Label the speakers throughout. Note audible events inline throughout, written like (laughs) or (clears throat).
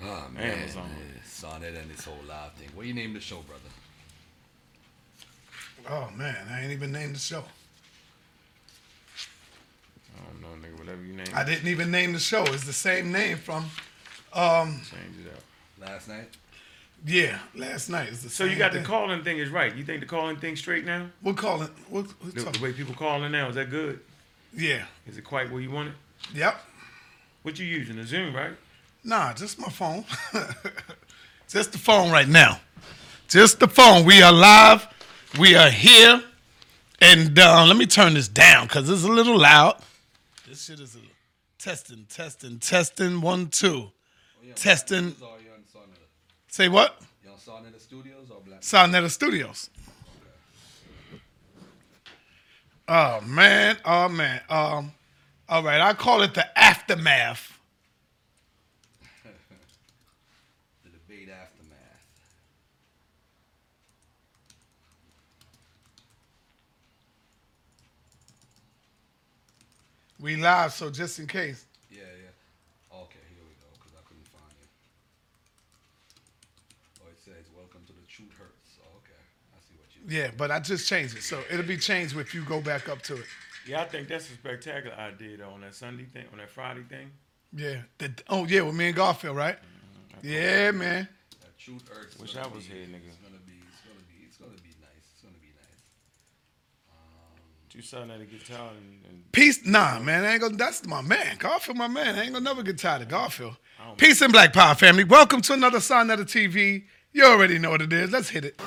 Speaker 1: Oh man,
Speaker 2: Amazon.
Speaker 1: yeah, Sonnet and this whole live thing. What you name the show, brother?
Speaker 3: Oh man, I ain't even named the show.
Speaker 2: I don't know, nigga. Whatever you name.
Speaker 3: I
Speaker 2: it,
Speaker 3: didn't even name the show. It's the same name from, um,
Speaker 2: change it up.
Speaker 1: Last night.
Speaker 3: yeah, last night. It's the
Speaker 2: So
Speaker 3: same
Speaker 2: you got the calling thing is right. You think the calling thing straight now?
Speaker 3: We're calling. We're, we're
Speaker 2: The, the way people calling now is that good?
Speaker 3: yeah.
Speaker 2: Is it quite where you want it?
Speaker 3: Yep.
Speaker 2: What you using? A Zoom, right?
Speaker 3: Nah, just my phone. (laughs) just the phone right now. Just the phone. We are live. We are here. And uh, let me turn this down because it's a little loud. This shit is a testing, testing, testing. One, two. Testing.
Speaker 1: You on
Speaker 3: Say what?
Speaker 1: You on Sonnet Studios or Black?
Speaker 3: Soundetta Studios. Oh man, oh man. Um, all right, I call it the aftermath.
Speaker 1: The debate aftermath.
Speaker 3: We live, so just in case.
Speaker 1: Yeah, yeah. Okay, here we go. Cause I couldn't find it. Oh, it says "Welcome to the Truth Hurts." Oh, okay, I see what you.
Speaker 3: Yeah, but I just changed it, so it'll be changed if you go back up to it.
Speaker 2: Yeah, I think that's a spectacular idea though on that Sunday thing, on that Friday thing.
Speaker 3: Yeah. The, oh yeah, with me and Garfield, right? Mm-hmm. Yeah, man.
Speaker 1: That Truth Hurts.
Speaker 2: Wish I was here, nigga.
Speaker 1: It's gonna be. It's gonna be. It's gonna be nice. It's gonna be nice.
Speaker 2: You selling that a guitar and, and
Speaker 3: Peace, nah, man. I ain't gonna. That's my man, Garfield, my man. I ain't gonna never get tired of Garfield. Peace and Black Power family. Welcome to another Sign of the TV. You already know what it is. Let's hit it.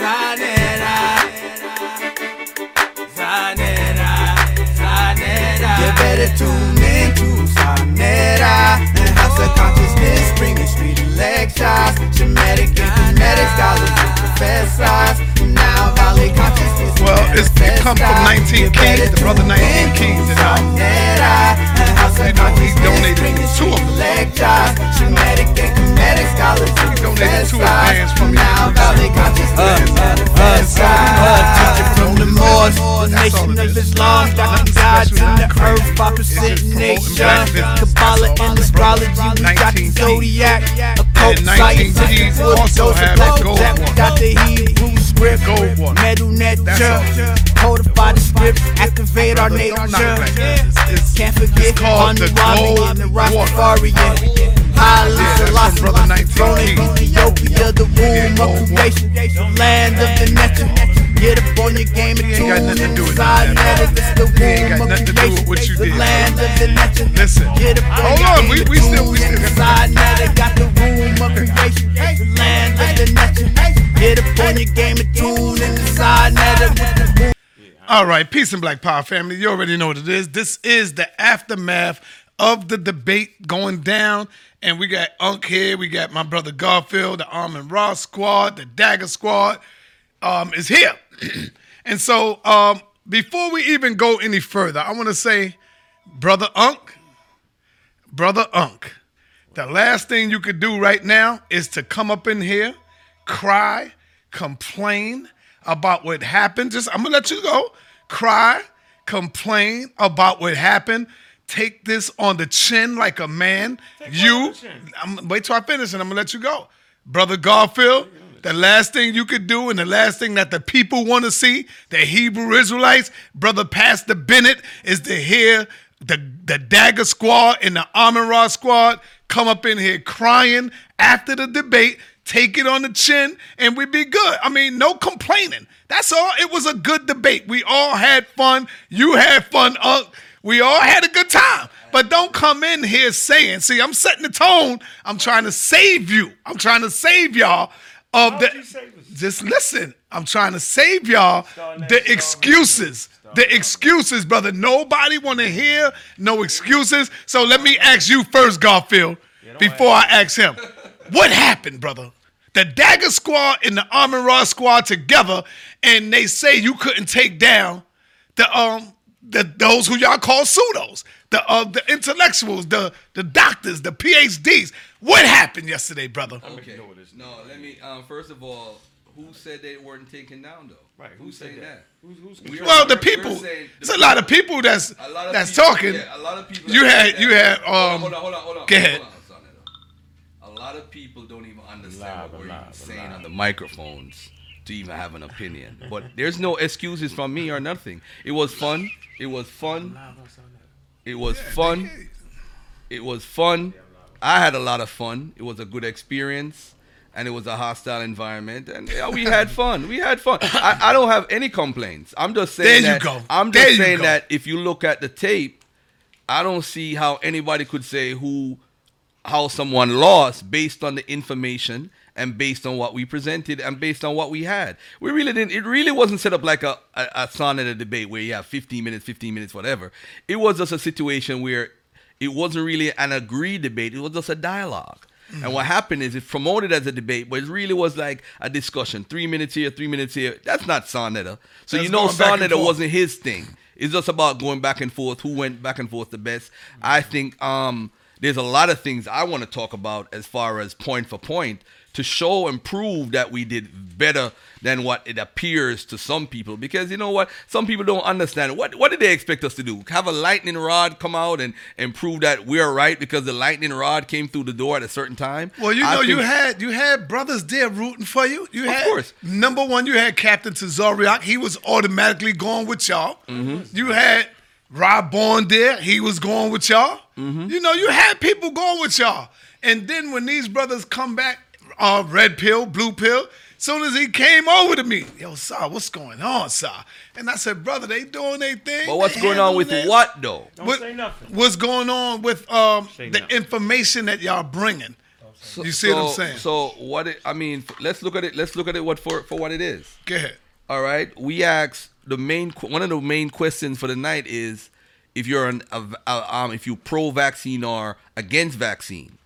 Speaker 4: You better tune in of Consciousness, bringing street lectures, Shematic and kinetic scholars and professors. Now Valley Consciousness.
Speaker 3: Well, it's, it comes from 19 Kings, the brother 19 Kings, and uh,
Speaker 4: Sonera and House of
Speaker 3: You know, he donated two of
Speaker 4: street
Speaker 3: them.
Speaker 4: lectures, Shematic and kinetic scholars and
Speaker 3: He donated two of the bands from
Speaker 4: Now
Speaker 3: me.
Speaker 4: Valley Consciousness. Teacher from the Moors, the
Speaker 3: That's all
Speaker 4: nation of. Islam, got the gods in the earth, five percent
Speaker 3: It's just promoting
Speaker 4: nation.
Speaker 3: black business.
Speaker 4: Kabbalah and astrology, we got the zodiac,
Speaker 3: And 19
Speaker 4: science,
Speaker 3: also have that gold one.
Speaker 4: got the Hebrew script, metal nature, codify the script, activate our
Speaker 3: Brother, don't knock
Speaker 4: nature.
Speaker 3: black business. It's-
Speaker 4: Can't forget
Speaker 3: called the gold
Speaker 4: and the. Rastafarian. Haile
Speaker 3: Yeah, that's from
Speaker 4: Selassie, throne in Ethiopia, the womb of creation, land of the nature. Get up on your game and
Speaker 3: ain't
Speaker 4: tune
Speaker 3: got nothing to do with that.
Speaker 4: the
Speaker 3: He ain't got nothing to do with
Speaker 4: creation,
Speaker 3: what you
Speaker 4: the
Speaker 3: did.
Speaker 4: land of the nature.
Speaker 3: Listen.
Speaker 4: Get up on
Speaker 3: Hold on,
Speaker 4: game
Speaker 3: we- we still- we still got-
Speaker 4: that. Got the of creation, the land of the. Get up on your game and tune inside that.
Speaker 3: All right, peace and black power family. You already know what it is. This is the aftermath of the debate going down. And we got Unk here, we got my brother Garfield, the Armin Ross squad, the Dagger squad um, is here. (clears throat) and so um, before we even go any further, I want to say, brother Unk, brother Unk, the last thing you could do right now is to come up in here, cry, complain about what happened. Just I'm gonna let you go. Cry, complain about what happened. Take this on the chin like a man.
Speaker 2: what
Speaker 3: you
Speaker 2: on the chin?
Speaker 3: I'm wait till I finish and I'm gonna let you go. Brother Garfield, the last thing you could do and the last thing that the people want to see, the Hebrew Israelites, brother Pastor Bennett, is to hear the, the Dagger Squad and the Amon Squad come up in here crying after the debate, take it on the chin, and we'd be good. I mean, no complaining. That's all. It was a good debate. We all had fun. You had fun. Uh, we all had a good time. But don't come in here saying, see, I'm setting the tone. I'm trying to save you. I'm trying to save y'all of the.
Speaker 2: would you save us?
Speaker 3: Just listen. I'm trying to save y'all the excuses. The excuses, brother. Nobody want to hear no excuses. So let me ask you first, Garfield, before I ask him. (laughs) What happened, brother? The Dagger Squad and the Armin Ra Squad together, and they say you couldn't take down the um the those who y'all call pseudos. the uh, the intellectuals, the the doctors, the PhDs. What happened yesterday, brother?
Speaker 1: Okay.
Speaker 2: know what this
Speaker 1: No, let me. Um, first of all, who said they weren't taken down though?
Speaker 2: Right, who
Speaker 1: Who's
Speaker 2: said
Speaker 1: saying
Speaker 2: that?
Speaker 1: that?
Speaker 2: Who's- who's
Speaker 1: We're-
Speaker 3: Well, the people.
Speaker 1: we're the
Speaker 3: It's a lot of people that's
Speaker 1: of
Speaker 3: that's
Speaker 1: people-
Speaker 3: talking.
Speaker 1: Yeah, a lot of people.
Speaker 3: You had- you had,
Speaker 1: Hold on,
Speaker 3: um,
Speaker 1: hold on, hold on, hold on.
Speaker 3: go ahead.
Speaker 1: Hold on, son, hold on. A lot of people don't even understand
Speaker 2: Live,
Speaker 1: what we're
Speaker 2: live,
Speaker 1: saying
Speaker 2: live.
Speaker 1: on the microphones to even have an opinion. (laughs) But there's no excuses from me or nothing. It was fun. It was fun. It was fun. It was fun. I had a lot of fun. It was a good experience. And it was a hostile environment, and yeah, we had (laughs) fun. We had fun. I, I don't have any complaints. I'm just saying
Speaker 3: There you
Speaker 1: that.
Speaker 3: go.
Speaker 1: I'm just
Speaker 3: you
Speaker 1: saying that if you look at the tape, I don't see how anybody could say who how someone lost based on the information and based on what we presented and based on what we had. We really didn't it really wasn't set up like a, a, a a debate where you have 15 minutes, 15 minutes, whatever. It was just a situation where it wasn't really an agreed debate, it was just a dialogue. And what happened is it promoted as a debate, but it really was like a discussion. Three minutes here, three minutes here. That's not Sa Neter. So
Speaker 3: That's
Speaker 1: you know
Speaker 3: going back and
Speaker 1: Sa Neter
Speaker 3: forth.
Speaker 1: wasn't his thing. It's just about going back and forth. Who went back and forth the best? I think um, there's a lot of things I want to talk about as far as point for point to show and prove that we did better than what it appears to some people. Because you know what? Some people don't understand. What what did they expect us to do? Have a lightning rod come out and, and prove that we're right because the lightning rod came through the door at a certain time?
Speaker 3: Well, you
Speaker 1: I
Speaker 3: know, you had you had brothers there rooting for you. You
Speaker 1: Of
Speaker 3: had
Speaker 1: course.
Speaker 3: number one. You had Captain Tazaryach. He was automatically going with y'all.
Speaker 1: Mm-hmm.
Speaker 3: You had Rob Bourne there. He was going with y'all.
Speaker 1: Mm-hmm.
Speaker 3: You know, you had people going with y'all. And then when these brothers come back, uh, red pill, blue pill. Soon as he came over to me, yo, sir, what's going on, sir? And I said, brother, they doing their thing.
Speaker 1: But what's going on with
Speaker 3: this.
Speaker 1: what though?
Speaker 2: Don't
Speaker 3: What-
Speaker 2: say nothing.
Speaker 3: What's going on with um, the
Speaker 2: nothing.
Speaker 3: information that y'all bringing?
Speaker 1: So-
Speaker 3: You see what I'm saying?
Speaker 1: So what? It, I mean, let's look at it. Let's look at it what for for what it is.
Speaker 3: Go ahead.
Speaker 1: All right. We asked the main one of the main questions for the night is if you're an a, a- um if you pro vaccine or against vaccine.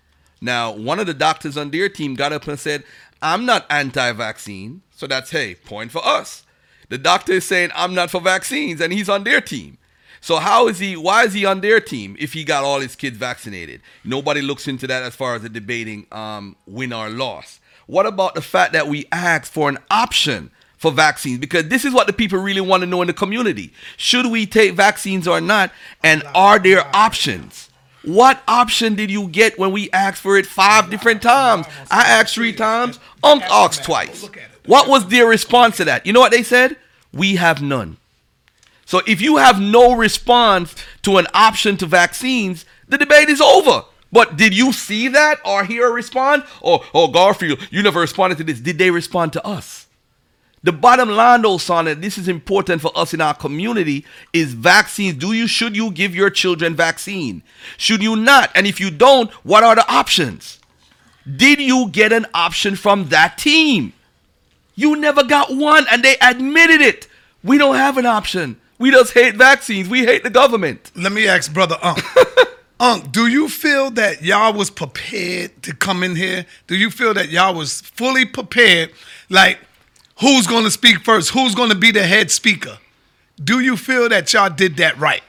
Speaker 1: Now, one of the doctors on their team got up and said, "I'm not anti-vaccine." So that's hey, point for us. The doctor is saying, "I'm not for vaccines," and he's on their team. So how is he? Why is he on their team if he got all his kids vaccinated? Nobody looks into that as far as the debating um, win or loss. What about the fact that we asked for an option for vaccines? Because this is what the people really want to know in the community: should we take vaccines or not? And are there options? What option did you get when we asked for it five different times? I asked three times. Unc asked twice. What was their response to that? You know what they said? We have none. So if you have no response to an option to vaccines, the debate is over. But did you see that or hear a response? Or, oh, Garfield, you never responded to this. Did they respond to us? The bottom line, though, son, and this is important for us in our community, is vaccines. Do you, should you give your children vaccine? Should you not? And if you don't, what are the options? Did you get an option from that team? You never got one, and they admitted it. We don't have an option. We just hate vaccines. We hate the government.
Speaker 3: Let me ask Brother Unc. (laughs) Unc, do you feel that y'all was prepared to come in here? Do you feel that y'all was fully prepared? Like, who's going to speak first? Who's going to be the head speaker? Do you feel that y'all did that right?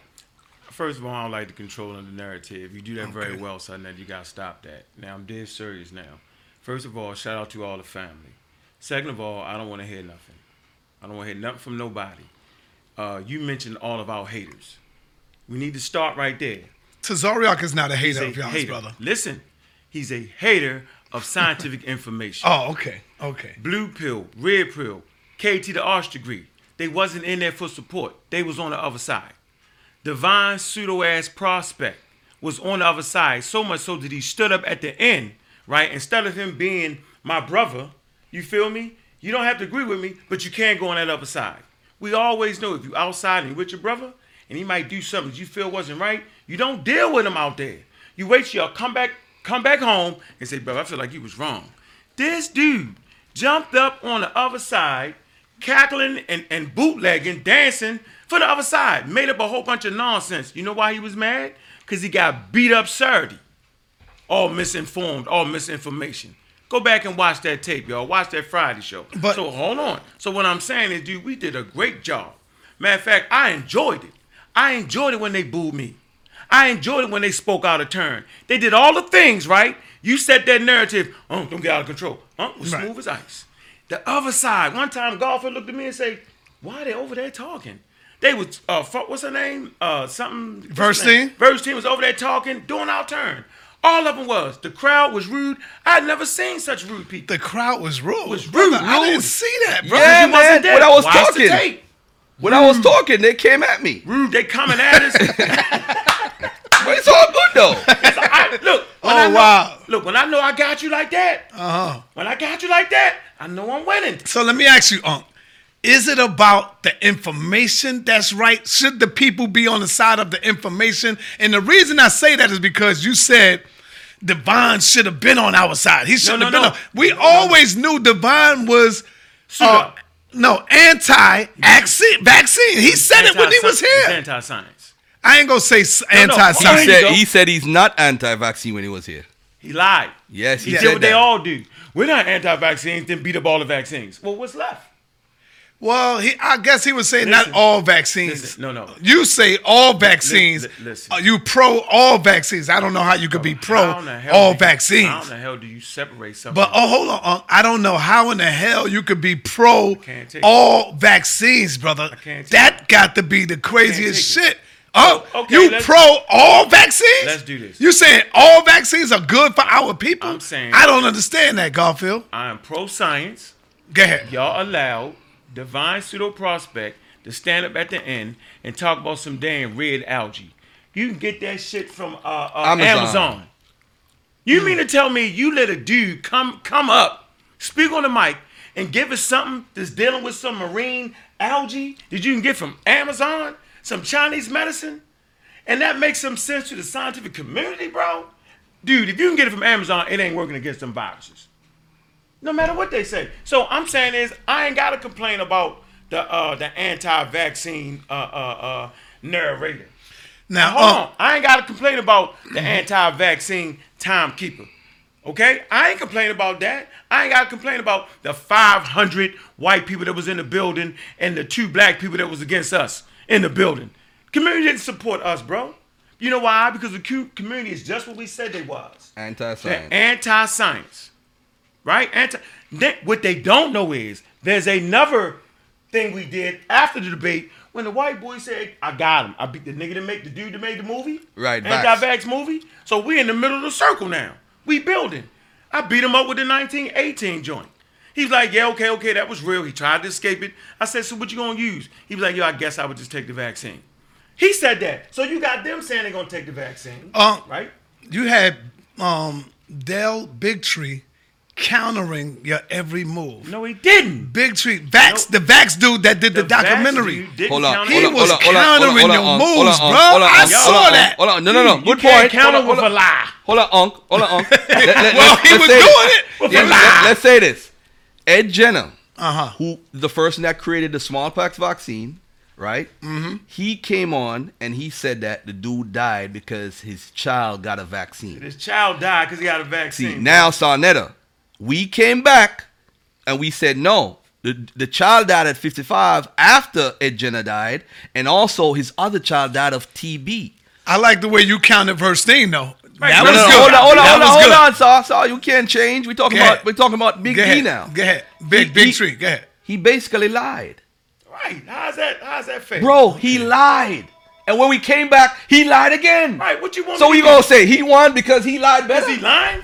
Speaker 2: First of all, I don't like the control of the narrative. You do that very
Speaker 3: Okay.
Speaker 2: well, son. That you gotta stop that. Now I'm dead serious. Now, first of all, shout out to all the family. Second of all, I don't want to hear nothing. I don't want to hear nothing from nobody. Uh, you mentioned all of our haters. We need to start right there.
Speaker 3: Tazaryach is not a hater
Speaker 2: a
Speaker 3: of y'all's brother.
Speaker 2: Listen, he's a hater of scientific (laughs) information.
Speaker 3: Oh, okay. Okay.
Speaker 2: Blue pill, red pill, KT the arch degree. They wasn't in there for support. They was on the other side. Divine pseudo ass prospect was on the other side, so much so that he stood up at the end, right? Instead of him being my brother, you feel me? You don't have to agree with me, but you can go on that other side. We always know if you outside and you with your brother, and he might do something that you feel wasn't right, you don't deal with him out there. You wait till y'all come back, come back home and say, brother, I feel like you was wrong. This dude jumped up on the other side, cackling and, and bootlegging, dancing for the other side, made up a whole bunch of nonsense. You know why he was mad? Because he got beat up Saturday. All misinformed, all misinformation. Go back and watch that tape, y'all. Watch that Friday show.
Speaker 3: But-
Speaker 2: so hold on. So what I'm saying is, dude, we did a great job. Matter of fact, I enjoyed it. I enjoyed it when they booed me. I enjoyed it when they spoke out of turn. They did all the things, right? You set that narrative, oh, don't get out of control. Oh, was
Speaker 3: Right.
Speaker 2: smooth as ice. The other side, one time golfer looked at me and say, why are they over there talking? They was, uh, fu- what's her name? Uh, something. Verse team. Verse?
Speaker 3: Verstein
Speaker 2: was over there talking, doing our turn. All of them was. The crowd was rude. I had never seen such rude people.
Speaker 3: The crowd was rude.
Speaker 2: Was
Speaker 3: brother.
Speaker 2: rude,
Speaker 3: I didn't see that, bro.
Speaker 1: Yeah, man, when I was
Speaker 2: Watch
Speaker 1: talking. When I was talking, they came at me.
Speaker 2: Rude, they coming at us. (laughs)
Speaker 1: But it's all good though. (laughs)
Speaker 2: I, look, when
Speaker 3: Oh,
Speaker 2: I know,
Speaker 3: wow.
Speaker 2: Look, when I know I got you like that,
Speaker 3: Uh-huh.
Speaker 2: when I got you like that, I know I'm winning.
Speaker 3: So let me ask you, Unc. Is it about the information that's right? Should the people be on the side of the information? And the reason I say that is because you said Devon should have been on our side. He shouldn't
Speaker 2: no,
Speaker 3: have been
Speaker 2: no.
Speaker 3: on. We always knew Devon was
Speaker 2: Suit
Speaker 3: uh, no anti-vaccine. He said it when he was here.
Speaker 2: Anti-science.
Speaker 3: I ain't gonna say s-
Speaker 1: He
Speaker 3: anti-science.
Speaker 2: There you
Speaker 1: said he said he's not anti-vaccine when he was here.
Speaker 2: He lied.
Speaker 1: Yes, he
Speaker 2: he
Speaker 1: said
Speaker 2: did what they all do. We're not anti-vaccines, then beat up all the vaccines. Well, what's left?
Speaker 3: Well, he, I guess he was saying
Speaker 2: Listen.
Speaker 3: not all vaccines.
Speaker 2: Listen, no, no.
Speaker 3: You say all vaccines.
Speaker 2: li- listen.
Speaker 3: Uh, you pro all vaccines. I don't know how you could be pro
Speaker 2: How in the hell
Speaker 3: all
Speaker 2: you-
Speaker 3: vaccines.
Speaker 2: How in the hell do you separate something?
Speaker 3: But oh, hold on. uh, I don't know how in the hell you could be pro all vaccines, brother.
Speaker 2: can't take
Speaker 3: That got to be the craziest
Speaker 2: take it.
Speaker 3: Oh,
Speaker 2: okay,
Speaker 3: you pro all vaccines?
Speaker 2: Let's do this.
Speaker 3: You saying all vaccines are good for our people?
Speaker 2: I'm saying-
Speaker 3: I don't understand that, Garfield.
Speaker 2: I am pro-science.
Speaker 3: Go ahead.
Speaker 2: Y'all allowed Divine Pseudo Prospect to stand up at the end and talk about some damn red algae. You can get that shit from uh, uh,
Speaker 1: Amazon.
Speaker 2: Amazon. You mean to tell me you let a dude come come up, speak on the mic, and give us something that's dealing with some marine algae that you can get from Amazon, some Chinese medicine, and that makes some sense to the scientific community, bro? Dude, if you can get it from Amazon, it ain't working against them viruses no matter what they say. So I'm saying is I ain't gotta complain about the uh the anti-vaccine uh uh uh narrator.
Speaker 3: Now,
Speaker 2: Hold
Speaker 3: uh,
Speaker 2: on, I ain't gotta complain about the anti-vaccine timekeeper. Okay, I ain't complaining about that. I ain't gotta complain about the 500 white people that was in the building and the two black people that was against us in the building. Community didn't support us, bro. You know why? Because the community is just what we said they was. They're
Speaker 1: Anti-science.
Speaker 2: anti-science, right? Anti. They, what they don't know is there's another thing we did after the debate when the white boy said, "I got him. I beat the nigga that make the dude that made the movie,
Speaker 1: Right, vax.
Speaker 2: Anti-vax movie. So we in the middle of the circle now. We building. I beat him up with the 1918 joint. He's like, yeah, okay, okay, that was real. He tried to escape it. I said, so what you gonna use? He was like, yo, I guess I would just take the vaccine. He said that. So you got them saying they're gonna take the vaccine,
Speaker 3: Uh,
Speaker 2: right?
Speaker 3: you had um, Del Bigtree countering your every move.
Speaker 2: No, he didn't.
Speaker 3: Bigtree, Vax,
Speaker 2: No.
Speaker 3: the Vax dude that did the,
Speaker 2: The
Speaker 3: documentary.
Speaker 1: Hold on,
Speaker 3: He
Speaker 2: it.
Speaker 1: hold on,
Speaker 3: was
Speaker 1: hold on, hold on,
Speaker 3: countering your moves, bro.
Speaker 1: hold on,
Speaker 3: I
Speaker 1: hold
Speaker 3: saw
Speaker 1: on,
Speaker 3: that.
Speaker 1: Hold on, no, no, no,
Speaker 2: You
Speaker 1: good
Speaker 2: can't
Speaker 1: point.
Speaker 2: counter
Speaker 1: hold
Speaker 2: with
Speaker 1: hold
Speaker 2: a lie.
Speaker 1: Hold on, Unc. Hold on, Unc. (laughs) Let- let-
Speaker 3: Well, he was doing it with a lie.
Speaker 1: Let's say this. Ed Jenner,
Speaker 3: Uh-huh.
Speaker 1: who the person that created the smallpox vaccine, right? Mm-hmm. He came on and he said that the dude died because his child got a vaccine.
Speaker 2: His child died because he got a vaccine.
Speaker 1: See, now Sa Neter, we came back and we said no. The, the child died at 55 after Ed Jenner died, and also his other child died of TB.
Speaker 3: I like the way you counted first thing though.
Speaker 2: Right,
Speaker 3: That was good.
Speaker 1: Hold on, hold on, hold on, hold on, Saw. Saw, you can't change. We're talking
Speaker 3: Go
Speaker 1: about we're talking about Big
Speaker 3: Go
Speaker 1: D
Speaker 3: ahead.
Speaker 1: now.
Speaker 3: Go ahead. Big,
Speaker 1: He-
Speaker 3: big
Speaker 1: he-
Speaker 3: tree. Go ahead.
Speaker 1: He basically lied.
Speaker 2: right. How's that? How's that fair?
Speaker 1: Bro, he lied. And when we came back, he lied again.
Speaker 2: Right. What you want?
Speaker 1: So
Speaker 2: me to
Speaker 1: gonna say he won because he lied better?
Speaker 2: Is he lying?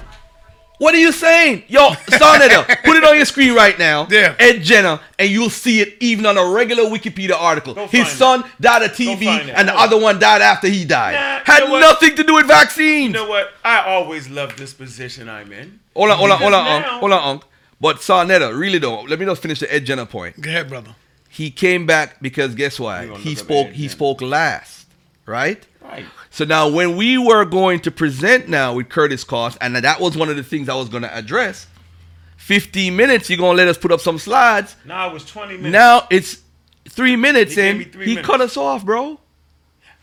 Speaker 1: What are you saying? Yo, Sa Neter, (laughs) put it on your screen right now.
Speaker 3: Yeah.
Speaker 1: Ed Jenner, and you'll see it even on a regular Wikipedia article.
Speaker 2: Go
Speaker 1: His son died of TB, and the other one died after he died.
Speaker 2: Nah,
Speaker 1: Had
Speaker 2: you know
Speaker 1: nothing to do with vaccines.
Speaker 2: You know what? I always love this position I'm in.
Speaker 1: hold on, hold on, hold on,
Speaker 2: Because
Speaker 1: Hold on, Unc. But Sa Neter, really though, let me just finish the Ed Jenner point.
Speaker 3: Go ahead, brother.
Speaker 1: He came back because guess what? He spoke. He spoke last, right?
Speaker 2: Right.
Speaker 1: So now, when we were going to present now with Curtis Cost, and that was one of the things I was going to address. 15 minutes, you're going to let us put up some slides.
Speaker 2: Now it was 20 minutes.
Speaker 1: Now it's three minutes,
Speaker 2: He
Speaker 1: and
Speaker 2: three
Speaker 1: he
Speaker 2: minutes.
Speaker 1: cut us off, bro.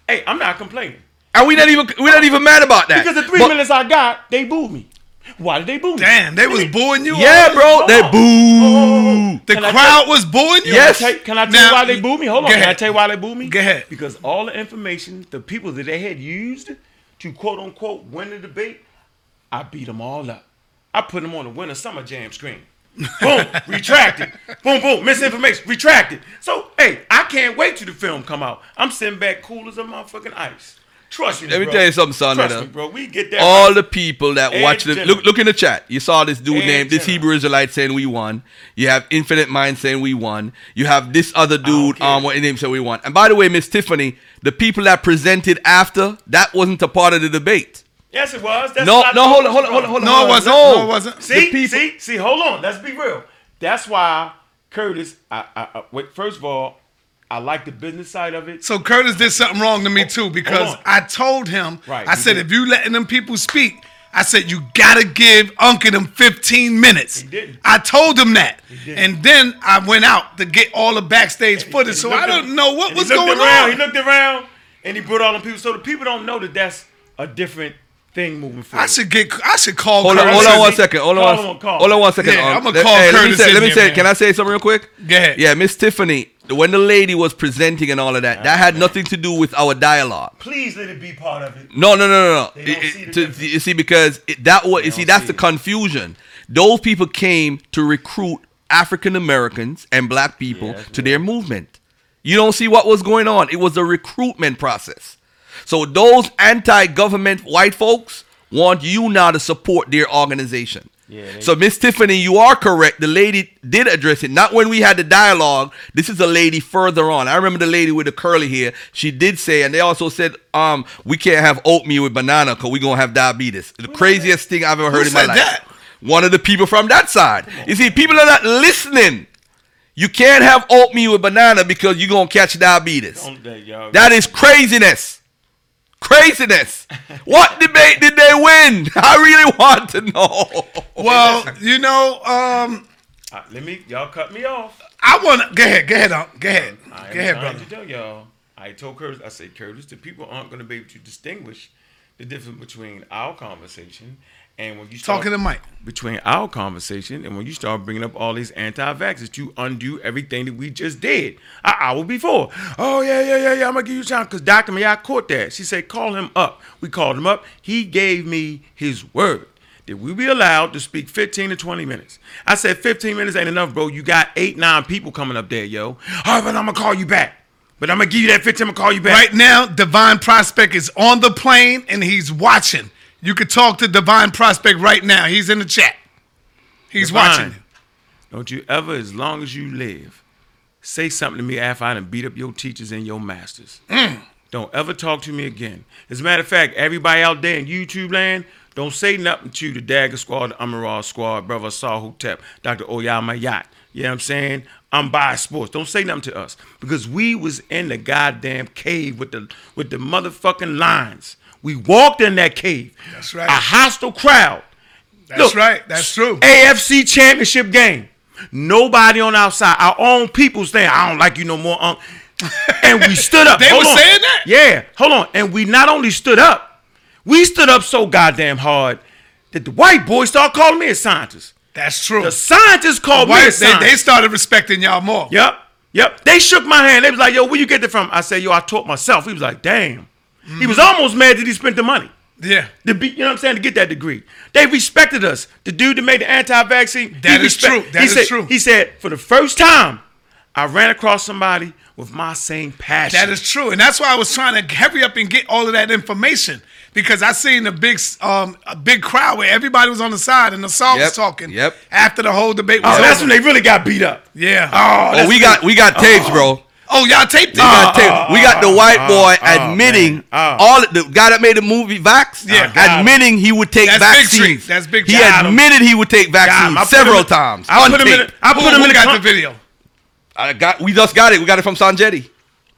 Speaker 2: hey, I'm not complaining
Speaker 1: And we not even we not even mad about that.
Speaker 2: because the three
Speaker 1: But-
Speaker 2: minutes I got, they booed me. Why did they boo me?
Speaker 3: Damn, they was booing you.
Speaker 1: Yeah,
Speaker 3: all-
Speaker 1: bro. They
Speaker 2: Oh.
Speaker 1: boo.
Speaker 3: The
Speaker 2: Can I
Speaker 3: crowd was booing you.
Speaker 1: Yes.
Speaker 2: Can I tell, can I tell
Speaker 3: Now-
Speaker 2: you why they booed me? Hold on.
Speaker 3: Go
Speaker 2: Can I
Speaker 3: ahead.
Speaker 2: tell you why they booed me?
Speaker 3: Go ahead.
Speaker 2: Because all the information, the people that they had used to quote unquote win the debate, I beat them all up. I put them on the winner summer jam screen. boom, (laughs) retracted. Boom, boom, misinformation, retracted. So, hey, I can't wait till the film come out. I'm sitting back cool as a motherfucking ice. Trust me,
Speaker 1: Let me
Speaker 2: bro.
Speaker 1: tell you something, son.
Speaker 2: Trust
Speaker 1: Nana.
Speaker 2: me, bro. We get that.
Speaker 1: All
Speaker 2: right.
Speaker 1: the people that
Speaker 2: Ed
Speaker 1: watch the
Speaker 2: Jenner.
Speaker 1: look look in the chat. You saw this dude
Speaker 2: Ed
Speaker 1: named this
Speaker 2: Jenner.
Speaker 1: Hebrew Israelite saying we won. You have Infinite Mind saying we won. You have this other dude
Speaker 2: care.
Speaker 1: um what his name said we won. And by the way, Miss Tiffany, the people that presented after that wasn't a part of the debate.
Speaker 2: Yes, it was. That's
Speaker 1: No, no, hold on, hold on, hold on, hold on.
Speaker 3: No, it wasn't.
Speaker 1: No.
Speaker 3: No, it wasn't.
Speaker 2: See,
Speaker 1: The people-
Speaker 2: see, see. Hold on. Let's be real. That's why Curtis. I, I, I wait. First of all, I like the business side of it.
Speaker 3: So Curtis did something wrong to me too because. I told him,
Speaker 2: Right,
Speaker 3: I said,
Speaker 2: did.
Speaker 3: if you letting them people speak, I said you gotta give Uncle them 15 minutes.
Speaker 2: He didn't.
Speaker 3: I told him that,
Speaker 2: didn't.
Speaker 3: and then I went out to get all the backstage footage,
Speaker 2: He
Speaker 3: so I don't know what was going
Speaker 2: around,
Speaker 3: on.
Speaker 2: He looked around and he brought all the people. So the people don't know that that's a different thing moving forward.
Speaker 3: I should get, I should call.
Speaker 1: Hold on,
Speaker 3: Curtis.
Speaker 1: hold on
Speaker 2: Curtis,
Speaker 1: one
Speaker 2: he-
Speaker 1: second. Hold
Speaker 2: call
Speaker 1: on,
Speaker 2: him
Speaker 1: one-
Speaker 2: on call.
Speaker 1: hold on one second.
Speaker 3: Yeah,
Speaker 1: Um,
Speaker 3: I'ma
Speaker 1: let-
Speaker 3: call
Speaker 1: hey, let me
Speaker 3: Curtis
Speaker 1: say, let me say,
Speaker 3: man.
Speaker 1: can I say something real quick?
Speaker 3: Go ahead.
Speaker 1: Yeah, Miss Tiffany, when the lady was presenting and all of that, that had nothing to do with our dialogue.
Speaker 2: Please let it be part of it.
Speaker 1: No, no, no, no, no. It-
Speaker 2: see
Speaker 1: it- to- you see, because it, that was you see that's
Speaker 2: see
Speaker 1: the confusion. Those people came to recruit African Americans and black people
Speaker 2: Yes,
Speaker 1: to their movement. You don't see what was going on. It was a recruitment process. So those anti-government white folks want you now to support their organization.
Speaker 2: Yeah,
Speaker 1: so Miss Tiffany, you are correct. The lady did address it. Not when we had the dialogue. This is a lady further on. I remember the lady with the curly hair. She did say, and they also said, um, we can't have oatmeal with banana because we're gonna have diabetes. The craziest thing I've ever heard in my
Speaker 3: said
Speaker 1: life.
Speaker 3: that?
Speaker 1: One of the people from that side. You see, people are not listening. You can't have oatmeal with banana because you're gonna catch diabetes.
Speaker 2: Don't that, y'all.
Speaker 1: That is craziness. Craziness. what debate did they win? (laughs) I really want to know.
Speaker 3: Well, (laughs) you know, um,
Speaker 2: Uh, let me. Y'all cut me off.
Speaker 3: I want to go ahead, go ahead, Unc. go ahead,
Speaker 2: I
Speaker 3: go ahead,
Speaker 2: trying
Speaker 3: brother.
Speaker 2: to tell y'all. I told Curtis. I said, Curtis, the people aren't going to be able to distinguish the difference between our conversation and when you start
Speaker 3: Talking to Mike.
Speaker 2: between our conversation and when you start bringing up all these anti-vaxxers to undo everything that we just did an hour before. Oh yeah, yeah, yeah, yeah. I'm gonna give you time because Dr. May I caught that. She said, call him up. We called him up. He gave me his word that we be allowed to speak 15 to 20 minutes. I said 15 minutes ain't enough, bro. You got eight, nine people coming up there, yo. All right, but I'm gonna call you back. But I'm gonna give you that 15. I'm gonna call you back.
Speaker 3: Right now, Divine Prospect is on the plane and he's watching. You could talk to Divine Prospect right now. He's in the chat. He's
Speaker 2: Divine,
Speaker 3: watching.
Speaker 2: Don't you ever, as long as you live, say something to me after I done beat up your teachers and your masters.
Speaker 3: Mm.
Speaker 2: Don't ever talk to me again. As a matter of fact, everybody out there in YouTube land, don't say nothing to the Dagger Squad, the Amaral Squad, Brother Saul Hotep, Dr. Oyamayat. You know what I'm saying? I'm by sports. Don't say nothing to us. Because we was in the goddamn cave with the with the motherfucking lines. We walked in that cave.
Speaker 3: That's right.
Speaker 2: A hostile crowd.
Speaker 3: That's
Speaker 2: Look,
Speaker 3: right. That's true.
Speaker 2: AFC championship game. Nobody on our side. Our own people saying, I don't like you no more. Um. (laughs) And we stood up.
Speaker 3: They
Speaker 2: Hold
Speaker 3: were
Speaker 2: on.
Speaker 3: saying that?
Speaker 2: Yeah. Hold on. And we not only stood up, we stood up so goddamn hard that the white boys started calling me a scientist.
Speaker 3: That's true.
Speaker 2: The scientists called me
Speaker 3: White-
Speaker 2: a
Speaker 3: they, they started respecting y'all more.
Speaker 2: Yep. Yep. They shook my hand. They was like, yo, where you get that from? I said, yo, I taught myself. He was like, damn. He was almost mad that he spent the money.
Speaker 3: Yeah.
Speaker 2: To be, you know what I'm saying, to get that degree. They respected us. The dude that made the anti-vaccine.
Speaker 3: That
Speaker 2: he
Speaker 3: is true. That
Speaker 2: he
Speaker 3: is
Speaker 2: said,
Speaker 3: true.
Speaker 2: He said, for the first time, I ran across somebody with my same passion.
Speaker 3: That is true, and that's why I was trying to hurry up and get all of that information because I seen a big, um, a big crowd where everybody was on the side and the song
Speaker 1: Yep,
Speaker 3: was talking.
Speaker 1: yep.
Speaker 3: After the whole debate was
Speaker 2: Oh, that's when they really got beat up.
Speaker 3: yeah.
Speaker 2: Oh,
Speaker 1: Oh,
Speaker 2: that's
Speaker 1: we got we got tapes, bro.
Speaker 3: Oh, y'all taped it.
Speaker 1: We got uh, tape. Uh, we got uh, the white boy
Speaker 2: oh,
Speaker 1: admitting
Speaker 2: man. Oh.
Speaker 1: all the guy that made the movie Vax.
Speaker 3: Yeah, got him.
Speaker 1: admitting he would take
Speaker 3: That's
Speaker 1: vaccines.
Speaker 3: Trees. That's Big
Speaker 1: He
Speaker 3: Trees. Got him.
Speaker 1: admitted he would take vaccines
Speaker 2: I
Speaker 1: several times.
Speaker 2: I put him in. the- I put him in
Speaker 3: got the video?
Speaker 1: I got. We just got it. We got it from Sanjetti.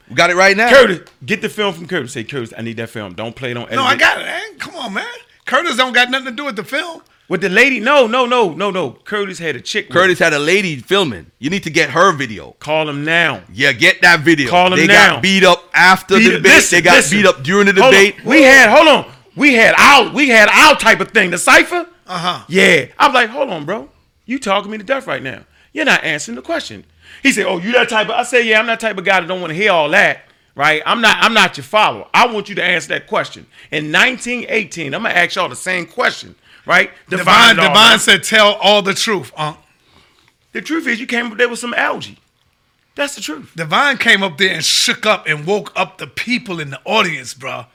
Speaker 1: We got it right now.
Speaker 2: Curtis, get the film from Curtis. Say, Curtis, I need that film. Don't play it on.
Speaker 3: No, I got it, man. Come on, man. Curtis don't got nothing to do with the film.
Speaker 2: With the lady, no, no, no, no, no. Curtis had a chick.
Speaker 1: Curtis
Speaker 2: him.
Speaker 1: had a lady filming. You need to get her video.
Speaker 2: call him now.
Speaker 1: Yeah, get that video.
Speaker 2: Call him
Speaker 1: they
Speaker 2: now.
Speaker 1: got beat up after
Speaker 2: Beat-
Speaker 1: the debate.
Speaker 2: listen,
Speaker 1: they got
Speaker 2: listen.
Speaker 1: beat up during the
Speaker 2: Hold on.
Speaker 1: debate.
Speaker 2: We had hold on. We had our we had our type of thing. The cipher.
Speaker 3: Uh-huh.
Speaker 2: Yeah. I'm like, hold on, bro. You talking me to death right now. You're not answering the question. He said, Oh, you that type of I said, Yeah, I'm that type of guy that don't want to hear all that. Right? I'm not I'm not your follower. I want you to answer that question. In 1918, I'm gonna ask y'all the same question. Right?
Speaker 3: Divine, Divine said, tell all the truth, Unc.
Speaker 2: The truth is you came up there with some algae. That's the truth.
Speaker 3: Divine came up there and shook up and woke up the people in the audience, bro.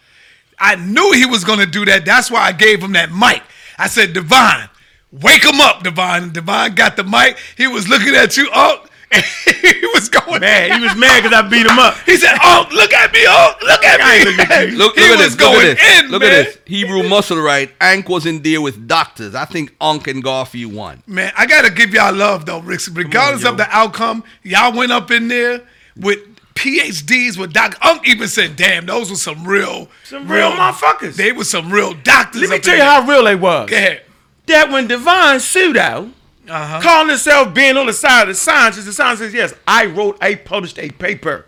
Speaker 3: I knew he was gonna do that. That's why I gave him that mic. I said, Divine, wake him up, Divine. And Divine got the mic. He was looking at you, and (laughs) he was going
Speaker 2: Man, he was mad because I beat him up.
Speaker 3: He said, Unc, look at me, Unc, look at me.
Speaker 2: looking at you.
Speaker 1: Look,
Speaker 3: he
Speaker 1: at
Speaker 3: was
Speaker 1: this. Look
Speaker 3: going
Speaker 1: at this.
Speaker 3: in,
Speaker 1: look
Speaker 3: man.
Speaker 1: at this. Hebrew muscle right. Ank was in there with doctors. I think Unc and Garfield won.
Speaker 3: Man, I gotta give y'all love though, Rick. Regardless
Speaker 2: yo.
Speaker 3: of the outcome, y'all went up in there with PhDs with Doc. Unc even said, "Damn, those were some real,
Speaker 2: Some real motherfuckers.
Speaker 3: They were some real doctors."
Speaker 2: Let me tell you
Speaker 3: there.
Speaker 2: how real they was.
Speaker 3: Go ahead.
Speaker 2: That when Divine Pseudo
Speaker 3: Uh-huh.
Speaker 2: calling himself being on the side of the scientists, the science says, yes, I wrote, I published a paper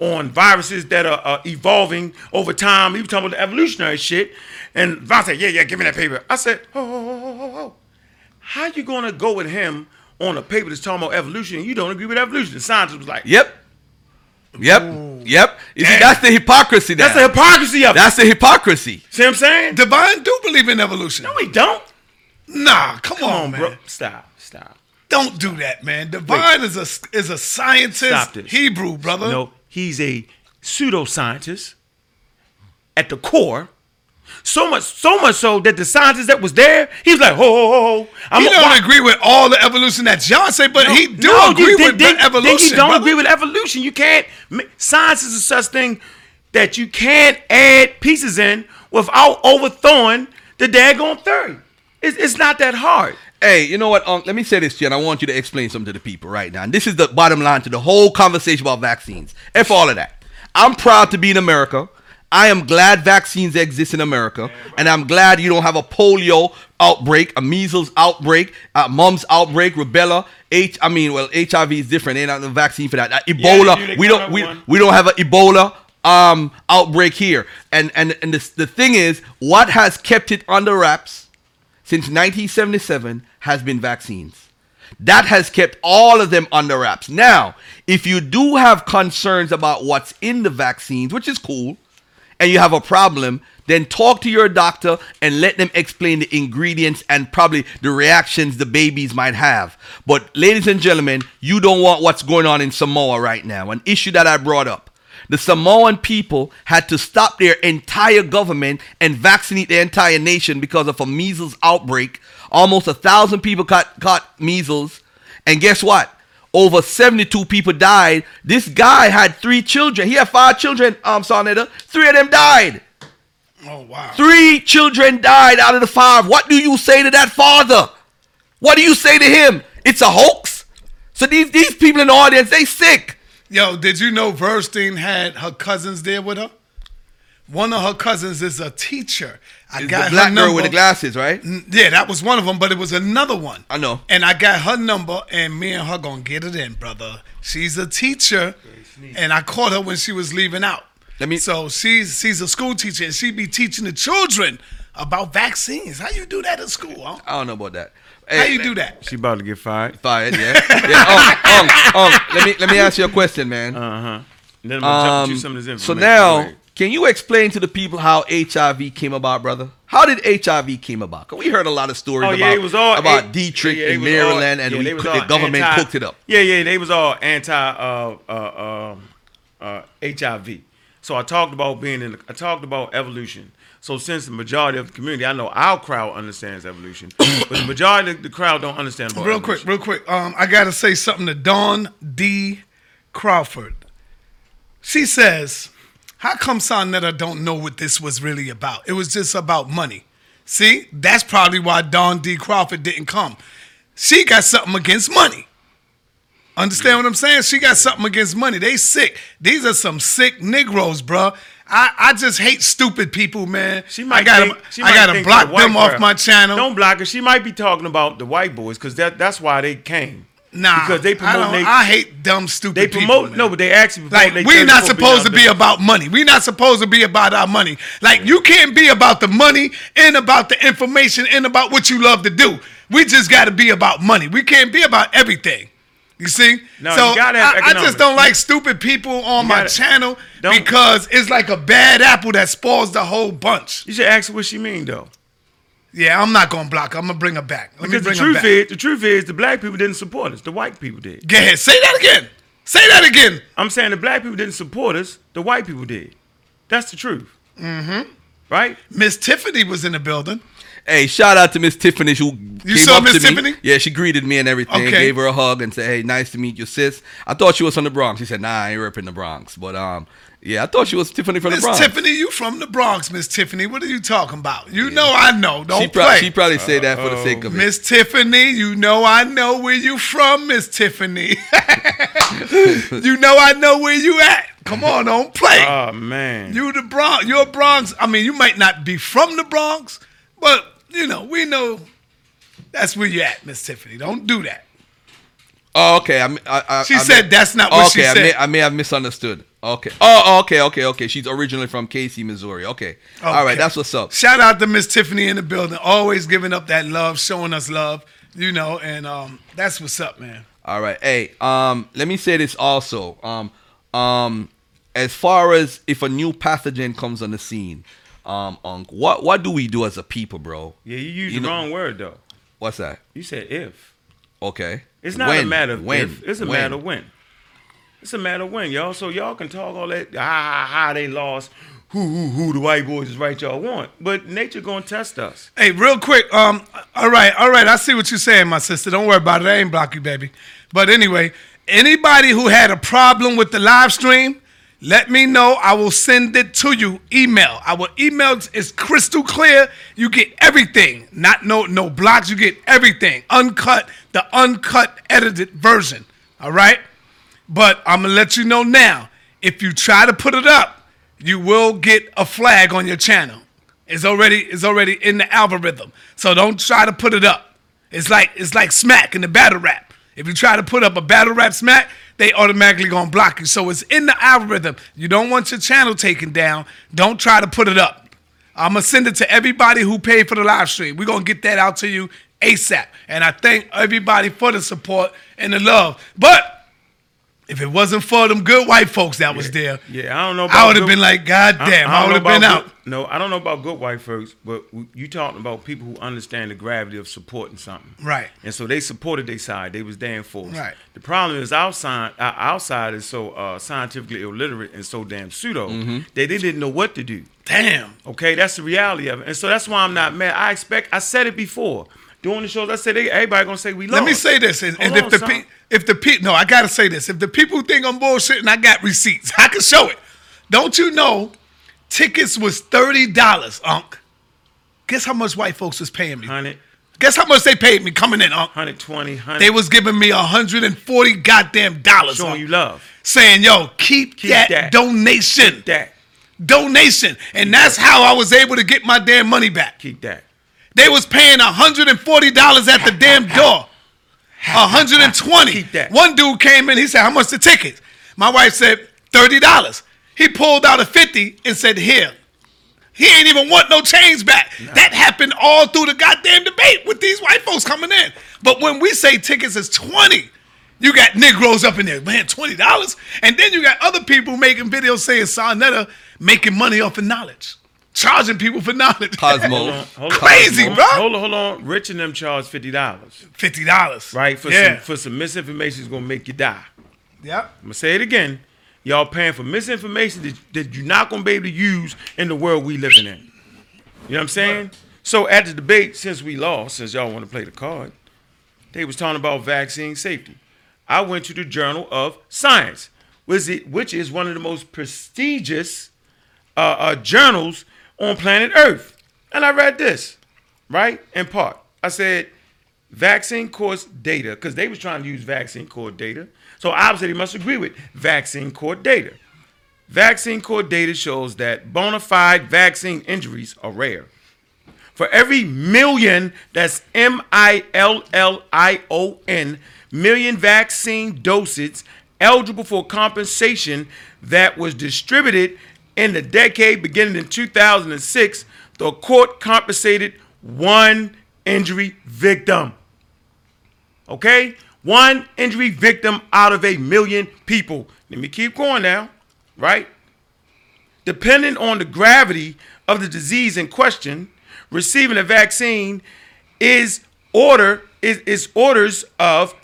Speaker 2: on viruses that are uh, evolving over time. He was talking about the evolutionary shit. And Von said, yeah, yeah, give me that paper. I said, oh, oh, oh, oh, oh. How you going to go with him on a paper that's talking about evolution and you don't agree with evolution? The scientist was like,
Speaker 1: Yep. Yep. Yep. You see, that's the hypocrisy. Now.
Speaker 2: that's the hypocrisy of it.
Speaker 1: That's the hypocrisy.
Speaker 2: See what I'm saying?
Speaker 3: Divine do believe in evolution.
Speaker 2: no, we don't.
Speaker 3: Nah, come,
Speaker 2: Come
Speaker 3: on,
Speaker 2: on,
Speaker 3: man.
Speaker 2: bro. Stop, stop.
Speaker 3: Don't do that, man. Divine is a is a scientist. Hebrew brother.
Speaker 2: No, he's a pseudoscientist at the core. So much, so much so that the scientist that was there, he was like, ho, ho, ho, ho. I'm
Speaker 3: he
Speaker 2: a-
Speaker 3: don't
Speaker 2: why-
Speaker 3: agree with all the evolution that John say, but he do
Speaker 2: No,
Speaker 3: agree with the evolution.
Speaker 2: Then you don't
Speaker 3: brother.
Speaker 2: agree with evolution. You can't. Science is a such thing that you can't add pieces in without overthrowing the daggone theory. It's, it's not that hard.
Speaker 1: Hey, you know what, Unc? Let me say this, Jen. I want you to explain something to the people right now. And this is the bottom line to the whole conversation about vaccines. F all of that. I'm proud to be in America. I am glad vaccines exist in America, and I'm glad you don't have a polio outbreak, a measles outbreak, a mumps outbreak, rubella. H. I mean, well, HIV is different. Ain't no vaccine for that. Uh, Ebola.
Speaker 2: They
Speaker 1: we don't. We,
Speaker 2: one.
Speaker 1: we don't have an Ebola um outbreak here. And and and this, the thing is, what has kept it under wraps since 1977 has been vaccines. That has kept all of them under wraps. Now, if you do have concerns about what's in the vaccines, which is cool, and you have a problem, then talk to your doctor and let them explain the ingredients and probably the reactions the babies might have. But, ladies and gentlemen, you don't want what's going on in Samoa right now. An issue that I brought up. The Samoan people had to stop their entire government and vaccinate their entire nation because of a measles outbreak. Almost a thousand people caught, caught measles. And guess what? Over 72 people died. This guy had three children. He had five children, um, Sa Neter. Three of them died.
Speaker 3: Oh wow.
Speaker 1: Three children died out of the five. What do you say to that father? What do you say to him? It's a hoax. So these these people in the audience, they sick.
Speaker 3: Yo, did you know Verstein had her cousins there with her? One of her cousins is a teacher. I
Speaker 1: It's
Speaker 3: got
Speaker 1: the black
Speaker 3: her
Speaker 1: girl
Speaker 3: number.
Speaker 1: with the glasses, right?
Speaker 3: Yeah, that was one of them, but it was another one.
Speaker 1: I know.
Speaker 3: And I got her number, and me and her gonna get it in, brother. She's a teacher, and I caught her when she was leaving out.
Speaker 1: Let me-
Speaker 3: So she's she's a school teacher, and she be teaching the children about vaccines. How you do that in school? Huh?
Speaker 1: I don't know about that.
Speaker 3: How
Speaker 1: Hey,
Speaker 3: you do that?
Speaker 2: She about to get fired.
Speaker 1: Fired, yeah. yeah um, um, um, let me let me ask you a question, man.
Speaker 2: Uh huh. Then I'm gonna jump
Speaker 1: Um,
Speaker 2: you some of this
Speaker 1: so now,
Speaker 2: Go ahead.
Speaker 1: Can you explain to the people how HIV came about, brother? How did HIV came about? 'Cause we heard a lot of stories
Speaker 2: Oh
Speaker 1: about,
Speaker 2: it was all
Speaker 1: about
Speaker 2: a-
Speaker 1: Detrick
Speaker 2: yeah, it
Speaker 1: in
Speaker 2: was all-
Speaker 1: Maryland, and
Speaker 2: yeah,
Speaker 1: we,
Speaker 2: they
Speaker 1: the government
Speaker 2: anti-
Speaker 1: cooked it up.
Speaker 2: Yeah, yeah, they was all anti uh, uh, um, uh, HIV. So I talked about being in. I talked about evolution. So since the majority of the community, I know our crowd understands evolution, but the (coughs) majority of the crowd don't understand about
Speaker 3: Real quick, real quick. Um, I gotta say something to Dawn D. Crawford. She says, "How come Sa Neter don't know what this was really about? It was just about money." See, that's probably why Don D. Crawford didn't come. She got something against money. Understand what I'm saying? She got something against money. They sick. These are some sick Negroes, bruh. I, I just hate stupid people, man.
Speaker 2: She might
Speaker 3: I gotta,
Speaker 2: think, she
Speaker 3: I
Speaker 2: might
Speaker 3: gotta block
Speaker 2: the
Speaker 3: them off my channel.
Speaker 2: Don't block her. She might be talking about the white boys because that, that's why they came.
Speaker 3: Nah,
Speaker 2: because they
Speaker 3: I,
Speaker 2: promote.
Speaker 3: don't-
Speaker 2: They,
Speaker 3: I hate dumb, stupid
Speaker 2: they promote.
Speaker 3: man.
Speaker 2: no, but they actually promote
Speaker 3: Like
Speaker 2: they
Speaker 3: we're not supposed to be about money. We're not supposed to be about our money. Like you can't be about the money and about the information and about what you love to do. We just got to be about money. We can't be about everything. You see?
Speaker 2: No,
Speaker 3: so
Speaker 2: you gotta have
Speaker 3: I, I just don't like stupid people on my
Speaker 2: gotta-
Speaker 3: channel because it's like a bad apple that spoils the whole bunch.
Speaker 2: You should ask what she mean though.
Speaker 3: Yeah, I'm not gonna block her. I'm gonna bring her back. Let me
Speaker 2: Because the
Speaker 3: bring her
Speaker 2: truth
Speaker 3: back.
Speaker 2: is, the truth is, the black people didn't support us. The white people did.
Speaker 3: Go ahead. Say that again. Say that again.
Speaker 2: I'm saying the black people didn't support us. The white people did. That's the truth. Mm-hmm. Right?
Speaker 3: Miss Tiffany was in the building.
Speaker 1: Hey, shout out to Miss Tiffany who came
Speaker 3: saw
Speaker 1: up
Speaker 3: Miss
Speaker 1: to me.
Speaker 3: Tiffany?
Speaker 1: Yeah, she greeted me and everything.
Speaker 3: Okay.
Speaker 1: Gave her a hug and said, "Hey, nice to meet you, sis." I thought she was from the Bronx. She said, "Nah, I ain't repping the Bronx." But um, yeah, I thought she was Tiffany from the
Speaker 3: Miss
Speaker 1: Bronx.
Speaker 3: Tiffany, you from the Bronx, Miss Tiffany. What are you talking about? You know I know. Don't
Speaker 1: she, pro-
Speaker 3: play.
Speaker 1: she probably say that for the sake of it.
Speaker 3: Miss Tiffany, you know I know where you from, Miss Tiffany. (laughs) you know I know where you at. Come on, don't play. (laughs)
Speaker 2: Oh man.
Speaker 3: you the Bronx. You're Bronx. I mean, you might not be from the Bronx, but you know, we know that's where you at, Miss Tiffany. Don't do that.
Speaker 1: Oh, okay. I, I, I,
Speaker 3: She
Speaker 1: I
Speaker 3: said
Speaker 1: may-
Speaker 3: that's not what oh, she
Speaker 1: okay, I
Speaker 3: said.
Speaker 1: may, I may have misunderstood. Okay. Oh, okay, okay, okay. She's originally from KC, Missouri. Okay. All right, that's what's up.
Speaker 3: Shout out to Miss Tiffany in the building, always giving up that love, showing us love, you know, and um, that's what's up, man.
Speaker 1: All right. Hey, um, let me say this also. Um, um, as far as if a new pathogen comes on the scene, um, Unc, what what do we do as a people, bro?
Speaker 2: Yeah, you used
Speaker 1: You
Speaker 2: the
Speaker 1: know-
Speaker 2: wrong word though.
Speaker 1: What's that?
Speaker 2: You said if.
Speaker 1: Okay.
Speaker 2: It's not
Speaker 1: When?
Speaker 2: a matter of
Speaker 1: when.
Speaker 2: if. It's a
Speaker 1: When?
Speaker 2: matter of when. It's a matter of when, y'all. So y'all can talk all that, ah, ha, ha, they lost. Who, who, who, the white boys is right y'all want. But nature gonna test us.
Speaker 3: Hey, real quick, um, all right, all right, I see what you're saying, my sister. Don't worry about it. I ain't block you, baby. But anyway, anybody who had a problem with the live stream, let me know. I will send it to you. Email. Our email is crystal clear. You get everything. Not no no blocks. You get everything. Uncut, the uncut edited version. All right? But I'm gonna let you know now. If you try to put it up, you will get a flag on your channel. It's already it's already in the algorithm. So don't try to put it up. It's like it's like smack in the battle rap. If you try to put up a battle rap smack, they automatically gonna block you. So it's in the algorithm. You don't want your channel taken down. Don't try to put it up. I'm gonna send it to everybody who paid for the live stream. We're gonna get that out to you ASAP. And I thank everybody for the support and the love. But if it wasn't for them good white folks that was there,
Speaker 2: Yeah, I don't know. About
Speaker 3: I would have been like, God damn, I,
Speaker 2: don't
Speaker 3: would have been out.
Speaker 2: Good, no, I don't know about good white folks, but you talking about people who understand the gravity of supporting something.
Speaker 3: Right.
Speaker 2: And so they supported their side. They was damn force.
Speaker 3: Right.
Speaker 2: The problem is outside, our, our is so uh, scientifically illiterate and so damn pseudo
Speaker 3: Mm-hmm.
Speaker 2: that they didn't know what to do.
Speaker 3: Damn.
Speaker 2: Okay, that's the reality of it. And so that's why I'm not mad. I expect. I said it before doing the shows. I said they, everybody gonna say we lost.
Speaker 3: Let me say this, and, and if
Speaker 2: on,
Speaker 3: the pe- if the pe- no, I gotta say this. If the people think I'm bullshitting, I got receipts. (laughs) I can show it. Don't you know? Tickets was thirty dollars, Unc. Guess how much white folks was paying me?
Speaker 2: 100,
Speaker 3: Guess how much they paid me coming in, Unc?
Speaker 2: 120, 100,
Speaker 3: They was giving me hundred and forty goddamn dollars,
Speaker 2: showing
Speaker 3: Unc.
Speaker 2: you love.
Speaker 3: saying, "Yo, keep,
Speaker 2: Keep
Speaker 3: that,
Speaker 2: that.
Speaker 3: donation,
Speaker 2: That
Speaker 3: donation," and that's how I was able to get my damn money back.
Speaker 2: keep that.
Speaker 3: They was paying $140 at the damn door. 120.
Speaker 2: Keep that.
Speaker 3: One dude came in, he said, How much the tickets? My wife said, $30. He pulled out a 50 and said, Here. He ain't even want no change back. That happened all through the goddamn debate with these white folks coming in. But when we say tickets is 20, you got Negroes up in there, man, $20. And then you got other people making videos saying Sa Neter making money off of knowledge, charging people for knowledge.
Speaker 1: Cosmo.
Speaker 2: Hold on,
Speaker 3: Crazy,
Speaker 2: on,
Speaker 3: bro.
Speaker 2: Hold on, hold on. Rich and them charge fifty dollars,
Speaker 3: Fifty dollars.
Speaker 2: right? For
Speaker 3: yeah.
Speaker 2: some for some misinformation is gonna make you die.
Speaker 3: Yep.
Speaker 2: I'm gonna say it again. Y'all paying for misinformation that, that you're not gonna be able to use in the world we living in. You know what I'm saying? So at the debate, since we lost, since y'all want to play the card, they was talking about vaccine safety. I went to the Journal of Science, which is, which is one of the most prestigious uh, uh, journals on planet Earth, and I read this, right? In part, I said vaccine course data because they was trying to use vaccine court data. So obviously they must agree with vaccine court data. Vaccine court data shows that bona fide vaccine injuries are rare. For every million, that's M I L L I O N, million vaccine doses eligible for compensation that was distributed in the decade beginning in 2006, the court compensated one injury victim. Okay? One injury victim out of a million people. Let me keep going now, right? Depending on the gravity of the disease in question, receiving a vaccine is order is, is orders of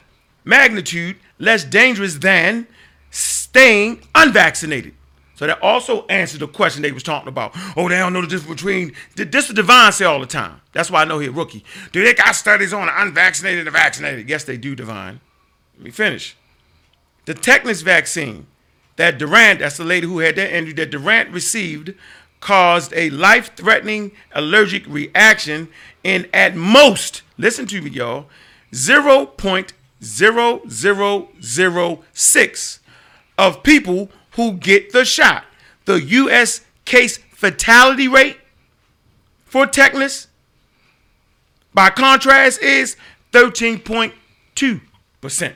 Speaker 2: magnitude less dangerous than staying unvaccinated. So that also answers the question they was talking about. Oh, they don't know the difference between this is Divine say all the time. That's why I know he a rookie. Do they got studies on unvaccinated and vaccinated? Yes, they do, Divine. Let me finish. The tetanus vaccine that Durant, that's the lady who had that injury, that Durant received, caused a life-threatening allergic reaction in at most, listen to me, y'all, 0.0006 of people who get the shot. The U.S. case fatality rate for tetanus, by contrast, is 13.2%.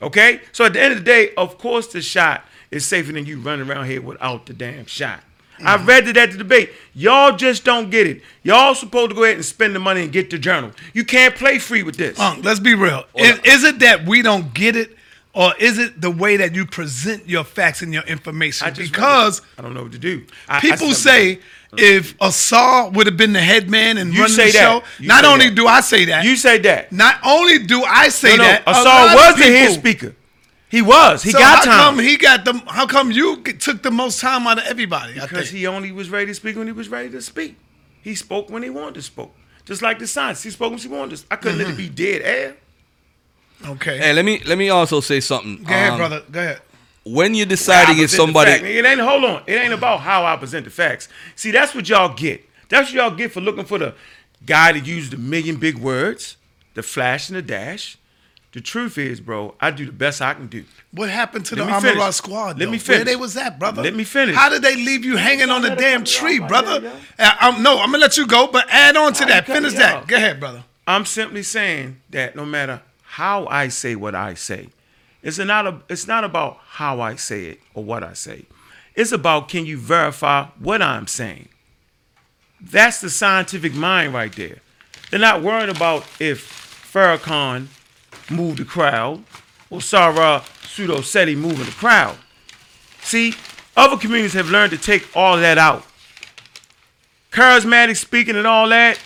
Speaker 2: Okay? So at the end of the day, of course, the shot is safer than you running around here without the damn shot. I mm-hmm. read it at the debate. Y'all just don't get it. Y'all supposed to go ahead and spend the money and get the journal. You can't play free with this.
Speaker 3: Unc, let's be real. Is, is it that we don't get it, or is it the way that you present your facts and your information?
Speaker 2: I
Speaker 3: because
Speaker 2: I don't know what to do. I- I
Speaker 3: people
Speaker 2: just-
Speaker 3: say if Asar would have been the head man and
Speaker 2: You
Speaker 3: running
Speaker 2: say
Speaker 3: the
Speaker 2: that.
Speaker 3: show,
Speaker 2: You
Speaker 3: not only
Speaker 2: that.
Speaker 3: do I say that,
Speaker 2: you say that.
Speaker 3: not only do I say
Speaker 2: no, no,
Speaker 3: that, a lot
Speaker 2: Asar
Speaker 3: of
Speaker 2: was the head speaker. He was. He
Speaker 3: so
Speaker 2: got
Speaker 3: how
Speaker 2: time.
Speaker 3: come he got the? How come you took the most time out of everybody?
Speaker 2: Because he only was ready to speak when he was ready to speak. He spoke when he wanted to speak. Just like the science. He spoke when he wanted to. I couldn't let it mm-hmm. be dead air.
Speaker 3: Okay.
Speaker 1: Hey, let me let me also say something.
Speaker 3: Go ahead,
Speaker 1: Um,
Speaker 3: brother. Go ahead.
Speaker 1: When you're
Speaker 2: I
Speaker 1: deciding if somebody.
Speaker 2: It ain't hold on. It ain't about how I present the facts. See, that's what y'all get. That's what y'all get for looking for the guy that used a million big words, the flash and the dash. The truth is, bro, I do the best I can do.
Speaker 3: What happened to
Speaker 2: Let
Speaker 3: the
Speaker 2: me
Speaker 3: Armor
Speaker 2: finish.
Speaker 3: Rock squad?
Speaker 2: Let
Speaker 3: though?
Speaker 2: me
Speaker 3: Where
Speaker 2: finish.
Speaker 3: they was at, brother?
Speaker 2: Let me finish.
Speaker 3: How did they leave you hanging on the damn tree,
Speaker 2: y'all.
Speaker 3: brother?
Speaker 2: Yeah,
Speaker 3: Uh, um, no, I'm gonna let you go, but add on to
Speaker 2: I
Speaker 3: that. Finish that. Go ahead, brother.
Speaker 2: I'm simply saying that no matter how I say what I say, it's not a, it's not about how I say it or what I say. It's about can you verify what I'm saying. That's the scientific mind right there. They're not worried about if Farrakhan moved the crowd or Sarah Pseudo Seti moving the crowd. See, other communities have learned to take all that out charismatic speaking and all that,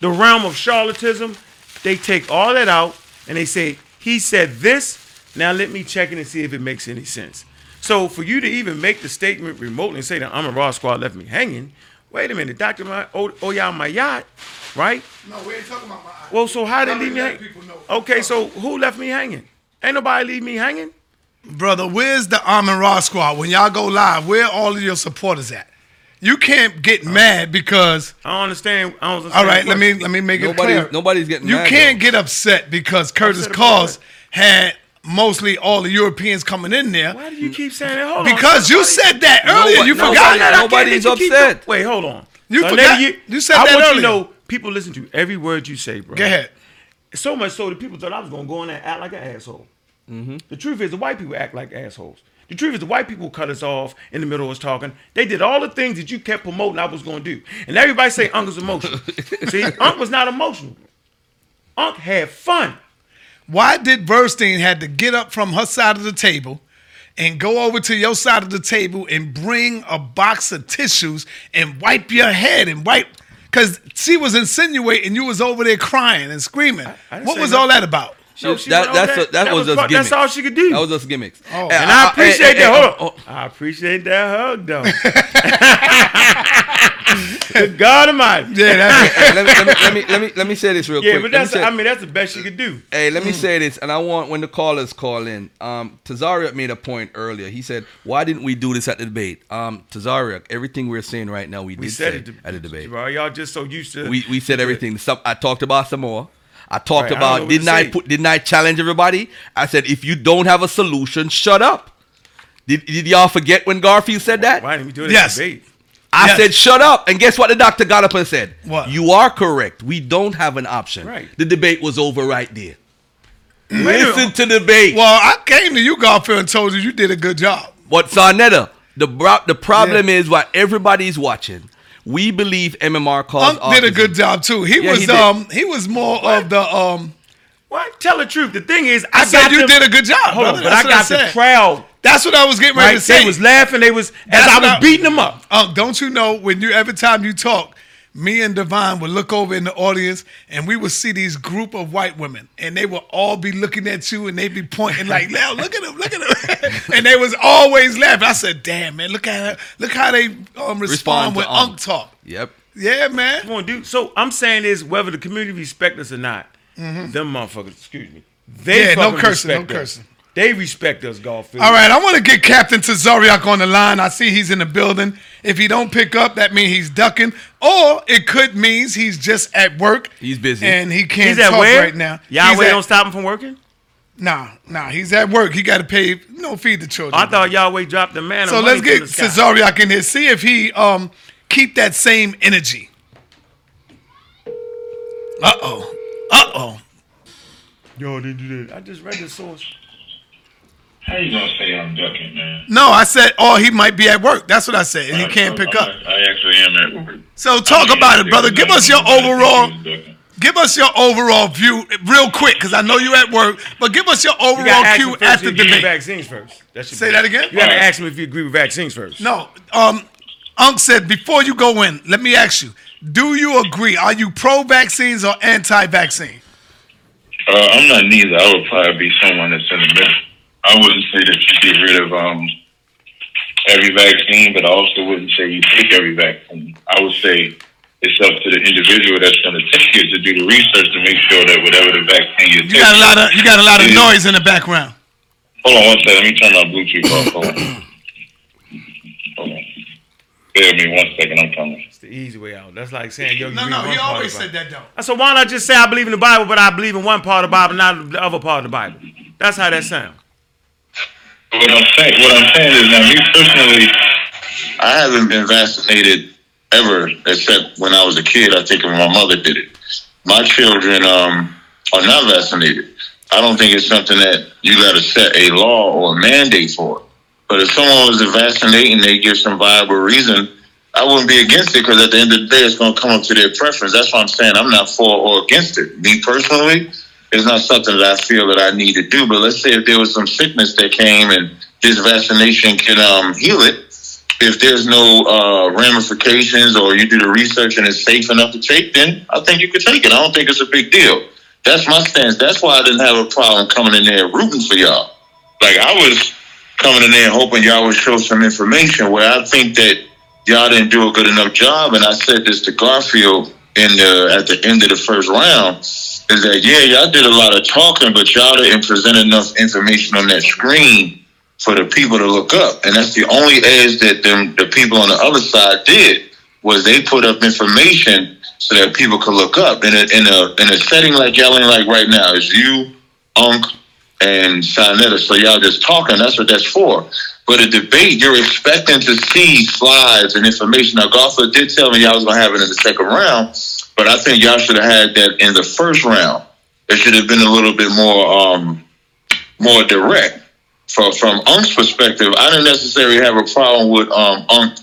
Speaker 2: the realm of charlatanism, they take all that out and they say, he said this, now let me check it and see if it makes any sense. So for you to even make the statement remotely and say that I'm a raw squad left me hanging, wait a minute, Dr. Ma- O- my yacht, right?
Speaker 3: No, we ain't talking about my. yacht.
Speaker 2: Well, so how did
Speaker 3: Let
Speaker 2: they leave
Speaker 3: me
Speaker 2: me hanging?
Speaker 3: people know.
Speaker 2: Okay, so who left me hanging? Ain't nobody leave me hanging.
Speaker 3: brother, where's the Armor Raw squad? When y'all go live, where all of your supporters at? You can't get oh. mad because.
Speaker 2: I don't understand. I don't understand
Speaker 3: All right, let me let me make it clear.
Speaker 1: nobody's getting
Speaker 3: You
Speaker 1: mad,
Speaker 3: can't get upset because Curtis
Speaker 2: Upset about
Speaker 3: Cause had mostly all the Europeans coming in there.
Speaker 2: Why do you keep saying that? Hold on.
Speaker 3: Because you
Speaker 2: somebody-
Speaker 3: said that earlier.
Speaker 1: Nobody-
Speaker 3: you
Speaker 1: nobody-
Speaker 3: forgot.
Speaker 2: that. I can't
Speaker 1: Nobody's
Speaker 2: let you keep
Speaker 1: upset.
Speaker 2: go- Wait, hold on.
Speaker 3: You
Speaker 2: So,
Speaker 3: forgot-
Speaker 2: lady,
Speaker 3: you said
Speaker 2: I
Speaker 3: that
Speaker 2: want you
Speaker 3: earlier.
Speaker 2: to know people listen to every word you say, bro.
Speaker 3: Go ahead.
Speaker 2: So much so that people thought I was gonna go in there and act like an asshole. Mm-hmm. The truth is, the white people act like assholes. The truth is, the white people cut us off in the middle of us talking. They did all the things that you kept promoting I was gonna do, and everybody say Unc was emotional. (laughs) See, Unc was not emotional. Unc had fun.
Speaker 3: Why did Burstein had to get up from her side of the table and go over to your side of the table and bring a box of tissues and wipe your head and wipe? Because she was insinuating you was over there crying and screaming.
Speaker 2: I didn't
Speaker 3: what
Speaker 2: say
Speaker 3: was all that about?
Speaker 2: So she
Speaker 1: that, that's
Speaker 2: there.
Speaker 1: a, that,
Speaker 2: That
Speaker 1: was,
Speaker 2: was
Speaker 1: just gimmicks.
Speaker 2: that's all she could do.
Speaker 1: That was just gimmicks.
Speaker 3: Oh.
Speaker 2: And
Speaker 1: Uh,
Speaker 2: I
Speaker 1: uh,
Speaker 2: appreciate
Speaker 1: hey,
Speaker 2: that.
Speaker 1: hey,
Speaker 2: Hold
Speaker 1: oh,
Speaker 2: on. I appreciate that hug, though. (laughs) Good God Almighty.
Speaker 3: Yeah, that,
Speaker 1: hey, let, me, let, me, let me let me let me say this real
Speaker 2: Yeah,
Speaker 1: quick.
Speaker 2: Yeah, but
Speaker 1: Let me
Speaker 2: that's
Speaker 1: say-
Speaker 2: I mean that's the best she could do.
Speaker 1: Hey, let me say this, and I want when the callers call in. Um, Tazaryach made a point earlier. He said, "Why didn't we do this at the debate?" Um, Tazaryach, everything we're saying right now, we,
Speaker 2: We
Speaker 1: did
Speaker 2: said
Speaker 1: say
Speaker 2: it
Speaker 1: at the debate.
Speaker 2: Bro, y'all just so used to
Speaker 1: We we said everything. I talked about Samoa. I talked
Speaker 2: Right, I don't know
Speaker 1: about
Speaker 2: what
Speaker 1: didn't I
Speaker 2: say.
Speaker 1: put didn't I challenge everybody? I said if you don't have a solution, shut up. Did, did y'all forget when Garfield said that?
Speaker 2: Why didn't we do it
Speaker 3: Yes.
Speaker 2: at debate?
Speaker 1: I
Speaker 3: Yes.
Speaker 1: said shut up. And guess what the doctor got up and said?
Speaker 3: What?
Speaker 1: You are correct. We don't have an option.
Speaker 2: Right.
Speaker 1: The debate was over right there. (clears throat) Listen to the debate.
Speaker 3: Well, I came to you, Garfield, and told you you did a good job.
Speaker 1: What Sa Neter? The bro- the problem is while everybody's watching, we believe MMR caused
Speaker 3: Unc did a good job too. He
Speaker 1: Yeah,
Speaker 3: was
Speaker 1: he
Speaker 3: um he was more of the um.
Speaker 2: What? Tell the truth. The thing is,
Speaker 3: I,
Speaker 2: I,
Speaker 3: said you
Speaker 2: them-
Speaker 3: did a good job,
Speaker 2: Hold on,
Speaker 3: brother.
Speaker 2: but I got
Speaker 3: said.
Speaker 2: the crowd.
Speaker 3: That's what I was getting ready
Speaker 2: Right?
Speaker 3: to say.
Speaker 2: They was laughing. They was as
Speaker 3: That's
Speaker 2: I was
Speaker 3: I-
Speaker 2: beating them up.
Speaker 3: Unc, don't you know when you every time you talk, me and Divine would look over in the audience and we would see these group of white women and they would all be looking at you and they'd be pointing like, "Now look at them, look at them," (laughs) and they was always laughing. I said, "Damn man, look at look how they um, respond,
Speaker 1: Respond to
Speaker 3: when
Speaker 1: Unc.
Speaker 3: Unc talk."
Speaker 1: Yep.
Speaker 3: Yeah, man.
Speaker 2: Come on, dude. So I'm saying is whether the community respect us or not, them motherfuckers. Excuse me. They
Speaker 3: Mm-hmm. Yeah, no cursing, no
Speaker 2: respect us.
Speaker 3: cursing.
Speaker 2: They respect us, Garfield.
Speaker 3: All right, I want to get Captain Tazaryach on the line. I see he's in the building. If he don't pick up, that means he's ducking, or it could means he's just at work.
Speaker 1: He's busy.
Speaker 3: and he can't
Speaker 2: He's at
Speaker 3: talk
Speaker 2: where
Speaker 3: right now.
Speaker 2: Yahweh
Speaker 3: He's at-
Speaker 2: don't stop him from working.
Speaker 3: Nah, nah, he's at work. He got to pay. No, feed the children.
Speaker 2: I thought Yahweh dropped the man.
Speaker 3: so. Let's get Tazaryach in here. See if he um keep that same energy. Uh oh. Uh oh.
Speaker 2: Yo, they do that. I just read the source.
Speaker 5: How you gonna say I'm ducking, man?
Speaker 3: No, I said, oh, he might be at work. That's what I said, and he can't pick up.
Speaker 5: I actually am at work.
Speaker 3: So talk about it, brother. Give us your overall. Give us your overall view real quick, because I know you're at work. But give us your overall
Speaker 2: gotta ask
Speaker 3: view
Speaker 2: first
Speaker 3: at
Speaker 2: if
Speaker 3: the
Speaker 2: he agree with
Speaker 3: debate.
Speaker 2: vaccines first. That should
Speaker 3: Say
Speaker 2: be-
Speaker 3: that again?
Speaker 2: You gotta ask him if you agree with vaccines first.
Speaker 3: No, um, Unc said before you go in, let me ask you: Do you agree? Are you pro-vaccines or anti-vaccine?
Speaker 5: Uh, I'm not neither. I would probably be someone that's in the middle. I wouldn't say that you get rid of um, every vaccine, but I also wouldn't say you take every vaccine. I would say it's up to the individual that's going to take it to do the research to make sure that whatever the vaccine you
Speaker 3: You
Speaker 5: take.
Speaker 3: got a lot of you got a lot of
Speaker 5: Yeah.
Speaker 3: noise in the background.
Speaker 5: Hold on one second. Let me turn my Bluetooth off. Hold on. Hold on. Bear me one second. I'm coming.
Speaker 2: It's the easy way out. That's like saying, yo, you
Speaker 3: No,
Speaker 2: read
Speaker 3: no, he always said
Speaker 2: Bible.
Speaker 3: that though.
Speaker 2: I said, why not just say I believe in the Bible, but I believe in one part of the Bible, not the other part of the Bible? That's how that sounds.
Speaker 5: What I'm saying, what I'm saying is, now me personally, I haven't been vaccinated ever, except when I was a kid. I think when my mother did it. My children um, are not vaccinated. I don't think it's something that you got to set a law or a mandate for. But if someone was to vaccinate and they give some viable reason, I wouldn't be against it because at the end of the day, it's going to come up to their preference. That's what I'm saying. I'm not for or against it. Me personally, it's not something that I feel that I need to do. But let's say if there was some sickness that came and this vaccination can um, heal it, if there's no uh, ramifications or you do the research and it's safe enough to take, then I think you could take it. I don't think it's a big deal. That's my stance. That's why I didn't have a problem coming in there rooting for y'all. Like I was coming in there hoping y'all would show some information where I think that y'all didn't do a good enough job. And I said this to Garfield in the at the end of the first round is that yeah, y'all did a lot of talking, but y'all didn't present enough information on that screen for the people to look up. And that's the only edge that them the people on the other side did was they put up information so that people could look up. In a in a in a setting like y'all in like right now, it's you, Unc, and Sa Neter. So y'all just talking. That's what that's for. But a debate, you're expecting to see slides and information. Now, Garfield did tell me y'all was gonna have it in the second round, but I think y'all should have had that in the first round. It should have been a little bit more um, more direct. From from Unc's perspective, I didn't necessarily have a problem with um, Unc,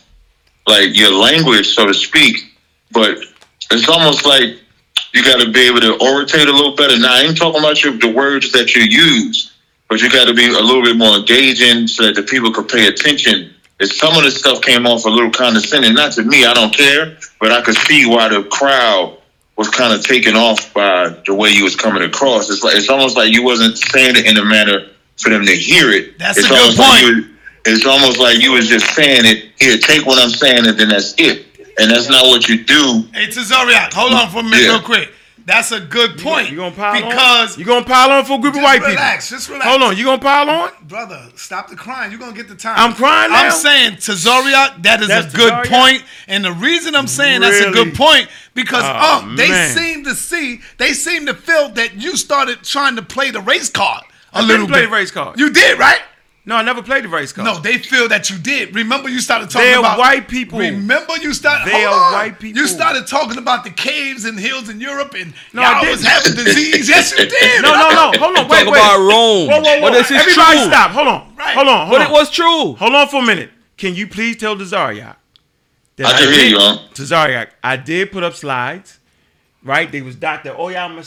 Speaker 5: like your language, so to speak. But it's almost like you got to be able to orientate a little better. Now, I ain't talking about your, the words that you use, but you got to be a little bit more engaging so that the people could pay attention. If some of the stuff came off a little condescending, not to me, I don't care, but I could see why the crowd was kind of taken off by the way you was coming across. It's like it's almost like you wasn't saying it in a manner for them to hear it.
Speaker 3: That's
Speaker 5: it's
Speaker 3: a good
Speaker 5: like
Speaker 3: point.
Speaker 5: you- it's almost like you was just saying it. Here, take what I'm saying, and then that's it. And that's not what you do.
Speaker 3: Hey, Tazaryach, hold on for a minute,
Speaker 5: Yeah.
Speaker 3: real quick. That's a good point.
Speaker 2: You gonna pile
Speaker 3: because
Speaker 2: on? You gonna pile on for a group of white
Speaker 3: relax,
Speaker 2: people?
Speaker 3: just relax.
Speaker 2: Hold on, you gonna pile on?
Speaker 3: brother, stop the crying. You're gonna get the time.
Speaker 2: I'm crying
Speaker 3: I'm saying Tazaryach, that is
Speaker 2: That's
Speaker 3: a good
Speaker 2: Tazaryach?
Speaker 3: point. And the reason I'm saying that's a good point because
Speaker 2: Oh,
Speaker 3: oh, they
Speaker 2: man.
Speaker 3: seem to see, they seem to feel that you started trying to play the race card a
Speaker 2: I
Speaker 3: little
Speaker 2: didn't play
Speaker 3: bit.
Speaker 2: the race card.
Speaker 3: You did, right?
Speaker 2: No, I never played the race car.
Speaker 3: No, they feel that you did. Remember, you started talking about.
Speaker 2: They're
Speaker 3: about
Speaker 2: white people.
Speaker 3: Remember, you started.
Speaker 2: They
Speaker 3: hold
Speaker 2: are
Speaker 3: on.
Speaker 2: white people.
Speaker 3: You started talking about the caves and hills in Europe, and
Speaker 2: No, I
Speaker 3: y'all was having disease. yes, you (laughs) did.
Speaker 2: no, no, no. Hold on. Wait,
Speaker 1: Talk
Speaker 2: wait.
Speaker 1: about Rome.
Speaker 2: Whoa, whoa, whoa.
Speaker 1: But this is
Speaker 2: Everybody
Speaker 1: true.
Speaker 2: stop. Hold on.
Speaker 3: Right.
Speaker 2: Hold on. Hold
Speaker 1: But
Speaker 2: on.
Speaker 1: it was true.
Speaker 2: Hold on for a minute. Can you please tell Tazaryach that
Speaker 5: I can hear
Speaker 2: did,
Speaker 5: you, huh?
Speaker 2: Tazaryach, I did put up slides, right? They was Dr. Oyama,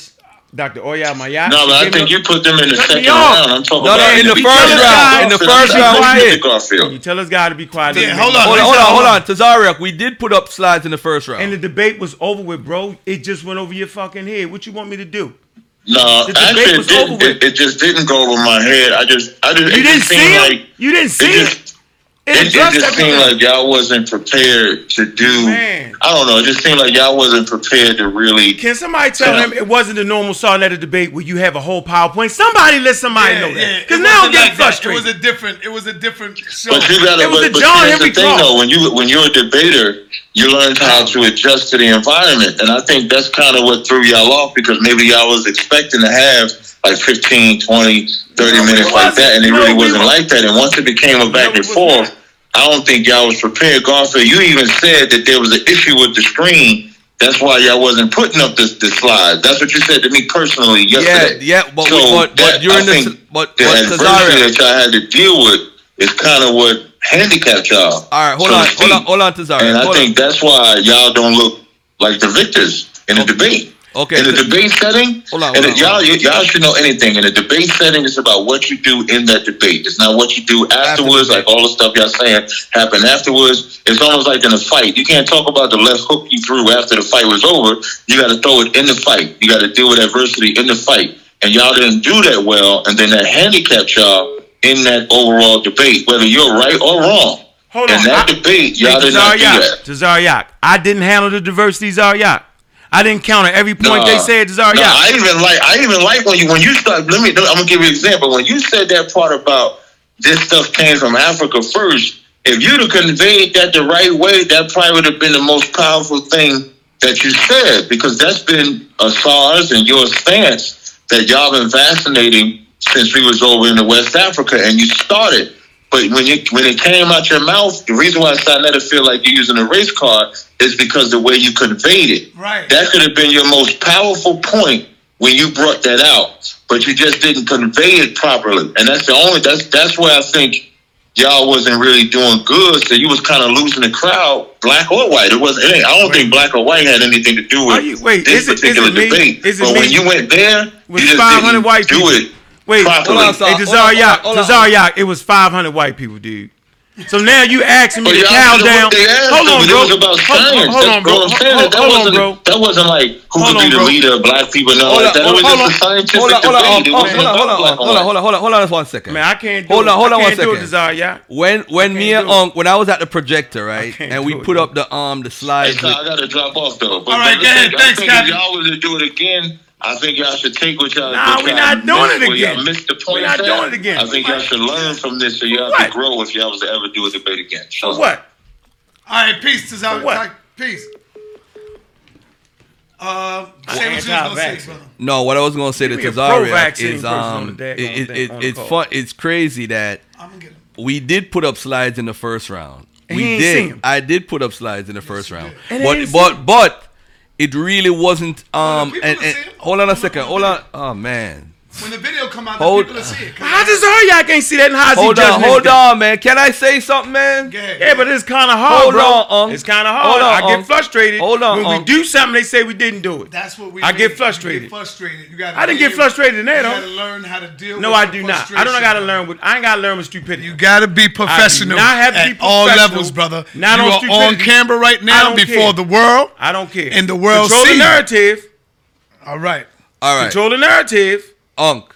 Speaker 2: Dr. Oyama Mayat.
Speaker 5: No, but I think you put them in the
Speaker 2: Cut
Speaker 5: second round. I'm talking
Speaker 1: No, no,
Speaker 5: about
Speaker 1: in the
Speaker 5: we
Speaker 1: first
Speaker 5: tell this
Speaker 2: round.
Speaker 5: guy
Speaker 1: In the
Speaker 5: to
Speaker 1: first
Speaker 5: be
Speaker 1: round, we
Speaker 5: quiet,
Speaker 1: did.
Speaker 2: You tell this guy to be quiet.
Speaker 3: Yeah, hold on.
Speaker 1: Hold on,
Speaker 3: Hold
Speaker 1: hold on,
Speaker 3: on.
Speaker 1: hold on. Tazaryach, we did put up slides in the first round.
Speaker 2: And the debate was over with, bro. It just went over your fucking head. What you want me to do?
Speaker 5: No,
Speaker 2: The debate
Speaker 5: actually,
Speaker 2: was
Speaker 5: it,
Speaker 2: over
Speaker 5: didn't,
Speaker 2: with.
Speaker 5: it, it just didn't go over my head. I just, I just,
Speaker 2: You
Speaker 5: it
Speaker 2: didn't
Speaker 5: just
Speaker 2: see
Speaker 5: seemed
Speaker 2: him.
Speaker 5: like
Speaker 2: you didn't see
Speaker 5: it just,
Speaker 2: It,
Speaker 5: it, it
Speaker 2: addressed
Speaker 5: just seemed like y'all wasn't prepared to do.
Speaker 2: Man.
Speaker 5: I don't know. It just seemed like y'all wasn't prepared to really.
Speaker 2: Can somebody tell him it wasn't the normal Sa Neter debate where you have a whole PowerPoint? Somebody let somebody know that. Because
Speaker 3: it
Speaker 2: now I'm getting
Speaker 3: like that.
Speaker 2: frustrated.
Speaker 3: It was a different. It was a different show.
Speaker 5: But you gotta.
Speaker 2: It was
Speaker 5: But,
Speaker 2: the
Speaker 5: but
Speaker 2: John
Speaker 5: see,
Speaker 2: Henry
Speaker 5: the thing,
Speaker 2: Clark.
Speaker 5: though. When you when you're a debater, you learned how to adjust to the environment, and I think that's kind of what threw y'all off because maybe y'all was expecting to have like 15, 20, 30
Speaker 2: No,
Speaker 5: minutes like that, and it
Speaker 2: No,
Speaker 5: really wasn't
Speaker 2: were-
Speaker 5: like that. And once it became a back
Speaker 2: it
Speaker 5: and forth,
Speaker 2: not.
Speaker 5: I don't think y'all was prepared. Garfield, you even said that there was an issue with the screen. That's why y'all wasn't putting up this, the slides. That's what you said to me personally
Speaker 1: yeah,
Speaker 5: yesterday.
Speaker 1: yeah, but,
Speaker 5: So
Speaker 1: but, but
Speaker 5: that-
Speaker 1: during
Speaker 5: I
Speaker 1: the
Speaker 5: think
Speaker 1: but, but
Speaker 5: the adversity
Speaker 1: Tazaryach.
Speaker 5: that y'all had to deal with is kind of what handicapped y'all.
Speaker 1: All right, hold
Speaker 5: so to
Speaker 1: on, hold on, hold on, Tazaryach.
Speaker 5: And I
Speaker 1: hold
Speaker 5: think that's why y'all don't look like the victors in the debate.
Speaker 1: Okay,
Speaker 5: In the debate setting,
Speaker 1: Hold on,
Speaker 5: and
Speaker 1: hold on,
Speaker 5: y'all,
Speaker 1: on.
Speaker 5: y'all should know anything. In a debate setting, it's about what you do in that debate. It's not what you do afterwards, like all the stuff y'all saying happened afterwards. It's almost like in a fight. You can't talk about the left hook you threw after the fight was over. You got to throw it in the fight. You got to deal with adversity in the fight. And y'all didn't do that well, and then that handicapped y'all in that overall debate, whether you're right or wrong.
Speaker 2: Hold
Speaker 5: in
Speaker 2: on.
Speaker 5: that
Speaker 2: I-
Speaker 5: debate, y'all did not do that.
Speaker 2: Tazaryach, I didn't handle the diversity, Zaryak. I didn't counter every point they
Speaker 5: Nah.
Speaker 2: said, Tazaryach.
Speaker 5: No, I even like I even like when you when you start. Let me. I'm gonna give you an example. When you said that part about this stuff came from Africa first, if you'd have conveyed that the right way, that probably would have been the most powerful thing that you said because that's been a SARS and your stance that y'all been vaccinating since we was over in the West Africa and you started. But when you when it came out your mouth, the reason why Sa Neter feel like you're using a race card is because the way you conveyed it.
Speaker 3: Right.
Speaker 5: That could have been your most powerful point when you brought that out, but you just didn't convey it properly. And that's the only that's that's where I think y'all wasn't really doing good. So you was kind of losing the crowd, black or white. It wasn't. It I don't think black or white had anything to do with
Speaker 2: you- wait,
Speaker 5: this
Speaker 2: is it- is
Speaker 5: particular
Speaker 2: it
Speaker 5: debate.
Speaker 2: Is it
Speaker 5: but
Speaker 2: me?
Speaker 5: when you went there,
Speaker 2: was
Speaker 5: you just
Speaker 2: 500
Speaker 5: didn't
Speaker 2: white
Speaker 5: do
Speaker 2: people.
Speaker 5: it
Speaker 2: Wait,
Speaker 5: properly.
Speaker 1: hold on, son.
Speaker 2: Hey,
Speaker 1: Hold on,
Speaker 2: Tazaryach,
Speaker 1: hold on, hold on.
Speaker 2: Tazaryach, it was 500 white people, dude. So now you asking me
Speaker 5: But
Speaker 2: to
Speaker 5: y'all
Speaker 2: count
Speaker 5: did
Speaker 2: down.
Speaker 5: what they asked,
Speaker 2: Hold on, bro.
Speaker 5: It was about
Speaker 2: Hold- Hold on, bro.
Speaker 5: what
Speaker 2: Hold
Speaker 5: that
Speaker 2: hold on, bro.
Speaker 5: That wasn't like who
Speaker 2: Hold
Speaker 5: could
Speaker 2: on,
Speaker 5: be the
Speaker 2: bro.
Speaker 5: leader of black people and all
Speaker 1: Hold
Speaker 5: that.
Speaker 1: Hold
Speaker 5: was
Speaker 1: on,
Speaker 5: just a scientific
Speaker 1: hold on,
Speaker 5: debate. It
Speaker 1: hold on, hold on, hold on, hold on, hold on, hold on, hold on, just one second.
Speaker 2: Man, I can't do
Speaker 1: Hold
Speaker 2: it.
Speaker 1: on, hold on
Speaker 2: I
Speaker 1: one
Speaker 2: can't do it,
Speaker 1: second.
Speaker 2: Tazaryach.
Speaker 1: When when me and
Speaker 2: do.
Speaker 1: Unc when I was at the projector, right, and we put up the um the slides.
Speaker 5: I gotta drop off though.
Speaker 3: All right,
Speaker 5: but
Speaker 3: go ahead. Thanks, Captain.
Speaker 5: y'all was to do it again, I think y'all should take what y'all.
Speaker 2: Nah,
Speaker 5: what
Speaker 2: we
Speaker 5: y'all
Speaker 2: not doing
Speaker 5: missed,
Speaker 2: it
Speaker 5: where Y'all
Speaker 2: again.
Speaker 5: missed the
Speaker 2: We
Speaker 5: point.
Speaker 2: not
Speaker 5: at.
Speaker 2: doing it again.
Speaker 5: I think y'all should learn from this so y'all
Speaker 2: What?
Speaker 5: can grow if y'all was to ever do a debate again.
Speaker 2: So
Speaker 5: So
Speaker 2: what?
Speaker 3: All right, peace to Zara.
Speaker 2: what?
Speaker 3: Peace. Uh, say what you was gonna say,
Speaker 1: no, what I was gonna say to
Speaker 2: Give me a
Speaker 1: is um
Speaker 2: the day-
Speaker 1: it, it, it, it's fun. It's crazy that
Speaker 3: I'm gonna get him.
Speaker 1: we did put up slides in the first round.
Speaker 2: And
Speaker 1: we
Speaker 2: he ain't seen
Speaker 1: did.
Speaker 2: 'em.
Speaker 1: I did put up slides in the first round,
Speaker 2: And
Speaker 1: but but but it really wasn't. Um, and, and hold on a second. Hold on. Oh man.
Speaker 3: When the video come out,
Speaker 1: Hold-
Speaker 3: the people will see it.
Speaker 2: How Tazaryach ain't see that and how's
Speaker 1: Hold
Speaker 2: he
Speaker 1: on.
Speaker 2: judging
Speaker 1: Hold
Speaker 2: this
Speaker 1: on, man. Can I say something, man?
Speaker 3: Go ahead.
Speaker 2: Yeah, but it's kind of hard,
Speaker 1: Hold
Speaker 2: bro.
Speaker 1: on, Unc.
Speaker 2: It's kind of
Speaker 1: Hold
Speaker 2: hard.
Speaker 1: on,
Speaker 2: I get
Speaker 1: Unc.
Speaker 2: frustrated
Speaker 1: Hold on,
Speaker 2: when we
Speaker 1: um.
Speaker 2: do something. They say we didn't do it.
Speaker 3: That's what we.
Speaker 2: I
Speaker 3: mean.
Speaker 2: get
Speaker 3: You
Speaker 2: frustrated.
Speaker 3: get frustrated. You gotta
Speaker 2: I didn't get frustrated in that.
Speaker 3: You
Speaker 2: though.
Speaker 3: gotta learn how to deal.
Speaker 2: No,
Speaker 3: with
Speaker 2: I do not. I don't
Speaker 3: frustration.
Speaker 2: got to learn with. I ain't got to learn with stupidity.
Speaker 3: You gotta be professional
Speaker 2: I have to
Speaker 3: at
Speaker 2: be
Speaker 3: all levels, brother.
Speaker 2: not
Speaker 3: you
Speaker 2: on
Speaker 3: are on camera right now before
Speaker 2: care.
Speaker 3: the world.
Speaker 2: I don't care.
Speaker 3: And the world
Speaker 2: control the narrative.
Speaker 3: All right.
Speaker 1: All right.
Speaker 2: Control the narrative.
Speaker 1: Unc.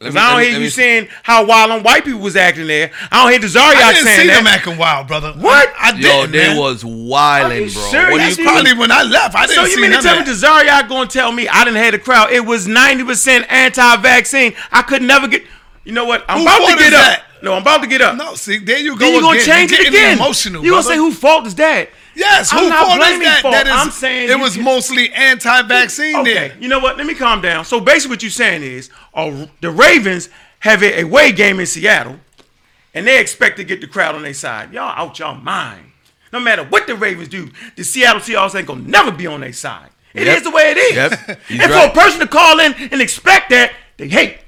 Speaker 2: Cause I don't hear you saying how wild on white people was acting there. I don't hear
Speaker 3: I didn't
Speaker 2: saying
Speaker 3: see
Speaker 2: that.
Speaker 3: them acting wild, brother.
Speaker 2: What?
Speaker 3: I, I
Speaker 1: Yo,
Speaker 3: didn't.
Speaker 1: they
Speaker 3: man.
Speaker 1: was
Speaker 2: Are
Speaker 1: wilding,
Speaker 2: you
Speaker 1: bro.
Speaker 2: serious?
Speaker 1: What
Speaker 3: That's
Speaker 2: you-
Speaker 3: probably when I left. I didn't
Speaker 2: So
Speaker 3: see
Speaker 2: you mean to
Speaker 3: none
Speaker 2: tell
Speaker 3: of
Speaker 2: me
Speaker 3: that.
Speaker 2: Tazaryach gonna tell me I didn't have the crowd? It was ninety percent anti-vaccine. I could never get. You know what? I'm
Speaker 3: Who
Speaker 2: about to get up.
Speaker 3: that?
Speaker 2: No, I'm about to get up.
Speaker 3: No, see, there you go
Speaker 2: then you gonna
Speaker 3: again.
Speaker 2: change
Speaker 3: You're
Speaker 2: it
Speaker 3: getting
Speaker 2: again.
Speaker 3: Emotional,
Speaker 2: you gonna say who fault is that?
Speaker 3: Yes,
Speaker 2: I'm
Speaker 3: who
Speaker 2: not
Speaker 3: fault is
Speaker 2: blaming
Speaker 3: that?
Speaker 2: fault.
Speaker 3: That is,
Speaker 2: I'm saying
Speaker 3: it was
Speaker 2: can-
Speaker 3: mostly anti-vaccine
Speaker 2: Okay,
Speaker 3: there.
Speaker 2: you know what? Let me calm down. So basically, what you're saying is, uh, the Ravens have a away game in Seattle, and they expect to get the crowd on their side. Y'all out y'all mind. No matter what the Ravens do, the Seattle Seahawks ain't gonna never be on their side. It is
Speaker 1: Yep.
Speaker 2: the way it is.
Speaker 1: Yep. (laughs)
Speaker 2: And
Speaker 1: He's
Speaker 2: for a person to call in and expect that, they hate.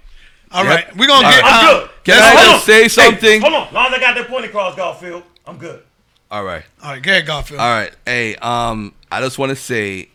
Speaker 3: All
Speaker 1: Yep.
Speaker 3: right, we're gonna
Speaker 1: All
Speaker 3: get.
Speaker 1: right.
Speaker 2: I'm good.
Speaker 1: Can
Speaker 2: Now,
Speaker 1: I
Speaker 2: hold
Speaker 1: just
Speaker 2: on.
Speaker 1: say
Speaker 2: Hey,
Speaker 1: something?
Speaker 2: hold on. As long as I got that point across, Garfield, I'm good.
Speaker 1: All right.
Speaker 3: All right, go ahead, Garfield.
Speaker 1: All right. Hey, um, I just want to say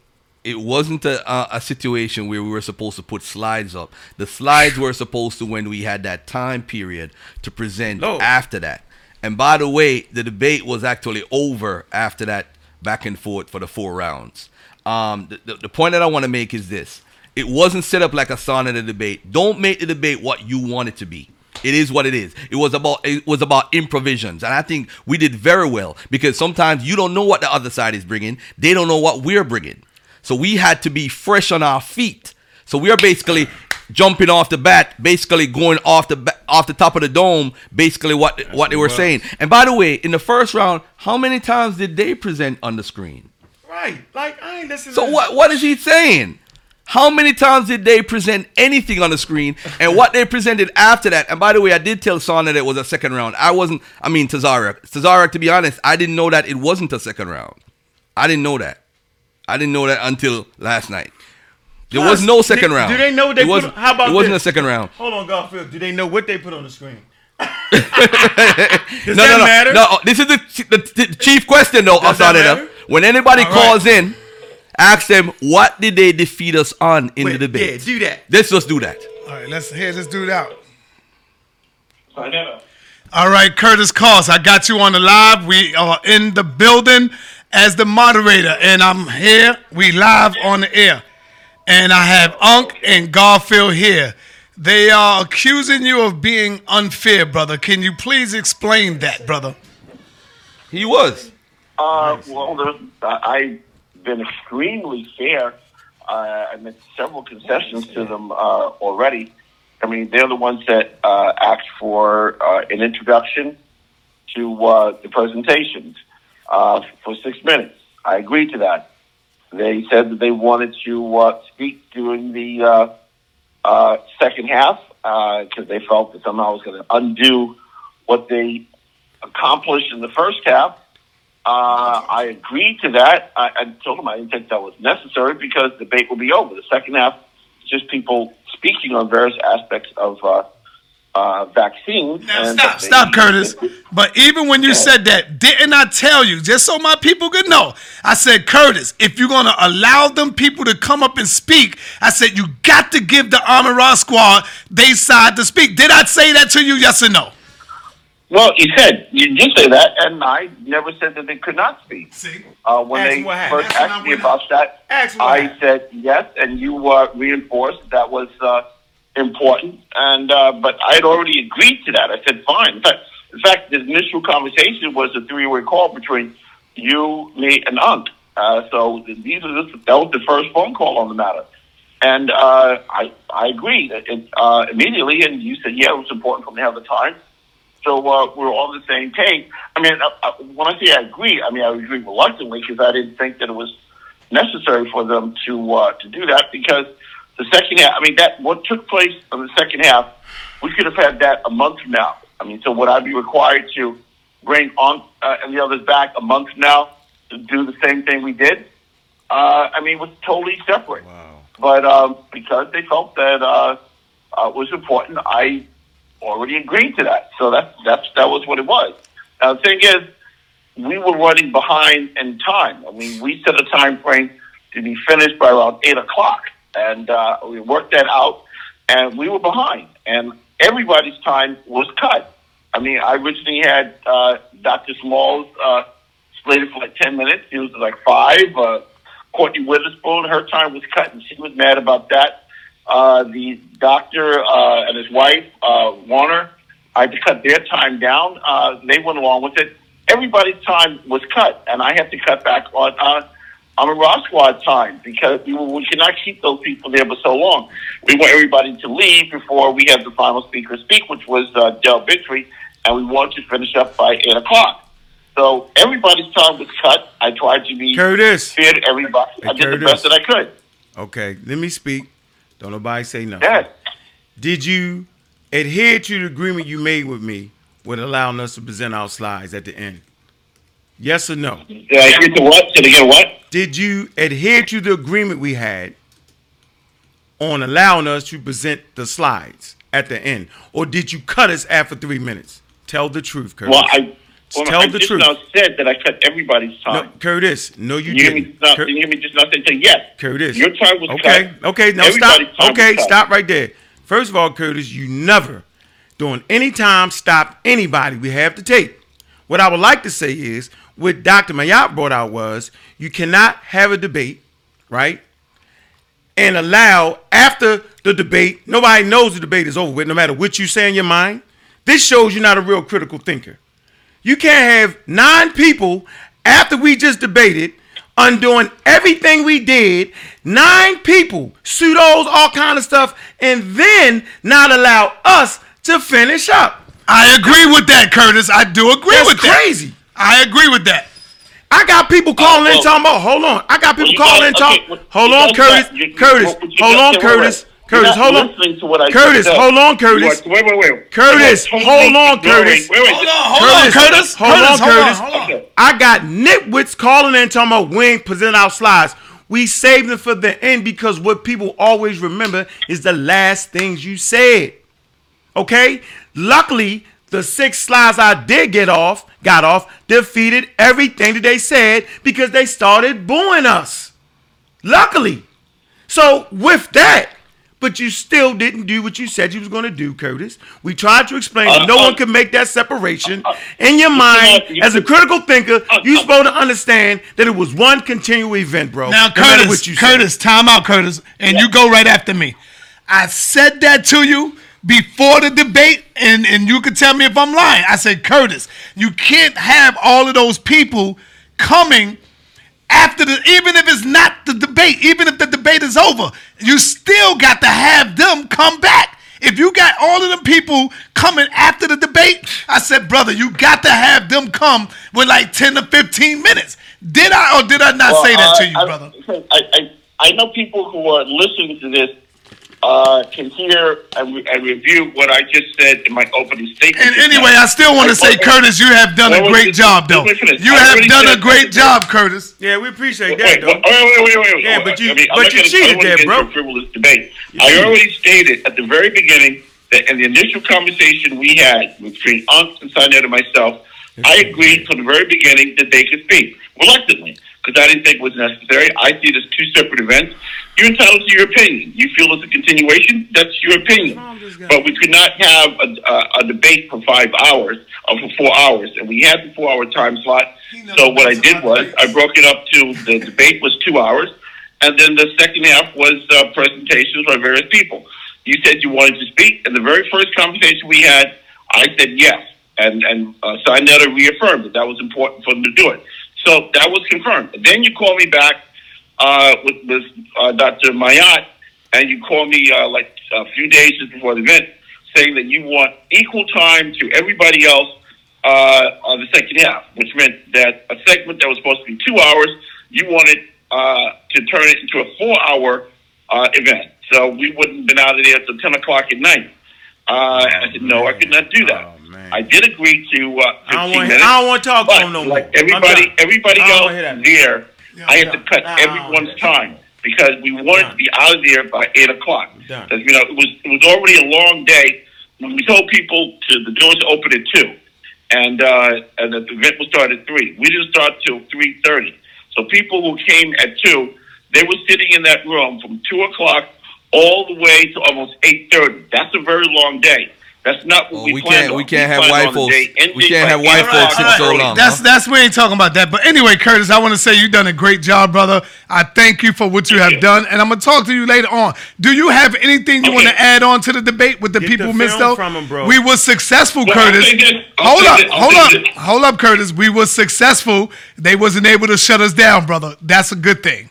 Speaker 1: it wasn't a, a, a situation where we were supposed to put slides up. The slides were supposed to when we had that time period to present
Speaker 2: No.
Speaker 1: after that. And by the way, the debate was actually over after that back and forth for the four rounds. Um, the, the, the point that I want to make is this. It wasn't set up like a of the debate. Don't make the debate what you want it to be. It is what it is. It was about it was about improvisions, and I think we did very well because sometimes you don't know what the other side is bringing. They don't know what we're bringing, so we had to be fresh on our feet. So we are basically jumping off the bat, basically going off the ba- off the top of the dome, basically what what they were saying. And by the way, in the first round, how many times did they present on the screen?
Speaker 2: Right. Like I ain't listening.
Speaker 1: So what what is he saying? How many times did they present anything on the screen and what they presented after that? And by the way, I did tell Son that it was a second round. I wasn't, I mean, Tazaryach. Tazaryach, to be honest, I didn't know that it wasn't a second round. I didn't know that. I didn't know that until last night. There was no second
Speaker 2: do-
Speaker 1: round.
Speaker 2: do they know what they
Speaker 1: it
Speaker 2: put
Speaker 1: wasn't,
Speaker 2: on- how about
Speaker 1: It wasn't
Speaker 2: this?
Speaker 1: a second round.
Speaker 2: Hold on, Garfield. Do they know what they put on the screen? (laughs) Does
Speaker 1: No,
Speaker 2: that
Speaker 1: no, no,
Speaker 2: matter?
Speaker 1: no. Uh, this is the, the, the chief question, though.
Speaker 2: Does that
Speaker 1: Asada.
Speaker 2: matter?
Speaker 1: When anybody
Speaker 3: All
Speaker 1: calls in, ask them what did they defeat us on in
Speaker 2: Wait,
Speaker 1: the debate.
Speaker 2: Yeah, do that.
Speaker 1: Let's just do that.
Speaker 3: All right, let's here. Let's do it out.
Speaker 6: I know.
Speaker 3: All right, Curtis Cost, I got you on the live. We are in the building as the moderator, and I'm here. We live on the air, and I have Unc and Garfield here. They are accusing you of being unfair, brother. Can you please explain that, brother?
Speaker 1: He was.
Speaker 7: Uh, well, uh, I've been extremely fair. Uh, I made several concessions to them uh, already. I mean, they're the ones that uh, asked for uh, an introduction to uh, the presentations uh, for six minutes. I agreed to that. They said that they wanted to uh, speak during the uh, uh, second half because they felt that somehow it was going to undo what they accomplished in the first half. Uh, I agreed to that. I, I told them I didn't think that was necessary because the debate will be over. The second half is just people speaking on various aspects of uh, vaccines.
Speaker 3: Now stop, stop, Curtis. But even when you said that, didn't I tell you, just so my people could know? I said, Curtis, if you're gonna allow them people to come up and speak, I said you got to give the Armor Raw squad they side to speak. Did I say that to you? Yes or no?
Speaker 7: Well, you said you did say that, and I never said that they could not speak.
Speaker 3: See,
Speaker 7: Uh, when
Speaker 2: Ask
Speaker 7: they first
Speaker 3: Ask
Speaker 7: asked me about that,
Speaker 2: Ask
Speaker 7: I said yes, and you uh, reinforced that, that was uh, important. And uh, but I had already agreed to that. I said fine. In fact, in fact, the initial conversation was a three-way call between you, me, and Unc. Uh, so these are this, that was the first phone call on the matter. And uh, I I agreed it, uh, immediately, and you said yeah, it was important for me to have the time. So uh, we're all on the same page. I mean, uh, uh, when I say I agree, I mean I agree reluctantly because I didn't think that it was necessary for them to uh, to do that because the second half. I mean, that what took place in the second half, we could have had that a month from now. I mean, so would I be required to bring on uh, and the others back a month from now to do the same thing we did? Uh, I mean, it was totally separate.
Speaker 2: Wow.
Speaker 7: But um, because they felt that uh, uh, was important, I already agreed to that. So that that's that was what it was. Now the thing is, we were running behind in time. I mean, we set a time frame to be finished by around eight o'clock, and uh, we worked that out, and we were behind, and everybody's time was cut. I mean, I originally had uh, Dr. Smalls uh, slated for like ten minutes. He was like five. Uh, Courtney Witherspoon, her time was cut, and she was mad about that. Uh, the doctor uh, and his wife, uh, Warner, I had to cut their time down. Uh, they went along with it. Everybody's time was cut, and I had to cut back on uh, on a Raw Squad time because we, we cannot keep those people there for so long. We want everybody to leave before we have the final speaker speak, which was uh, Del Bigtree, and we wanted to finish up by eight o'clock. So everybody's time was cut. I tried to be
Speaker 2: Curtis.
Speaker 7: fair to everybody. I
Speaker 2: Hey,
Speaker 7: did the best that I could.
Speaker 2: Okay, let me speak. Don't nobody say nothing.
Speaker 7: Yeah.
Speaker 2: Did you adhere to the agreement you made with me with allowing us to present our slides at the end? Yes or no?
Speaker 7: Did I agree to what? Did I get what?
Speaker 2: Did you adhere to the agreement we had on allowing us to present the slides at the end, or did you cut us after three minutes? Tell the truth, Curtis.
Speaker 7: Well, I, well,
Speaker 2: Tell
Speaker 7: I
Speaker 2: the
Speaker 7: just
Speaker 2: truth.
Speaker 7: now said that I cut everybody's
Speaker 2: no,
Speaker 7: time.
Speaker 2: Curtis. No, you
Speaker 7: you
Speaker 2: didn't.
Speaker 7: just now,
Speaker 2: Cur-
Speaker 7: you hear me just say yes.
Speaker 2: Curtis.
Speaker 7: Your time was
Speaker 2: okay.
Speaker 7: cut.
Speaker 2: Okay. Okay, now
Speaker 7: Everybody's
Speaker 2: stop. Okay. Stop right there. First of all, Curtis, you never, during any time, stop anybody. We have the tape. What I would like to say is, what Dr. Mayotte brought out was, you cannot have a debate, right? And allow after the debate, nobody knows the debate is over with, no matter what you say in your mind. This shows you're not a real critical thinker. You can't have nine people after we just debated, undoing everything we did, nine people, pseudos, all kind of stuff, and then not allow us to finish up.
Speaker 3: I agree with that, Curtis. I do agree
Speaker 2: That's
Speaker 3: with that.
Speaker 2: That's crazy.
Speaker 3: I agree with that.
Speaker 2: I got people oh, calling in
Speaker 7: well-
Speaker 2: talking about. Hold on, I got people
Speaker 7: Well,
Speaker 2: calling in talking.
Speaker 7: okay, well,
Speaker 2: hold on, Curtis.
Speaker 7: got- you- you-
Speaker 2: Curtis. Hold on, Curtis. Curtis, hold on.
Speaker 7: listening to what I
Speaker 2: Curtis,
Speaker 7: just said.
Speaker 2: hold on,
Speaker 7: You
Speaker 2: Curtis.
Speaker 7: Wait, wait, wait.
Speaker 2: Curtis, hold on, Curtis.
Speaker 7: Wait, wait.
Speaker 3: Hold on, hold
Speaker 2: Curtis,
Speaker 3: on, Curtis.
Speaker 2: hold on,
Speaker 3: Curtis, hold on, hold on.
Speaker 2: I got nitwits calling in talking about we ain't present our slides. We saved them for the end because what people always remember is the last things you said. Okay? Luckily, the six slides I did get off, got off, defeated everything that they said because they started booing us. Luckily. So with that, but you still didn't do what you said you was going to do, Curtis. We tried to explain that
Speaker 7: Uh,
Speaker 2: no
Speaker 7: uh,
Speaker 2: one could make that separation.
Speaker 7: uh,
Speaker 2: In your mind,
Speaker 7: you-
Speaker 2: as a critical thinker,
Speaker 7: uh,
Speaker 2: you're
Speaker 7: uh,
Speaker 2: supposed to understand that it was one continual event, bro.
Speaker 3: Now,
Speaker 2: no
Speaker 3: Curtis,
Speaker 2: what you said.
Speaker 3: Curtis, time out, Curtis, and you go right after me. I said that to you before the debate, and, and you can tell me if I'm lying. I said, Curtis, you can't have all of those people coming after the, even if it's not the debate, even if the debate is over, you still got to have them come back. If you got all of them people coming after the debate, I said, brother, you got to have them come with like 10 to 15 minutes. Did I or did I not
Speaker 7: Well,
Speaker 3: say that
Speaker 7: uh,
Speaker 3: to you,
Speaker 7: I-
Speaker 3: brother? (laughs)
Speaker 7: I, I, I know people who are listening to this uh, can hear and, re- and review what I just said in my opening statement.
Speaker 3: And anyway, I still want to say, Curtis, you have done a great job, though. You
Speaker 7: I
Speaker 3: have done a great job, Curtis.
Speaker 2: Yeah, we appreciate
Speaker 7: Wait,
Speaker 2: that,
Speaker 7: wait,
Speaker 2: though.
Speaker 7: wait, wait, wait, wait.
Speaker 2: Yeah, but you-
Speaker 7: I mean,
Speaker 2: but you
Speaker 7: gonna-
Speaker 2: cheated
Speaker 7: I don't wanna
Speaker 2: there, bro.
Speaker 7: frivolous debate. I already stated at the very beginning that in the initial conversation we had between Unc and Sa Neter and myself, I agreed from the very beginning that they could speak reluctantly because I didn't think it was necessary. I see it as two separate events. You're entitled to your opinion. You feel it's a continuation. That's your opinion. But we could not have a, a, a debate for five hours or for four hours, and we had the four-hour time slot. So what I did was I broke it up to the debate was two hours, and then the second half was uh, presentations by various people. You said you wanted to speak, and the very first conversation we had, I said yes, and and uh, Sa Neter reaffirmed that that was important for them to do it. So that was confirmed. Then you called me back uh, with, with uh, Dr. Mayat, and you called me uh, like a few days just before the event, saying that you want equal time to everybody else uh, on the second half, which meant that a segment that was supposed to be two hours, you wanted uh, to turn it into a four-hour uh, event. So we wouldn't have been out of there until 10 o'clock at night. I said, no, I could not do that.
Speaker 2: Man.
Speaker 7: I did agree to uh, 15
Speaker 2: I don't want.
Speaker 7: minutes.
Speaker 2: I don't want to talk to him no more.
Speaker 7: like everybody, everybody else
Speaker 2: wanna
Speaker 7: there, I had to cut everyone's
Speaker 2: wanna
Speaker 7: time because we wanted to be out of there by eight o'clock. Because you know it was it was already a long day. When we told people to the doors open at two, and uh, and the event will start at three. We didn't start till three thirty. So people who came at two, they were sitting in that room from two o'clock all the way to almost eight thirty. That's a very long day. That's not what
Speaker 1: Well,
Speaker 7: we,
Speaker 1: we can't-
Speaker 7: on.
Speaker 1: we can't have
Speaker 7: planned
Speaker 1: white folks- we can't have
Speaker 7: eight
Speaker 1: white folks sit
Speaker 7: in
Speaker 1: so long.
Speaker 3: That's that's we ain't talking about that. But anyway, Curtis, I want to say you've done a great job, brother. I thank you for what you have
Speaker 7: you.
Speaker 3: done, and I'm gonna talk to you later on. Do you have anything you
Speaker 7: Okay.
Speaker 3: want to add on to the debate with the
Speaker 2: Get
Speaker 3: people
Speaker 2: the
Speaker 3: missed
Speaker 2: film
Speaker 3: out?
Speaker 2: from 'em, bro.
Speaker 3: We were successful,
Speaker 7: Well,
Speaker 3: Curtis.
Speaker 7: say
Speaker 3: Hold up,
Speaker 7: this.
Speaker 3: Hold up,
Speaker 7: this.
Speaker 3: hold up, Curtis. We were successful. They wasn't able to shut us down, brother. That's a good thing.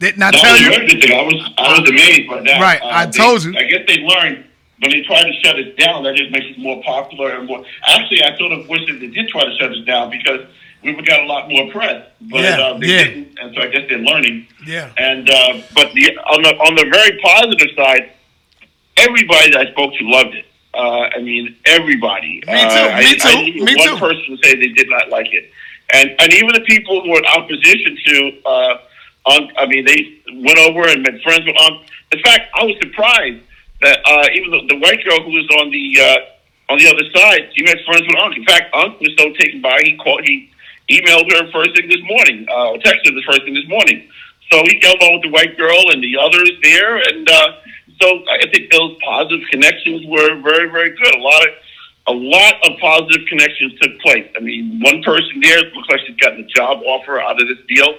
Speaker 3: Didn't I
Speaker 7: That
Speaker 3: tell
Speaker 7: was
Speaker 3: you?
Speaker 7: I was I was amazed by that. Uh,
Speaker 3: Right, I
Speaker 7: they-
Speaker 3: told you.
Speaker 7: I guess they learned when they tried to shut us down. That just makes us more popular and more. Actually, I sort of wish that they did try to shut us down because we would got a lot more press. But
Speaker 3: Yeah,
Speaker 7: uh, they
Speaker 3: yeah.
Speaker 7: didn't, and so I guess they're learning.
Speaker 3: Yeah.
Speaker 7: And uh, but the on the on the very positive side, everybody that I spoke to loved it. Uh, I mean, everybody.
Speaker 3: Me too,
Speaker 7: Uh, I,
Speaker 3: me too,
Speaker 7: I didn't
Speaker 3: me
Speaker 7: one
Speaker 3: too.
Speaker 7: person say they did not like it, and and even the people who were in opposition to, uh, Unc, I mean, they went over and made friends with Unc. In fact, I was surprised that uh, even the, the white girl who was on the uh, on the other side, she made friends with Unc. In fact, Unc was so taken by he called he emailed her first thing this morning, uh, or texted her the first thing this morning. So he got along with the white girl and the others there, and uh, so I think those positive connections were very, very good. A lot of a lot of positive connections took place. I mean, one person there looks like she's gotten a job offer out of this deal,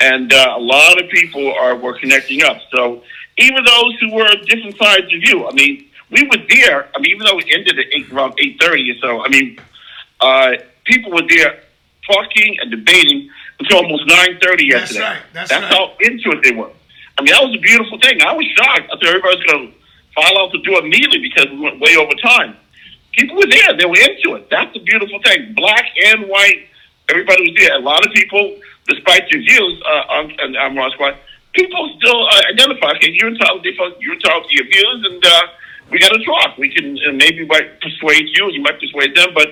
Speaker 7: and uh, a lot of people are were connecting up. So even those who were different sides of you, I mean, we were there. I mean, even though it ended at eight, around eight thirty or so, I mean, uh, people were there talking and debating until almost nine thirty
Speaker 3: That's
Speaker 7: yesterday.
Speaker 3: right, that's right.
Speaker 7: how into it they were. I mean, that was a beautiful thing. I was shocked. I thought everybody was going to file out to do immediately because we went way over time. People were there. They were into it. That's the beautiful thing. Black and white, everybody was there. A lot of people, despite your views, uh, on, and I'm Ross White, people still uh, identify, okay, you're entitled, to- you're entitled to your views, and uh, we got to talk. We can uh, maybe might persuade you, and you might persuade them, but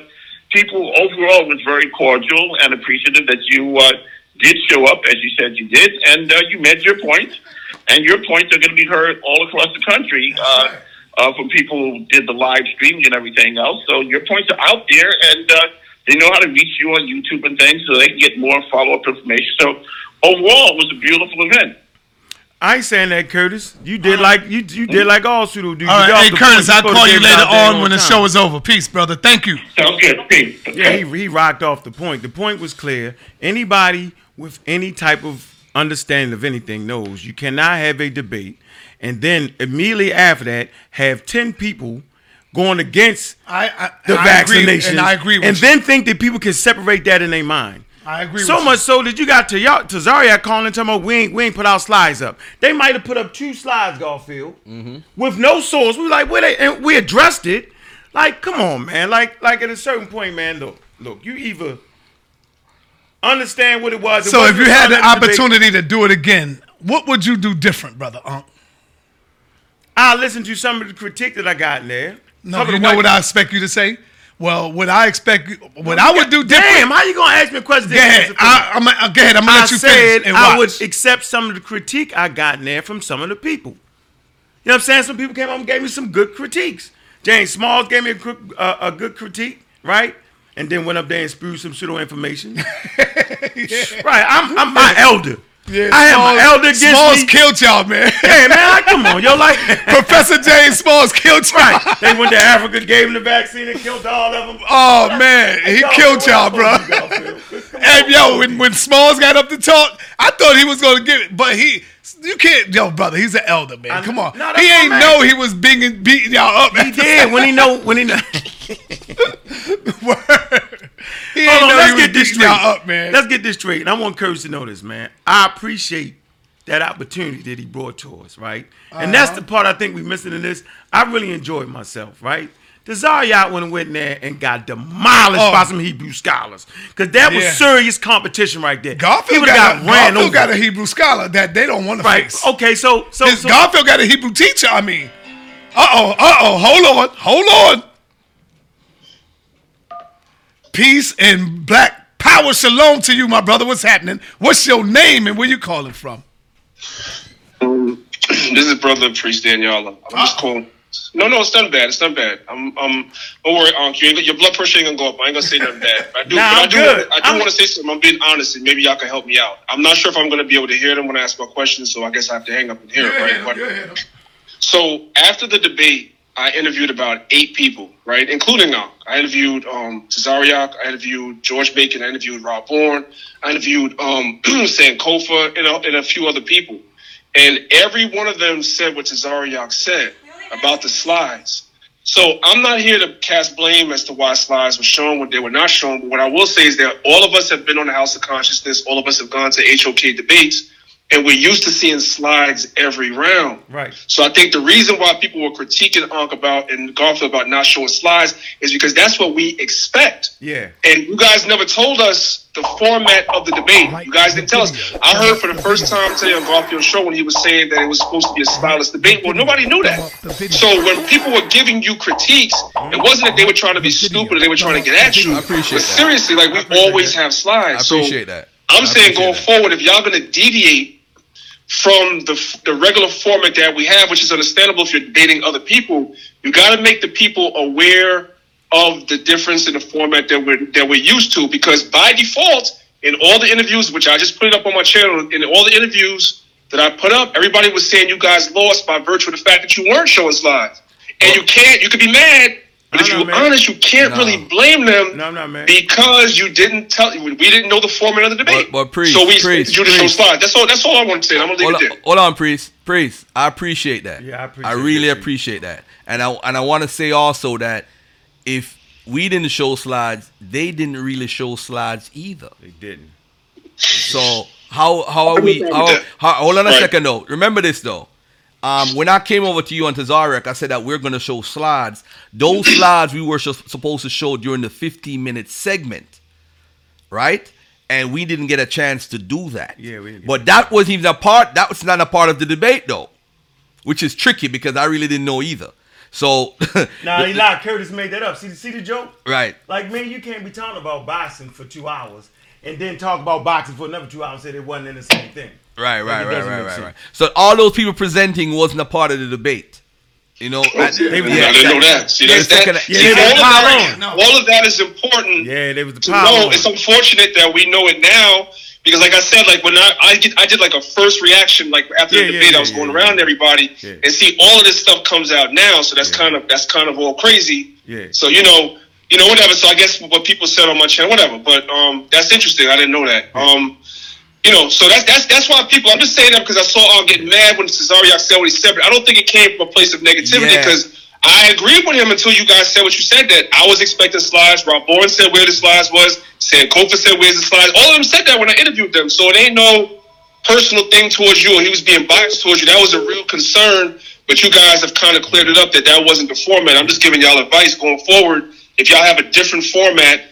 Speaker 7: people overall was very cordial and appreciative that you uh, did show up as you said you did, and uh, you made your point, and your points are going to be heard all across the country. Uh, uh, from people who did the live streaming and everything else. So your points are out there, and uh, they know how to reach you on YouTube and things, so they can get more follow up information. So overall, it was a beautiful event.
Speaker 2: I ain't saying that, Curtis. You did uh-huh. like you you did mm-hmm. like all pseudo dudes.
Speaker 3: All
Speaker 2: You got
Speaker 3: right, hey Curtis. I'll call you later on when the
Speaker 2: time.
Speaker 3: show is over. Peace, brother. Thank you.
Speaker 7: Sounds good. Peace.
Speaker 2: Yeah, he, he rocked off the point. The point was clear. Anybody with any type of understanding of anything knows you cannot have a debate and then immediately after that have 10 people going against
Speaker 3: I, I
Speaker 2: the
Speaker 3: I
Speaker 2: vaccination
Speaker 3: agree, and I agree with
Speaker 2: and
Speaker 3: you.
Speaker 2: then think that people can separate that in their mind.
Speaker 3: I agree
Speaker 2: So
Speaker 3: with
Speaker 2: much so that you got to y'all to Zaryak calling talking about we ain't we ain't put our slides up. They might have put up two slides, Garfield, mm-hmm. with no source. We were like, where they and we addressed it. Like, come on, man. Like, like at a certain point, man. Look, look. You either understand what it was. It
Speaker 3: So if you had the
Speaker 2: silent debate.
Speaker 3: opportunity to do it again, what would you do different, brother? Unc?
Speaker 2: I listened to some of the critique that I got in there.
Speaker 3: No, you know what I expect you to say. Well, what I expect, what I would do different.
Speaker 2: Damn, how you gonna ask me a question?
Speaker 3: Go ahead. I, I'm, uh, go ahead. I'm gonna
Speaker 2: I
Speaker 3: let you
Speaker 2: said
Speaker 3: finish and
Speaker 2: I would accept some of the critique I got in there from some of the people. You know what I'm saying? Some people came up and gave me some good critiques. James Smalls gave me a, uh, a good critique, right? And then went up there and spewed some pseudo information. (laughs) Right, I'm, I'm my elder.
Speaker 3: Yeah,
Speaker 2: I am
Speaker 3: Smalls-
Speaker 2: my elder against
Speaker 3: Smalls
Speaker 2: me.
Speaker 3: killed y'all, man. (laughs)
Speaker 2: Hey man, come on, yo, like (laughs)
Speaker 3: Professor James Smalls killed y'all.
Speaker 2: right. They went to Africa, gave them the vaccine, and killed all of them.
Speaker 3: Oh man, he killed y'all, bro. (laughs) Hey, yo, when, when Smalls got up to talk, I thought he was gonna get it, but he, you can't, yo, brother, he's an elder, man.
Speaker 2: I-
Speaker 3: Come on,
Speaker 2: no,
Speaker 3: he ain't know he was being beating y'all up.
Speaker 2: He did when he know when he know.
Speaker 3: He ain't
Speaker 2: Hold on,
Speaker 3: know
Speaker 2: let's
Speaker 3: was
Speaker 2: get this straight.
Speaker 3: up, man.
Speaker 2: Let's get this straight. And I want Curtis to know this, man. I appreciate that opportunity that he brought to us, right? And that's
Speaker 3: Uh-huh.
Speaker 2: the part I think we're missing in this. I really enjoyed myself, right? The Zaryat went and went in there and got demolished
Speaker 3: Oh.
Speaker 2: by some Hebrew scholars. Because that was
Speaker 3: Yeah.
Speaker 2: serious competition right there. He
Speaker 3: Garfield
Speaker 2: would've
Speaker 3: got, a,
Speaker 2: ran
Speaker 3: Garfield
Speaker 2: over.
Speaker 3: got a Hebrew scholar that they don't want to
Speaker 2: right.
Speaker 3: face.
Speaker 2: Okay, so so,
Speaker 3: His
Speaker 2: so
Speaker 3: Garfield got a Hebrew teacher. I mean, uh oh, uh oh, hold on, hold on. Peace and black power shalom to you, my brother. What's happening? What's your name and where you calling from?
Speaker 8: Um, (clears throat) this is brother priest Daniela. I'm just calling. No, no, it's not bad. It's not bad. I'm, I'm. Don't worry, Unc. You your blood pressure ain't gonna go up. I ain't gonna say nothing bad. I do,
Speaker 2: Nah,
Speaker 8: but I do.
Speaker 2: good.
Speaker 8: I do want to say something. I'm being honest, and maybe y'all can help me out. I'm not sure if I'm gonna be able to hear them when I ask my questions, so I guess I have to hang up and hear it, right? But- so after the debate, I interviewed about eight people, right, including Unc. I interviewed um, Tazaryach, I interviewed George Bacon, I interviewed Rob Bourne, I interviewed um, (clears throat) Sankofa, and a, and a few other people. And every one of them said what Tazaryach said about the slides. So I'm not here to cast blame as to why slides were shown, what they were not shown. But what I will say is that all of us have been on the House of Konsciousness. All of us have gone to HOK debates. And we're used to seeing slides every round.
Speaker 2: Right.
Speaker 8: So I think the reason why people were critiquing Unc about and Garfield about not showing slides is because that's what we expect.
Speaker 2: Yeah.
Speaker 8: And you guys never told us the format of the debate. You guys didn't tell us. I heard for the first time today on Garfield's show when he was saying that it was supposed to be a stylist debate. Well, nobody knew that. So when people were giving you critiques, it wasn't that they were trying to be stupid or they were trying to get at you.
Speaker 1: I appreciate
Speaker 8: but
Speaker 1: that.
Speaker 8: seriously, like we always have slides.
Speaker 1: I appreciate
Speaker 8: so
Speaker 1: that.
Speaker 8: I'm
Speaker 1: I
Speaker 8: saying going
Speaker 1: that.
Speaker 8: forward, if y'all going to deviate from the the regular format that we have, which is understandable if you're dating other people, you got to make the people aware of the difference in the format that we're that we're used to. Because by default, in all the interviews, which I just put it up on my channel, in all the interviews that I put up, everybody was saying you guys lost by virtue of the fact that you weren't showing slides, and you can't. You could be mad. But if
Speaker 2: I'm
Speaker 8: you're honest, you can't
Speaker 1: No.
Speaker 8: really blame them
Speaker 2: No, I'm not mad.
Speaker 8: because you didn't tell. We didn't know the format of the debate.
Speaker 1: But- but Priest,
Speaker 8: so we
Speaker 1: Priest,
Speaker 8: you just
Speaker 1: Priest.
Speaker 8: show slides. That's all. That's all I want to say. I'm gonna leave
Speaker 1: hold
Speaker 8: it
Speaker 1: on,
Speaker 8: there.
Speaker 1: hold on, priest, priest. I appreciate that.
Speaker 2: Yeah, I appreciate
Speaker 1: I really
Speaker 2: that
Speaker 1: appreciate that, and I and I want to say also that if we didn't show slides, they didn't really show slides either.
Speaker 2: They didn't.
Speaker 1: So how how are we? How, how, hold on a
Speaker 8: Right.
Speaker 1: second though. Remember this though. Um, when I came over to you on Tazaryach, I said that we're going to show slides. Those (clears throat) slides we were sh- supposed to show during the 15 minute segment, right? And we didn't get a chance to do that.
Speaker 2: Yeah, we didn't
Speaker 1: But that wasn't even a part. That was not a part of the debate though, which is tricky because I really didn't know either. So, (laughs)
Speaker 2: Nah, he lied. Curtis made that up. See, see the joke?
Speaker 1: right?
Speaker 2: Like, man, you can't be talking about boxing for two hours and then talk about boxing for another two hours and say it wasn't in the same thing.
Speaker 1: Right, right,
Speaker 2: it
Speaker 1: right, right, right, right. So all those people presenting wasn't a part of the debate. You know,
Speaker 2: They was-
Speaker 8: I didn't know that. See, that's
Speaker 1: Yeah,
Speaker 8: that.
Speaker 1: second-
Speaker 2: yeah, they
Speaker 8: all,
Speaker 2: was
Speaker 8: of that
Speaker 2: on.
Speaker 8: all of that is important
Speaker 2: Yeah, they was the
Speaker 8: to
Speaker 2: power.
Speaker 8: know.
Speaker 2: on
Speaker 8: It's unfortunate that we know it now because, like I said, like when I I, get, I did like a first reaction, like after
Speaker 2: Yeah,
Speaker 8: the debate,
Speaker 2: yeah,
Speaker 8: I was
Speaker 2: yeah,
Speaker 8: going
Speaker 2: yeah.
Speaker 8: around everybody
Speaker 2: Yeah.
Speaker 8: and see all of this stuff comes out now. So that's kind of that's kind of all crazy.
Speaker 2: Yeah.
Speaker 8: So you know, you know, whatever. So I guess what people said on my channel, whatever. But um, that's interesting. I didn't know that. Um, you know, so that's that's that's why people. I'm just saying that because I saw all get mad when Tazaryach said what he said. But I don't think it came from a place of negativity
Speaker 1: Yeah.
Speaker 8: because. I agreed with him until you guys said what you said. That I was expecting slides. Rob Bourne said where the slides was. Sankofa said where's the slides. All of them said that when I interviewed them. So it ain't no personal thing towards you, or he was being biased towards you. That was a real concern. But you guys have kind of cleared it up that that wasn't the format. I'm just giving y'all advice going forward. If y'all have a different format,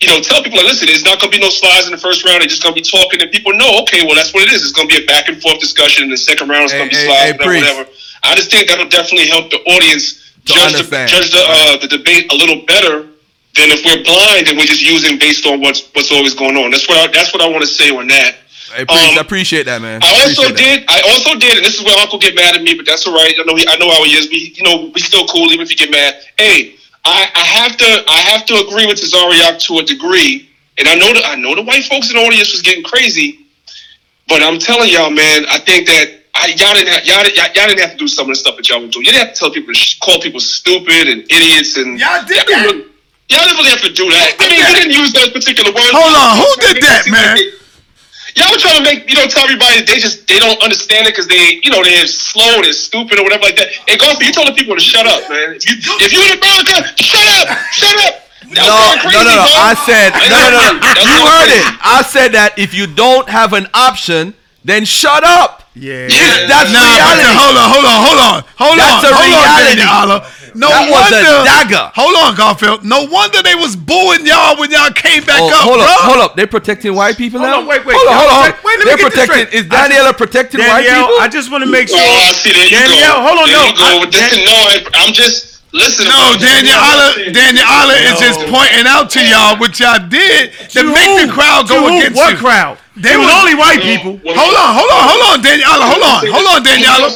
Speaker 8: you know, tell people like, listen, there's not gonna be no slides in the first round. They're just gonna be talking, and people know, okay, well, that's what it is. It's gonna be a back and forth discussion. In the second round, it's
Speaker 1: Hey,
Speaker 8: gonna be
Speaker 1: hey,
Speaker 8: slides,
Speaker 1: hey,
Speaker 8: whatever, whatever. I just think that'll definitely help the audience
Speaker 1: To
Speaker 8: judge the, judge the uh, the debate a little better than if we're blind and we're just using based on what's what's always going on. That's what I, that's what I want to say on that.
Speaker 1: Hey, priest,
Speaker 8: Um,
Speaker 1: I appreciate that, man.
Speaker 8: I also
Speaker 1: Appreciate that.
Speaker 8: did. I also did, and this is where Uncle get mad at me, but that's all right. I know. He, I know how he is. We, you know, we still cool even if you get mad. Hey, I, I have to. I have to agree with Tazaryach to a degree, and I know that I know the white folks in the audience was getting crazy, but I'm telling y'all, man, I think that. I, y'all didn't have, y'all, y'all, y'all didn't have to do some of the stuff that y'all were doing. You didn't have to tell people, to sh- call people stupid and idiots, and
Speaker 3: Y'all did
Speaker 8: y'all
Speaker 3: that?
Speaker 8: Didn't, y'all didn't really have to do that. I mean, you didn't use those particular words.
Speaker 3: Hold on, who did that, man?
Speaker 8: Y'all were trying to make you know tell everybody they just they don't understand it because they you know they're slow, they're stupid or whatever like that. And Garfield, you told the people to shut up, man. If you if you're in America, shut up, shut up.
Speaker 1: No,
Speaker 8: going
Speaker 1: no, no, no. I said, no, no, no. You heard
Speaker 8: crazy.
Speaker 1: it. I said that if you don't have an option, then shut up.
Speaker 2: Yeah.
Speaker 8: Yeah.
Speaker 1: That's
Speaker 3: Nah, but
Speaker 1: reality.
Speaker 3: then hold on, hold on, hold on, hold
Speaker 1: That's
Speaker 3: on,
Speaker 1: a
Speaker 3: hold
Speaker 1: reality.
Speaker 3: on, Daniel No
Speaker 1: That was a
Speaker 3: wonder.
Speaker 1: dagger.
Speaker 3: Hold on, Garfield. No wonder they was booing y'all when y'all came back
Speaker 1: Oh,
Speaker 3: up,
Speaker 1: hold
Speaker 3: bro.
Speaker 1: up, hold up. They're protecting white people
Speaker 2: Hold
Speaker 1: now.
Speaker 2: on, wait, wait.
Speaker 1: Hold on, hold on.
Speaker 2: Wait, wait, let me
Speaker 1: They're
Speaker 2: get this
Speaker 1: protecting.
Speaker 2: straight.
Speaker 1: Is Daniela protecting white people?
Speaker 2: I just want to make sure.
Speaker 8: Oh, I see. There you
Speaker 2: Danielle,
Speaker 8: go.
Speaker 2: hold on,
Speaker 8: there
Speaker 2: no.
Speaker 8: You go.
Speaker 2: I-
Speaker 8: But listen, no, I'm just listen.
Speaker 3: No, Daniel Allah, Daniel Allah is just pointing out to y'all what y'all did to, make
Speaker 2: who?
Speaker 3: the crowd
Speaker 2: To
Speaker 3: go
Speaker 2: who?
Speaker 3: against
Speaker 2: what
Speaker 3: you.
Speaker 2: crowd?
Speaker 3: They
Speaker 2: They was
Speaker 3: was-
Speaker 2: only white people.
Speaker 8: Well,
Speaker 3: Hold on, hold on, hold on, Daniel Allah, hold on, hold on, Daniel Allah.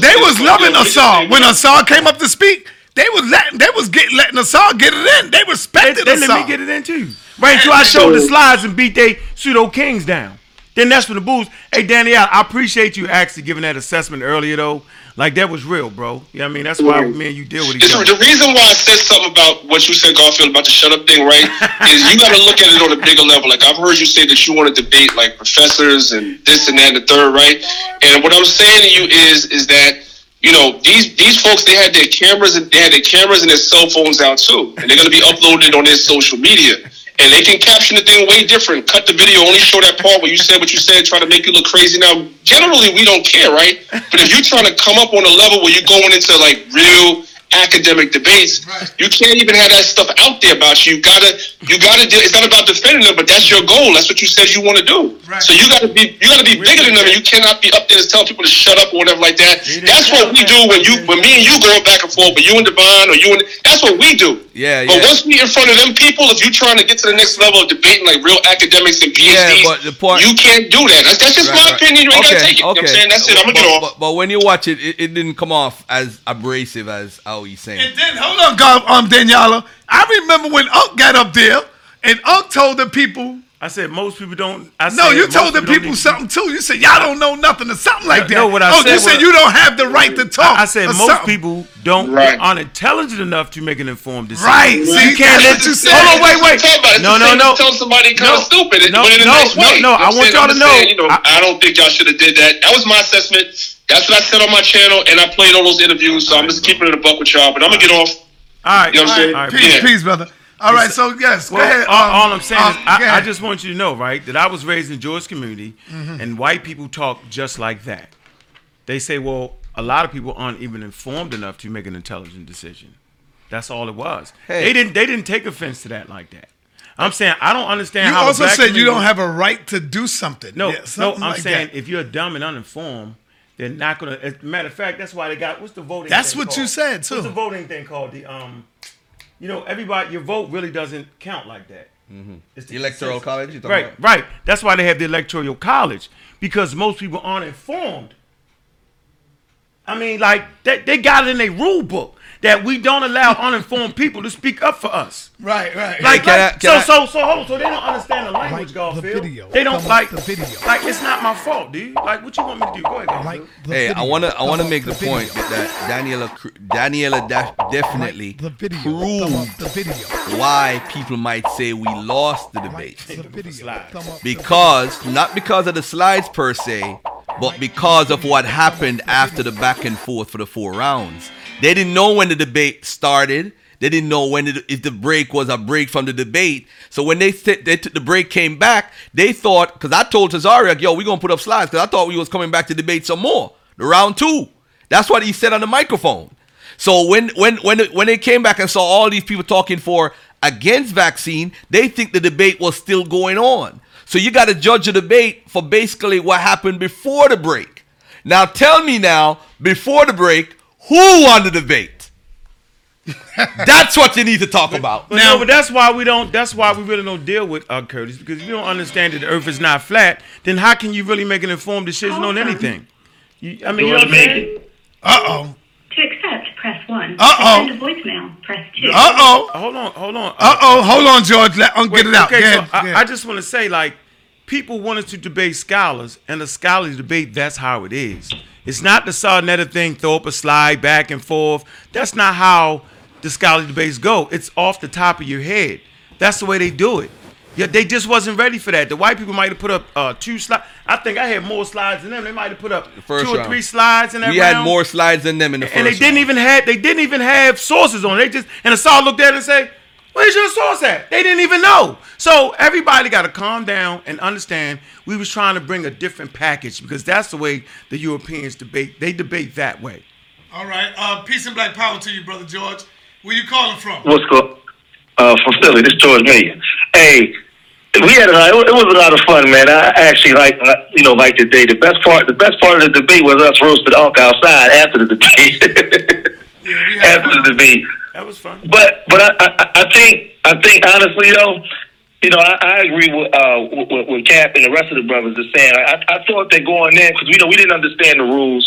Speaker 3: They was loving Assad when Assad came up to speak. They was letting, they was get, letting Assad get it in. They
Speaker 2: They,
Speaker 3: respected
Speaker 2: they let me get it in too. Right until I showed the slides and beat they pseudo kings down. Then that's when the Bulls. Hey, Danielle, I appreciate you actually giving that assessment earlier though. Like that was real, bro. You know what I mean? That's why me and you deal with each other.
Speaker 8: the reason why I said something about what you said, Garfield, about the shut up thing, right? (laughs) is you got to look at it on a bigger level. Like I've heard you say that you want to debate like professors and this and that and the third, right? And what I'm saying to you is, is that you know these these folks they had their cameras and they had their cameras and their cell phones out too, and they're going to be uploaded on their social media. And they can caption the thing way different. Cut the video, only show that part where you said what you said, try to make you look crazy. Now, generally, we don't care, right? But if you're trying to come up on a level where you're going into like real academic debates,
Speaker 3: Right.
Speaker 8: you can't even have that stuff out there about you. You gotta, you gotta. do It's not about defending them, but that's your goal. That's what you said you want to do.
Speaker 3: Right.
Speaker 8: So you gotta be, you gotta be bigger than them, and you cannot be up there to tell people to shut up or whatever like that. That's what we do when you, when me and you going back and forth, but you and Devon or you and that's what we do.
Speaker 1: Yeah,
Speaker 8: But
Speaker 1: yeah.
Speaker 8: once we in front of them people, if you're trying to get to the next level of debating like real academics and PhDs,
Speaker 1: Yeah, but the point-
Speaker 8: you can't do that. That's, that's just
Speaker 1: Right,
Speaker 8: my
Speaker 1: right.
Speaker 8: opinion. You ain't gotta take it. You know what I'm saying? That's it. I'm gonna
Speaker 1: but,
Speaker 8: get off.
Speaker 1: But, but when you watch it, it, it didn't come off as abrasive as how he's saying.
Speaker 3: And then hold on, God, um, Daniela. I remember when Unc got up there and Unc told the people.
Speaker 2: I said most people don't. I
Speaker 3: No,
Speaker 2: said
Speaker 3: you told the
Speaker 2: don't
Speaker 3: people something too. You said y'all don't know nothing or something like that.
Speaker 2: No, what I
Speaker 3: oh,
Speaker 2: said
Speaker 3: you said you don't have the right to talk.
Speaker 2: I, I said
Speaker 3: or
Speaker 2: most
Speaker 3: something.
Speaker 2: people don't
Speaker 8: Right.
Speaker 2: aren't intelligent enough to make an informed decision.
Speaker 3: Right. See,
Speaker 2: You can't let
Speaker 3: you said.
Speaker 2: Hold on, wait, wait.
Speaker 8: Talk about it. It's
Speaker 2: No, no, no.
Speaker 8: Tell somebody kind of stupid,
Speaker 2: No,
Speaker 8: but in a
Speaker 2: no, no, no, I want y'all to know-
Speaker 8: you know,
Speaker 2: I-
Speaker 8: I, don't think y'all should have did that. That was my assessment. That's what I said on my channel, and I played all those interviews. So I'm just keeping it a buck with y'all. But I'm gonna get off.
Speaker 2: All right,
Speaker 8: You know what I'm saying?
Speaker 2: all right,
Speaker 3: Peace,
Speaker 8: Yeah.
Speaker 3: peace, brother. All right, so yes, go
Speaker 2: Well,
Speaker 3: ahead.
Speaker 2: all,
Speaker 3: um,
Speaker 2: all I'm saying
Speaker 3: um,
Speaker 2: is, I, I just want you to know, right, that I was raised in the Jewish community,
Speaker 3: Mm-hmm.
Speaker 2: and white people talk just like that. They say, well, a lot of people aren't even informed enough to make an intelligent decision. That's all it was.
Speaker 1: Hey.
Speaker 2: They didn't. They didn't take offense to that like that. I'm saying I don't understand
Speaker 3: You
Speaker 2: how.
Speaker 3: also
Speaker 2: black
Speaker 3: said you don't have a right to do something.
Speaker 2: No,
Speaker 3: Yeah,
Speaker 2: no. I'm
Speaker 3: like
Speaker 2: saying
Speaker 3: that.
Speaker 2: if you're dumb and uninformed, they're not gonna. As a matter of fact, that's why they got what's the voting.
Speaker 3: That's what you said, too.
Speaker 2: What's the voting thing called? The um, you know, everybody, your vote really doesn't count like that. It's
Speaker 1: The electoral college,
Speaker 2: Right,
Speaker 1: about?
Speaker 2: right. That's why they have the electoral college because most people aren't informed. I mean, like they, they got it in their rule book that we don't allow uninformed people to speak up for us.
Speaker 3: right, right.
Speaker 2: Like,
Speaker 1: can
Speaker 2: like
Speaker 1: I-
Speaker 2: so,
Speaker 1: I-
Speaker 2: so, so, hold on. So they don't understand the language,
Speaker 9: the
Speaker 2: Garfield.
Speaker 9: video.
Speaker 2: They don't
Speaker 9: Thumb
Speaker 2: like
Speaker 9: the video.
Speaker 2: Like, it's not my fault, dude. Like, what you want me to do? Go ahead, Garfield.
Speaker 9: Like the
Speaker 1: Hey, I wanna I wanna
Speaker 9: Thumb
Speaker 1: make
Speaker 9: up
Speaker 1: the
Speaker 9: video.
Speaker 1: point that Daniela Daniela da- definitely
Speaker 9: Like the video.
Speaker 1: Proved
Speaker 9: up the video.
Speaker 1: why people might say we lost the
Speaker 9: Like
Speaker 1: debate.
Speaker 9: the video.
Speaker 2: Slide.
Speaker 9: Thumb up the
Speaker 1: Because not because of the slides per se, but because of what happened after the back and forth for the four rounds. They didn't know when the debate started. They didn't know when it, if the break was a break from the debate. So when they sit, they took the break, came back. They thought because I told Cesare, "Yo, we gonna put up slides," because I thought we was coming back to debate some more. The round two. That's what he said on the microphone. So when when when when they came back and saw all these people talking for against vaccine, they think the debate was still going on. So you got to judge the debate for basically what happened before the break. Now tell me now, before the break, who won the debate? (laughs) That's what you need to talk about.
Speaker 2: But no, but that's why we don't. That's why we really don't deal with uh, Curtis because if you don't understand that the Earth is not flat, then how can you really make an informed decision on anything? You, I mean, you know what I'm?
Speaker 3: Uh oh.
Speaker 10: To accept, press 1.
Speaker 3: Uh-oh.
Speaker 10: To send a voicemail, press 2.
Speaker 3: Uh oh.
Speaker 2: Hold on, hold on.
Speaker 3: Uh oh. Hold on, George. Let um,
Speaker 2: Wait,
Speaker 3: get it out.
Speaker 2: Okay,
Speaker 3: Go
Speaker 2: so
Speaker 3: ahead,
Speaker 2: I. I just want to say, like, people want us to debate scholars, and the scholarly debate, that's how it is. It's not the Sa Neter thing, throw up a slide back and forth. That's not how the scholarly debates go. It's off the top of your head. That's the way they do it. Yeah, they just wasn't ready for that. The white people might have put up uh, two slides. I think I had more slides than them. They might have put up two or three slides in that
Speaker 1: we
Speaker 2: round
Speaker 1: had more slides than them in the first.
Speaker 2: and they didn't
Speaker 1: round.
Speaker 2: even have they didn't even have sources on it. They just and the saw looked at it and say, "Where's your source at?" They didn't even know. So everybody got to calm down and understand. We was trying to bring a different package because that's the way the Europeans debate. They debate that way.
Speaker 3: All right. Uh, peace and black power to you, brother George. Where you calling from?
Speaker 11: What's good? Uh, from Philly. This is George Million. Hey, we had a lot. It was a lot of fun, man. I actually like, you know, like the day. The best part, the best part of the debate was us roasted Unc outside after the debate. (laughs)
Speaker 3: we had
Speaker 11: after
Speaker 3: fun.
Speaker 11: the debate.
Speaker 2: That was fun.
Speaker 11: But but I, I I think I think honestly though, you know I, I agree with uh with, with Cap and the rest of the brothers are saying. I I thought that going in because we know we didn't understand the rules.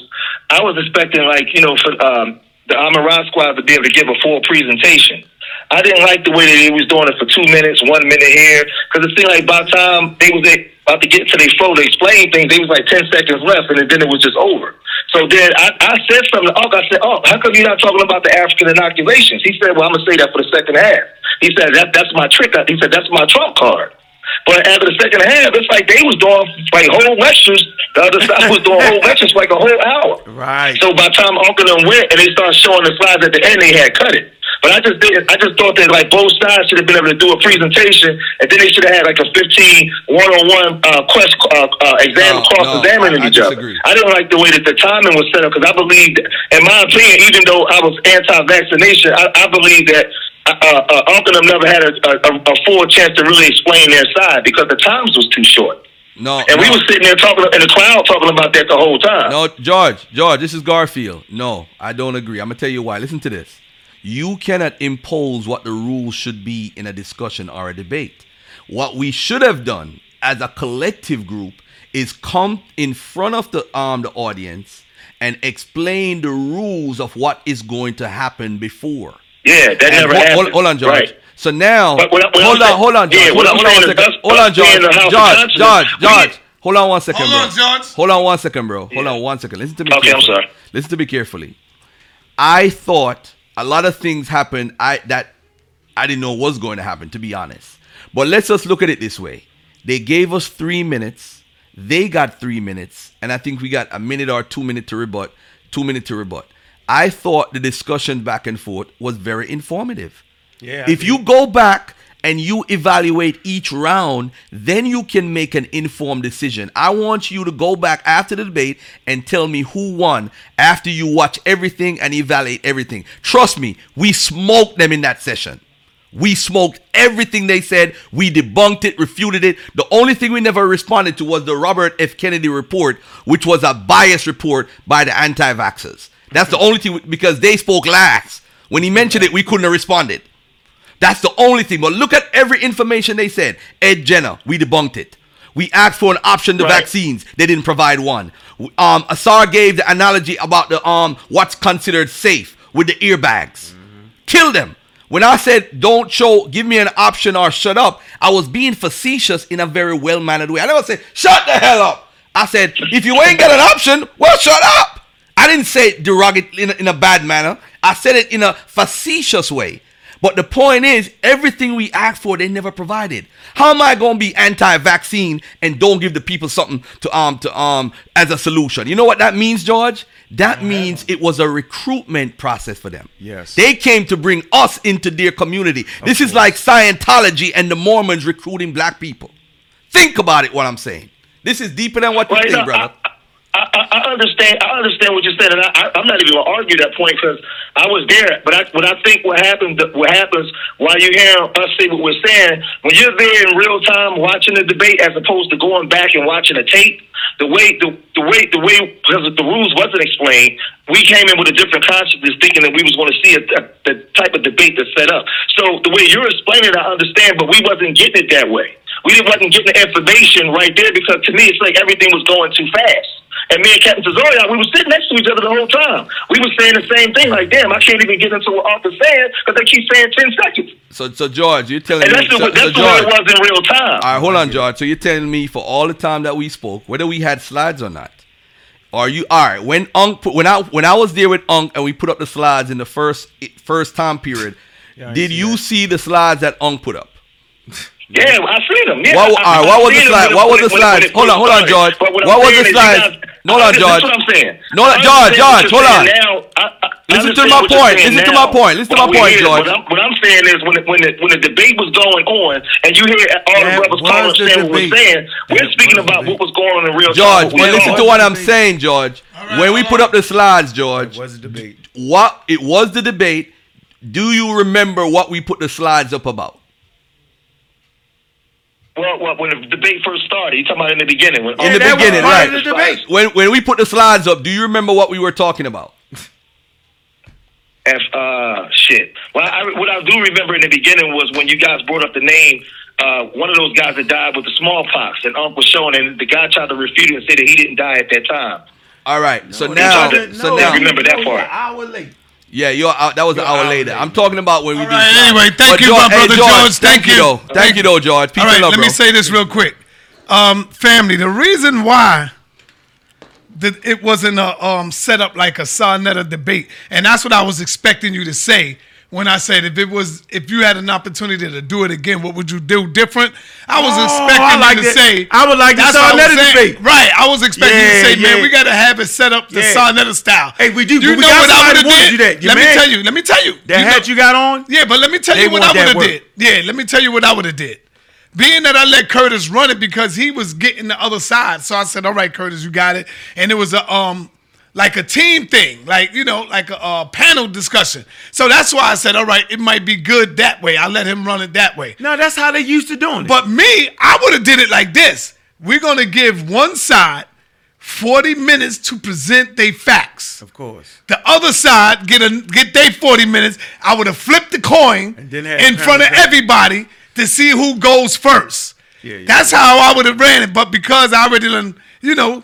Speaker 11: I was expecting like you know for um the Amaran squad to be able to give a full presentation. I didn't like the way that he was doing it for two minutes, one minute here, because it seemed like by the time they was about to get to their flow to explain things, they was like ten seconds left, and then it was just over. So then I, I said something to Unc. I said, "Oh, how come you're not talking about the African inoculations?" He said, "Well, I'm gonna say that for the second half." He said, "That that's my trick." He said, "That's my trump card." But after the second half, it's like they was doing like whole lectures. The other side was doing whole lectures for like a whole hour.
Speaker 2: Right.
Speaker 11: So by the time Uncle them went and they started showing the slides at the end, they had cut it. But I just did. I just thought that like both sides should have been able to do a presentation, and then they should have had like a 15 one-on-one uh, quest uh, uh, exam
Speaker 1: No,
Speaker 11: cross examining
Speaker 1: no,
Speaker 11: each other. I didn't like the way that the timing was set up because I believed, in my opinion, even though I was anti-vaccination, I, I believe that. Uh, uh, Uncle them never had a, a, a full chance to really explain their side because the times was too short.
Speaker 1: No,
Speaker 11: And we were sitting there talking in the crowd talking about that the whole time.
Speaker 1: No, George, George, this is Garfield. No, I don't agree. I'm gonna tell you why. Listen to this. You cannot impose what the rules should be in a discussion or a debate. What we should have done as a collective group is come in front of the um the audience and explain the rules of what is going to happen before.
Speaker 11: Yeah, that
Speaker 1: And
Speaker 11: never
Speaker 1: hold,
Speaker 11: happened.
Speaker 1: hold, hold on, George.
Speaker 11: Right.
Speaker 1: So now,
Speaker 11: But what
Speaker 1: hold on, hold on, George.
Speaker 11: yeah,
Speaker 1: hold on,
Speaker 11: I'm
Speaker 1: hold on
Speaker 11: saying
Speaker 1: second.
Speaker 11: us-
Speaker 1: Hold on, George.
Speaker 11: being in the
Speaker 1: George, George, George. Hold on one second,
Speaker 3: Hold
Speaker 1: bro.
Speaker 3: on,
Speaker 1: Hold on one second, bro. Hold on one second. Listen to me.
Speaker 11: Okay, I'm sorry.
Speaker 1: Listen to me carefully. I thought a lot of things happened. I that I didn't know was going to happen, to be honest. But let's just look at it this way. They gave us three minutes. They got three minutes, and I think we got a minute or two minute to rebut. Two minute to rebut. I thought the discussion back and forth was very informative.
Speaker 2: Yeah, I
Speaker 1: If you go back and you evaluate each round, then you can make an informed decision. I want you to go back after the debate and tell me who won after you watch everything and evaluate everything. Trust me, we smoked them in that session. We smoked everything they said. We debunked it, refuted it. The only thing we never responded to was the Robert F. Kennedy report, which was a biased report by the anti vaxxers. That's the only thing because they spoke last. When he mentioned it, we couldn't have responded. That's the only thing. But look at every information they said. Ed Jenner, we debunked it. We asked for an option to
Speaker 11: Right.
Speaker 1: vaccines. They didn't provide one. Um, Asar gave the analogy about the um what's considered safe with the airbags. Kill them. When I said don't show, give me an option or shut up, I was being facetious in a very well mannered way. I never said shut the hell up. I said if you ain't got an option, well shut up. I didn't say it derogatory in a, in a bad manner. I said it in a facetious way. But the point is, everything we asked for, they never provided. How am I going to be anti-vaccine and don't give the people something to um to um as a solution? You know what that means, George? That means it was a recruitment process for them.
Speaker 2: Yes.
Speaker 1: They came to bring us into their community. this is like Scientology and the Mormons recruiting black people. Think about it. What I'm saying. This is deeper than what you
Speaker 11: Right,
Speaker 1: think,
Speaker 11: no,
Speaker 1: brother.
Speaker 11: I, I, understand. I understand what you said, and I, I, I'm not even gonna argue that point because I was there. But I, what I think what happens, what happens while you hear us say what we're saying, when you're there in real time watching the debate, as opposed to going back and watching a tape, the way the, the way the way because the rules wasn't explained, we came in with a different consciousness, thinking that we was going to see a, a, the type of debate that's set up. So the way you're explaining, it, I understand, but we wasn't getting it that way. We wasn't getting the information right there because to me, it's like everything was going too fast. And me and Captain Tazaryach, we were sitting next to each other the whole time. We were saying the same thing, like, damn, I can't even get into what Arthur's saying because they keep saying 10 seconds.
Speaker 1: So, so George, you're telling
Speaker 11: And
Speaker 1: me.
Speaker 11: that's, the,
Speaker 1: so,
Speaker 11: that's
Speaker 1: so
Speaker 11: the way
Speaker 1: George,
Speaker 11: it was in real time.
Speaker 1: All right, hold on, George. So you're telling me for all the time that we spoke, whether we had slides or not, are you all right? When Unk put, when I when I was there with Unk and we put up the slides in the first first time period,
Speaker 2: I
Speaker 1: did
Speaker 2: see
Speaker 1: you see the slides that Unk put up?
Speaker 11: Yeah, I seen them. Yeah,
Speaker 1: What,
Speaker 11: I,
Speaker 1: all right, what was the
Speaker 11: seen them
Speaker 1: slide? What was the
Speaker 11: it-
Speaker 1: slides? Hold on, hold on. George.
Speaker 11: But
Speaker 1: What was
Speaker 11: saying
Speaker 1: the
Speaker 11: is you
Speaker 1: slides?
Speaker 11: guys-
Speaker 1: No, no,
Speaker 11: I-
Speaker 1: George.
Speaker 11: is what I'm saying.
Speaker 1: No, no,
Speaker 11: I
Speaker 1: George, George, hold on.
Speaker 11: Now, I, I
Speaker 1: Listen to my point. Listen to my point. Listen to my point, George.
Speaker 11: What I'm, what I'm saying is when the, when the when the debate was going on, and you hear all the brothers
Speaker 2: was
Speaker 11: calling saying what we're saying, we're
Speaker 2: That
Speaker 11: speaking about what was going on in real
Speaker 1: George,
Speaker 11: time.
Speaker 1: but listen to what I'm saying, George. When we put up the slides, George,
Speaker 2: was a debate.
Speaker 1: what it was the debate. Do you remember what we put the slides up about?
Speaker 11: Well, well, when the debate first started, you talking about in the beginning. When
Speaker 1: In the
Speaker 2: that was
Speaker 1: beginning,
Speaker 2: part
Speaker 1: right?
Speaker 2: of the debate.
Speaker 1: When when we put the slides up, do you remember what we were talking about?
Speaker 11: F, uh, shit. Well, I, what I do remember in the beginning was when you guys brought up the name, uh, one of those guys that died with the smallpox, and Uncle was showing, and the guy tried to refute it and say that he didn't die at that time.
Speaker 1: All right. so
Speaker 11: No,
Speaker 1: now,
Speaker 11: no,
Speaker 1: so now,
Speaker 11: you remember that part.
Speaker 2: Hour late.
Speaker 1: Yeah, you're out, that was an hour
Speaker 2: hour
Speaker 1: later.
Speaker 2: later.
Speaker 1: I'm talking about when we
Speaker 3: All
Speaker 1: do.
Speaker 3: right,
Speaker 1: slides.
Speaker 3: anyway, thank
Speaker 1: But
Speaker 3: you,
Speaker 1: George-
Speaker 3: my
Speaker 1: hey,
Speaker 3: brother
Speaker 1: George,
Speaker 3: George.
Speaker 1: Thank
Speaker 3: Thank
Speaker 1: you,
Speaker 3: you.
Speaker 1: though. Thank you, though, George. Peace
Speaker 3: All right,
Speaker 1: love,
Speaker 3: let
Speaker 1: bro.
Speaker 3: me say this real quick. Um, family, the reason why that it wasn't a um, set up like a Sa Neter debate, and that's what I was expecting you to say when I said if it was if you had an opportunity to do it again, what would you do different? I was
Speaker 2: Oh,
Speaker 3: expecting
Speaker 2: I like
Speaker 3: you to
Speaker 2: that.
Speaker 3: say
Speaker 2: I would like the
Speaker 3: That's what I was
Speaker 2: Sa Neter
Speaker 3: saying.
Speaker 2: debate.
Speaker 3: Right. I was expecting you to say, man,
Speaker 2: yeah.
Speaker 3: we gotta have it set up the
Speaker 2: Yeah.
Speaker 3: Sa Neter style.
Speaker 2: Hey, we do,
Speaker 3: You
Speaker 2: we
Speaker 3: know
Speaker 2: got
Speaker 3: what I would have did? Let me tell you. Let me tell you.
Speaker 2: That
Speaker 3: You
Speaker 2: hat
Speaker 3: know-
Speaker 2: you got on.
Speaker 3: yeah, but let me tell you what I would have did. Yeah, let me tell you what I would have did. Being that I let Curtis run it because he was getting the other side, so I said, "All right, Curtis, you got it." And it was a um like a team thing, like you know, like a, uh panel discussion. So that's why I said, "All right, it might be good that way." I let him run it that way.
Speaker 2: No, that's how they used to doing it.
Speaker 3: But me, I would have did it like this. We're gonna give one side 40 minutes to present their facts.
Speaker 2: of course.
Speaker 3: The other side get a get their 40 minutes. I would have flipped the coin
Speaker 2: And then had
Speaker 3: in front of everybody to see who goes first.
Speaker 2: Yeah, yeah,
Speaker 3: That's how I would have ran it. But because I already done, you know,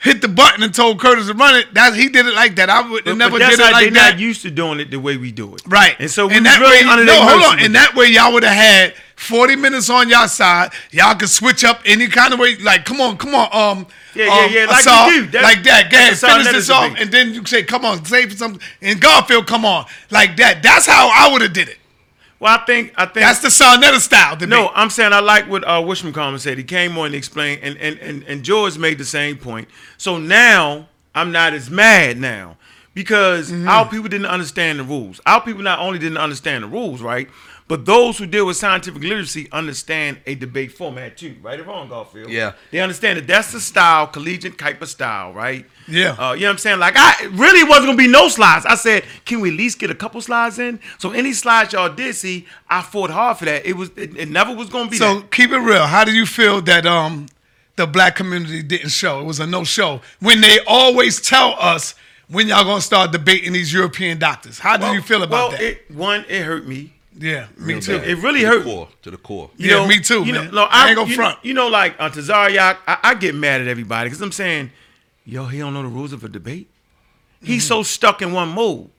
Speaker 3: hit the button and told Curtis to run it, that he did it like that. I would
Speaker 2: But,
Speaker 3: never
Speaker 2: but
Speaker 3: did it like
Speaker 2: they
Speaker 3: that.
Speaker 2: not used to doing it the way we do it.
Speaker 3: Right.
Speaker 2: And so we
Speaker 3: and that
Speaker 2: really
Speaker 3: way,
Speaker 2: under
Speaker 3: no, hold on. And
Speaker 2: that.
Speaker 3: way, y'all would have had 40 minutes on y'all side. Y'all could switch up any kind of way. Like, come on, come on. Um,
Speaker 2: Yeah, yeah,
Speaker 3: um,
Speaker 2: yeah, like
Speaker 3: Assault,
Speaker 2: we do.
Speaker 3: Like that. Go ahead, finish this off. And then you say, come on, say something. And Garfield, come on. Like that. That's how I would have did it.
Speaker 2: Well, I think I think
Speaker 3: That's the Sa Neter style debate.
Speaker 2: No, I'm saying I like what uh, Wishman said. He came on and explained, and, and, and, and George made the same point. So now I'm not as mad now because
Speaker 3: Mm-hmm.
Speaker 2: our people didn't understand the rules. Our people not only didn't understand the rules, right, but those who deal with scientific literacy understand a debate format too, right or wrong, Garfield?
Speaker 1: Yeah.
Speaker 2: They understand that that's the style, collegiate type of style, right?
Speaker 3: Yeah.
Speaker 2: Uh, you know what I'm saying? Like I really wasn't gonna be no slides. I said, can we at least get a couple slides in? So any slides y'all did see, I fought hard for that. It was it, it never was gonna be
Speaker 3: So
Speaker 2: that.
Speaker 3: keep it real. How do you feel that um the black community didn't show? It was a no show. When they always tell us when y'all gonna start debating these European doctors. How do you feel about
Speaker 2: well,
Speaker 3: that?
Speaker 2: It, one, it hurt me.
Speaker 3: Yeah, me
Speaker 1: Real
Speaker 3: too.
Speaker 1: bad.
Speaker 2: It really
Speaker 1: to
Speaker 2: hurt.
Speaker 1: core. To the core.
Speaker 2: You
Speaker 3: Yeah,
Speaker 2: know,
Speaker 3: me too,
Speaker 2: you
Speaker 3: man.
Speaker 2: Know, no,
Speaker 3: I ain't gonna
Speaker 2: you
Speaker 3: front.
Speaker 2: Know, you know, like uh, Tazaryach, I, I get mad at everybody because I'm saying, yo, he don't know the rules of a debate. He's
Speaker 3: Mm-hmm.
Speaker 2: so stuck in one mode.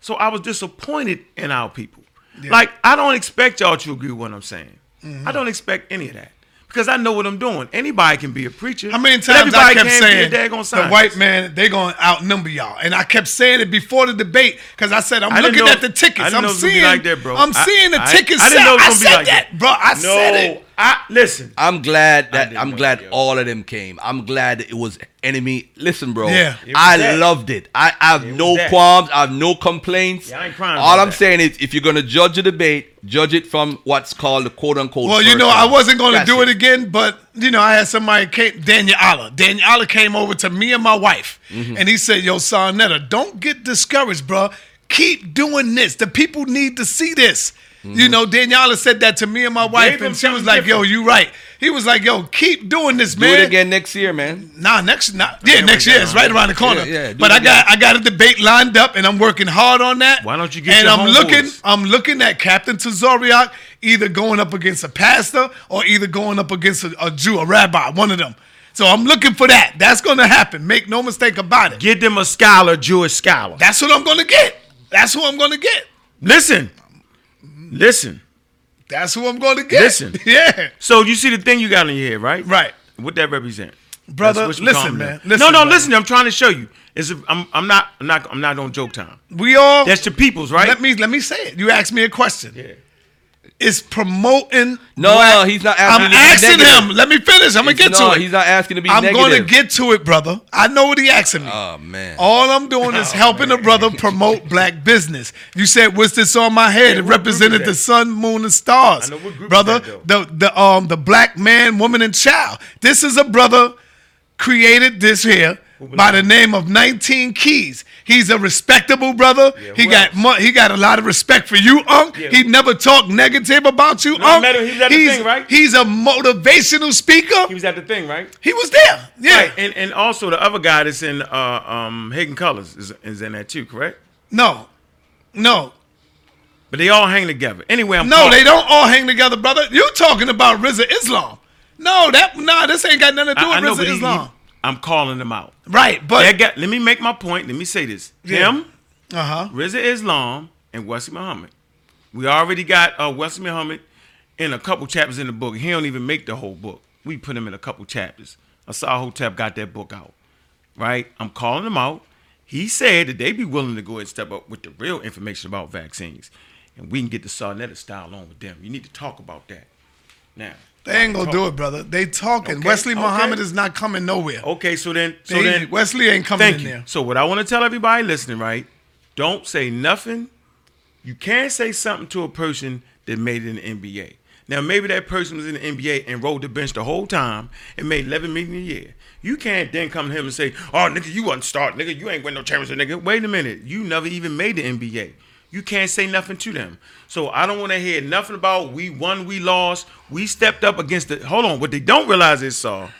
Speaker 2: So I was disappointed in our people. Like I don't expect y'all to agree with what I'm saying.
Speaker 3: Mm-hmm.
Speaker 2: I don't expect any of that because I know what I'm doing. Anybody can be a preacher.
Speaker 3: How many
Speaker 2: but
Speaker 3: times I
Speaker 2: everybody
Speaker 3: kept
Speaker 2: can't
Speaker 3: saying
Speaker 2: be a daggone
Speaker 3: the white man they gonna outnumber y'all, and I kept saying it before the debate because I said I'm
Speaker 2: I didn't
Speaker 3: looking
Speaker 2: know-
Speaker 3: at the
Speaker 2: I
Speaker 3: tickets.
Speaker 2: didn't
Speaker 3: I'm
Speaker 2: know it was gonna be
Speaker 3: seeing
Speaker 2: like that, bro.
Speaker 3: I'm
Speaker 2: I-
Speaker 3: seeing the
Speaker 2: I-
Speaker 3: tickets.
Speaker 2: I didn't know it was
Speaker 3: I
Speaker 2: gonna be
Speaker 3: said
Speaker 2: like
Speaker 3: that,
Speaker 2: that.
Speaker 3: bro. I
Speaker 2: no,
Speaker 3: said it.
Speaker 2: I listen.
Speaker 1: I'm glad that I'm glad
Speaker 2: to
Speaker 1: all of them came. I'm glad it was enemy. Listen, bro.
Speaker 3: Yeah.
Speaker 1: I
Speaker 2: that.
Speaker 1: loved it. I, I have
Speaker 2: It
Speaker 1: no qualms. I have no complaints.
Speaker 2: Yeah, I ain't crying
Speaker 1: All I'm
Speaker 2: that.
Speaker 1: saying is, if you're gonna judge a debate, judge it from what's called the quote unquote.
Speaker 3: Well, you
Speaker 1: first
Speaker 3: know, I wasn't going to
Speaker 1: That's
Speaker 3: do it. again, but you know, I had somebody came, Daniel Allah. Daniel Allah came over to me and my wife,
Speaker 1: Mm-hmm.
Speaker 3: and he said, "Yo, Sa Neter, don't get discouraged, bro. Keep doing this. The people need to see this."
Speaker 1: Mm-hmm.
Speaker 3: You know, Daniel Allah said that to me and my wife, and she was like, "Yo, you right." He was like, "Yo, keep doing this, man."
Speaker 1: Do it again next year, man.
Speaker 3: Nah, next not yeah,
Speaker 2: Yeah,
Speaker 3: next year. It's right around the corner.
Speaker 1: Yeah, yeah,
Speaker 3: but I got. I got a debate lined up, and I'm working hard on that.
Speaker 2: Why don't you get
Speaker 3: And I'm looking. I'm looking at Captain Tazaryach either going up against a pastor or either going up against a, a Jew, a rabbi, one of them. So I'm looking for that. That's going to happen. Make no mistake about it.
Speaker 2: Get them a scholar, Jewish scholar.
Speaker 3: That's what I'm going to get. That's who I'm going to get.
Speaker 2: Listen, listen.
Speaker 3: That's who I'm going to get.
Speaker 2: Listen. (laughs)
Speaker 3: yeah.
Speaker 2: So you see the thing you got in your head, right?
Speaker 3: Right.
Speaker 2: What that represent,
Speaker 3: Brother,
Speaker 2: That's what you
Speaker 3: listen, man. Listen,
Speaker 2: no, no,
Speaker 3: brother.
Speaker 2: listen. I'm trying to show you. It's a, I'm, I'm not, I'm not, I'm not on joke time.
Speaker 3: We all.
Speaker 2: That's the people's, right?
Speaker 3: Let me let me say it. You asked me a question.
Speaker 2: Yeah.
Speaker 3: It's promoting.
Speaker 1: No,
Speaker 3: black-
Speaker 1: he's not asking
Speaker 3: I'm
Speaker 1: to be
Speaker 3: asking him. Let me finish. I'm gonna get
Speaker 1: no,
Speaker 3: to it.
Speaker 1: he's not asking to be
Speaker 3: I'm
Speaker 1: negative.
Speaker 3: gonna get to it, brother. I know what he asking me.
Speaker 1: Oh man.
Speaker 3: All I'm doing is (laughs) helping a brother promote black business. You said, "What's this on my head?"
Speaker 2: Yeah,
Speaker 3: it represented the sun, moon, and stars,
Speaker 2: I know what group
Speaker 3: brother. the the um the black man, woman, and child. This is a brother created this here by the name of 19 Keys. He's a respectable brother.
Speaker 2: Yeah,
Speaker 3: he got mo- he got a lot of respect for you, Unc.
Speaker 2: Yeah.
Speaker 3: He never talked negative about you,
Speaker 2: No,
Speaker 3: Unc.
Speaker 2: matter- he was at the
Speaker 3: he's,
Speaker 2: thing, right?
Speaker 3: he's a motivational speaker.
Speaker 2: He was at the thing, right?
Speaker 3: He was there. Yeah.
Speaker 2: Right. And and also the other guy that's in uh um Colors is, is in that too, correct?
Speaker 3: No. No.
Speaker 2: But they all hang together. Anyway, I'm
Speaker 3: No, they don't all hang together, brother. You talking about Rizza Islam? No, that nah, this ain't got nothing to do
Speaker 2: I, I know,
Speaker 3: with
Speaker 2: but
Speaker 3: Rizza
Speaker 2: he,
Speaker 3: Islam.
Speaker 2: he- I'm calling them out.
Speaker 3: right, but
Speaker 2: got, let me make my point. Let me say this.
Speaker 3: Yeah.
Speaker 2: Him,
Speaker 3: uh huh.
Speaker 2: Rizza Islam, and Wesley Muhammad. We already got uh, Wesley Muhammad in a couple chapters in the book. He don't even make the whole book. We put him in a couple chapters. Asar Hotep got that book out. Right? I'm calling them out. He said that they be willing to go ahead and step up with the real information about vaccines, and we can get the Sa Neter style on with them. You need to talk about that now.
Speaker 3: They ain't gonna do it, brother. They talking.
Speaker 2: Okay,
Speaker 3: Wesley
Speaker 2: okay.
Speaker 3: Muhammad is not coming nowhere.
Speaker 2: Okay, so then, so
Speaker 3: They-
Speaker 2: then
Speaker 3: Wesley ain't coming
Speaker 2: Thank
Speaker 3: in
Speaker 2: you.
Speaker 3: there.
Speaker 2: So what I want to tell everybody listening, right? Don't say nothing. You can't say something to a person that made it in the NBA. Now maybe that person was in the NBA and rode the bench the whole time and made 11 million a year. You can't then come to him and say, "Oh, nigga, you wasn't start, nigga. You ain't win no championship, nigga." Wait a minute, you never even made the NBA. You can't say nothing to them. So I don't want to hear nothing about we won, we lost, we stepped up against the. Hold on, what they don't realize is, Saul,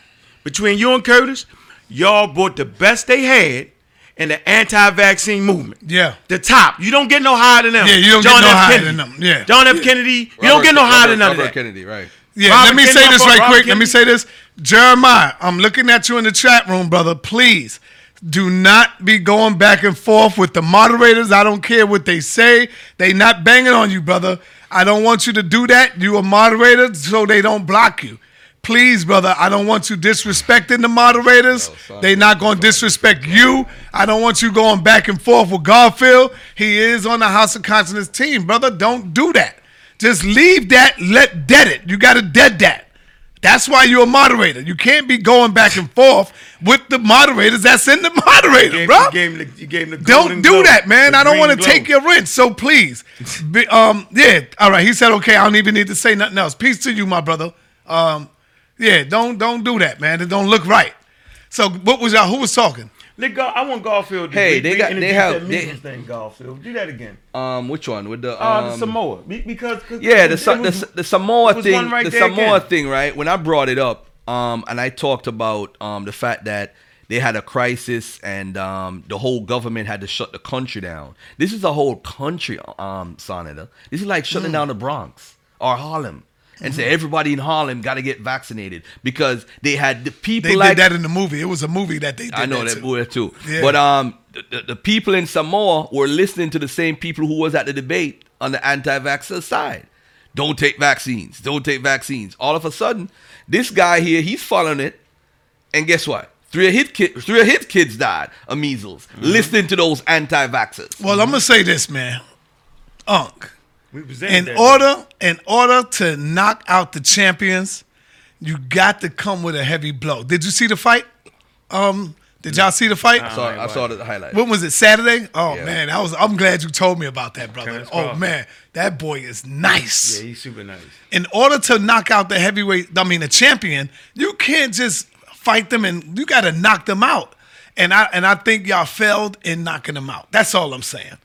Speaker 2: between you and Curtis, y'all brought the best they had in the anti-vaccine movement.
Speaker 3: Yeah.
Speaker 2: The top. You don't get no higher than them.
Speaker 3: Yeah, you don't get no higher than them. Yeah.
Speaker 2: John F. Kennedy. You don't get no higher than none of
Speaker 1: Robert
Speaker 2: that.
Speaker 1: Kennedy, right?
Speaker 3: Yeah,
Speaker 2: Robert
Speaker 3: let me
Speaker 2: Kennedy,
Speaker 3: say this
Speaker 2: Robert
Speaker 3: right quick. Let me say this. Jeremiah, I'm looking at you in the chat room, brother. Please do not be going back and forth with the moderators. I don't care what they say. They not banging on you, brother. I don't want you to do that. You a moderator, so they don't block you. Please, brother, I don't want you disrespecting the moderators. they not going to disrespect you. I don't want you going back and forth with Garfield. He is on the House of Konsciousness team, brother. Don't do that. Just leave that. Let dead it. You got to dead that. That's why you're a moderator. You can't be going back and forth with the moderators that's in the (laughs) moderator,
Speaker 2: You
Speaker 3: bro.
Speaker 2: you gave him the, you gave him the
Speaker 3: Don't do
Speaker 2: glow,
Speaker 3: that, man. I don't want to take your rent. So please, (laughs) be, um, yeah. All right. He said, okay. I don't even need to say nothing else. Peace to you, my brother. Um, yeah. Don't don't do that, man. It don't look right. So what was y'all? Who was talking?
Speaker 2: Nigga, Gar- I want Garfield. To
Speaker 1: Hey,
Speaker 2: re-
Speaker 1: they got- they have-
Speaker 2: that
Speaker 1: they-
Speaker 2: thing. Garfield, do that again.
Speaker 1: Um, which one with the
Speaker 2: Uh, the
Speaker 1: um,
Speaker 2: Samoa, Because because 'cause
Speaker 1: Yeah, the
Speaker 2: it was-
Speaker 1: the Samoa thing,
Speaker 2: right
Speaker 1: the Samoa
Speaker 2: again.
Speaker 1: thing, right? When I brought it up, um, and I talked about um the fact that they had a crisis and um the whole government had to shut the country down. This is a whole country, um, Sa Neter. This is like shutting
Speaker 3: Mm.
Speaker 1: down the Bronx or Harlem. And say everybody in Harlem got to get vaccinated because they had the people
Speaker 3: They
Speaker 1: like
Speaker 3: did that in the movie. It was a movie that they did.
Speaker 1: I know that
Speaker 3: too.
Speaker 1: boy too.
Speaker 3: Yeah.
Speaker 1: But um, the, the, people in Samoa were listening to the same people who was at the debate on the anti-vaxxer side. Don't take vaccines. Don't take vaccines. All of a sudden, this guy here, he's following it, and guess what? Three of his kids, three of his kids died of measles. Listening to those anti-vaxxers.
Speaker 3: Well, I'm gonna say this, man. Unk.
Speaker 2: We presented
Speaker 3: In
Speaker 2: that.
Speaker 3: order, in order to knock out the champions, you got to come with a heavy blow. Did you see the fight? Um, did y'all see the fight?
Speaker 1: I saw, I saw the highlight.
Speaker 3: When was it? Saturday? Oh
Speaker 1: Yeah.
Speaker 3: man, I was. I'm glad you told me about that, brother.
Speaker 2: Terrence
Speaker 3: Oh
Speaker 2: Crawford.
Speaker 3: man, that boy is nice.
Speaker 2: Yeah, he's super nice.
Speaker 3: In order to knock out the heavyweight, I mean the champion, you can't just fight them and you got to knock them out. And I and I think y'all failed in knocking them out. That's all I'm saying.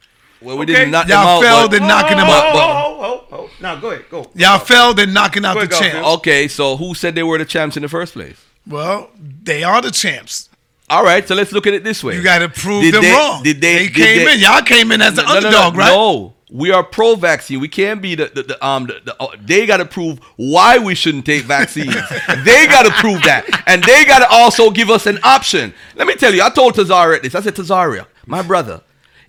Speaker 1: Well, we
Speaker 2: Okay.
Speaker 1: didn't knock
Speaker 3: Y'all
Speaker 1: them out.
Speaker 3: Y'all failed
Speaker 1: but-
Speaker 3: in knocking them out.
Speaker 2: Oh,
Speaker 3: but
Speaker 2: oh, oh, oh, oh. Now go ahead, go.
Speaker 3: Y'all failed in knocking out
Speaker 2: Go
Speaker 3: the
Speaker 2: ahead,
Speaker 3: champ.
Speaker 1: Okay, so who said they were the champs in the first place?
Speaker 3: Well, they are the champs.
Speaker 1: All right, so let's look at it this way.
Speaker 3: You got to prove
Speaker 1: Did
Speaker 3: them
Speaker 1: they-
Speaker 3: wrong.
Speaker 1: Did they?
Speaker 3: They
Speaker 1: did
Speaker 3: came
Speaker 1: they-
Speaker 3: in. Y'all came in as the
Speaker 1: No, no, no,
Speaker 3: underdog,
Speaker 1: no,
Speaker 3: right?
Speaker 1: No, we are pro-vaccine. We can't be the, the, the um. The, the, uh, they got to prove why we shouldn't take vaccines. (laughs) they got to prove that, and they got to also give us an option. Let me tell you, I told Tazaryach this. I said, Tazaryach, my brother,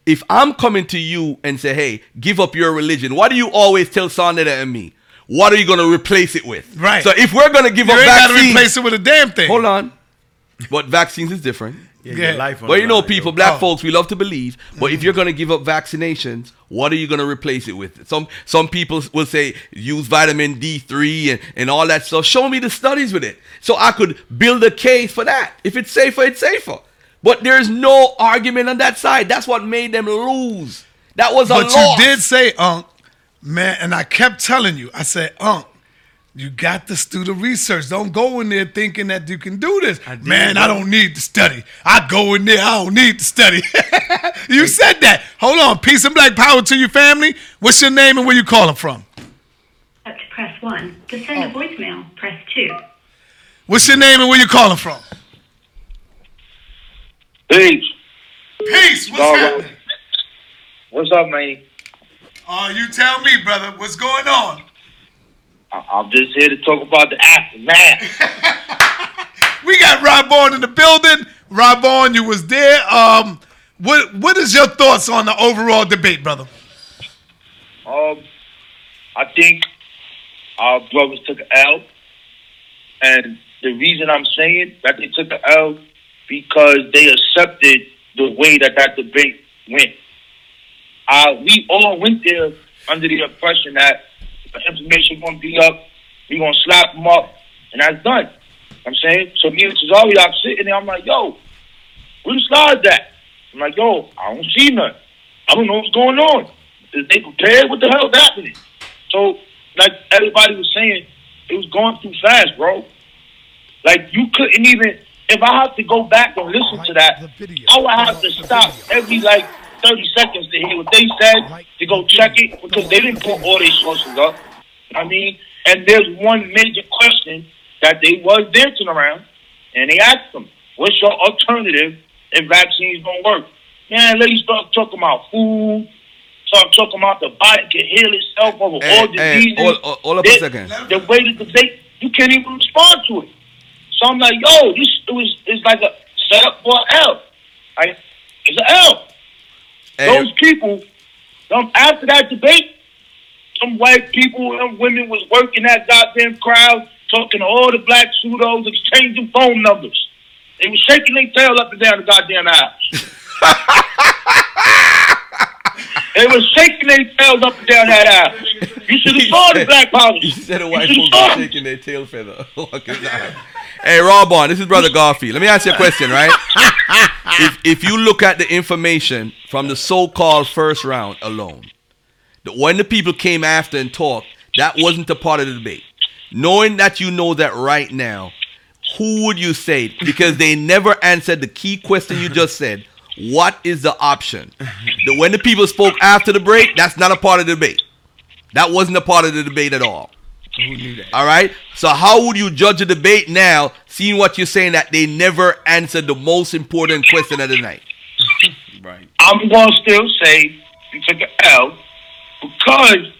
Speaker 1: if I'm coming to you and say, hey, give up your religion, why do you always tell Sa Neter and me? What are you going to replace it with?
Speaker 3: Right.
Speaker 1: So if we're going to give
Speaker 3: You
Speaker 1: up
Speaker 3: ain't got to
Speaker 1: vaccines,
Speaker 3: replace it with a damn thing.
Speaker 1: hold on. But vaccines is different.
Speaker 2: Yeah,
Speaker 3: Yeah.
Speaker 2: life on
Speaker 1: Well, you know, people,
Speaker 2: yo.
Speaker 1: black
Speaker 3: Oh.
Speaker 1: folks, we love to believe. But if you're going to give up vaccinations, what are you going to replace it with? Some some people will say use vitamin D3 and, and all that stuff. Show me the studies with it, so I could build a case for that. If it's safer, it's safer. But there's no argument on that side. That's what made them lose. That was a
Speaker 3: But
Speaker 1: loss.
Speaker 3: you did say, Unc, man, and I kept telling you, I said, Unc, you got to do the research. Don't go in there thinking that you can do this.
Speaker 2: I did,
Speaker 3: man, I don't need to study. I go in there, I don't need to study. (laughs) you said that. Hold on. Peace and black power to your family. What's your name and where you calling from?
Speaker 10: Up to press 1. To send a oh. voicemail, press 2.
Speaker 3: What's your name and where you calling from?
Speaker 12: Peace.
Speaker 3: Peace. What's
Speaker 12: right.
Speaker 3: happening?
Speaker 12: What's up, man?
Speaker 3: Oh, you tell me, brother. What's going on?
Speaker 12: I- I'm just here to talk about the aftermath. (laughs)
Speaker 3: We got Rob Bourne in the building. Rob Bourne, you was there. Um, what what is your thoughts on the overall debate, brother?
Speaker 12: Um, I think our brothers took an L, and the reason I'm saying that they took an L because they accepted
Speaker 13: the way that that debate went. Uh, we all went there under the impression that the information going to be up, we going to slap them up, and that's done. I'm saying? So me and Cesaro, I'm sitting there, I'm like, yo, where the slides at? I'm like, yo, I don't see none. I don't know what's going on. Is they prepared? What the hell's happening? So, like everybody was saying, it was going too fast, bro. Like you couldn't even. If I have to go back and listen to that, I would have to stop every like thirty seconds to hear what they said to go check it because they didn't put all their sources up. I mean, and there's one major question that they was dancing around, and they asked them, "What's your alternative if vaccines don't work?" Man, ladies start talking about food. Start talking about the body can heal itself over
Speaker 1: Hey,
Speaker 13: all
Speaker 1: hey,
Speaker 13: diseases.
Speaker 1: hold- hold- hold up a second.
Speaker 13: The way that the debate, you can't even respond to it. So I'm like, yo, this it was it's like a setup for an L. Like, it's an L.
Speaker 1: Hey,
Speaker 13: Those people, um, after that debate, some white people and women was working that goddamn crowd, talking to all the black pseudos, exchanging phone numbers. They was shaking their tail up and down the goddamn aisle. (laughs) they was shaking their tails up and down that aisle. You should have saw the black powder.
Speaker 1: He said a
Speaker 13: You
Speaker 1: white
Speaker 13: should have
Speaker 1: folks
Speaker 13: them.
Speaker 1: shaking their tail feather. (laughs) Fuck is that? Hey, Rob on. This is Brother Garfield. Let me ask you a question, right? (laughs) if, if you look at the information from the so-called first round alone, the, when the people came after and talked, that wasn't a part of the debate. Knowing that you know that right now, who would you say? Because they never answered the key question you just said. What is the option? The, when the people spoke after the break, that's not a part of the debate. That wasn't a part of the debate at all.
Speaker 2: Who knew that?
Speaker 1: All right. So how would you judge a debate now, seeing what you're saying that they never answered the most important question of the night? (laughs)
Speaker 2: Right.
Speaker 13: I'm going to still say you took an L because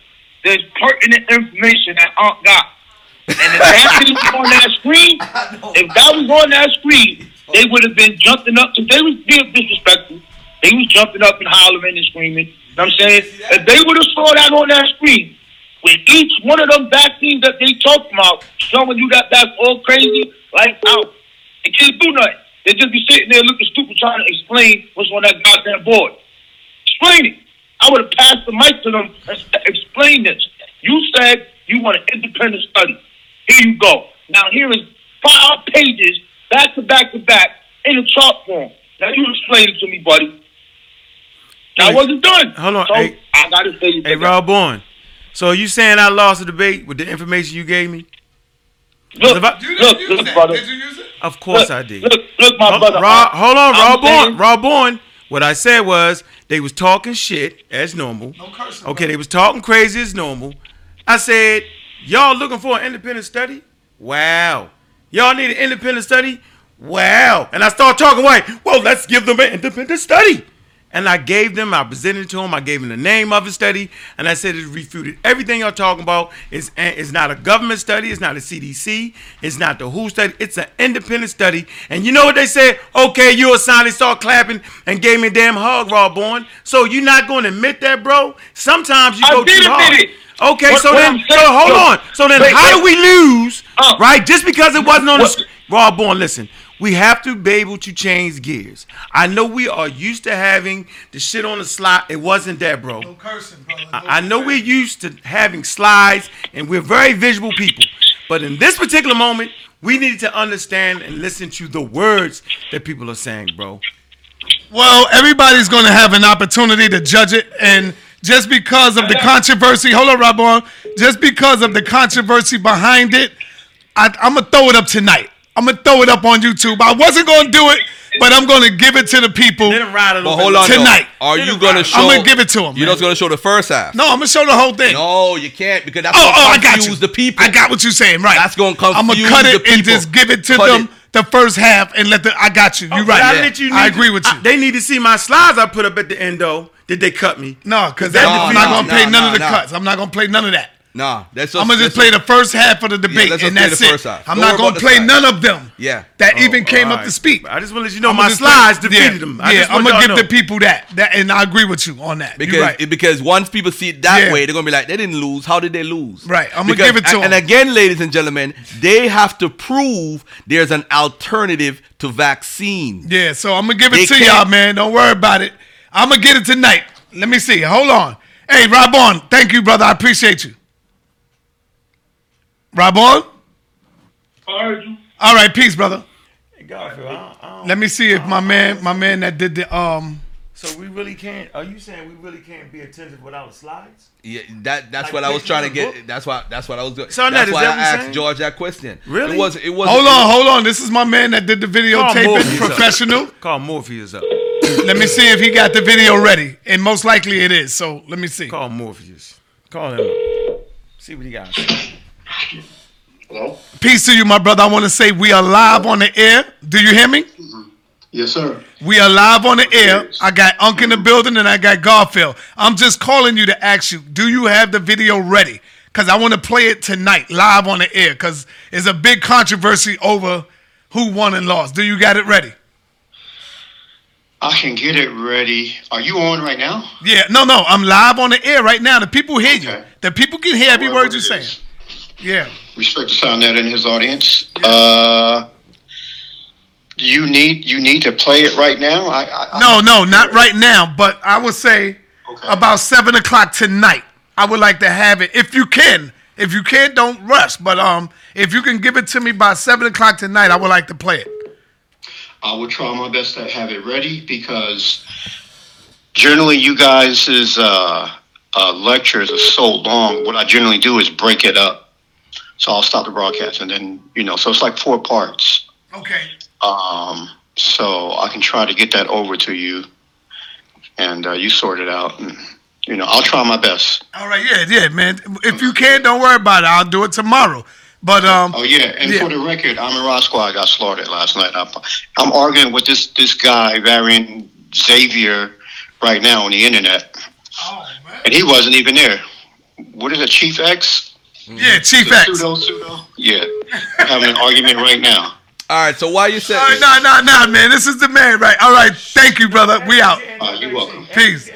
Speaker 13: there's pertinent information that Aunt got. And if that didn't on that screen, (laughs) if that was on that screen, they would have been jumping up because they was being disrespectful. They was jumping up and hollering and screaming. You know what I'm saying? If they would have saw that on that screen, with each one of them vaccines that they talk about, showing you got that that's all crazy, like out. They can't do nothing. They just be sitting there looking stupid trying to explain what's on that goddamn board. Explain it. I would have passed the mic to them and explain this. You said you want an independent study. Here you go. Now here is five pages back to back to back in a chalk form. Now you explain it to me, buddy. That
Speaker 2: Hey,
Speaker 13: wasn't done.
Speaker 2: hold on,
Speaker 13: So
Speaker 2: hey-
Speaker 13: I gotta say
Speaker 2: Hey, Rob Bourne. So you saying I lost the debate with the information you gave me?
Speaker 13: Look,
Speaker 2: I-
Speaker 3: You
Speaker 13: look,
Speaker 3: didn't
Speaker 13: look, brother.
Speaker 3: Did you use it?
Speaker 2: Of course
Speaker 13: look,
Speaker 2: I did.
Speaker 13: Look, look, my
Speaker 2: Hold-
Speaker 13: brother.
Speaker 2: Rob, hold on,
Speaker 13: I'm
Speaker 2: Rob Bourne.
Speaker 13: saying-
Speaker 2: Rob Bourne. What I said was they was talking shit as normal.
Speaker 3: No cursing.
Speaker 2: Okay, they was talking crazy as normal. I said, y'all looking for an independent study? Wow. Y'all need an independent study? Wow. And I start talking white. Well, let's give them an independent study. And I gave them, I presented it to them, I gave them the name of the study, and I said it refuted everything y'all talking about. It's, it's not a government study, it's not a CDC, it's not the WHO study, it's an independent study. And you know what they said? Okay, you a sign, they start clapping and gave me a damn hug, Rob Bourne. So you're not going to admit that, bro? Sometimes you
Speaker 13: I
Speaker 2: go
Speaker 13: did
Speaker 2: too
Speaker 13: admit
Speaker 2: hard.
Speaker 13: it.
Speaker 2: Okay,
Speaker 13: What-
Speaker 2: so
Speaker 13: what
Speaker 2: then, so hold on. So then,
Speaker 13: wait,
Speaker 2: how
Speaker 13: wait.
Speaker 2: do we lose?
Speaker 13: Uh,
Speaker 2: right, just because it wasn't on the
Speaker 13: what-
Speaker 2: sc- Rob Bourne. Listen, we have to be able to change gears. I know we are used to having the shit on the slide. It wasn't that, bro.
Speaker 3: No cursing, brother. No
Speaker 2: I I know we're used to having slides, and we're very visual people. But in this particular moment, we need to understand and listen to the words that people are saying, bro.
Speaker 3: Well, everybody's going to have an opportunity to judge it, and just because of the controversy, hold on, Rob, just because of the controversy behind it, I, I'm gonna throw it up tonight. I'm gonna throw it up on YouTube. I wasn't gonna do it, but I'm gonna give it to the people.
Speaker 2: Let him ride a little
Speaker 1: But hold
Speaker 2: bit.
Speaker 1: on, though.
Speaker 3: Tonight.
Speaker 1: Are
Speaker 2: Let
Speaker 1: you
Speaker 2: him
Speaker 1: gonna show?
Speaker 3: I'm gonna give it to him,
Speaker 1: You're
Speaker 3: man.
Speaker 1: just gonna show the first half.
Speaker 3: No, I'm gonna show the whole thing.
Speaker 1: No, you can't because that's
Speaker 3: Oh,
Speaker 1: gonna
Speaker 3: oh, I got
Speaker 1: confuse
Speaker 3: you.
Speaker 1: the people.
Speaker 3: I got what you're saying, right?
Speaker 1: That's gonna confuse the people.
Speaker 3: I'm gonna cut
Speaker 1: the
Speaker 3: it and
Speaker 1: people.
Speaker 3: just give it to
Speaker 1: Cut
Speaker 3: them
Speaker 1: it.
Speaker 3: the first half and let the. I got you. You're
Speaker 2: But
Speaker 3: right.
Speaker 2: I, let you
Speaker 3: I
Speaker 2: need-
Speaker 3: agree with you.
Speaker 2: I- they need to see my slides I put up at the end, though. Did they cut me?
Speaker 3: no, because
Speaker 2: No,
Speaker 3: I'm not
Speaker 1: no,
Speaker 3: gonna play
Speaker 1: no,
Speaker 3: none of
Speaker 1: no,
Speaker 3: the
Speaker 1: no.
Speaker 3: cuts. I'm not gonna play none of that.
Speaker 1: Nah, that's
Speaker 3: I'm gonna just play the first half of the debate,
Speaker 1: let's
Speaker 3: and that's it. I'm
Speaker 1: Don't
Speaker 3: not gonna play
Speaker 1: slides.
Speaker 3: none of them
Speaker 1: Yeah.
Speaker 3: that
Speaker 2: Oh,
Speaker 3: even came
Speaker 2: all
Speaker 3: up to speak.
Speaker 2: I just want to let you know
Speaker 3: I'ma
Speaker 2: my slides
Speaker 3: let-
Speaker 2: defeated
Speaker 3: yeah,
Speaker 2: them. I
Speaker 3: Yeah,
Speaker 2: just
Speaker 3: I'm gonna give
Speaker 2: to
Speaker 3: the people that. That, and I agree with you on that.
Speaker 1: Because
Speaker 3: You're right.
Speaker 1: because once people see it that
Speaker 3: Yeah.
Speaker 1: way, they're gonna be like, they didn't lose. How did they lose?
Speaker 3: Right, I'ma give it to them.
Speaker 1: and, and
Speaker 3: 'em.
Speaker 1: again, ladies and gentlemen, they have to prove there's an alternative to vaccine.
Speaker 3: Yeah, so I'm gonna give it
Speaker 1: They
Speaker 3: to
Speaker 1: can't-
Speaker 3: y'all, man. Don't worry about it. I'm gonna get it tonight. Let me see. Hold on. Hey, Rob on. Thank you, brother. I appreciate you. Rob on. All right, peace, brother.
Speaker 2: Hey, Garfield, I I
Speaker 3: Let me see if my man, my man that did the um.
Speaker 2: So we really can't. Are you saying we really can't be attentive without slides?
Speaker 1: Yeah, that that's
Speaker 2: Like
Speaker 1: what I was trying to get.
Speaker 2: book?
Speaker 1: That's why that's what I was doing.
Speaker 2: So, Nat,
Speaker 1: that's
Speaker 2: is
Speaker 1: why
Speaker 2: that
Speaker 1: I asked
Speaker 2: saying?
Speaker 1: George that question.
Speaker 2: Really?
Speaker 1: It was. It was.
Speaker 3: Hold on, hold on. This is my man that did the
Speaker 2: Call
Speaker 3: videotaping,
Speaker 2: Morpheus up.
Speaker 3: professional.
Speaker 2: Call Morpheus up.
Speaker 3: Let me see if he got the video ready, and most likely it is. So let me see.
Speaker 2: Call Morpheus. Call him up. See what he got.
Speaker 14: Hello?
Speaker 3: Peace to you, my brother. I want to say we are live on the air. Do you hear me? Mm-hmm.
Speaker 14: Yes, sir.
Speaker 3: We are live on the air. I got Unk in the building and I got Garfield. I'm just calling you to ask you, do you have the video ready? Because I want to play it tonight, live on the air, because there's a big controversy over who won and lost. Do you got it ready?
Speaker 14: I can get it ready. Are you on right now?
Speaker 3: Yeah, no, no. I'm live on the air right now. The people hear you. The people can hear every word you're saying. Yeah.
Speaker 14: Respect sound that in his audience. Uh, you need you need to play it right now. I, I,
Speaker 3: No, no, not right now. But I would say about seven o'clock tonight. I would like to have it if you can. If you can't, don't rush. But um, if you can give it to me by seven o'clock tonight, I would like to play it.
Speaker 14: I will try my best to have it ready because generally you guys' uh, uh, lectures are so long. What I generally do is break it up. So I'll stop the broadcast and then you know. So it's like four parts.
Speaker 3: Okay.
Speaker 14: Um, so I can try to get that over to you, and uh, you sort it out. And you know, I'll try my best.
Speaker 3: All right. Yeah, yeah, man. If you can't, don't worry about it. I'll do it tomorrow. But um.
Speaker 14: Oh yeah, and
Speaker 3: Yeah.
Speaker 14: for the record, I'm in Roscoe. I got slaughtered last night. I'm, I'm arguing with this this guy, Varian Xavier, right now on the internet, and he wasn't even there. What is it, Chief X?
Speaker 3: Yeah, Chief
Speaker 14: The
Speaker 3: X.
Speaker 14: Pseudo, pseudo. Yeah, We're having an argument right now.
Speaker 1: All right. So why you said?
Speaker 3: All right, no, no, no, man. This is the man, right? All right. Thank you, brother. We out.
Speaker 14: Uh, you're welcome.
Speaker 3: Peace.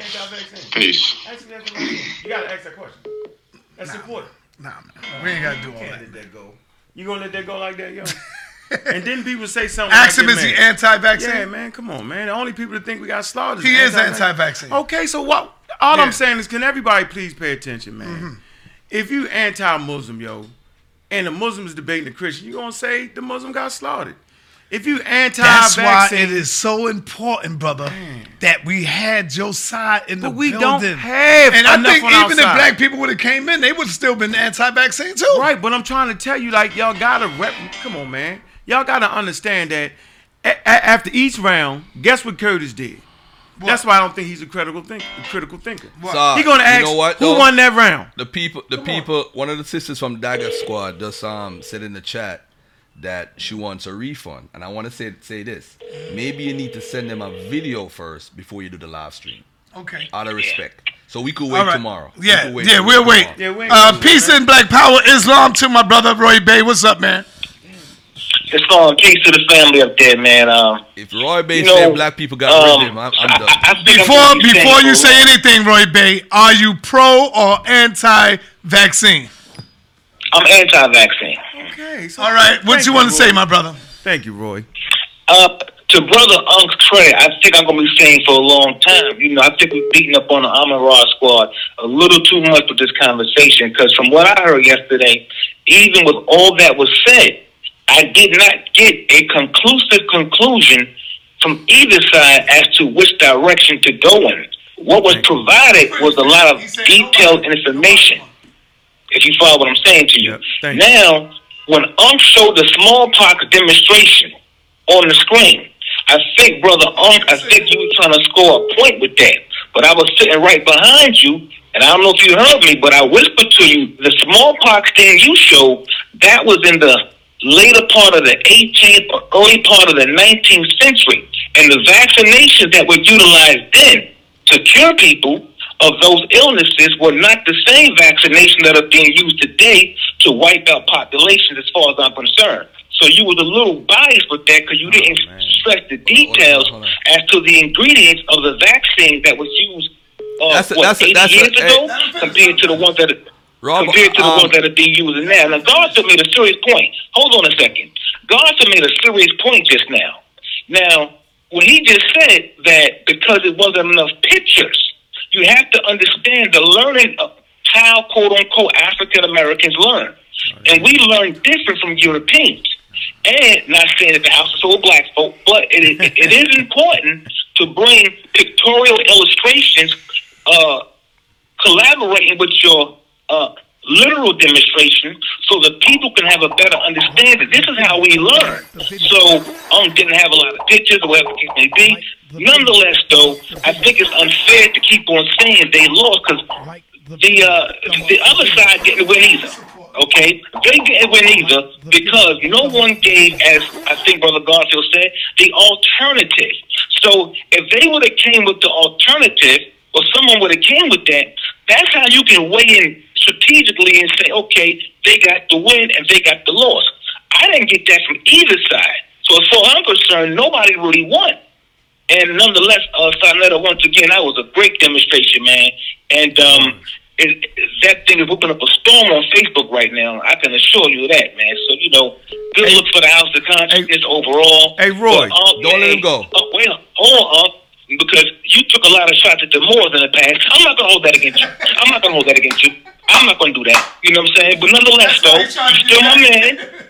Speaker 14: Peace.
Speaker 2: You gotta ask that question. That's important.
Speaker 3: Nah, man. We ain't gotta do all
Speaker 2: Can't
Speaker 3: that.
Speaker 2: let that go. You gonna let that go like that, yo? (laughs) and then people say something.
Speaker 3: Ask
Speaker 2: like
Speaker 3: him,
Speaker 2: that,
Speaker 3: is he anti-vaccine?
Speaker 2: Yeah, man. Come on, man. The only people that think we got slaughtered.
Speaker 3: He is
Speaker 2: anti-vaccine.
Speaker 3: anti-vaccine.
Speaker 2: Okay, so what? All
Speaker 3: Yeah.
Speaker 2: I'm saying is, can everybody please pay attention, man?
Speaker 3: Mm-hmm.
Speaker 2: If you anti-Muslim, yo, and the Muslims debating the Christian, you gonna say the Muslim got slaughtered. If you anti,
Speaker 3: That's why
Speaker 2: anti-vaccine,
Speaker 3: it is so important, brother, that we had your side in the
Speaker 2: But we don't
Speaker 3: building.
Speaker 2: have
Speaker 3: and I think
Speaker 2: on
Speaker 3: even
Speaker 2: our
Speaker 3: if black people would have came in, they would have still been anti-vaccine too.
Speaker 2: Right, but I'm trying to tell you, like, y'all gotta rep. Come on, man. Y'all gotta understand that a- a- after each round, guess what Curtis did? That's why I don't think he's a critical think a critical thinker.
Speaker 1: So,
Speaker 2: he gonna
Speaker 1: you
Speaker 2: ask
Speaker 1: know what,
Speaker 2: who
Speaker 1: though?
Speaker 2: won that round.
Speaker 1: The people, the people, one of the sisters from Dagger Squad just um said in the chat that she wants a refund, and I want to say say this: maybe you need to send them a video first before you do the live stream,
Speaker 3: Okay.
Speaker 1: out of respect. So we could wait
Speaker 3: All right.
Speaker 1: tomorrow.
Speaker 3: Yeah,
Speaker 1: could wait
Speaker 3: yeah,
Speaker 1: till
Speaker 3: we'll wait.
Speaker 1: tomorrow.
Speaker 2: we ain't
Speaker 3: Uh, peace and black power, Islam to my brother Roy Bay. What's up, man?
Speaker 12: It's going peace to the family up there, man. Um,
Speaker 1: If Roy Bay
Speaker 12: You know,
Speaker 1: said black people got rid of him, I'm, I'm done.
Speaker 12: I, I think I'm
Speaker 3: Before before you say anything, Roy Bay, are you pro or anti-vaccine?
Speaker 12: I'm anti-vaccine.
Speaker 2: Okay, so
Speaker 3: All right, what
Speaker 2: thank
Speaker 3: you want to say, my brother?
Speaker 2: Thank you, Roy.
Speaker 12: Uh, to brother Unk's credit, I think I'm gonna be saying for a long time. You know, I think we're beating up on the Amon squad a little too much with this conversation. Because from what I heard yesterday, even with all that was said, I did not get a conclusive conclusion from either side as to which direction to go in. What was provided was a lot of detailed information. If you follow what I'm saying to you.
Speaker 2: Yep,
Speaker 12: now, when Unk showed the smallpox demonstration on the screen, I think, brother Unk, I think you were trying to score a point with that. But I was sitting right behind you, and I don't know if you heard me, but I whispered to you the smallpox thing you showed. That was in the later part of the 18th or early part of the 19th century, and the vaccinations that were utilized then to cure people of those illnesses were not the same vaccination that are being used today to wipe out populations, as far as I'm concerned. So you was a little biased with that because you didn't stress the details as to the ingredients of the vaccine that was used uh,
Speaker 1: That's a-
Speaker 12: what,
Speaker 1: that's a-
Speaker 12: 80
Speaker 1: that's a-
Speaker 12: years
Speaker 1: hey.
Speaker 12: ago compared to the ones that are,
Speaker 1: Rob,
Speaker 12: compared to the
Speaker 1: um,
Speaker 12: ones that are being used now. Now, Garza made a serious point. Hold on a second. Garza made a serious point just now. Now, when he just said that because it wasn't enough pictures, you have to understand the learning of how quote unquote African Americans learn. And we learn different from Europeans. And not saying that the house is full of black folk, but it, it, it is important to bring pictorial illustrations, uh, collaborating with your uh, literal demonstration so that people can have a better understanding. This is how we learn. So I um didn't have a lot of pictures or whatever the case may be. Nonetheless, though, I think it's unfair to keep on saying they lost because the uh, the other side didn't win either. Okay, they didn't win either because no one gave, as I think Brother Garfield said, the alternative. So if they would have came with the alternative, or someone would have came with that, that's how you can weigh in strategically and say, okay, they got the win and they got the loss. I didn't get that from either side. So as far as I'm concerned, nobody really won. And nonetheless, uh, Sa Neter, once again, that was a great demonstration, man. And um, it, it- that thing is whooping up a storm on Facebook right now. I can assure you that, man. So you know, good look for the House of Konsciousness overall.
Speaker 2: Hey, Roy,
Speaker 12: But, uh,
Speaker 1: don't let him go.
Speaker 12: Uh, wait, hold uh, because you took a lot of shots at the Moors in the past. I'm not gonna hold that against you. I'm not gonna hold that against you. I'm not gonna do that. You know what I'm saying? But nonetheless, though, you're still my man. (laughs)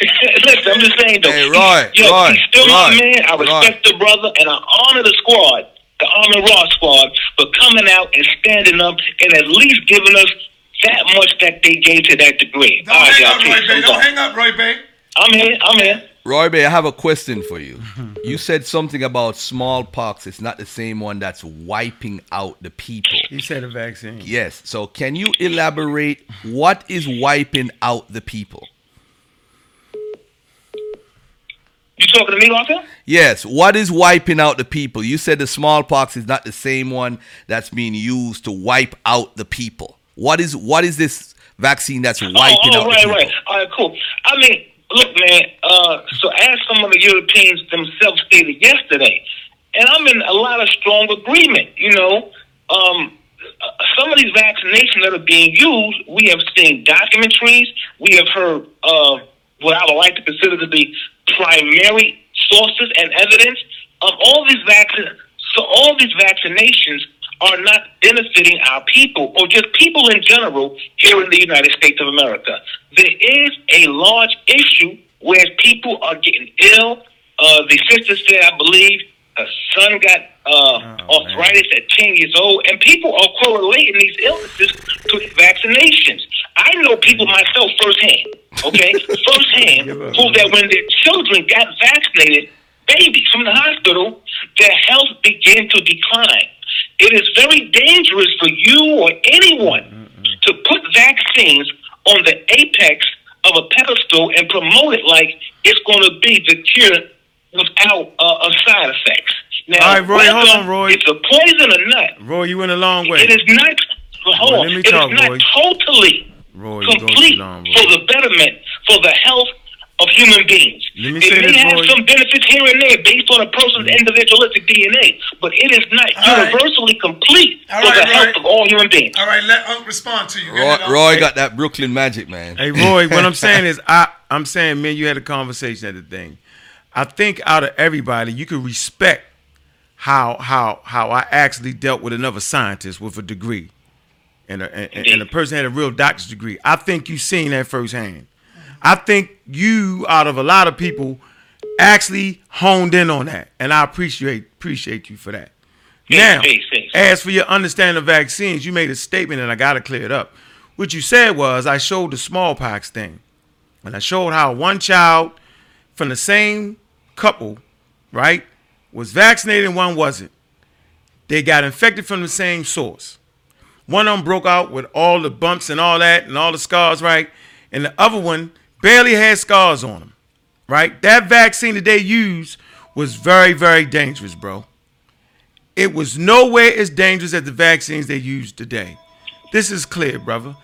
Speaker 12: Listen, I'm just saying though.
Speaker 1: Hey, Roy,
Speaker 12: he's, yo,
Speaker 1: Roy,
Speaker 12: he's still my man. I respect the brother, and I honor the squad, the Army Raw squad, for coming out and standing up and at least giving us that much that they gave to that degree.
Speaker 3: Don't
Speaker 12: All right,
Speaker 3: hang
Speaker 12: y'all.
Speaker 3: up, Roy Bay. Don't
Speaker 12: gone.
Speaker 3: hang up, Roy Bay.
Speaker 12: I'm here. I'm here.
Speaker 1: Roy Bay, I have a question for you. (laughs) You said something about smallpox. It's not the same one that's wiping out the people.
Speaker 2: You said a vaccine.
Speaker 1: Yes. So can you elaborate what is wiping out the people?
Speaker 12: You talking to me, Arthur?
Speaker 1: Yes. What is wiping out the people? You said the smallpox is not the same one that's being used to wipe out the people. What is what is this vaccine that's oh, wiping
Speaker 12: oh,
Speaker 1: out
Speaker 12: oh,
Speaker 1: the
Speaker 12: right,
Speaker 1: people?
Speaker 12: right. All right, cool. I mean, look, man. Uh, so as some of the Europeans themselves stated yesterday, and I'm in a lot of strong agreement. You know, um, uh, some of these vaccinations that are being used, we have seen documentaries. We have heard uh, what I would like to consider to be primary sources and evidence of all these vaccines. So all these vaccinations are not benefiting our people or just people in general here in the United States of America. There is a large issue where people are getting ill. Uh, the sister said, I believe, her son got uh, arthritis at 10 years old, and people are correlating these illnesses to vaccinations. I know people myself firsthand, okay, (laughs) firsthand, who that when their children got vaccinated, babies from the hospital, their health began to decline. It is very dangerous for you or anyone to put vaccines on the apex of a pedestal and promote it like it's going to be the cure without uh, side effects. Now,
Speaker 2: All right, Roy, hold on, Roy.
Speaker 12: It's a poison or not.
Speaker 2: Roy, you went a long way.
Speaker 12: It is not. Hold
Speaker 2: Roy,
Speaker 12: on.
Speaker 2: let me
Speaker 12: It is
Speaker 2: talk,
Speaker 12: not
Speaker 2: Roy.
Speaker 12: totally
Speaker 2: Roy,
Speaker 12: complete
Speaker 2: long,
Speaker 12: for the betterment, for the health of human beings.
Speaker 2: Let me
Speaker 12: it
Speaker 2: say
Speaker 12: may
Speaker 2: this,
Speaker 12: have
Speaker 2: Roy.
Speaker 12: some benefits here and there based on a person's mm. individualistic DNA, but it is not
Speaker 3: All right.
Speaker 12: universally complete
Speaker 3: All
Speaker 12: for
Speaker 3: right,
Speaker 12: the health
Speaker 3: Roy.
Speaker 12: of all human beings.
Speaker 3: All right, let Unc respond to you.
Speaker 1: Roy,
Speaker 3: Get it, Unc.
Speaker 1: Roy got that Brooklyn magic, man.
Speaker 2: Hey Roy, what I'm saying (laughs) is I I'm saying, man, you had a conversation at the thing. I think out of everybody, you could respect how how how I actually dealt with another scientist with a degree. And a, and, and a person had a real doctor's degree. I think you've seen that firsthand. I think you, out of a lot of people, actually honed in on that, and I appreciate appreciate you for that. Now, as for your understanding of vaccines, you made a statement, and I got to clear it up. What you said was I showed the smallpox thing, and I showed how one child from the same couple, right, was vaccinated and one wasn't. They got infected from the same source. One of them broke out with all the bumps and all that and all the scars, right? And the other one barely had scars on them, right? That vaccine that they used was very, very dangerous, bro. it was nowhere as dangerous as the vaccines they use today. This is clear, brother.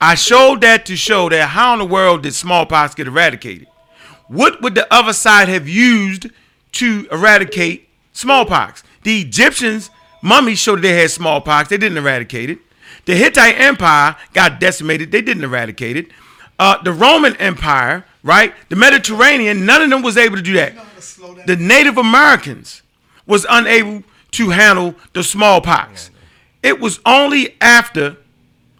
Speaker 2: I showed that to show that how in the world did smallpox get eradicated? What would the other side have used to eradicate smallpox? The Egyptians, mummies showed that they had smallpox. They didn't eradicate it. The Hittite Empire got decimated. They didn't eradicate it. Uh, the Roman Empire, right? The Mediterranean, none of them was able to do that. The Native Americans was unable to handle the smallpox. It was only after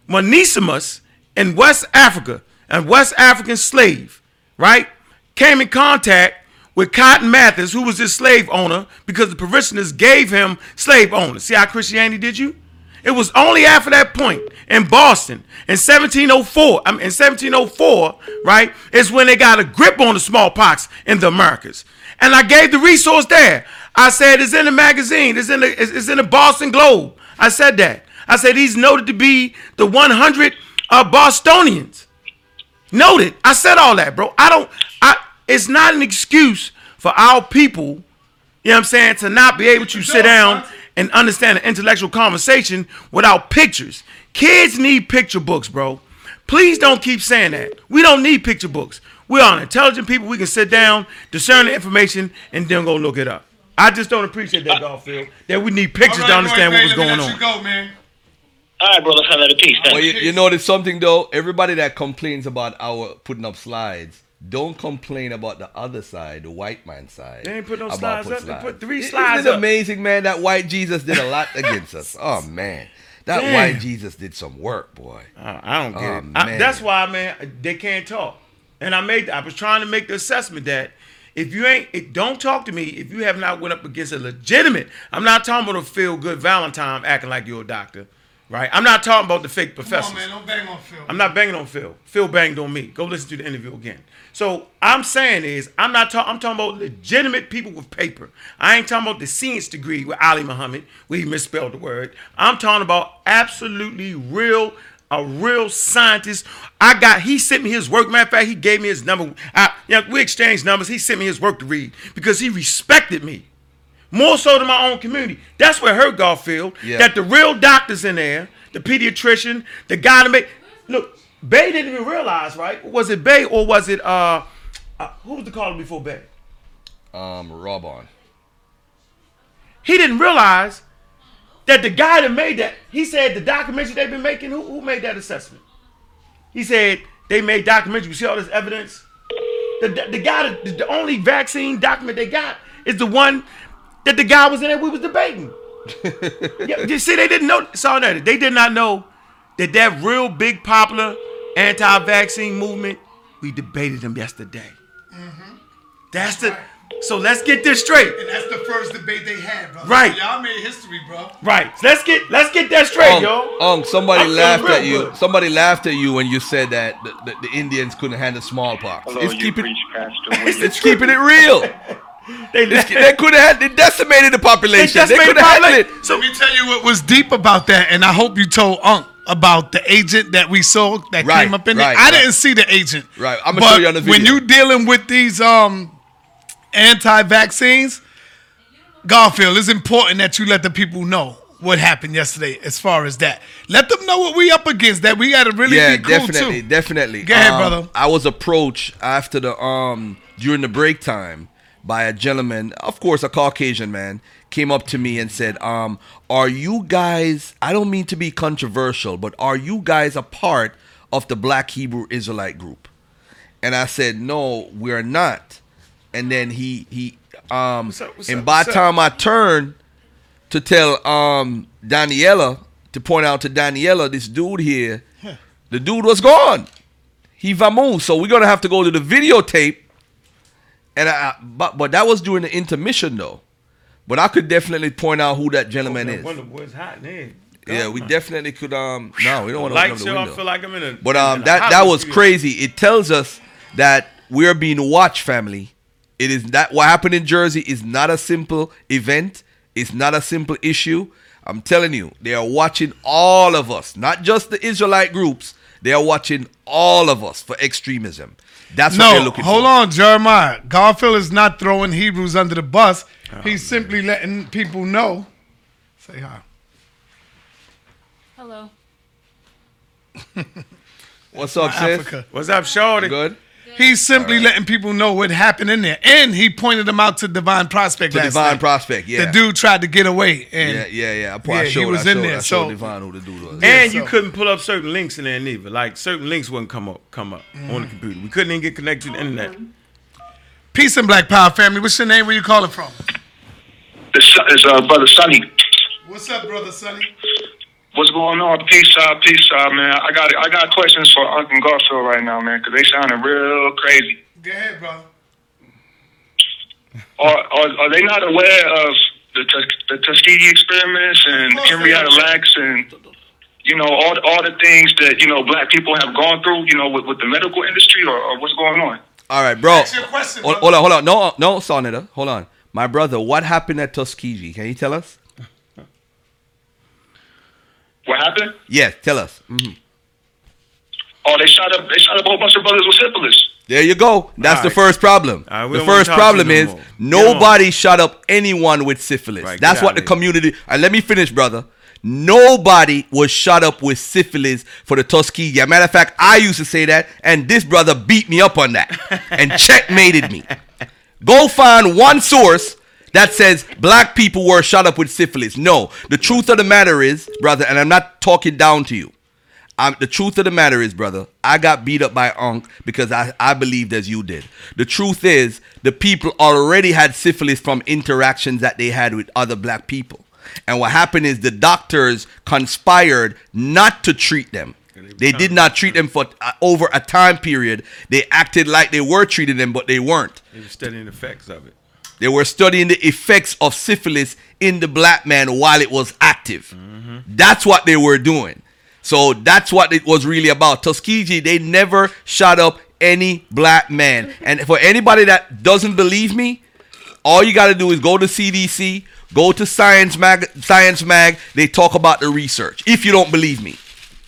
Speaker 2: Onesimus in West Africa, a West African slave, right, came in contact with Cotton Mather, who was his slave owner, because the parishioners gave him slave owners. See how Christianity did you? It was only after that point in Boston in 1704, I mean, in 1704, right, is when they got a grip on the smallpox in the Americas. And I gave the resource there. I said it's in the magazine. It's in the it's, in the Boston Globe. I said that. I said he's noted to be the 100 uh, Bostonians. Noted. I said all that, bro. I don't. I. It's not an excuse for our people. You know what I'm saying to not be able to sit down and understand an intellectual conversation without pictures. Kids need picture books, bro. Please don't keep saying that. We don't need picture books. We are intelligent people. We can sit down, discern the information, and then go look it up. I just don't appreciate that, Garfield. That we need pictures to understand what was going on.
Speaker 3: Go, man.
Speaker 12: All right, brother. Have a peace.
Speaker 1: Well, you, you notice something though. Everybody that complains about our putting up slides, don't complain about the other side, the white man side.
Speaker 2: They ain't put no slides up. They put three
Speaker 1: Isn't
Speaker 2: slides
Speaker 1: it
Speaker 2: up.
Speaker 1: amazing, man? That white Jesus did a lot (laughs) against us. Oh man, that
Speaker 2: Damn.
Speaker 1: white Jesus did some work, boy.
Speaker 2: I I don't get
Speaker 1: Oh,
Speaker 2: it. I-
Speaker 1: man.
Speaker 2: that's why, man, they can't talk. And I made, I was trying to make the assessment that if you ain't, it, don't talk to me if you have not went up against a legitimate. I'm not talking about a feel good Valentine acting like you're a doctor, right? I'm not talking about the fake
Speaker 3: Come
Speaker 2: professors.
Speaker 3: on, man. Don't bang on Phil.
Speaker 2: I'm not banging on Phil. Phil banged on me. Go listen to the interview again. So I'm saying is I'm not talking. I'm talking about legitimate people with paper. I ain't talking about the science degree with Ali Muhammad where he misspelled the word. I'm talking about absolutely real. A real scientist. I got. He sent me his work. Matter of fact, he gave me his number. I, you know, we exchanged numbers. He sent me his work to read because he respected me more so than my own community. That's where hurt Garfield.
Speaker 1: Yeah.
Speaker 2: That the real doctors in there, the pediatrician, the guy to make look. Bay didn't even realize, right? Was it Bay or was it uh, uh who was the caller before Bay?
Speaker 1: Um, Rob on.
Speaker 2: He didn't realize that the guy that made that. He said the documentary they've been making. Who, who made that assessment? He said they made documentary. You see all this evidence. The, the, the guy, the, the only vaccine document they got is the one that the guy was in there. We was debating. (laughs) yeah, you see, they didn't know. Saw that they did not know that that real big popular anti-vaccine movement. We debated them yesterday. Mhm. That's the. So let's get this straight.
Speaker 3: And that's the first debate they had, bro.
Speaker 2: Right.
Speaker 3: Y'all made history, bro.
Speaker 2: Right. So let's get let's get that straight,
Speaker 1: Unk,
Speaker 2: yo.
Speaker 1: Unk, somebody
Speaker 2: I'm
Speaker 1: laughed at you.
Speaker 2: good.
Speaker 1: Somebody laughed at you when you said that the, the, the Indians couldn't handle smallpox.
Speaker 15: Hello,
Speaker 1: it's
Speaker 15: you
Speaker 1: keeping
Speaker 15: preach, Pastor (laughs)
Speaker 1: it's,
Speaker 15: Williams.
Speaker 1: it's keeping it real. (laughs)
Speaker 2: They,
Speaker 1: they could have they decimated the population. They,
Speaker 2: decimated
Speaker 1: could have
Speaker 2: the
Speaker 1: handled it.
Speaker 3: So let me tell you what was deep about that, and I hope you told Unc about the agent that we saw that
Speaker 1: Right,
Speaker 3: came up in
Speaker 1: right,
Speaker 3: there. I
Speaker 1: right.
Speaker 3: didn't see the agent.
Speaker 1: Right, I'ma
Speaker 3: But
Speaker 1: show you on the video.
Speaker 3: When
Speaker 1: video.
Speaker 3: you dealing with these um anti-vaccines, Garfield, it's important that you let the people know what happened yesterday as far as that. Let them know what we up against. That we got to really
Speaker 1: yeah,
Speaker 3: be cool
Speaker 1: definitely,
Speaker 3: too.
Speaker 1: definitely.
Speaker 3: Go ahead,
Speaker 1: Um,
Speaker 3: brother.
Speaker 1: I was approached after the um during the break time by a gentleman, of course, a Caucasian man, came up to me and said, "Um, are you guys? I don't mean to be controversial, but are you guys a part of the Black Hebrew Israelite group?" And I said, "No, we're not." And then he he um
Speaker 2: up, what's
Speaker 1: and
Speaker 2: up,
Speaker 1: by
Speaker 2: what's up?
Speaker 1: time I turned to tell um Daniel Allah to point out to Daniel Allah this dude here, the dude was gone. He vamoose. So we're gonna have to go to the videotape. And I, but but that was during the intermission though. But I could definitely point out who that gentleman
Speaker 2: That
Speaker 1: is.
Speaker 2: Wonder Boy's hot in.
Speaker 1: Yeah, we definitely could. Um, no, we don't want to open up the
Speaker 2: show. I feel like I'm in a.
Speaker 1: But um, that that was
Speaker 2: studio.
Speaker 1: crazy. It tells us that we're being watched, family. It is that what happened in Jersey is not a simple event. It's not a simple issue. I'm telling you, they are watching all of us, not just the Israelite groups. They are watching all of us for extremism. That's what they're
Speaker 3: No,
Speaker 1: looking
Speaker 3: hold
Speaker 1: for.
Speaker 3: on, Jeremiah. Garfield is not throwing Hebrews under the bus. Oh, He's simply letting people know Say hi.
Speaker 16: Hello.
Speaker 1: What's up, sis?
Speaker 3: Africa.
Speaker 2: What's up, Shorty?
Speaker 1: Good.
Speaker 3: He's simply letting people know what happened in there, and he pointed them out to Divine Prospect
Speaker 1: To
Speaker 3: last
Speaker 1: Divine
Speaker 3: night.
Speaker 1: Prospect, yeah.
Speaker 3: The dude tried to get away, and
Speaker 1: Yeah, yeah, yeah. I
Speaker 3: Yeah,
Speaker 1: probably
Speaker 3: he
Speaker 1: showed,
Speaker 3: was
Speaker 1: I
Speaker 3: in
Speaker 1: showed,
Speaker 3: there,
Speaker 1: I showed
Speaker 3: so-
Speaker 1: Divine who the dude was.
Speaker 2: And
Speaker 3: Yeah,
Speaker 2: you
Speaker 3: so-
Speaker 2: couldn't pull up certain links in there neither. Like certain links wouldn't come up come up
Speaker 3: Mm.
Speaker 2: on the computer. We couldn't even get connected to the internet.
Speaker 3: peace and Black Power family. What's your name? Where you calling from?
Speaker 17: This is uh, brother Sonny.
Speaker 3: What's up, brother Sonny?
Speaker 17: What's going on? Peace out, peace out, man. I got I got questions for Uncle Garfield right now, man, because they sounding real crazy.
Speaker 3: Go ahead, brother.
Speaker 17: Are, are are they not aware of the Tus- the Tuskegee experiments and
Speaker 3: course
Speaker 17: Henrietta. Lacks and you know all all the things that you know black people have gone through, you know, with, with the medical industry, or, or what's going on?
Speaker 1: All right, bro.
Speaker 3: Ask your question,
Speaker 1: Hold, hold on, hold on. No, no, Sa Neter. Hold on. My brother, what happened at Tuskegee? Can you tell us?
Speaker 17: What happened?
Speaker 1: Yes, tell us. Mhm.
Speaker 17: Oh, they shot up they shot up a whole bunch of brothers with syphilis.
Speaker 1: There you go. That's
Speaker 2: All
Speaker 1: the first problem.
Speaker 2: All right, we
Speaker 1: the first problem
Speaker 2: no
Speaker 1: is
Speaker 2: more.
Speaker 1: Nobody shot up anyone with syphilis.
Speaker 2: Right,
Speaker 1: That's what the community. And let me finish, brother. Nobody was shot up with syphilis for the Tuskegee. As a matter of fact, I used to say that, and this brother beat me up on that and (laughs) checkmated me. Go find one source that says black people were shot up with syphilis. No, the truth of the matter is, brother, and I'm not talking down to you. I'm, the truth of the matter is, brother, I got beat up by Unc because I, I believed as you did. The truth is, the people already had syphilis from interactions that they had with other black people. And what happened is the doctors conspired not to treat them. They did not treat them for uh, over a time period. They acted like they were treating them, but they weren't.
Speaker 2: They were studying the effects of it.
Speaker 1: They were studying the effects of syphilis in the black man while it was active. Mm-hmm. That's what they were doing. So that's what it was really about. Tuskegee, they never shot up any black man. And for anybody that doesn't believe me, all you got to do is go to CDC, go to Science Mag. Science Mag. They talk about the research. If you don't believe me,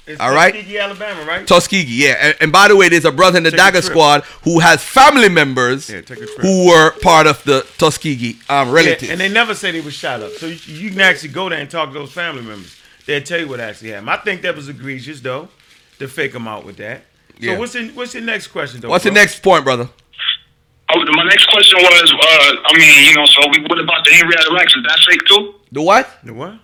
Speaker 2: It's
Speaker 1: All right.
Speaker 2: Tuskegee, Alabama, right?
Speaker 1: Tuskegee, yeah. And, and by the way, there's a brother in the
Speaker 2: Take
Speaker 1: Dagger. Squad who has family members
Speaker 2: Yeah, take a trip.
Speaker 1: who were part of the Tuskegee um,
Speaker 2: Yeah,
Speaker 1: relatives.
Speaker 2: and they never said he was shot up. So you, you can actually go there and talk to those family members. They'll tell you what actually happened. I think that was egregious, though, to fake him out with that. So
Speaker 1: Yeah.
Speaker 2: what's your, what's your next question, though?
Speaker 1: What's the next point, brother?
Speaker 17: Oh, my next question was, uh, I mean, you know, so we, what about the Henrietta Lacks? Is that fake too?
Speaker 1: The what?
Speaker 2: The what?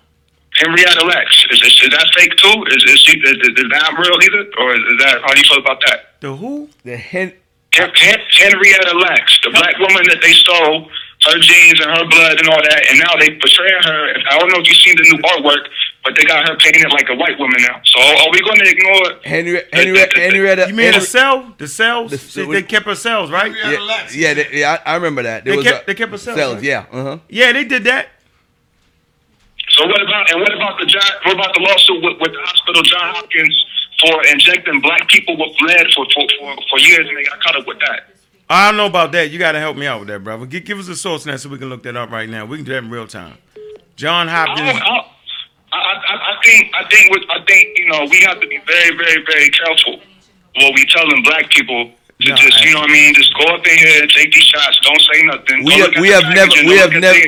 Speaker 17: Henrietta Lacks is, is, is that fake too? Is is, she, is, is that real either, or is that how do you feel about that?
Speaker 2: The who?
Speaker 1: The hen.
Speaker 17: Hen- Hen- Henrietta Lacks, the black woman that they stole her genes and her blood and all that, and now they portraying her. I don't know if you've seen the new artwork, but they got her painted like a white woman now. So are we going to ignore?
Speaker 1: Henry, Henrietta, Henrietta.
Speaker 2: You mean the
Speaker 1: Henry-
Speaker 2: cell? The cells?
Speaker 1: The-
Speaker 2: they, they kept her cells, right?
Speaker 1: Yeah, yeah, they, yeah. I, I remember that.
Speaker 2: They
Speaker 1: was
Speaker 2: kept-
Speaker 1: a-
Speaker 2: they kept her cells,
Speaker 1: cells.
Speaker 2: right?
Speaker 1: Yeah. Uh huh.
Speaker 2: Yeah, they did that.
Speaker 17: So what about and what about the what about the lawsuit with, with the hospital John Hopkins for injecting black people with lead for for, for, for years and they got caught up with that?
Speaker 2: I don't know about that. You got to help me out with that, brother. Give, give us a source now so we can look that up right now. We can do that in real time. John Hopkins.
Speaker 17: I, I, I I think I think with, I think you know we have to be very very very careful what we telling black people
Speaker 2: No,
Speaker 17: just you know what I mean just go up in here and take these shots don't say nothing
Speaker 1: We have- we have never- we have never-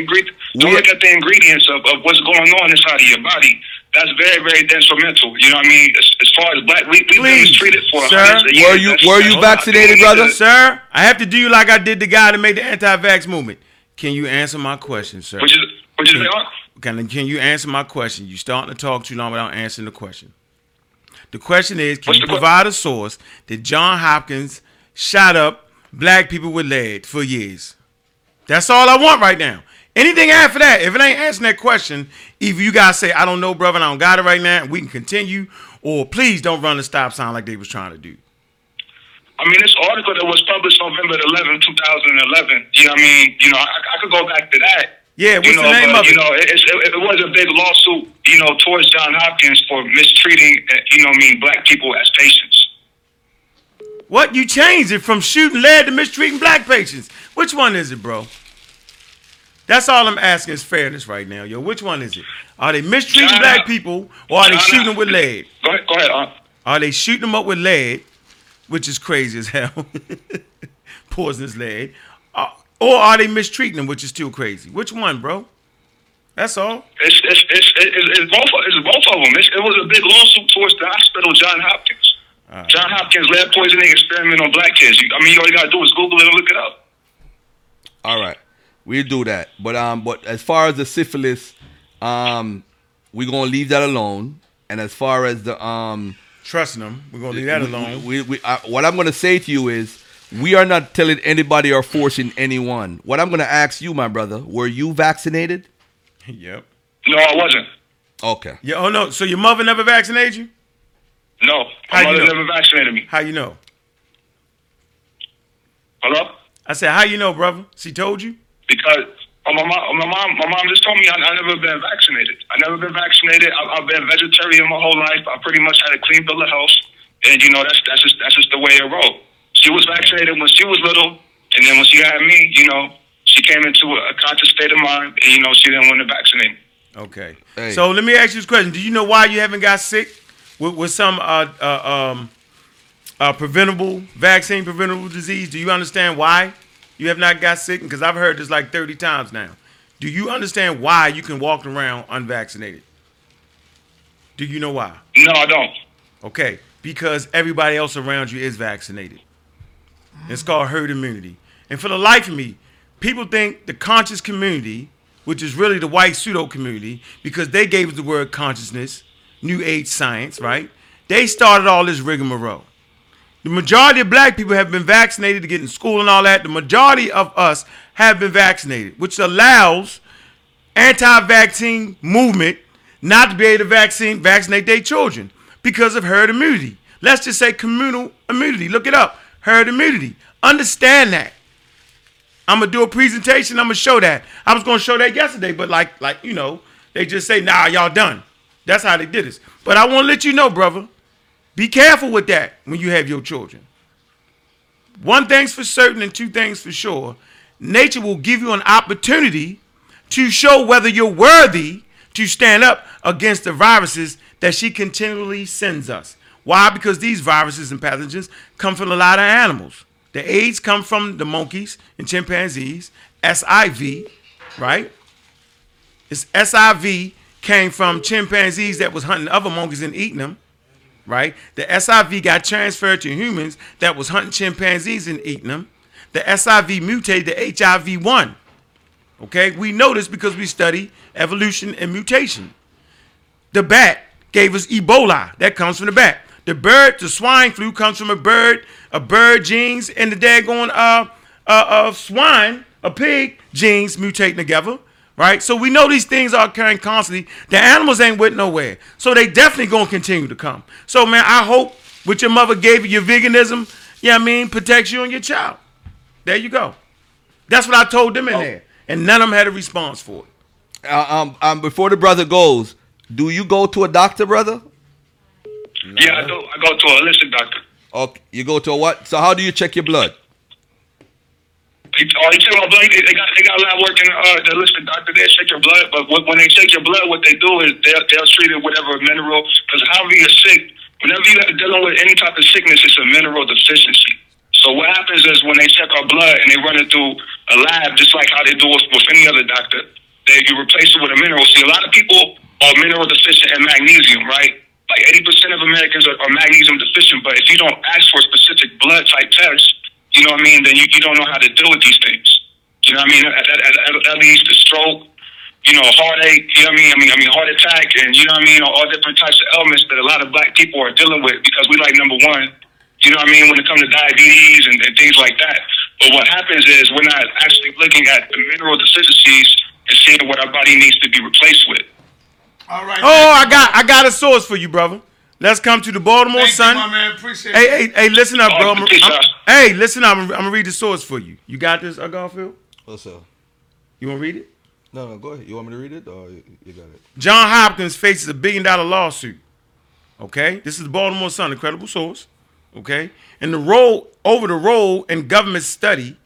Speaker 17: don't look at the ingredients of, of what's going on inside of your body that's very very detrimental you know what I mean as, as far as black we, we've been mistreated for
Speaker 2: sir.
Speaker 17: hundreds of years.
Speaker 1: Were you-
Speaker 17: That's-
Speaker 1: were you vaccinated, brother?
Speaker 17: to-
Speaker 2: Sir, I have to do you like I did the guy that made the anti-vax movement. Can you answer my question, sir?
Speaker 17: Which is which is
Speaker 2: Can, can you answer my question? You starting to talk too long without answering the question. The question is, can
Speaker 17: What's
Speaker 2: you provide a source that John Hopkins shot up black people with lead for years? That's all I want right now. Anything after that, if it ain't answering that question, either you guys say, I don't know, brother, I don't got it right now, and we can continue, or please don't run the stop sign like they was trying to do.
Speaker 17: I mean, this article that was published November 11, 2011, you know what I mean? You know, I, I could go back to that.
Speaker 2: Yeah, what's
Speaker 17: you
Speaker 2: the name
Speaker 17: but,
Speaker 2: of it?
Speaker 17: you know, it, it, it was a big lawsuit, you know, towards John Hopkins for mistreating, uh, you know, what I mean, black people as patients.
Speaker 2: What? You changed it from shooting lead to mistreating black patients. Which one is it, bro? That's all I'm asking is fairness right now, yo. Which one is it? Are they mistreating black people or are they shooting them with lead?
Speaker 17: Go ahead, go ahead. Uh,
Speaker 2: Are they shooting them up with lead, which is crazy as hell, (laughs) poisonous lead, Uh, or are they mistreating them, which is still crazy? Which one, bro? That's all.
Speaker 17: It's it's it's, it's, it's both it's both of them. It's, it was a big lawsuit towards the hospital, John Hopkins. John Hopkins lead poisoning experiment on black kids. You, I mean, all you gotta do is Google it and look it up.
Speaker 1: All right, we'll do that. But um, but as far as the syphilis, um, we're gonna leave that alone. And as far as the um,
Speaker 2: trusting them, we're gonna leave that alone.
Speaker 1: We, we, uh, what I'm gonna say to you is, we are not telling anybody or forcing anyone. What I'm gonna ask you, my brother, were you vaccinated? (laughs)
Speaker 2: yep.
Speaker 17: No, I wasn't.
Speaker 1: Okay.
Speaker 2: Yeah. Oh no. So your mother never vaccinated you?
Speaker 17: No,
Speaker 2: How
Speaker 17: my
Speaker 2: you
Speaker 17: mother
Speaker 2: know?
Speaker 17: never vaccinated me.
Speaker 2: How you know?
Speaker 17: Hello?
Speaker 2: I said, how you know, brother? She told you?
Speaker 17: Because oh, my mom, oh, my mom, my mom just told me I, I never been vaccinated. I never been vaccinated. I, I've been vegetarian my whole life. I pretty much had a clean bill of health, and you know that's that's just that's just the way it rolled. She was vaccinated when she was little, and then when she had me, you know, she came into a, a conscious state of mind, and you know she didn't want to vaccinate me.
Speaker 2: Okay.
Speaker 1: Hey.
Speaker 2: So let me ask you this question: Do you know why you haven't got sick with, with some uh, uh, um, uh, preventable vaccine, preventable disease? Do you understand why you have not got sick? Because I've heard this like thirty times now. Do you understand why you can walk around unvaccinated? Do you know why?
Speaker 17: No, I don't.
Speaker 2: Okay, because everybody else around you is vaccinated. It's called herd immunity. And for the life of me, people think the conscious community, which is really the white pseudo community, because they gave us the word consciousness, new age science, right? They started all this rigmarole. The majority of black people have been vaccinated to get in school and all that. The majority of us have been vaccinated, which allows anti-vaccine movement not to be able to vaccine vaccinate their children because of herd immunity. Let's just say communal immunity. Look it up. Herd immunity. Understand that. I'm gonna do a presentation. I'm gonna show that. I was gonna show that yesterday, but like, like you know, they just say, "Nah, y'all done." That's how they did this. But I want to let you know, brother, be careful with that when you have your children. One thing's for certain and two things for sure. Nature will give you an opportunity to show whether you're worthy to stand up against the viruses that she continually sends us. Why? Because these viruses and pathogens come from a lot of animals. The AIDS come from the monkeys and chimpanzees. SIV, right? It's SIV came from chimpanzees that was hunting other monkeys and eating them, right? The SIV got transferred to humans that was hunting chimpanzees and eating them. The SIV mutated to HIV1. Okay, we know this because we study evolution and mutation. The bat gave us Ebola. That comes from the bat. The bird, the swine flu comes from a bird, a bird genes, and the daggone uh, uh, uh, swine, a pig genes mutating together, right? So we know these things are occurring constantly. The animals ain't went nowhere, so they definitely gonna continue to come. So man, I hope what your mother gave you, your veganism, yeah, I mean, protects you and your child. There you go. That's what I told them in there, and none of them had a response for it.
Speaker 1: Uh, um, um, before the brother goes, do you go to a doctor, brother?
Speaker 17: Yeah, I go. I go to a holistic doctor.
Speaker 1: Okay, you go to a what? So how do you check your blood?
Speaker 17: They, oh, they my blood. They, they got they got lab work in uh, the holistic doctor. They check your blood, but when they check your blood, what they do is they'll they'll treat it whatever mineral. Because however you're sick, whenever you're dealing with any type of sickness, it's a mineral deficiency. So what happens is when they check our blood and they run it through a lab, just like how they do with, with any other doctor, they you replace it with a mineral. See, a lot of people are mineral deficient in magnesium, right? Like 80% of Americans are, are magnesium deficient, but if you don't ask for a specific blood type test, you know what I mean, then you, you don't know how to deal with these things. You know what I mean? That, that, that, that leads to stroke, you know, heartache, you know what I mean? I mean, I mean, heart attack, and you know what I mean? All different types of ailments that a lot of black people are dealing with because we like number one, you know what I mean, when it comes to diabetes and, and things like that. But what happens is we're not actually looking at the mineral deficiencies and seeing what our body needs to be replaced with.
Speaker 3: All right.
Speaker 2: Oh, I got I got a source for you, brother. Let's come to the Baltimore
Speaker 3: Thank
Speaker 2: Sun.
Speaker 3: you, my man. Appreciate
Speaker 2: Hey,
Speaker 3: it.
Speaker 2: hey, hey, listen up, bro.
Speaker 17: Oh,
Speaker 2: I'm- I'm- hey, listen up. I'm, I'm gonna read the source for you. You got this, uh, Garfield?
Speaker 1: What's up?
Speaker 2: You wanna read it?
Speaker 1: No, no, go ahead. You want me to read it, or you, you got it?
Speaker 2: John Hopkins faces a billion dollar lawsuit. Okay, this is the Baltimore Sun, a credible source. Okay, and the role over the role in government study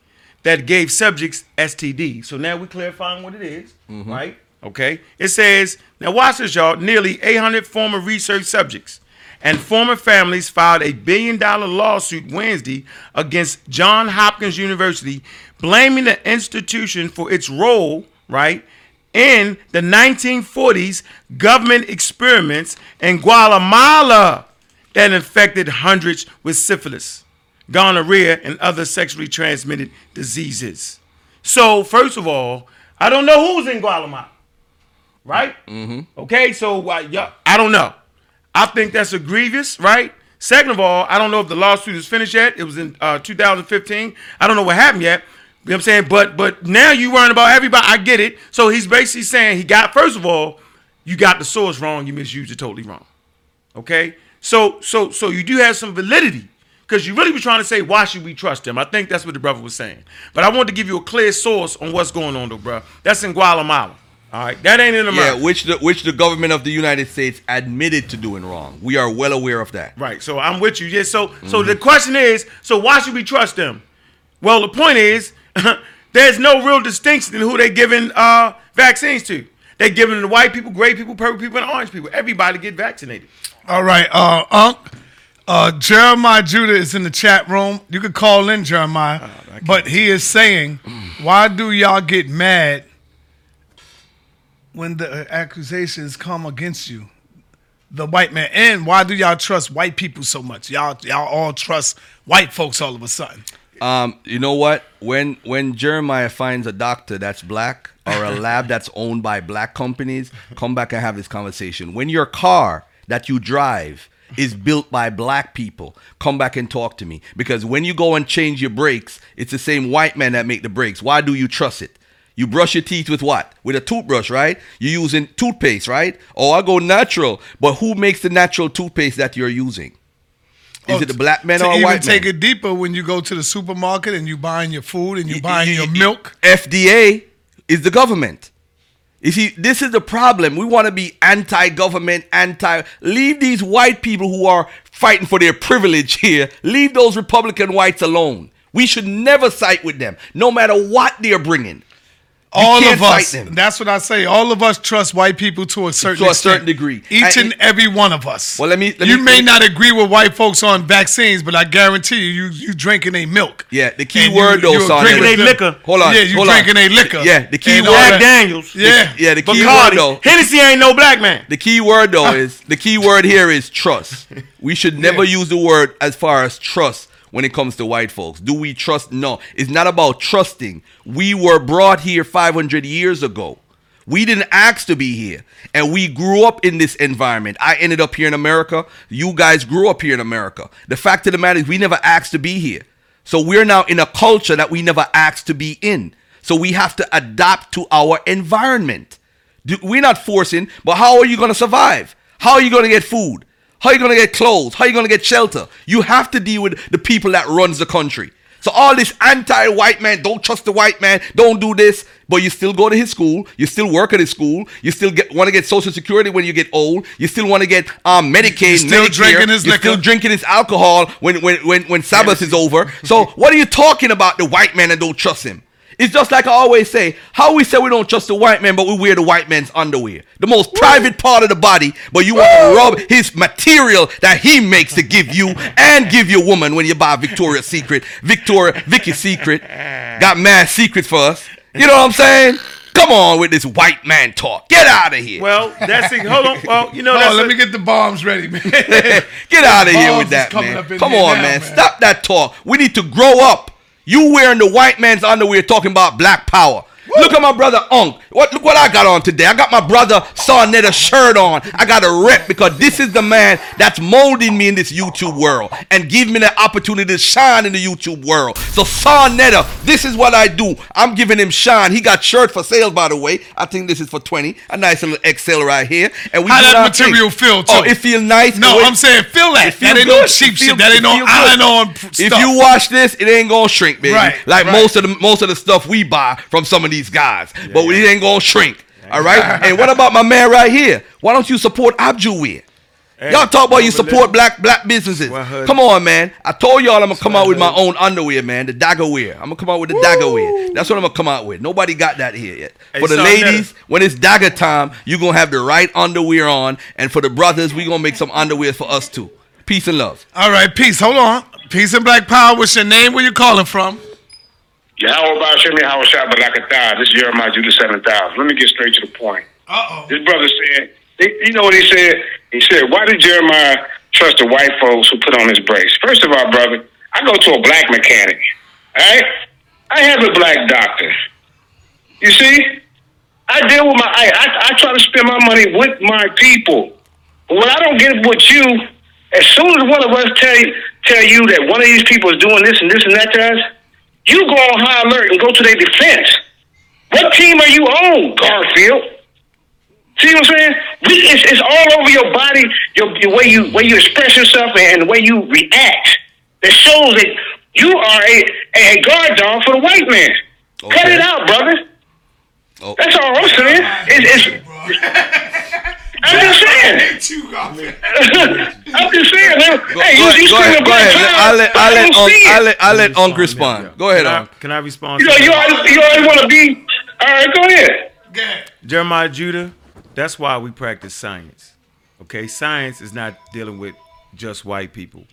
Speaker 2: that gave subjects STD. So now we're clarifying what it is, right? Okay, it says now watch this, y'all. Nearly 800 former research subjects and former families filed a billion dollar lawsuit Wednesday against John Hopkins University, blaming the institution for its role, right, in the 1940s government experiments in Guatemala that infected hundreds with syphilis, gonorrhea, and other sexually transmitted diseases. So, first of all, I don't know who's in Guatemala, right? Mm-hmm. Okay, so uh, yeah, I don't know. I think that's a grievous, right? Second of all, I don't know if the lawsuit is finished yet. It was in uh, 2015. I don't know what happened yet. You know what I'm saying? But but now you're worrying about everybody. I get it. So he's basically saying he got first of all, you got the source wrong. You misused it totally wrong. Okay. So so so you do have some validity because you really were trying to say why should we trust him? I think that's what the brother was saying. But I wanted to give you a clear source on what's going on though, bro. That's in Guatemala. All right, that ain't in America.
Speaker 1: Yeah, which the which the government of the United States admitted to doing wrong. We are well aware of that.
Speaker 2: Right. So I'm with you. Yeah. So so the question is, so why should we trust them? Well, the point is, (laughs) there's no real distinction in who they're giving uh, vaccines to. They're giving to white people, gray people, purple people, and orange people. Everybody get vaccinated.
Speaker 3: All right, uh, Unc. Uh, Jeremiah Judah is in the chat room. You could call in Jeremiah, but he is saying, "Why do y'all get mad when the accusations come against you, the white man? And why do y'all trust white people so much? Y'all, y'all all trust white folks all of a sudden."
Speaker 1: Um, you know what? When when Jeremiah finds a doctor that's black or a lab (laughs) that's owned by black companies, come back and have this conversation. When your car that you drive is built by black people, come back and talk to me. Because when you go and change your brakes, it's the same white man that make the brakes. Why do you trust it? You brush your teeth with what? With a toothbrush, right? You're using toothpaste, right? Oh, I go natural. But who makes the natural toothpaste that you're using? Is
Speaker 3: Oh,
Speaker 1: it a black man or a
Speaker 3: even
Speaker 1: white
Speaker 3: take
Speaker 1: man?
Speaker 3: it deeper when you go to the supermarket and you buying your food and you buying your milk.
Speaker 1: FDA is the government. You see, this is the problem. We want to be anti-government, anti. Leave these white people who are fighting for their privilege here. Leave those Republican whites alone. We should never side with them, no matter what they're bringing. You
Speaker 3: all of us.
Speaker 1: fight them.
Speaker 3: That's what I say. All of us trust white people to a certain
Speaker 1: To a
Speaker 3: extent.
Speaker 1: certain degree.
Speaker 3: Each
Speaker 1: And-
Speaker 3: and, every one of us.
Speaker 1: Well, let me- let
Speaker 3: you
Speaker 1: me-
Speaker 3: may
Speaker 1: let me-
Speaker 3: not agree with white folks on vaccines, but I guarantee you, you you drinking a milk.
Speaker 1: Yeah, the key
Speaker 3: And you-
Speaker 1: word though,
Speaker 3: you
Speaker 1: son.
Speaker 3: agree
Speaker 2: Drinking a liquor.
Speaker 1: Hold on.
Speaker 3: Yeah, you
Speaker 1: hold on.
Speaker 3: drinking a liquor.
Speaker 1: Yeah, the key
Speaker 3: And
Speaker 1: word.
Speaker 2: Jack Daniels.
Speaker 3: Yeah.
Speaker 1: Yeah, the key word though.
Speaker 2: Hennessy ain't no black man.
Speaker 1: The key word though (laughs) is the key word here is trust. We should never
Speaker 3: Yeah.
Speaker 1: use the word as far as trust when it comes to white folks. Do we trust? No, it's not about trusting. We were brought here 500 years ago. We didn't ask to be here, and we grew up in this environment. I ended up here in America. You guys grew up here in America. The fact of the matter is, we never asked to be here. So we're now in a culture that we never asked to be in. So we have to adapt to our environment. We're not forcing, but how are you going to survive? How are you going to get food? How are you going to get clothes? How are you going to get shelter? You have to deal with the people that runs the country. So all this anti-white man, don't trust the white man, don't do this, but you still go to his school, you still work at his school, you still get want to get Social Security when you get old, you still want to get um, Medicaid,
Speaker 3: You're still
Speaker 1: Medicare,
Speaker 3: drinking his
Speaker 1: you're still drinking his alcohol when when when when Sabbath is over. So what are you talking about? The white man and don't trust him. It's just like I always say, how we say we don't trust the white man, but we wear the white man's underwear. The most private part of the body, but you want to rub his material that he makes to give you and give your woman when you buy Victoria's Secret. Victoria, Vicky's Secret. Got mad secrets for us. You know what I'm saying? Come on with this white man talk. Get out of here.
Speaker 2: Well, that's it. Hold on. Well, you know
Speaker 3: Oh,
Speaker 2: that's
Speaker 3: let
Speaker 2: a-
Speaker 3: me get the bombs ready, man. (laughs)
Speaker 1: Get out of here with that, man.
Speaker 3: up in
Speaker 1: Come on,
Speaker 3: now,
Speaker 1: man.
Speaker 3: man.
Speaker 1: Stop that talk. We need to grow up. You wearing the white man's underwear talking about black power. Look at my brother Unk. What look what I got on today. I got my brother Sa Neter shirt on. I got a rep because this is the man that's molding me in this YouTube world and give me the opportunity to shine in the YouTube world. So Sa Neter, this is what I do. I'm giving him shine. He got shirt for sale, by the way. I think this is for 20. A nice little XL right here. And we
Speaker 3: How that
Speaker 1: our thing.
Speaker 3: material feel,
Speaker 1: Oh,
Speaker 3: too?
Speaker 1: it feel nice.
Speaker 3: No, I'm saying feel that.
Speaker 1: feel
Speaker 3: That ain't no
Speaker 1: good.
Speaker 3: cheap
Speaker 1: feel-
Speaker 3: shit. That ain't no
Speaker 1: good.
Speaker 3: iron-on p-
Speaker 1: If you watch this, it ain't gonna shrink, baby.
Speaker 3: Right,
Speaker 1: like
Speaker 3: right.
Speaker 1: most of the most of the stuff we buy from some of these guys, but it ain't gonna shrink. All right. (laughs) and what about my man right here? Why don't you support Abjuwear? Y'all talk about you support black black businesses. Come on, man. I told y'all I'm gonna come out with my own underwear, man. The dagger wear. I'm gonna come out with the dagger wear. That's what I'm gonna come out with. Nobody got that here yet.
Speaker 2: Hey,
Speaker 1: for the
Speaker 2: son,
Speaker 1: ladies, when it's dagger time, you gonna have the right underwear on, and for the brothers, we gonna make some underwear for us too. Peace and love.
Speaker 3: All right, peace. Hold on. Peace and black power. What's your name? Where you calling from?
Speaker 18: Yahweh Howard Shah Balakatah. This is Jeremiah Judah 7000. Let me get straight to the point.
Speaker 3: Uh-oh.
Speaker 18: This brother said, you know what he said? He said, why did Jeremiah trust the white folks who put on his brace? First of all, brother, I go to a black mechanic. All right? I have a black doctor. You see? I deal with my, I, I, I try to spend my money with my people. But when I don't get with you, as soon as one of us tell you, tell you that one of these people is doing this and this and that to us, you go on high alert and go to their defense. What team are you on, Garfield? See what I'm saying? We, it's, it's all over your body, your, your way you way you express yourself and the way you react. That shows that you are a, a guard dog for the white man. Cut it out, brother. Oh. That's all I'm saying. It's, it's, (laughs) (laughs) I'm just saying. (laughs) I'm just saying. man.
Speaker 1: Go,
Speaker 18: hey,
Speaker 1: go
Speaker 18: you,
Speaker 1: ahead,
Speaker 18: you
Speaker 1: go ahead, go ahead. I'll let, I'll let,
Speaker 18: don't
Speaker 1: Unc,
Speaker 18: see it.
Speaker 1: I'll let, I'll let Unc respond. Go ahead,
Speaker 2: Can I, can I respond?
Speaker 18: You
Speaker 2: to
Speaker 18: know, you always, you always want to be. All right, go ahead.
Speaker 2: Jeremiah Judah, that's why we practice science. Okay, science is not dealing with just white people.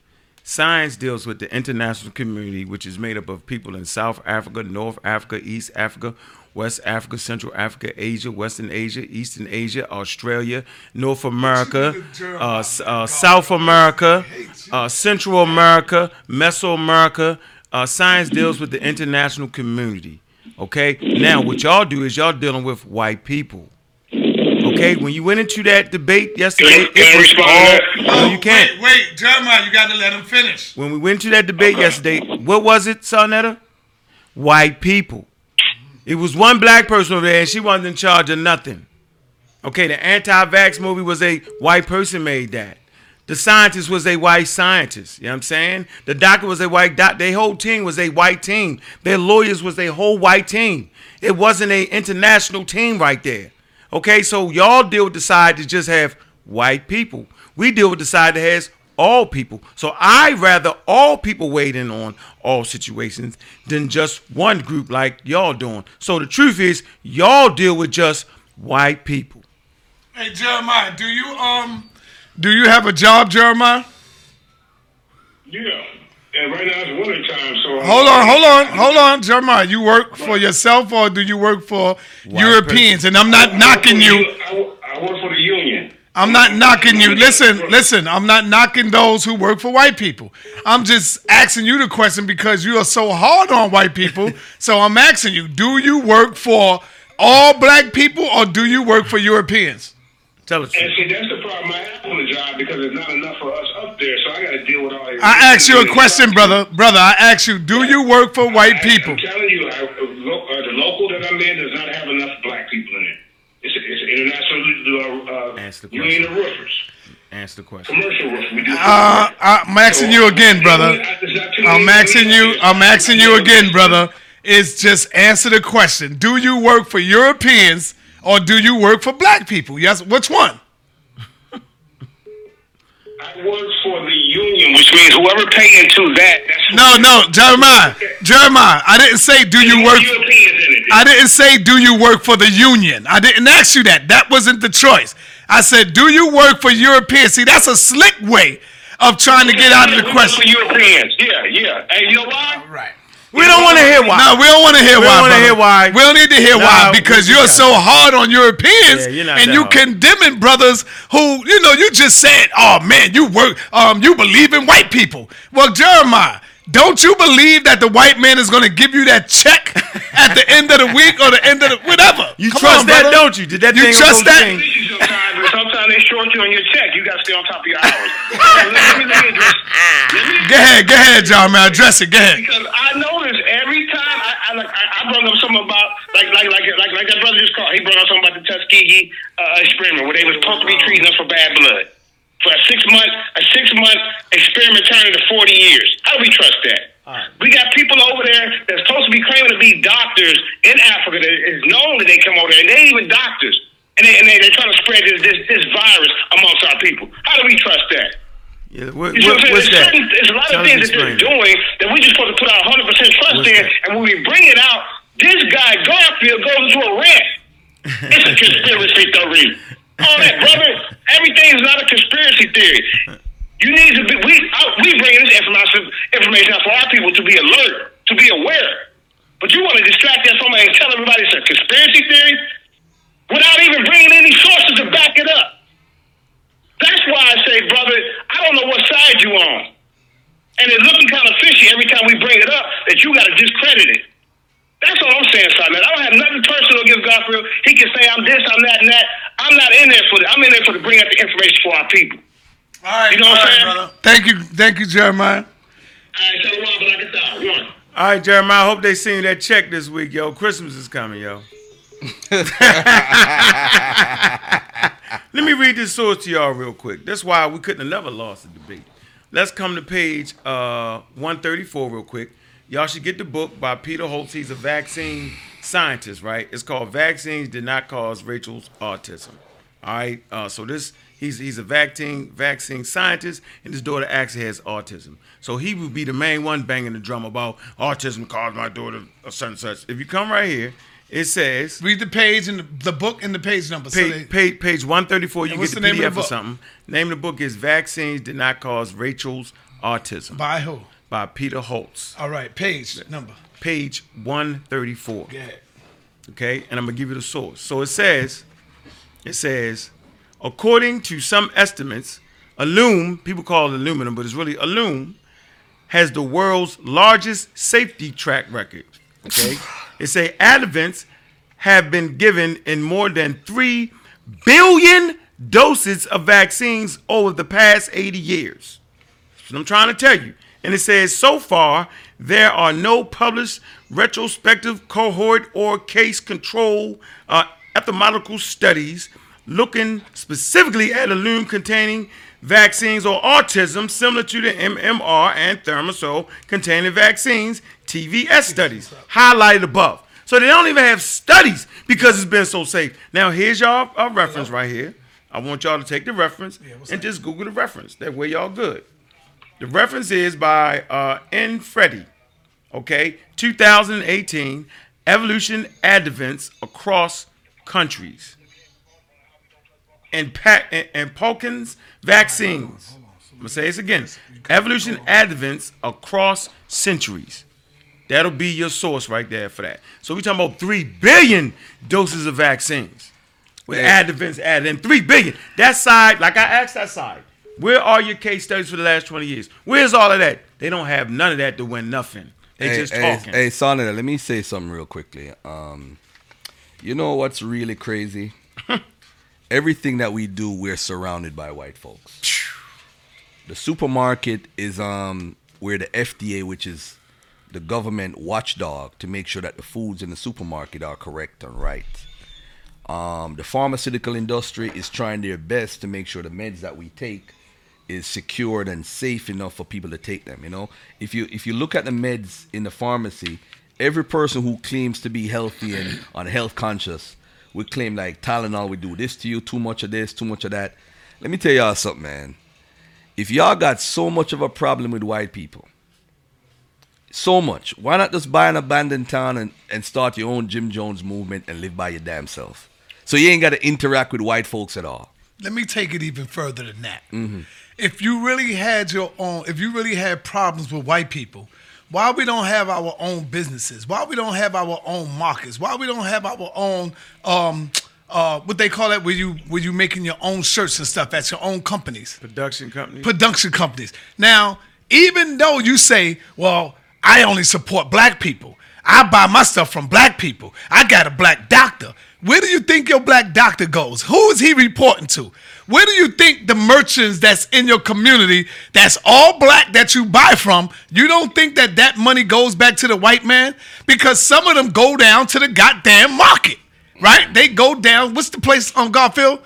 Speaker 2: Science deals with the international community, which is made up of people in South Africa, North Africa, East Africa, West Africa, Central Africa, Asia, Western Asia, Eastern Asia, Australia, North America, uh, uh, South America, uh, Central America, Mesoamerica. Uh, science deals with the international community. Okay, now what y'all do is y'all dealing with white people. Okay, when you went into that debate yesterday, it was all. No, you can't.
Speaker 3: Wait, wait, Jeremiah, you got to let him finish.
Speaker 2: When we went to that debate yesterday, what was it, Sa Neter? White people. It was one black person over there, and she wasn't in charge of nothing. Okay, the anti-vax movie was a white person made that. The scientist was a white scientist. You know what I'm saying? The doctor was a white doc. Their whole team was a white team. Their lawyers was a whole white team. It wasn't a international team right there. Okay, so y'all deal with the side just have white people. We deal with the side that has all people. So I rather all people weighed in on all situations than just one group like y'all doing. So the truth is, y'all deal with just white people.
Speaker 3: Hey, Jeremiah, do you um, do you have a job, Jeremiah?
Speaker 18: Yeah. And right now it's winter time, so
Speaker 3: Hold on, hold on, hold on, Jeremiah. You work for yourself or do you work for Europeans? And I'm not knocking you.
Speaker 18: I, I work for the union.
Speaker 3: I'm not knocking you. Listen, listen. I'm not knocking those who work for white people. I'm just asking you the question because you are so hard on white people. So I'm asking you: Do you work for all black people or do you work for Europeans?
Speaker 2: Tell us.
Speaker 18: And see, that's the problem I have on the job because there's not enough for us up there, so I got to deal with all. your.
Speaker 3: I asked you a question, brother. Brother, I asked you: Do you work for white people?
Speaker 18: I'm telling you, I, uh, lo- uh, the local that I'm in does not have enough black people in it. It's, it's an international uh, union of roofers,
Speaker 2: Answer the question.
Speaker 18: commercial roofers. We do.
Speaker 3: Uh, I'm asking you again, brother. I'm asking you. I'm asking you again, brother. Is just answer the question: Do you work for Europeans or do you work for black people? Yes, which one?
Speaker 18: Work for the union, which means whoever pay into that. That's
Speaker 3: No, no, Jeremiah. Jeremiah, I didn't say do you work. I didn't say do you work for the union. I didn't ask you that. That wasn't the choice. I said do you work for Europeans? See, that's a slick way of trying to get out of the question.
Speaker 18: For Europeans, yeah, yeah. And you know why? Right.
Speaker 2: We don't want to hear why.
Speaker 3: No, we don't want to hear
Speaker 2: We
Speaker 3: why.
Speaker 2: We don't wanna hear why.
Speaker 3: We don't need to hear
Speaker 2: No,
Speaker 3: why because you're so hard on Europeans
Speaker 2: Yeah, you're
Speaker 3: and you
Speaker 2: hard.
Speaker 3: condemning brothers who, you know, you just said, "Oh man, you work, um, you believe in white people." Well, Jeremiah, don't you believe that the white man is going to give you that check at the end of the week or the end of the whatever?
Speaker 2: You
Speaker 3: Come
Speaker 2: trust
Speaker 3: on,
Speaker 2: that,
Speaker 3: brother.
Speaker 2: don't you? Did that
Speaker 3: You
Speaker 2: thing
Speaker 3: trust that?
Speaker 2: change?
Speaker 18: Sometimes, and sometimes they short you on your check. You got to stay on top of your hours. let, me, let me address. Let me
Speaker 3: Go ahead, go ahead, Man, Address it. Go ahead.
Speaker 18: Because I notice every time I, I like I, I brought up something about like like like like like that brother just called. He brought up something about the Tuskegee uh, experiment where they was supposed to be treating us for bad blood for a six month a six month experiment turned into forty years. How do we trust that? We got people over there that's supposed to be claiming to be doctors in Africa that is known that they come over there and they ain't even doctors. And, they, and they, they're trying to spread this, this, this virus amongst our people. How do we trust that?
Speaker 2: Yeah, what,
Speaker 18: You see what
Speaker 2: what,
Speaker 18: I'm saying?
Speaker 2: what's
Speaker 18: There's
Speaker 2: that?
Speaker 18: certain- There's a lot
Speaker 2: Tell
Speaker 18: of things that they're doing that we just supposed to put our 100 percent trust
Speaker 2: What's
Speaker 18: in,
Speaker 2: that?
Speaker 18: and when we bring it out, this guy Garfield goes into a rant. It's a (laughs) conspiracy theory. All that, brother. Everything is not a conspiracy theory. You need to be. We uh, we bring this information information out for our people to be alert, to be aware.
Speaker 12: But you want to distract us from it and tell everybody it's a conspiracy theory without even bringing any sources to back it up. That's why I say, brother, I don't know what side you on. And it's looking kind of fishy every time we bring it up that you got to discredit it. That's all I'm saying, son. Man. I don't have nothing personal against Garfield. He can say I'm this, I'm that, and that. I'm not in there for that. I'm in there for to bring out the information for our people.
Speaker 3: All right,
Speaker 12: You know what I'm
Speaker 3: right,
Speaker 12: saying?
Speaker 3: brother. Thank you, thank you, Jeremiah.
Speaker 12: All right, so long, but I can stop. One.
Speaker 2: All right, Jeremiah. I hope they send you that check this week, yo. Christmas is coming, yo. Let me read this source to y'all real quick. That's why we couldn't have never lost the debate. Let's come to page uh, 134 real quick. Y'all should get the book by Peter Hotez. He's a vaccine scientist, right? It's called Vaccines Did Not Cause Rachel's Autism. All right. Uh, so this he's he's a vaccine vaccine scientist, and his daughter actually has autism. So he would be the main one banging the drum about autism caused my daughter a and such. If you come right here, it says
Speaker 3: Read the page and the, the book and the page number. So
Speaker 2: page,
Speaker 3: they-
Speaker 2: page, page 134, you get
Speaker 3: what's
Speaker 2: the,
Speaker 3: the name of the
Speaker 2: PDF or
Speaker 3: book?
Speaker 2: something. Name of the book is Vaccines Did Not Cause Rachel's Autism
Speaker 3: by who?
Speaker 2: by Peter Hotez.
Speaker 3: All right, page number.
Speaker 2: Page 134.
Speaker 3: Go ahead.
Speaker 2: Okay, and I'm gonna give you the source. So it says, it says, according to some estimates, Alum, people call it aluminum, but it's really Alum, has the world's largest safety track record. Okay, (laughs) it say adjuvants have been given in more than three billion doses of vaccines over the past 80 years. I'm trying to tell you. And it says so far there are no published retrospective cohort or case control uh, epidemiological studies looking specifically at aluminum containing vaccines or autism similar to the MMR and Thimerosal containing vaccines TVS studies highlighted above. So they don't even have studies because it's been so safe. Now here's y'all a reference right here. I want y'all to take the reference and just Google the reference. That way y'all good. The reference is by uh, N. Freddy, okay, 2018, Evolution Adjuvants Across Countries. And, pa- and, and Plotkins Vaccines. I'm going to say this again. Evolution Adjuvants Across Centuries. That'll be your source right there for that. So we're talking about 3 billion doses of vaccines. With
Speaker 1: Yeah.
Speaker 2: adjuvants added in 3 billion. That side, like I asked that side, where are your case studies for the last 20 years? Where's all of that? They don't have none of that to win nothing. They
Speaker 1: hey,
Speaker 2: just
Speaker 1: hey,
Speaker 2: talking.
Speaker 1: Hey, Sonny, let me say something real quickly. Um, you know what's really crazy? (laughs) Everything that we do, we're surrounded by white folks. The supermarket is um where the FDA, which is the government watchdog, to make sure that the foods in the supermarket are correct and right. Um, the pharmaceutical industry is trying their best to make sure the meds that we take is secured and safe enough for people to take them. You know, if you if you look at the meds in the pharmacy, every person who claims to be healthy and (clears throat) on health conscious would claim like Tylenol would do this to you, too much of this, too much of that. Let me tell y'all something, man. If y'all got so much of a problem with white people, so much, why not just buy an abandoned town and, and start your own Jim Jones movement and live by your damn self? So you ain't got to interact with white folks at all.
Speaker 3: Let me take it even further than that.
Speaker 1: Mm-hmm.
Speaker 3: If you really had your own, if you really had problems with white people, why we don't have our own businesses? Why we don't have our own markets? Why we don't have our own um uh what they call it where you where you making your own shirts and stuff at your own companies?
Speaker 2: Production companies.
Speaker 3: Production companies. Now, even though you say, well, I only support black people. I buy my stuff from black people. I got a black doctor. Where do you think your black doctor goes? Who is he reporting to? Where do you think the merchants that's in your community that's all black that you buy from, you don't think that that money goes back to the white man? Because some of them go down to the goddamn market, right? They go down, what's the place on Garfield?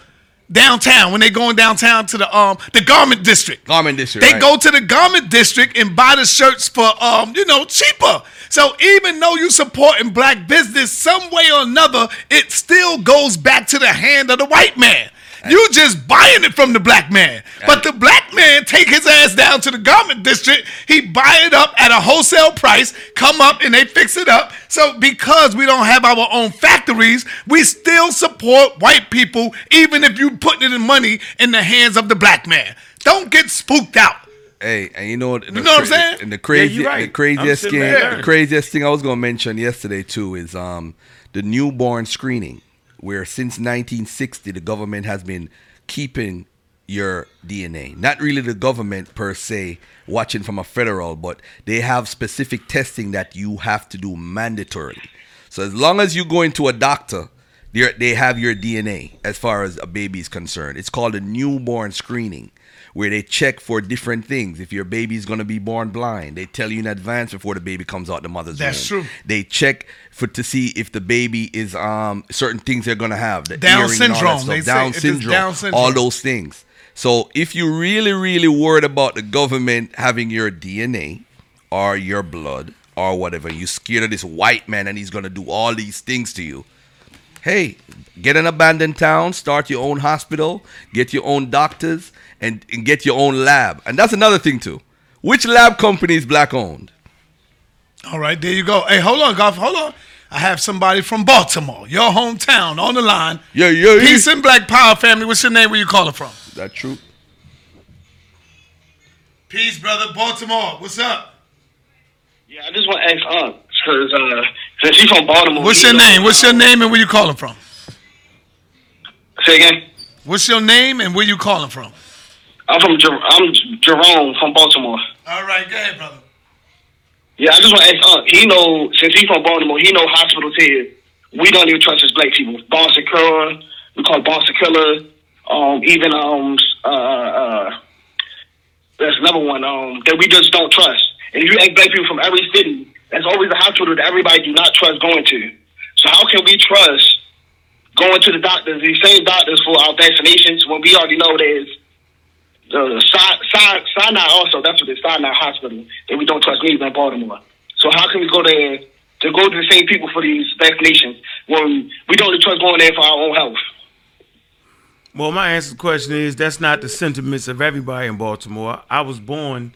Speaker 3: Downtown, when they going downtown to the um the garment district.
Speaker 1: Garment district.
Speaker 3: They
Speaker 1: right.
Speaker 3: go to the garment district and buy the shirts for um, you know, cheaper. So even though you supporting black business, some way or another, it still goes back to the hand of the white man. You just buying it from the black man. But the black man take his ass down to the garment district, he buy it up at a wholesale price, come up and they fix it up. So because we don't have our own factories, we still support white people, even if you putting it in money in the hands of the black man. Don't get spooked out.
Speaker 1: Hey, and you know what?
Speaker 3: You know what I'm saying?
Speaker 1: And the crazy,
Speaker 2: you're right.
Speaker 1: the craziest thing, the craziest thing I was gonna mention yesterday too is um the newborn screening, where since 1960 the government has been keeping your DNA. Not really the government per se watching from a federal, but they have specific testing that you have to do mandatorily. So as long as you go into a doctor, they have your DNA as far as a baby is concerned. It's called a newborn screening, where they check for different things. If your baby's going to be born blind, they tell you in advance before the baby comes out the mother's
Speaker 3: That's
Speaker 1: womb.
Speaker 3: true.
Speaker 1: They check for to see if the baby is um certain things they're going to have. The
Speaker 3: Down
Speaker 1: hearing and all that
Speaker 3: syndrome. They
Speaker 1: Down
Speaker 3: it's
Speaker 1: syndrome,
Speaker 3: Down syndrome.
Speaker 1: all those things. So if you're really, really worried about the government having your DNA or your blood or whatever, you scared of this white man and he's gonna do all these things to you. Hey, get an abandoned town, start your own hospital, get your own doctors, and, and get your own lab. And that's another thing too. Which lab company is black owned?
Speaker 3: All right, there you go. Hey, hold on, golf. Hold on. I have somebody from Baltimore, your hometown, on the line.
Speaker 1: Yeah, yeah, yeah.
Speaker 3: Peace and Black Power family. What's your name? Where you calling from?
Speaker 1: That true.
Speaker 3: Peace, brother. Baltimore. What's up?
Speaker 12: Yeah, I just want to ask Aunt, because uh, since she's from Baltimore.
Speaker 3: What's your name? What's your name and where you calling from?
Speaker 12: Say again?
Speaker 3: What's your name and where you calling from?
Speaker 12: I'm from Jer- I'm Jerome from Baltimore.
Speaker 3: All right, go ahead, brother.
Speaker 12: Yeah, I just want to ask Aunt. He know since he's from Baltimore, he know hospitals here. We don't even trust as black people. Boston Killer, we call it Boston Killer. Um, even um uh uh, there's another one um that we just don't trust. And if you ask black people from every city, that's always a hospital that everybody do not trust going to. So how can we trust going to the doctors, these same doctors for our vaccinations when we already know there's the Si- Si- Sinai also, that's what it's Sinai Hospital, that we don't trust neither in Baltimore. So how can we go there to go to the same people for these vaccinations when we don't trust going there for our own health?
Speaker 2: Well, my answer to the question is that's not the sentiments of everybody in Baltimore. I was born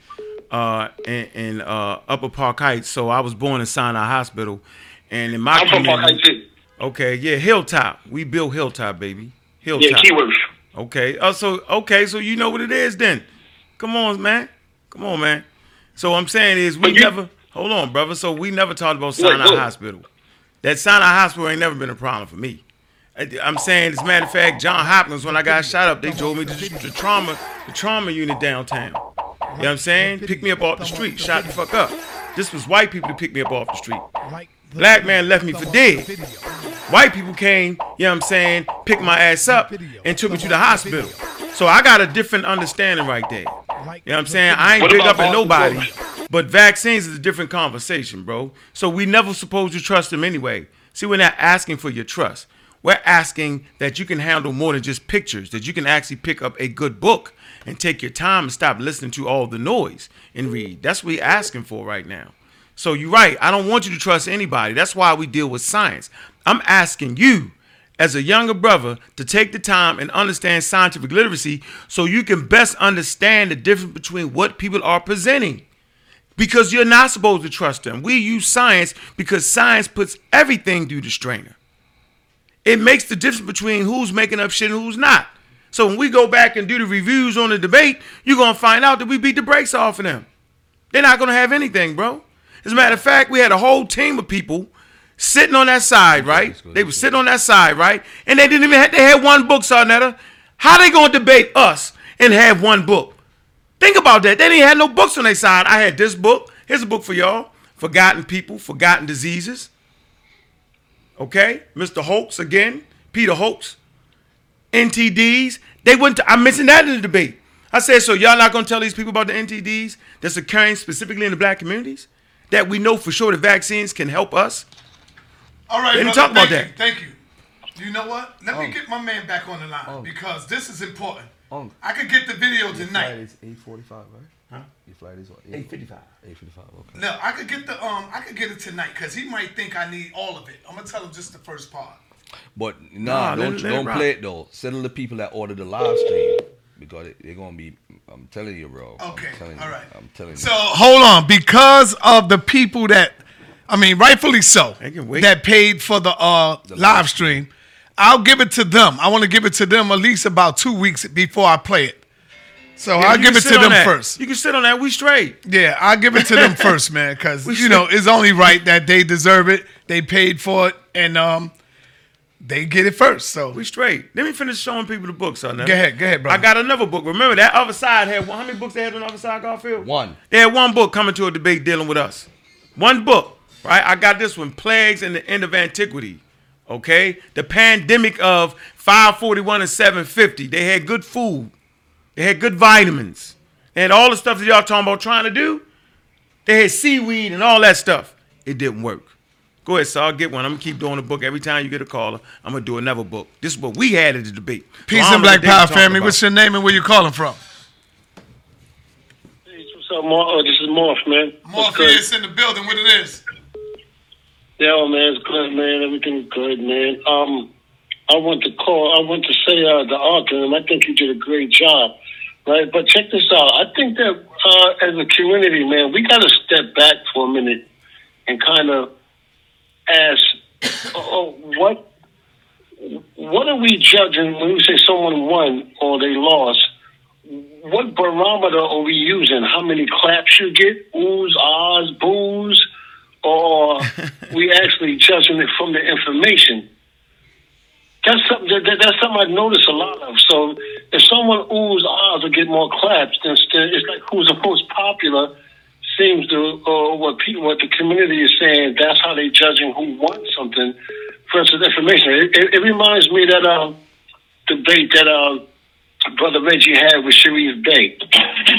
Speaker 2: uh, in, in uh, Upper Park Heights, so I was born in Sinai Hospital, and in my
Speaker 12: I'm from Park
Speaker 2: community-
Speaker 12: Heights too.
Speaker 2: Okay, yeah, Hilltop. We built Hilltop, baby. Hilltop.
Speaker 12: Yeah, Keyworth.
Speaker 2: Okay. Oh, so okay, so you know what it is then. Come on, man. Come on, man. So I'm saying is we never hold on, brother. So we never talked about Sinai
Speaker 12: look.
Speaker 2: Hospital. That Sinai Hospital ain't never been a problem for me. I'm saying, as a matter of fact, John Hopkins, when I got shot up, they drove me to the, the trauma, the trauma unit downtown. You know what I'm saying? Pick me up off the street, shot the fuck up. This was white people to pick me up off the street. Black man left me for dead. White people came, you know what I'm saying, picked my ass up and took me to the hospital. So I got a different understanding right there. You know what I'm saying? I ain't big up at nobody. But vaccines is a different conversation, bro. So we never supposed to trust them anyway. See, we're not asking for your trust. We're asking that you can handle more than just pictures, that you can actually pick up a good book and take your time and stop listening to all the noise and read. That's what we're asking for right now. So you're right. I don't want you to trust anybody. That's why we deal with science. I'm asking you, as a younger brother, to take the time and understand scientific literacy so you can best understand the difference between what people are presenting. Because you're not supposed to trust them. We use science because science puts everything through the strainer. It makes the difference between who's making up shit and who's not. So when we go back and do the reviews on the debate, you're gonna find out that we beat the brakes off of them. They're not gonna have anything, bro. As a matter of fact, we had a whole team of people sitting on that side, right? They were sitting on that side, right? And they didn't even have, they had one book, Sa Neter. How they gonna debate us and have one book? Think about that. They didn't have no books on their side. I had this book. Here's a book for y'all. Forgotten People, Forgotten Diseases. Okay? Mr. Hotez again. Peter Hotez. NTDs. They went to, I mentioned that in the debate. I said, so y'all not gonna tell these people about the NTDs that's occurring specifically in the black communities? That we know for sure the vaccines can help us?
Speaker 3: All right,
Speaker 2: They didn't
Speaker 3: brother,
Speaker 2: talk about
Speaker 3: thank
Speaker 2: that.
Speaker 3: You, thank you. You know what? Let me
Speaker 1: Um,
Speaker 3: get my man back on the line because this is important.
Speaker 1: Um,
Speaker 3: I could get the video
Speaker 1: Your
Speaker 3: tonight.
Speaker 1: flight is 8:45, right?
Speaker 3: Huh?
Speaker 1: Your flight is what?
Speaker 3: 8:55.
Speaker 1: 8:55. Okay.
Speaker 3: No, I could get the um, I could get it tonight because he might think I need all of it. I'm gonna tell him just the first part.
Speaker 1: But
Speaker 3: Nah,
Speaker 1: nah, don't
Speaker 3: it- let
Speaker 1: don't
Speaker 3: rock.
Speaker 1: play it though. Settle the people that order the live stream because it, they're gonna be. I'm telling you, bro.
Speaker 3: Okay,
Speaker 1: I'm telling
Speaker 3: all
Speaker 1: you,
Speaker 3: right.
Speaker 1: I'm telling
Speaker 3: So hold on, because of the people that, I mean, rightfully so, that paid for the uh live stream, I'll give it to them. I want to give it to them at least about two weeks before I play it. So
Speaker 2: Yeah,
Speaker 3: I'll give it to them
Speaker 2: that.
Speaker 3: first.
Speaker 2: You can sit on that. We straight.
Speaker 3: Yeah, I'll give it to them (laughs) first, man, because
Speaker 2: We
Speaker 3: you know it's only right that they deserve it. They paid for it, and um, they get it first. So
Speaker 2: We straight. Let me finish showing people the books on that.
Speaker 3: Go ahead, go ahead, brother.
Speaker 2: I got another book. Remember that other side had how many books they had on the other side, Garfield?
Speaker 1: One.
Speaker 2: They had one book coming to a debate dealing with us. One book, right? I got this one, Plagues and the End of Antiquity. Okay? The pandemic of 541 and 750. They had good food. They had good vitamins. They had all the stuff that y'all talking about trying to do. They had seaweed and all that stuff. It didn't work. Go ahead, Saul. Get one. I'm gonna keep doing a book every time you get a caller. I'm gonna do another book. This is what we had at the debate.
Speaker 3: Peace
Speaker 2: I
Speaker 3: and black
Speaker 2: what they were
Speaker 3: power family.
Speaker 2: about.
Speaker 3: What's your name and where you calling from?
Speaker 19: What's up, Mar- oh, this is Morph, man. What's good?
Speaker 3: Morpheus in the building. What it is?
Speaker 19: Yeah, man, it's good, man. Everything's good, man. Um, I want to call. I want to say uh, the argument. I think you did a great job, right? But check this out. I think that uh, as a community, man, we got to step back for a minute and kind of ask, oh, what what are we judging when we say someone won or they lost? What barometer are we using? How many claps you get? Oohs, ahs, boos? Or (laughs) we actually judging it from the information? That's something that, that- that's something I notice a lot of. So if someone oohs, ahs, or get more claps, then it's like who's the most popular seems to, or what people, what the community is saying. That's how they judging who won something versus information. It, it, it reminds me of that uh, debate that uh, brother Reggie had with Sharif Bey.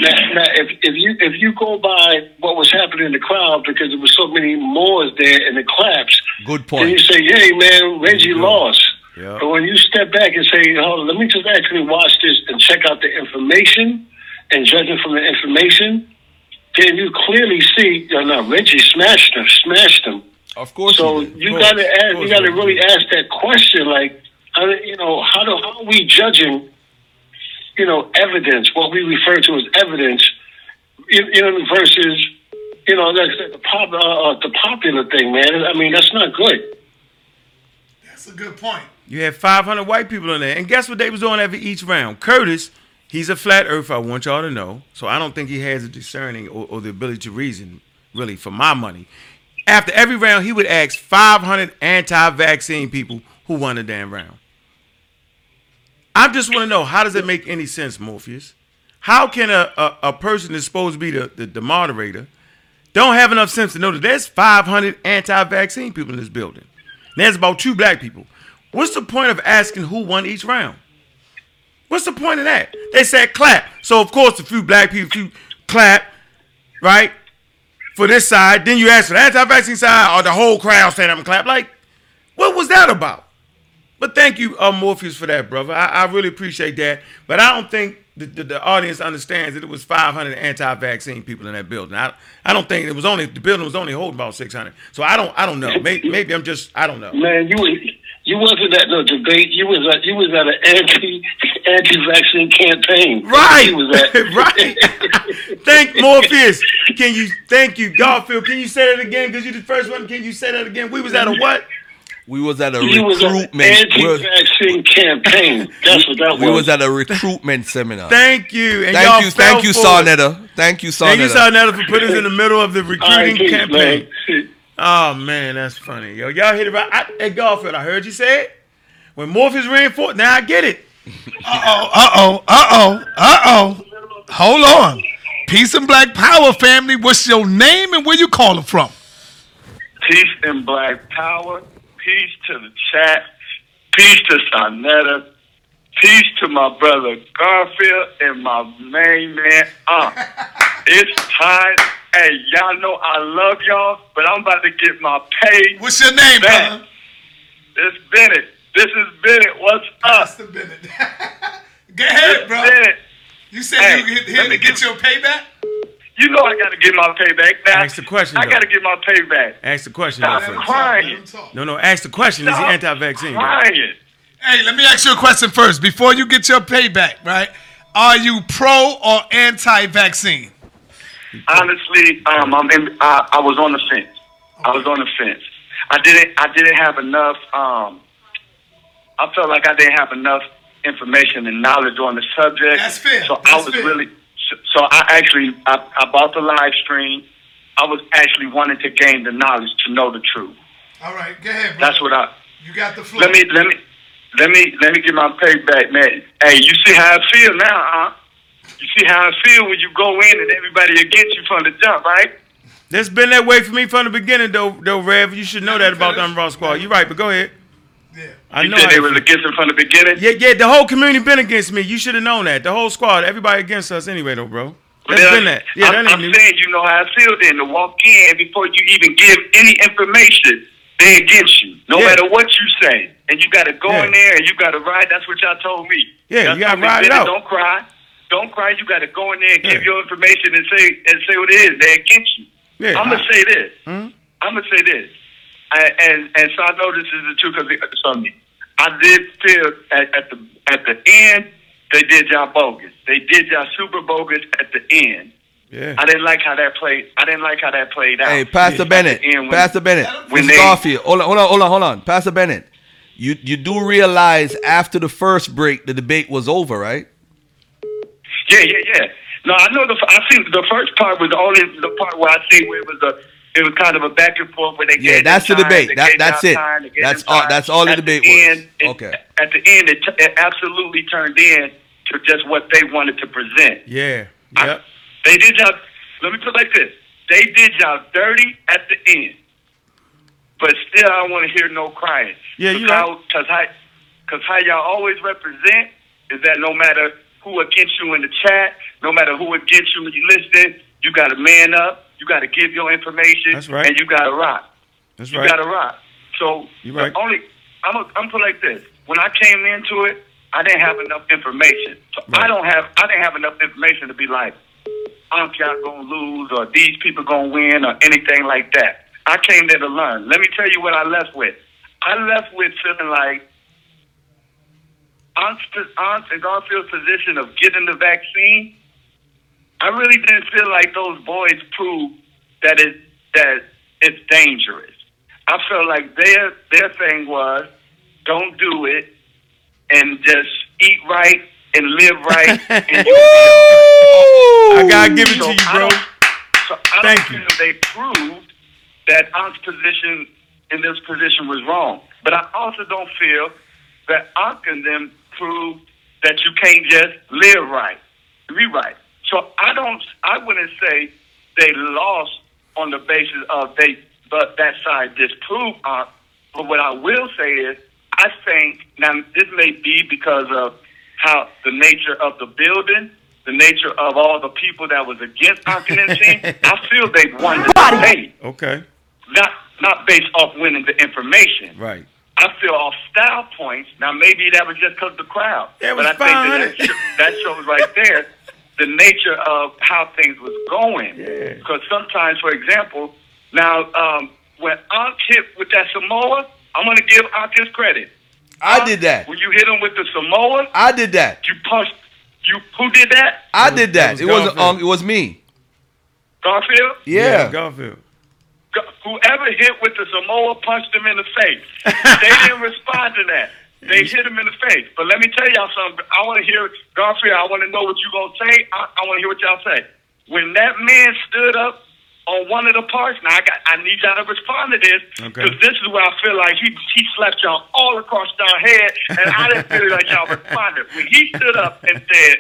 Speaker 19: Now, now if, if you if you go by what was happening in the crowd because there was so many Moors there in the claps,
Speaker 1: Good point.
Speaker 19: then you say, "Hey, man, Reggie lost."
Speaker 2: Yeah.
Speaker 19: But when you step back and say, "Hold on, let me just actually watch this and check out the information and judge it from the information," then you clearly see, you know, Reggie smashed him, smashed him.
Speaker 1: Of course.
Speaker 19: So you
Speaker 1: Of
Speaker 19: got to ask, you got to really ask that question, like, how, you know, how do how are we judging, you know, evidence, what we refer to as evidence, you, you know, versus, you know, that's the pop, uh, uh, the popular thing, man. I mean, that's not good.
Speaker 3: That's a good point.
Speaker 2: You had 500 white people in there. And guess what they was doing every each round? Curtis, he's a flat earther, I want y'all to know. So I don't think he has a discerning or, or the ability to reason, really, for my money. After every round, he would ask 500 anti-vaccine people who won the damn round. I just want to know, how does it make any sense, Morpheus? How can a, a, a person that's supposed to be the, the, the moderator don't have enough sense to know that there's 500 anti-vaccine people in this building? And there's about two black people. What's the point of asking who won each round? What's the point of that? They said clap. So of course a few black people few clap, right? For this side. Then you ask for the anti-vaccine side or the whole crowd stand up and clap. Like, what was that about? But thank you, uh, Morpheus, for that, brother. I, I really appreciate that. But I don't think the, the, the audience understands that it was 500 anti-vaccine people in that building. I, I don't think it was only the building was only holding about 600. So I don't I don't know. Maybe, maybe I'm just I don't know.
Speaker 19: Man, you you wasn't at no debate. You was at you was at an anti anti vaccine campaign.
Speaker 2: Right.
Speaker 19: You was at (laughs)
Speaker 2: right. (laughs) Thank Morpheus. Can you thank you, Garfield? Can you say that again? Because you're the first one. Can you say that again? We was at a what?
Speaker 1: We was at a
Speaker 19: You was at an
Speaker 1: recruitment. we was-
Speaker 19: anti-vaccine campaign. That's what that was.
Speaker 1: We
Speaker 19: was.
Speaker 1: was at a recruitment seminar.
Speaker 2: Thank you. And
Speaker 1: Thank
Speaker 2: y'all
Speaker 1: you,
Speaker 2: fell
Speaker 1: thank you,
Speaker 2: for. Sa
Speaker 1: Neter. Thank you,
Speaker 2: Thank you,
Speaker 1: Sa Neter.
Speaker 2: Sarnetta, for putting us in the middle of the (laughs) recruiting
Speaker 19: All right, peace,
Speaker 2: campaign.
Speaker 19: man.
Speaker 2: Oh man, that's funny. Yo, y'all hit it right. I, hey, Garfield, I heard you say it. When Morpheus ran for it, now I get it.
Speaker 3: Uh-oh, uh-oh, uh-oh, uh-oh. Hold on. Peace and black power family. What's your name and where you calling from?
Speaker 15: Peace and black power. Peace to the chat. Peace to Sa Neter. Peace to my brother Garfield and my main man. Uh, (laughs) it's time. Hey, y'all know I love y'all, but I'm about to get my pay.
Speaker 3: What's your name,
Speaker 15: back.
Speaker 3: brother?
Speaker 15: It's Bennett. This is Bennett. What's up?
Speaker 3: Mr. Bennett. (laughs) Go ahead, bro.
Speaker 15: Bennett.
Speaker 3: You said
Speaker 15: Hey,
Speaker 3: you hit,
Speaker 15: let
Speaker 3: here to get your payback?
Speaker 15: You know I got to get my payback. Now,
Speaker 2: Ask the question,
Speaker 15: I
Speaker 2: though.
Speaker 15: got to get my payback.
Speaker 2: Ask the question,
Speaker 15: Stop
Speaker 2: Garfield.
Speaker 15: crying.
Speaker 2: No, no. Ask the question. Is he anti-vaccine?
Speaker 15: Crying.
Speaker 3: Hey, let me ask you a question first. Before you get your payback, right? Are you pro or anti-vaccine?
Speaker 15: Honestly, um, I'm in, I, I was on the fence. I was on the fence. I didn't. I didn't have enough. Um, I felt like I didn't have enough information and knowledge on the subject.
Speaker 3: That's fair.
Speaker 15: So I was
Speaker 3: fair.
Speaker 15: really, so, so I actually, I, I bought the live stream. I was actually wanting to gain the knowledge to know the truth.
Speaker 3: All right, go ahead, bro.
Speaker 15: That's what I.
Speaker 3: You got the floor.
Speaker 15: Let me, let me, let me, let me get my payback, man. Hey, you see how I feel now, huh? You see how I feel when you go in and everybody against you from the jump, right?
Speaker 2: That's been that way for me from the beginning, though. Though, Rev, you should know that about the Raw Squad. You're right, but go ahead. I
Speaker 15: you
Speaker 2: know
Speaker 15: said they
Speaker 2: you
Speaker 15: was against him from the beginning.
Speaker 2: Yeah, yeah. The whole community been against me. You should have known that. The whole squad, everybody against us anyway, though, bro.
Speaker 15: But
Speaker 2: That's
Speaker 15: then
Speaker 2: been that. Yeah,
Speaker 15: I'm,
Speaker 2: that ain't
Speaker 15: I'm
Speaker 2: new.
Speaker 15: saying you know how I feel then to walk in before you even give any information. They against you, no
Speaker 2: Yeah.
Speaker 15: matter what you say, and you got to go
Speaker 2: Yeah.
Speaker 15: in there and you got to ride. That's what y'all told me.
Speaker 2: Yeah,
Speaker 15: Y'all
Speaker 2: you gotta ride it out."
Speaker 15: Don't cry, don't cry. You got to go in there and give
Speaker 2: Yeah.
Speaker 15: your information and say and say what it is. They against you.
Speaker 2: Yeah.
Speaker 15: I'm gonna say this.
Speaker 2: Hmm?
Speaker 15: I'm gonna say this, I, and and so I know this is the truth because it's on me. I did feel at, at the at the end they did y'all bogus. They did y'all super bogus at the end.
Speaker 2: Yeah.
Speaker 15: I didn't like how that played. I didn't like how that played out.
Speaker 1: Hey, Pastor
Speaker 15: At
Speaker 1: Bennett,
Speaker 15: when-
Speaker 1: Pastor Bennett,
Speaker 15: when
Speaker 1: Mr.
Speaker 15: they-
Speaker 1: Garfield, hold on, hold on, hold on, hold on, Pastor Bennett. You you do realize after the first break the debate was over, right?
Speaker 15: Yeah, yeah, yeah. No, I know the. I think the first part was only the part where I see where it was a. It was kind of a back and forth where they
Speaker 1: Yeah,
Speaker 15: gave
Speaker 1: that's the
Speaker 15: time,
Speaker 1: debate. That- that's it.
Speaker 15: time,
Speaker 1: That's all-
Speaker 15: time.
Speaker 1: that's all the
Speaker 15: At
Speaker 1: debate
Speaker 15: end,
Speaker 1: was.
Speaker 15: it-
Speaker 1: Okay.
Speaker 15: At the end, it, t- it absolutely turned in to just what they wanted to present.
Speaker 2: Yeah.
Speaker 15: Yep. They did y'all. Let me put it like this: They did y'all dirty at the end, but still, I don't want to hear no crying.
Speaker 2: Yeah, you
Speaker 15: Because cause how, cause how y'all always represent is that no matter who against you in the chat, no matter who against you when you listening, you got to man up. You got to give your information.
Speaker 2: That's right.
Speaker 15: And you got to rock.
Speaker 2: That's
Speaker 15: you
Speaker 2: right.
Speaker 15: got to rock. So
Speaker 2: You right.
Speaker 15: only I'm a, I'm put like this. When I came into it, I didn't have enough information. So I don't have I didn't have enough information to be like, I'm y'all gonna lose or these people gonna win or anything like that. I came there to learn. Let me tell you what I left with. I left with feeling like Aunt's, Aunt's and Garfield's position of getting the vaccine. I really didn't feel like those boys proved that it that it's dangerous. I felt like their their thing was don't do it and just eat right and live right. (laughs) and you
Speaker 2: I gotta give it
Speaker 15: so
Speaker 2: to you, bro.
Speaker 15: So I
Speaker 2: Thank
Speaker 15: don't feel they proved that Aunt's position in this position was wrong. But I also don't feel that Aunt and them proved that you can't just live right, be right. So I don't. I wouldn't say they lost on the basis of they, but that side disproved Aunt. Uh, but what I will say is, I think now this may be because of how the nature of the building, the nature of all the people that was against Aunt (laughs) team. I feel they won the debate,
Speaker 2: Okay.
Speaker 15: not not based off winning the information.
Speaker 2: Right.
Speaker 15: I feel off style points. Now maybe that was just because the crowd,
Speaker 2: Yeah, it
Speaker 15: but
Speaker 2: was
Speaker 15: I think that, that, sho- that shows right there the nature of how things was going. Because sometimes, for example, now um, when Aunt hit with that Samoa, I'm going to give Aunt his credit.
Speaker 1: I did that.
Speaker 15: When you hit him with the Samoa,
Speaker 1: I did that.
Speaker 15: you punched. You who did that?
Speaker 1: I did that.
Speaker 2: was
Speaker 1: It wasn't
Speaker 2: Garfield.
Speaker 1: um, it was me.
Speaker 15: Garfield.
Speaker 1: Yeah.
Speaker 2: Garfield.
Speaker 15: Whoever hit with the Samoa punched him in the face. (laughs) they didn't respond to that. They hit him in the face. But let me tell y'all something. I want to hear Garfield. I want to know what you're gonna say. I, I want to hear what y'all say. When that man stood up on one of the parts, now I got. I need y'all to respond to this
Speaker 2: Okay.
Speaker 15: because this is where I feel like he he slapped y'all all across y'all head, and I didn't feel like y'all responded. When he stood up and said.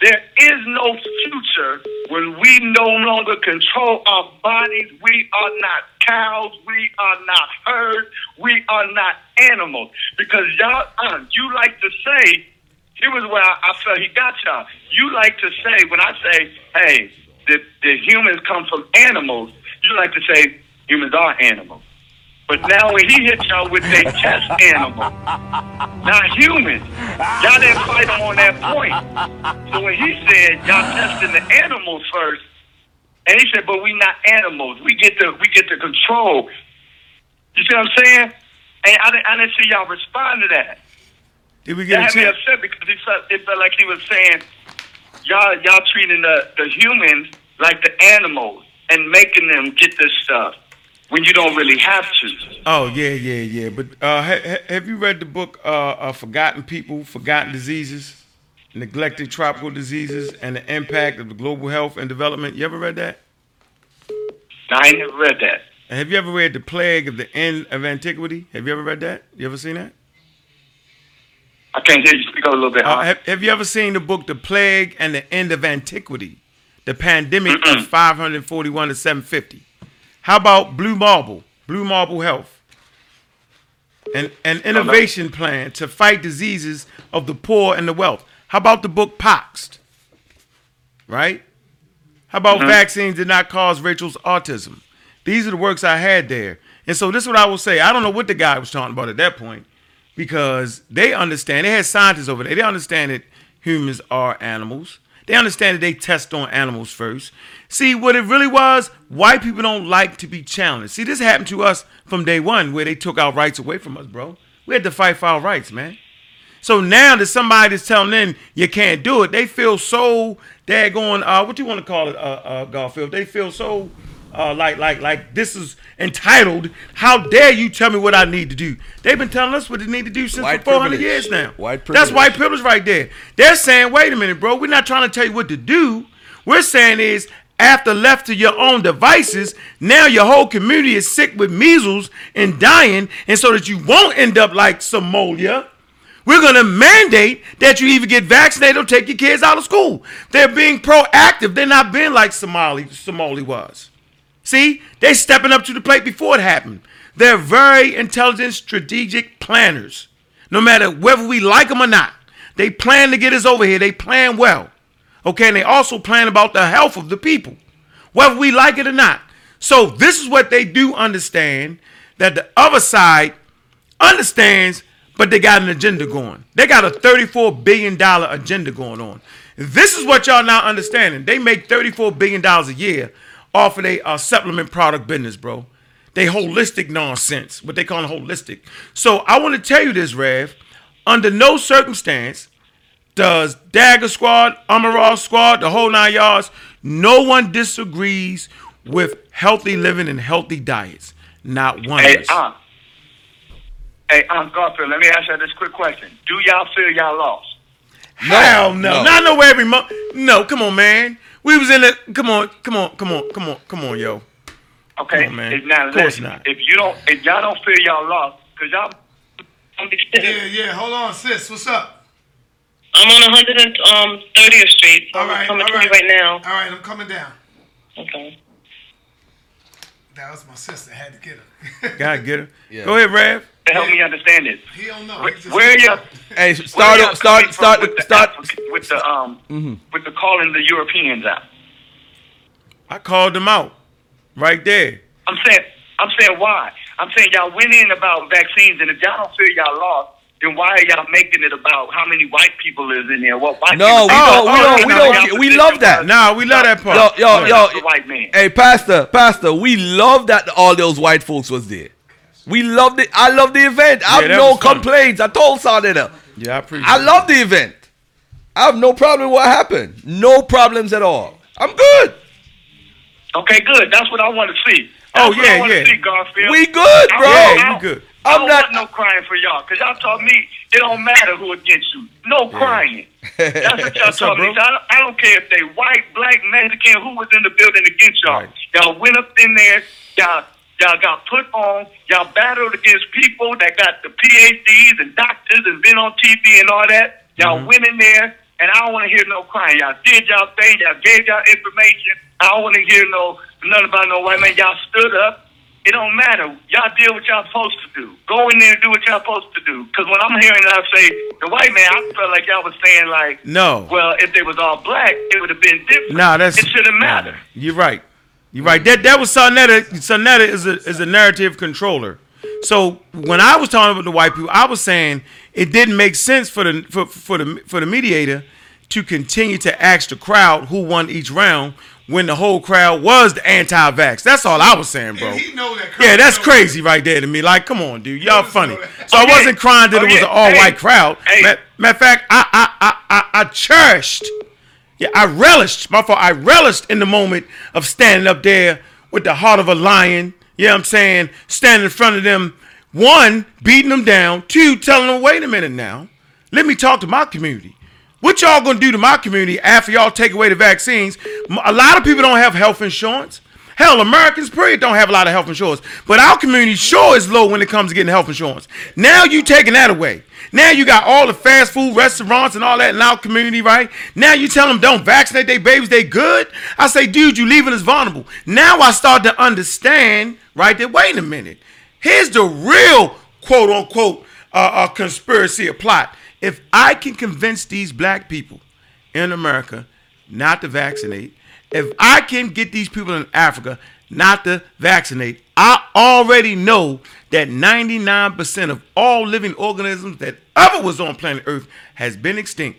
Speaker 15: There is no future when we no longer control our bodies. We are not cows. We are not herds. We are not animals. Because y'all, uh, you like to say, here was where I, I felt he got y'all. You like to say, when I say, hey, the, the humans come from animals, you like to say humans are animals. But now when he hit y'all with a test animal, not human, y'all didn't fight him on that point. So when he said y'all testing the animals first, and he said, but we not animals. We get to we get to control. You see what I'm saying? And I didn't, I didn't see y'all respond to that.
Speaker 2: Did we get a
Speaker 15: had me upset because he felt it felt like he was saying y'all y'all treating the, the humans like the animals and making them get this stuff. When you don't really have to.
Speaker 2: Oh yeah, yeah, yeah. But uh, ha- ha- have you read the book uh, uh, "Forgotten People, Forgotten Diseases, Neglected Tropical Diseases, and the Impact of the Global Health and Development"? You ever read that?
Speaker 15: I ain't never read that.
Speaker 2: And have you ever read "The Plague of the End of Antiquity"? Have you ever read that? You ever seen that?
Speaker 15: I can't hear you speak up a little bit.
Speaker 2: Uh, have, have you ever seen the book "The Plague and the End of Antiquity"? The pandemic of 541 to 750. How about Blue Marble? Blue Marble Health. An, an innovation plan to fight diseases of the poor and the wealth. How about the book Poxed? Right? How about
Speaker 15: Mhm.
Speaker 2: vaccines did not cause Rachel's autism? These are the works I had there. And so this is what I will say. I don't know what the guy was talking about at that point because they understand. They had scientists over there. They understand that humans are animals. They understand that they test on animals first. See, what it really was, white people don't like to be challenged. See, this happened to us from day one where they took our rights away from us, bro. We had to fight for our rights, man. So now that somebody is telling them you can't do it, they feel so daggone, uh, what do you want to call it, uh, uh, Garfield? They feel so uh, like like like this is entitled. How dare you tell me what I need to do? They've been telling us what they need to do since
Speaker 1: White
Speaker 2: 400
Speaker 1: privilege.
Speaker 2: years now.
Speaker 1: White privilege.
Speaker 2: That's white privilege right there. They're saying, wait a minute, bro. We're not trying to tell you what to do. We're saying is after left to your own devices, now your whole community is sick with measles and dying, and so that you won't end up like Somalia. We're going to mandate that you either get vaccinated or take your kids out of school. They're being proactive. They're not being like Somali, Somali was. See, they're stepping up to the plate before it happened. They're very intelligent, strategic planners. No matter whether we like them or not, they plan to get us over here. They plan well. Okay, and they also plan about the health of the people, whether we like it or not. So this is what they do understand that the other side understands, but they got an agenda going. They got a $34 billion agenda going on. This is what y'all not understanding. They make $34 billion a year off of their uh, supplement product business, bro. They holistic nonsense, what they call holistic. So I want to tell you this, Rev. Under no circumstance does Dagger Squad, Amaral Squad, the whole nine yards, no one disagrees with healthy living and healthy diets. Not one of
Speaker 15: Hey,
Speaker 2: us.
Speaker 15: um, hey, um, Garfield, let me ask you this quick question. Do y'all feel y'all lost?
Speaker 2: Hell no.
Speaker 15: no.
Speaker 2: Not no every month. No, come on, man. We was in the come on, come on, come on, come on, come on, yo.
Speaker 15: Okay,
Speaker 2: on, man.
Speaker 15: If, now,
Speaker 2: Of course
Speaker 15: listen,
Speaker 2: not.
Speaker 15: if you don't, if y'all don't feel y'all lost, cause y'all,
Speaker 3: Yeah, yeah. Hold on, sis. What's up?
Speaker 20: I'm on 130th Street.
Speaker 3: All
Speaker 20: I'm
Speaker 3: right,
Speaker 20: coming
Speaker 3: all
Speaker 20: to
Speaker 3: right.
Speaker 20: you right now.
Speaker 3: All right, I'm coming down.
Speaker 20: Okay.
Speaker 3: That was my sister. I had to get her. (laughs)
Speaker 2: Gotta get her. Yeah. Go ahead, Rev.
Speaker 15: to help me understand this.
Speaker 3: He don't know.
Speaker 15: Where,
Speaker 3: He just-
Speaker 15: where y'all? (laughs)
Speaker 1: Hey, start
Speaker 15: y'all
Speaker 1: start
Speaker 15: coming
Speaker 1: start
Speaker 15: with the
Speaker 1: start.
Speaker 15: Afri- with the um
Speaker 1: Mhm.
Speaker 15: with the calling the Europeans out.
Speaker 2: I called them out. Right there.
Speaker 15: I'm saying, I'm saying why? I'm saying y'all went in about vaccines, and if y'all don't feel y'all lost, then why are y'all making it about how many white people is in there? What white
Speaker 1: No, we
Speaker 15: people?
Speaker 1: don't. We
Speaker 15: Oh,
Speaker 1: don't. We don't. We love that.
Speaker 15: was-
Speaker 2: Nah, we love that part.
Speaker 1: Yo, yo, yo.
Speaker 15: the white man.
Speaker 1: Hey, Pastor, Pastor, we love that all those white folks was there. We loved it. I love the event. I have
Speaker 2: that
Speaker 1: no
Speaker 2: was fun.
Speaker 1: complaints. I told Sa Neter.
Speaker 2: Yeah, I appreciate
Speaker 1: I love the event. I have no problem with what happened. No problems at all. I'm good.
Speaker 15: Okay, good. That's what I want to see.
Speaker 2: Oh, yeah, yeah.
Speaker 15: see, Garfield.
Speaker 1: We good, bro.
Speaker 15: don't-
Speaker 1: Yeah,
Speaker 15: I
Speaker 1: we good.
Speaker 15: don't- I
Speaker 1: I'm
Speaker 15: don't
Speaker 1: not-
Speaker 15: want no crying for y'all, cause y'all told me it don't matter who against you. No crying. (laughs) That's what y'all told me. So I, don't, I don't care if they white, black, Mexican, who was in the building against y'all. Y'all went up in there. Y'all y'all got put on. Y'all battled against people that got the PhDs and doctors and been on TV and all that. Y'all
Speaker 2: Mm-hmm.
Speaker 15: went in there, and I don't want to hear no crying. Y'all did y'all thing. Y'all gave y'all information. I don't want to hear no nothing about no white man. Y'all stood up. It don't matter. Y'all did what y'all supposed to do. Go in there and do what y'all supposed to do. Because when I'm hearing y'all say the white man, I felt like y'all was saying like,
Speaker 2: No.
Speaker 15: well, if they was all black, it would have been different.
Speaker 2: Nah, that's
Speaker 15: it shouldn't matter.
Speaker 2: You're right. You're right. That that was Sa Neter. Sonetta is a is a narrative controller. So when I was talking about the white people, I was saying it didn't make sense for the for, for the for the mediator to continue to ask the crowd who won each round when the whole crowd was the anti-vax. That's all I was saying, bro. Yeah, that's crazy right there to me. Like, come on, dude, y'all funny. So I
Speaker 15: Oh, yeah.
Speaker 2: wasn't crying that
Speaker 15: Oh,
Speaker 2: it was
Speaker 15: yeah.
Speaker 2: an all-white
Speaker 15: Hey.
Speaker 2: crowd.
Speaker 15: Hey.
Speaker 2: Matter, matter of fact, I I, I I I cherished yeah, I relished, my fault, I relished in the moment of standing up there with the heart of a lion you know what I'm saying, standing in front of them, one, beating them down, two, telling them, wait a minute now, let me talk to my community. What y'all gonna do to my community after y'all take away the vaccines? A lot of people don't have health insurance. Hell, Americans period don't have a lot of health insurance, but our community sure is low when it comes to getting health insurance. Now you taking that away. Now you got all the fast food restaurants and all that in our community, right? Now you tell them don't vaccinate their babies, they good. I say, dude, you leaving us vulnerable. Now I start to understand, right? That wait a minute, here's the real quote unquote uh, uh, conspiracy plot. If I can convince these black people in America not to vaccinate, if I can get these people in Africa not to vaccinate, I already know that 99% of all living organisms that ever was on planet Earth has been extinct.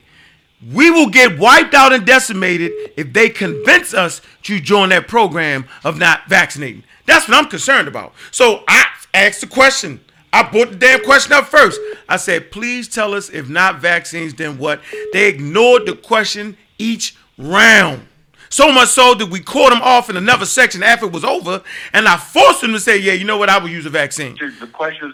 Speaker 2: We will get wiped out and decimated if they convince us to join that program of not vaccinating. That's what I'm concerned about. So I asked the question. I put the damn question up first. I said, please tell us if not vaccines, then what? They ignored the question each round. So much so that we caught them off in another section after it was over, and I forced them to say, yeah, you know what, I will use a vaccine.
Speaker 15: The question,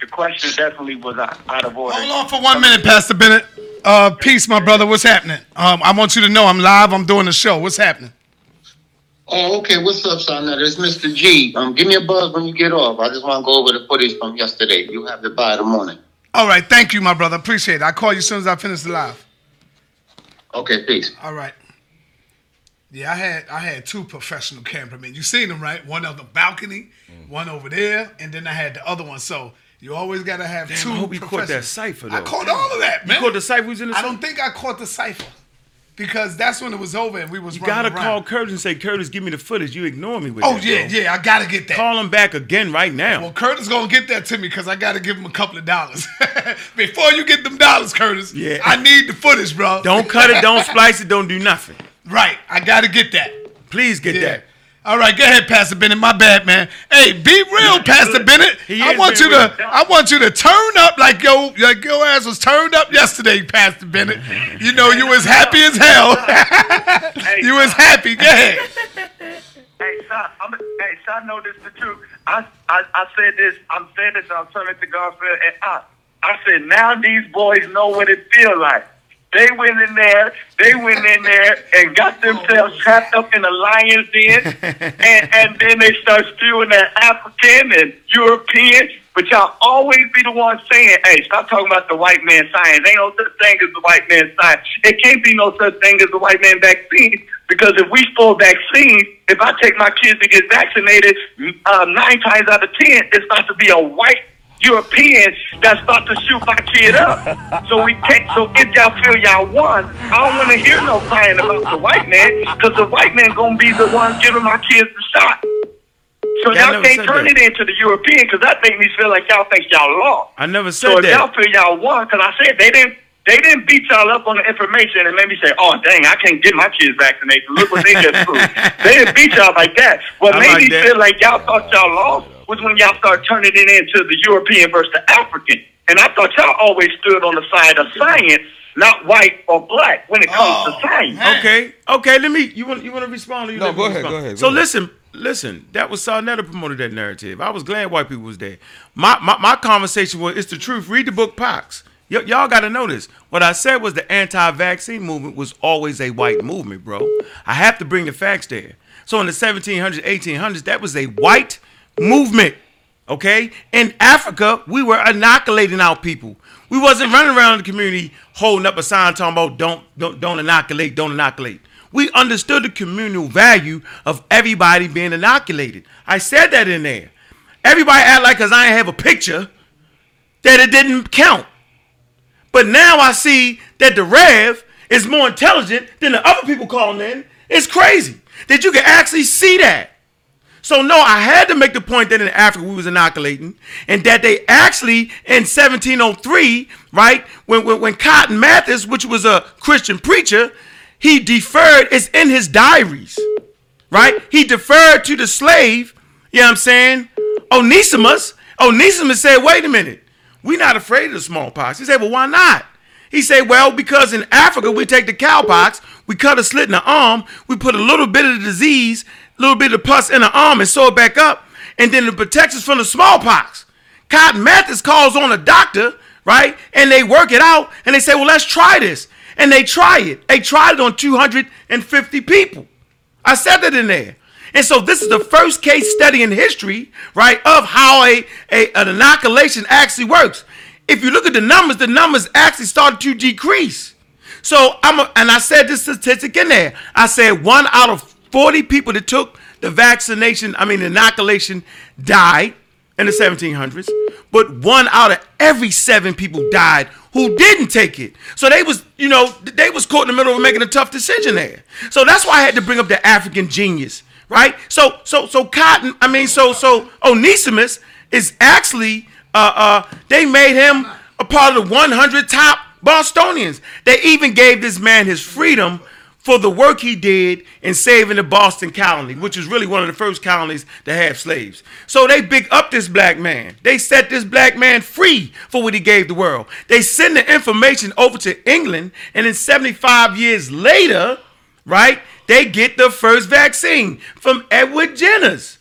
Speaker 15: the question definitely was out, out of order.
Speaker 3: Hold on for one minute, Pastor Bennett. Uh, peace, my brother. What's happening? Um, I want you to know I'm live. I'm doing the show. What's happening?
Speaker 14: Oh, okay. What's up, son? It's Mr. G. Um, give me a buzz when you get off. I just want to go over the footage from yesterday. You have it by the morning.
Speaker 3: All right. Thank you, my brother. Appreciate it. I'll call you as soon as I finish the live.
Speaker 14: Okay, peace.
Speaker 3: All right. Yeah, I had I had two professional cameramen. You seen them, right? One on the balcony, one over there, and then I had the other one. So you always gotta have
Speaker 2: Damn,
Speaker 3: two.
Speaker 2: I hope you caught that
Speaker 3: professionals.
Speaker 2: cipher,
Speaker 3: I
Speaker 2: though.
Speaker 3: caught all of that,
Speaker 2: You
Speaker 3: man.
Speaker 2: caught the cipher who's in the
Speaker 3: I don't think I caught the cipher because that's when it was over and we was
Speaker 2: You gotta
Speaker 3: around.
Speaker 2: call Curtis and say, Curtis, give me the footage. You ignore me with
Speaker 3: Oh
Speaker 2: that,
Speaker 3: yeah,
Speaker 2: bro.
Speaker 3: yeah. I gotta get that.
Speaker 2: Call him back again right now.
Speaker 3: Well, Curtis gonna get that to me because I gotta give him a couple of dollars. (laughs) Before you get them dollars, Curtis,
Speaker 2: Yeah.
Speaker 3: I need the footage, bro.
Speaker 2: Don't cut it, don't (laughs) splice it, don't do nothing.
Speaker 3: Right, I gotta get that.
Speaker 2: Please get
Speaker 3: Yeah.
Speaker 2: that.
Speaker 3: All right, go ahead, Pastor Bennett. My bad, man. Hey, be real, Pastor Bennett.
Speaker 2: He
Speaker 3: I want you
Speaker 2: being
Speaker 3: to, I want you to turn up like yo, like your ass was turned up yesterday, Pastor Bennett. You know you was happy as hell. (laughs) you was happy. Go ahead.
Speaker 15: Hey, son, I'm, hey, son, know this the truth. I, I, I said this, I'm saying this, I'm it to Garfield, and I, I said, now these boys know what it feels like. They went in there, they went in there and got themselves trapped up in a lion's den, (laughs) and, and then they start spewing that African and European, but y'all always be the ones saying, hey, stop talking about the white man science. Ain't no such thing as the white man science. It can't be no such thing as the white man vaccine, because if we full vaccines, if I take my kids to get vaccinated, uh, nine times out of ten, it's about to be a white European that start to shoot my kid up. (laughs) So we take. So if y'all feel y'all won, I don't want to hear no crying about the white man, because the white man gonna be the one giving my kids the shot. So
Speaker 2: Yeah,
Speaker 15: y'all can't turn
Speaker 2: that.
Speaker 15: it into the European, because that make me feel like y'all think y'all lost.
Speaker 2: I never said
Speaker 15: So
Speaker 2: said
Speaker 15: if y'all
Speaker 2: that.
Speaker 15: feel y'all won, because I said they didn't. They didn't beat y'all up on the information and made me say, "Oh, dang, I can't get my kids vaccinated. Look what they just proved." (laughs) they didn't beat y'all like that. What
Speaker 2: I
Speaker 15: made
Speaker 2: like
Speaker 15: me
Speaker 2: that.
Speaker 15: feel like y'all thought y'all lost was when y'all started turning it into the European versus the African. And I thought y'all always stood on the side of science, not white or black, when it comes to oh, science.
Speaker 2: Okay, okay. Let me. You want you want to respond? Or you
Speaker 1: No,
Speaker 2: let me
Speaker 1: go ahead,
Speaker 2: respond?
Speaker 1: go ahead,
Speaker 2: So
Speaker 1: go ahead.
Speaker 2: listen, listen. That was Sa Neter promoted that narrative. I was glad white people was there. My my, my conversation was it's the truth. Read the book Pox. Y- y'all got to know this. What I said was the anti-vaccine movement was always a white movement, bro. I have to bring the facts there. So in the 1700s, 1800s, that was a white movement. Okay, in Africa, we were inoculating our people. We wasn't running around the community holding up a sign talking about don't don't don't inoculate, don't inoculate. We understood the communal value of everybody being inoculated. I said that in there. Everybody act like cause I ain't have a picture that it didn't count. But now I see that the Rev is more intelligent than the other people calling in. It's crazy that you can actually see that. So no, I had to make the point that in Africa we was inoculating, and that they actually in 1703, right, when when, when Cotton Mathis, which was a Christian preacher, he deferred. It's in his diaries, right? He deferred to the slave. You know what I'm saying? Onesimus. Onesimus said, "Wait a minute, we're not afraid of the smallpox." He said, "Well, why not?" He said, "Well, because in Africa we take the cowpox, we cut a slit in the arm, we put a little bit of the disease, little bit of pus in the arm, and sew it back up. and then the protections from the smallpox. Cotton Mathis calls on a doctor, right? And they work it out and they say, well, let's try this. And they try it. They tried it on 250 people. I said that in there. And so this is the first case study in history, right, of how a, a an inoculation actually works. If you look at the numbers, the numbers actually started to decrease. So I'm a, and I said this statistic in there. I said one out of 40 people that took the vaccination, I mean inoculation, died in the 1700s, but one out of every seven people died who didn't take it. So they was, you know, they was caught in the middle of making a tough decision there. So that's why I had to bring up the African genius, right? So, so, so Cotton, I mean, so, so Onesimus is actually, uh, uh, they made him a part of the 100 top Bostonians. They even gave this man his freedom for the work he did in saving the Boston colony, which was really one of the first colonies to have slaves. So they big up this black man. They set this black man free for what he gave the world. They send the information over to England, and then 75 years later, right, they get the first vaccine from Edward Jenner's.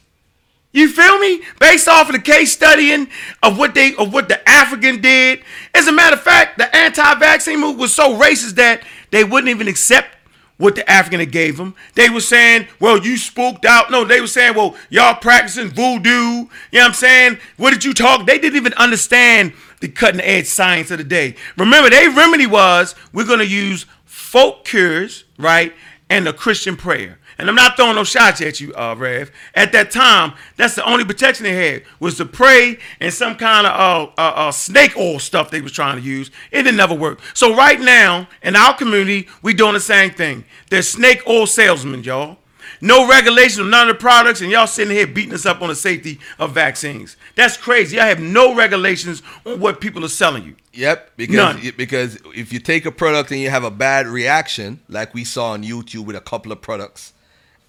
Speaker 2: You feel me? Based off of the case studying of what they of what the African did. As a matter of fact, the anti-vaccine movement was so racist that they wouldn't even accept what the African gave them. They were saying, well, you spooked out. No, they were saying, well, y'all practicing voodoo. You know what I'm saying? What did you talk? They didn't even understand the cutting edge science of the day. Remember, their remedy was we're going to use folk cures, right, and a Christian prayer. And I'm not throwing no shots at you, uh, Rev. At that time, that's the only protection they had was to pray and some kind of uh, uh, uh, snake oil stuff they was trying to use. It didn't never work. So right now, in our community, we doing the same thing. They're snake oil salesmen, y'all. No regulation of none of the products, and y'all sitting here beating us up on the safety of vaccines. That's crazy. Y'all have no regulations on what people are selling you.
Speaker 1: Yep, because
Speaker 2: None.
Speaker 1: because if you take a product and you have a bad reaction, like we saw on YouTube with a couple of products,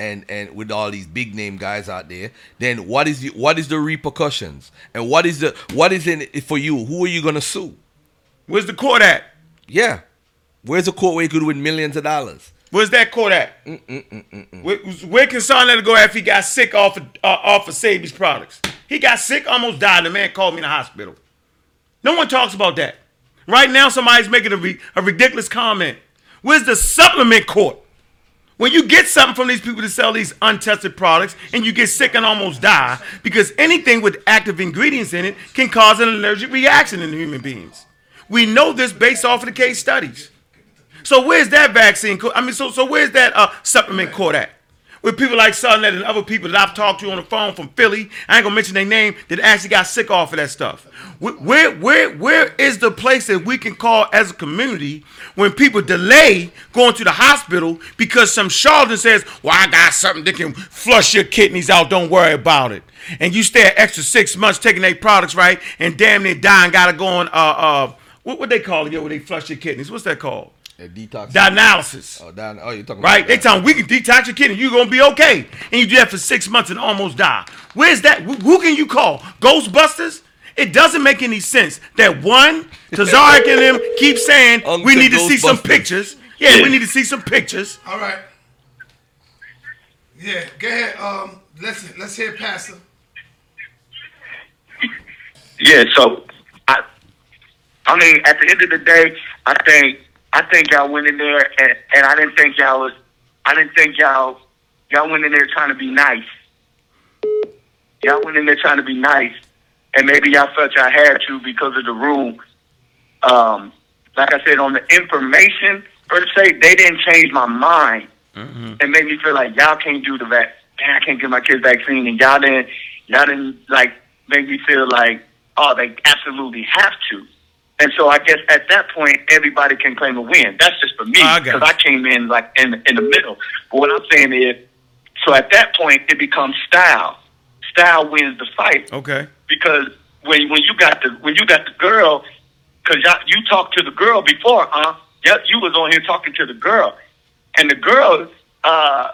Speaker 1: and and with all these big name guys out there, then what is the what is the repercussions and what is the what is in it for you? Who are you gonna sue?
Speaker 2: Where's the court at?
Speaker 1: Yeah, where's the court where you could win millions of dollars?
Speaker 2: Where's that court at? Mm, mm, mm, where, where can Son let it go after he got sick off of, uh, off of Sebi's products? He got sick, almost died. The man called me in the hospital. No one talks about that. Right now, somebody's making a, ri- a ridiculous comment. Where's the supplement court? When you get something from these people to sell these untested products and you get sick and almost die because anything with active ingredients in it can cause an allergic reaction in human beings. We know this based off of the case studies. So where's that vaccine? I mean, so so where's that uh, supplement court at? With people like Sutherland and other people that I've talked to on the phone from Philly, I ain't gonna mention their name, that actually got sick off of that stuff. Where, where, where, is the place that we can call as a community when people delay going to the hospital because some charlatan says, "Well, I got something that can flush your kidneys out. Don't worry about it." And you stay an extra six months taking their products, right? And damn near dying, gotta go on uh uh what what they call it? Yeah, where they flush your kidneys. What's that called?
Speaker 1: A detox.
Speaker 2: Dialysis.
Speaker 1: Oh, down, oh, you're talking
Speaker 2: Right?
Speaker 1: About
Speaker 2: They tell them we can detox your kidney. You're gonna be okay, and you do that for six months and almost die. Where's that? Who who can you call? Ghostbusters? It doesn't make any sense that one Tazaryach and them keep saying (laughs) we need to see some
Speaker 1: Ghostbusters.
Speaker 2: pictures. Yeah, we need to see some pictures.
Speaker 3: All right. Yeah, go ahead. Um, let's let's hear Pastor.
Speaker 15: Yeah, so I, I mean, at the end of the day, I think I think y'all went in there, and, and I didn't think y'all was, I didn't think y'all y'all went in there trying to be nice. Y'all went in there trying to be nice, and maybe y'all felt y'all had to because of the room. Um, like I said, on the information per se, they didn't change my mind and made me feel like y'all can't do the vac. Man, I can't get my kids vaccine, and y'all didn't, y'all didn't like make me feel like, oh, they absolutely have to. And so I guess at that point, everybody can claim a win. That's just for me
Speaker 2: I got
Speaker 15: because I came in like in in the middle. But what I'm saying is, so at that point, it becomes style. Style wins the fight
Speaker 2: Okay.
Speaker 15: because when when you got the when you got the girl, because you talked to the girl before, huh? Yep, you was on here talking to the girl, and the girl uh,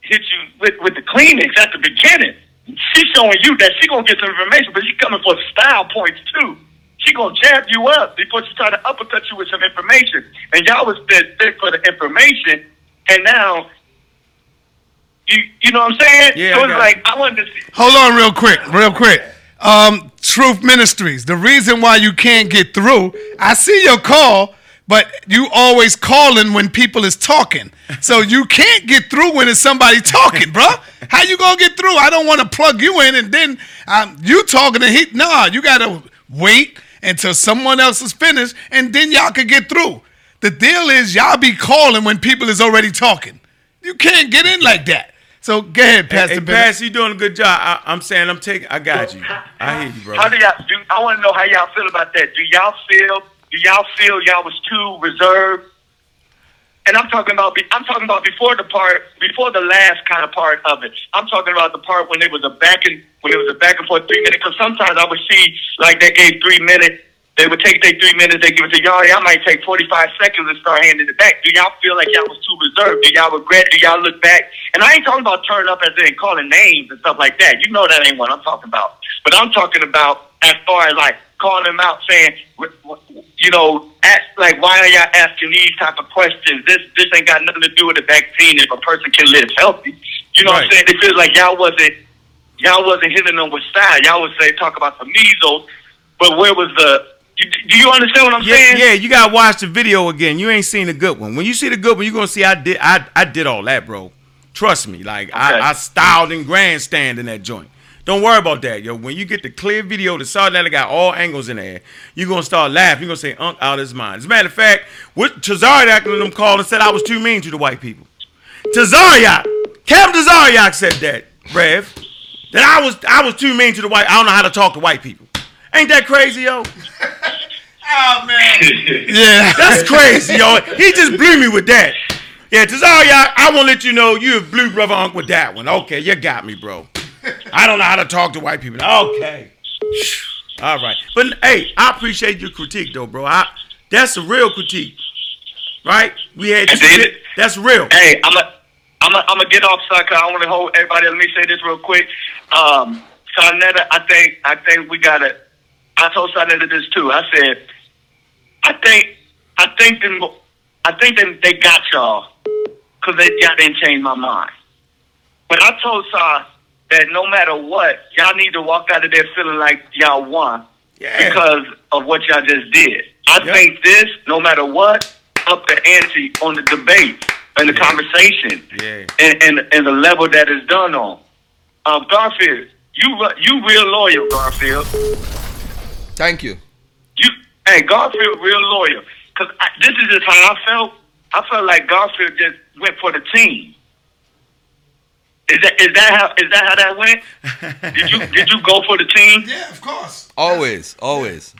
Speaker 15: hit you with with the Kleenex at the beginning. She's showing you that she gonna get some information, but she coming for style points too. She gonna jab you up before she try to uppercut you with some information, and y'all was fit for the information, and now You you know what I'm saying?
Speaker 3: Yeah,
Speaker 15: So
Speaker 3: I
Speaker 15: it's like I wanted to see.
Speaker 3: Hold on, real quick, real quick. Um, Truth Ministries. The reason why you can't get through, I see your call, but you always calling when people is talking. So you can't get through when it's somebody talking, bro. How you gonna get through? I don't want to plug you in and then um, you talking and he. Nah, you gotta wait until someone else is finished and then y'all can get through. The deal is y'all be calling when people is already talking. You can't get in like that. So go ahead,
Speaker 2: Hey,
Speaker 3: Pastor
Speaker 2: hey,
Speaker 3: Bennett.
Speaker 2: Pass, you doing a good job. I, I'm saying I'm taking. I got you. I hear you, bro.
Speaker 15: How do y'all do? I want to know how y'all feel about that. Do y'all feel? Do y'all feel y'all was too reserved? And I'm talking about. I'm talking about before the part, before the last kind of part of it. I'm talking about the part when it was a back and when it was a back and forth three minutes. Because sometimes I would see like they gave three minutes. They would take their three minutes. They give it to y'all. Y'all might take 45 seconds and start handing it back. Do y'all feel like y'all was too reserved? Do y'all regret? Do y'all look back? And I ain't talking about turning up as in calling names and stuff like that. You know that ain't what I'm talking about. But I'm talking about as far as like calling them out, saying, you know, ask, like why are y'all asking these type of questions? This this ain't got nothing to do with the vaccine. If a person can live healthy, you know what I'm saying? It feels like y'all wasn't y'all wasn't hitting them with style. Y'all would say talk about the measles, but where was the? Do you understand what I'm
Speaker 2: yeah,
Speaker 15: saying?
Speaker 2: yeah, you gotta watch the video again. You ain't seen the good one. When you see the good one, you're gonna see I did I I did all that, bro. Trust me. Like I, I styled and grandstand in that joint. Don't worry about that, yo. When you get the clear video, the saw that got all angles in there, you're gonna start laughing. You're gonna say, Unk out his mind. As a matter of fact, what Tazaryach and them called and said I was too mean to the white people. Tazaryach, Captain Tazaryach said that, Rev. That I was I was too mean to the white. I don't know how to talk to white people. Ain't that crazy, yo? (laughs)
Speaker 3: Oh man. (laughs) yeah.
Speaker 2: That's crazy, yo. He just blew me with that. Yeah, Tazaryach, I want to let you know you have blew brother Unc with that one. Okay, you got me, bro. I don't know how to talk to white people. Okay. (sighs) All right. But hey, I appreciate your critique though, bro. I that's a real critique. Right? We had
Speaker 15: And then-
Speaker 2: that's real.
Speaker 15: Hey, I'm a, I'm gonna get off sucker. I want to hold everybody. Let me say this real quick. Um, Sa Neter, I think, I think we gotta. I told Sa Neter this too. I said, I think, I think them, I think them, they got y'all because they y'all didn't change my mind. But I told Sar that no matter what, y'all need to walk out of there feeling like y'all won because of what y'all just did. I think this, no matter what, up the ante on the debate and the conversation
Speaker 2: Yeah.
Speaker 15: and, and and the level that is done on. Um, Garfield, you you real loyal, Garfield.
Speaker 1: Thank you.
Speaker 15: You hey Garfield real loyal. Cause I, this is just how I felt. I felt like Garfield just went for the team. Is that is that how is that how that went? (laughs) Did you did you go for the team?
Speaker 3: Yeah, of course.
Speaker 1: Always, always.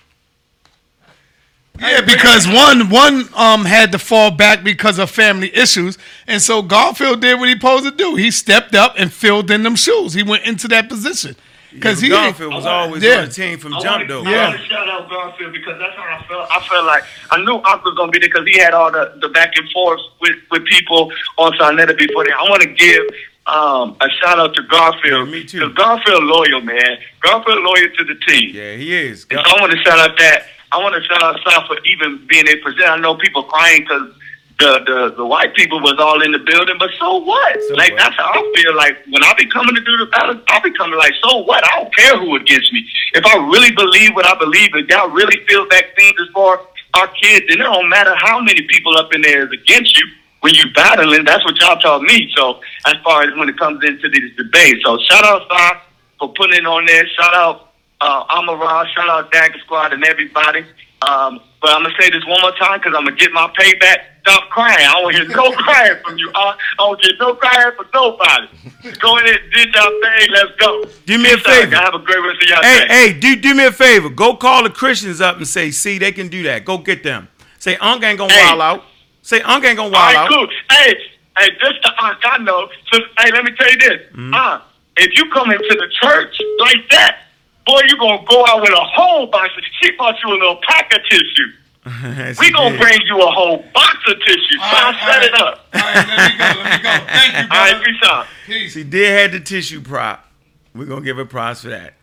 Speaker 3: Yeah, because one one um had to fall back because of family issues, and so Garfield did what he supposed to do. He stepped up and filled in them shoes. He went into that position because he
Speaker 2: Garfield was always
Speaker 3: yeah.
Speaker 2: on the team from
Speaker 15: I
Speaker 2: jump
Speaker 15: wanna-
Speaker 2: though.
Speaker 15: I want to shout out Garfield because that's how I felt. I felt like I knew Unc was gonna be there because he had all the, the back and forth with, with people on Sa Neter before that. I want to give um, a shout out to Garfield. me too. Garfield loyal, man. Garfield loyal to the team.
Speaker 2: Yeah, he is.
Speaker 15: And so I want to shout out that. I want to shout out South for even being to present. I know people crying because the, the the white people was all in the building, but so what? like that's how I feel. Like when I be coming to do the ballot, I'll be coming like, so what? I don't care who against me. If I really believe what I believe, if y'all really feel vaccines is for our kids, then it don't matter how many people up in there is against you. When you battling, that's what y'all taught me. So as far as when it comes into this debate, so shout out Star for putting it on there. Shout out uh, Amara, shout out Dagger Squad and everybody. Um, but I'm gonna say this one more time because I'm gonna get my payback. Stop crying. I don't (laughs) want hear no crying from you. I, I don't get no crying from nobody. (laughs) Go ahead, did y'all thing. Let's go.
Speaker 2: Do me a favor.
Speaker 15: Have a great rest of y'all
Speaker 2: Hey,
Speaker 15: day.
Speaker 2: hey, do do me a favor. Go call the Christians up and say, see, they can do that. Go get them. Say, Unc ain't gonna wild out. Say, Unc ain't gonna wild
Speaker 15: right,
Speaker 2: out.
Speaker 15: cool. Hey, hey, this the aunt I know. So, hey, let me tell you this.
Speaker 2: Mm-hmm.
Speaker 15: Aunt, if you come into the church like that, boy, you're gonna go out with a whole box. Of, she bought you a little pack of tissue. (laughs) we gonna bring you a whole box of tissue. So I set it up. All right, let me go. Let me go. Thank you, (laughs) All right, peace out.
Speaker 2: She did have the tissue prop. We're gonna give her props for that.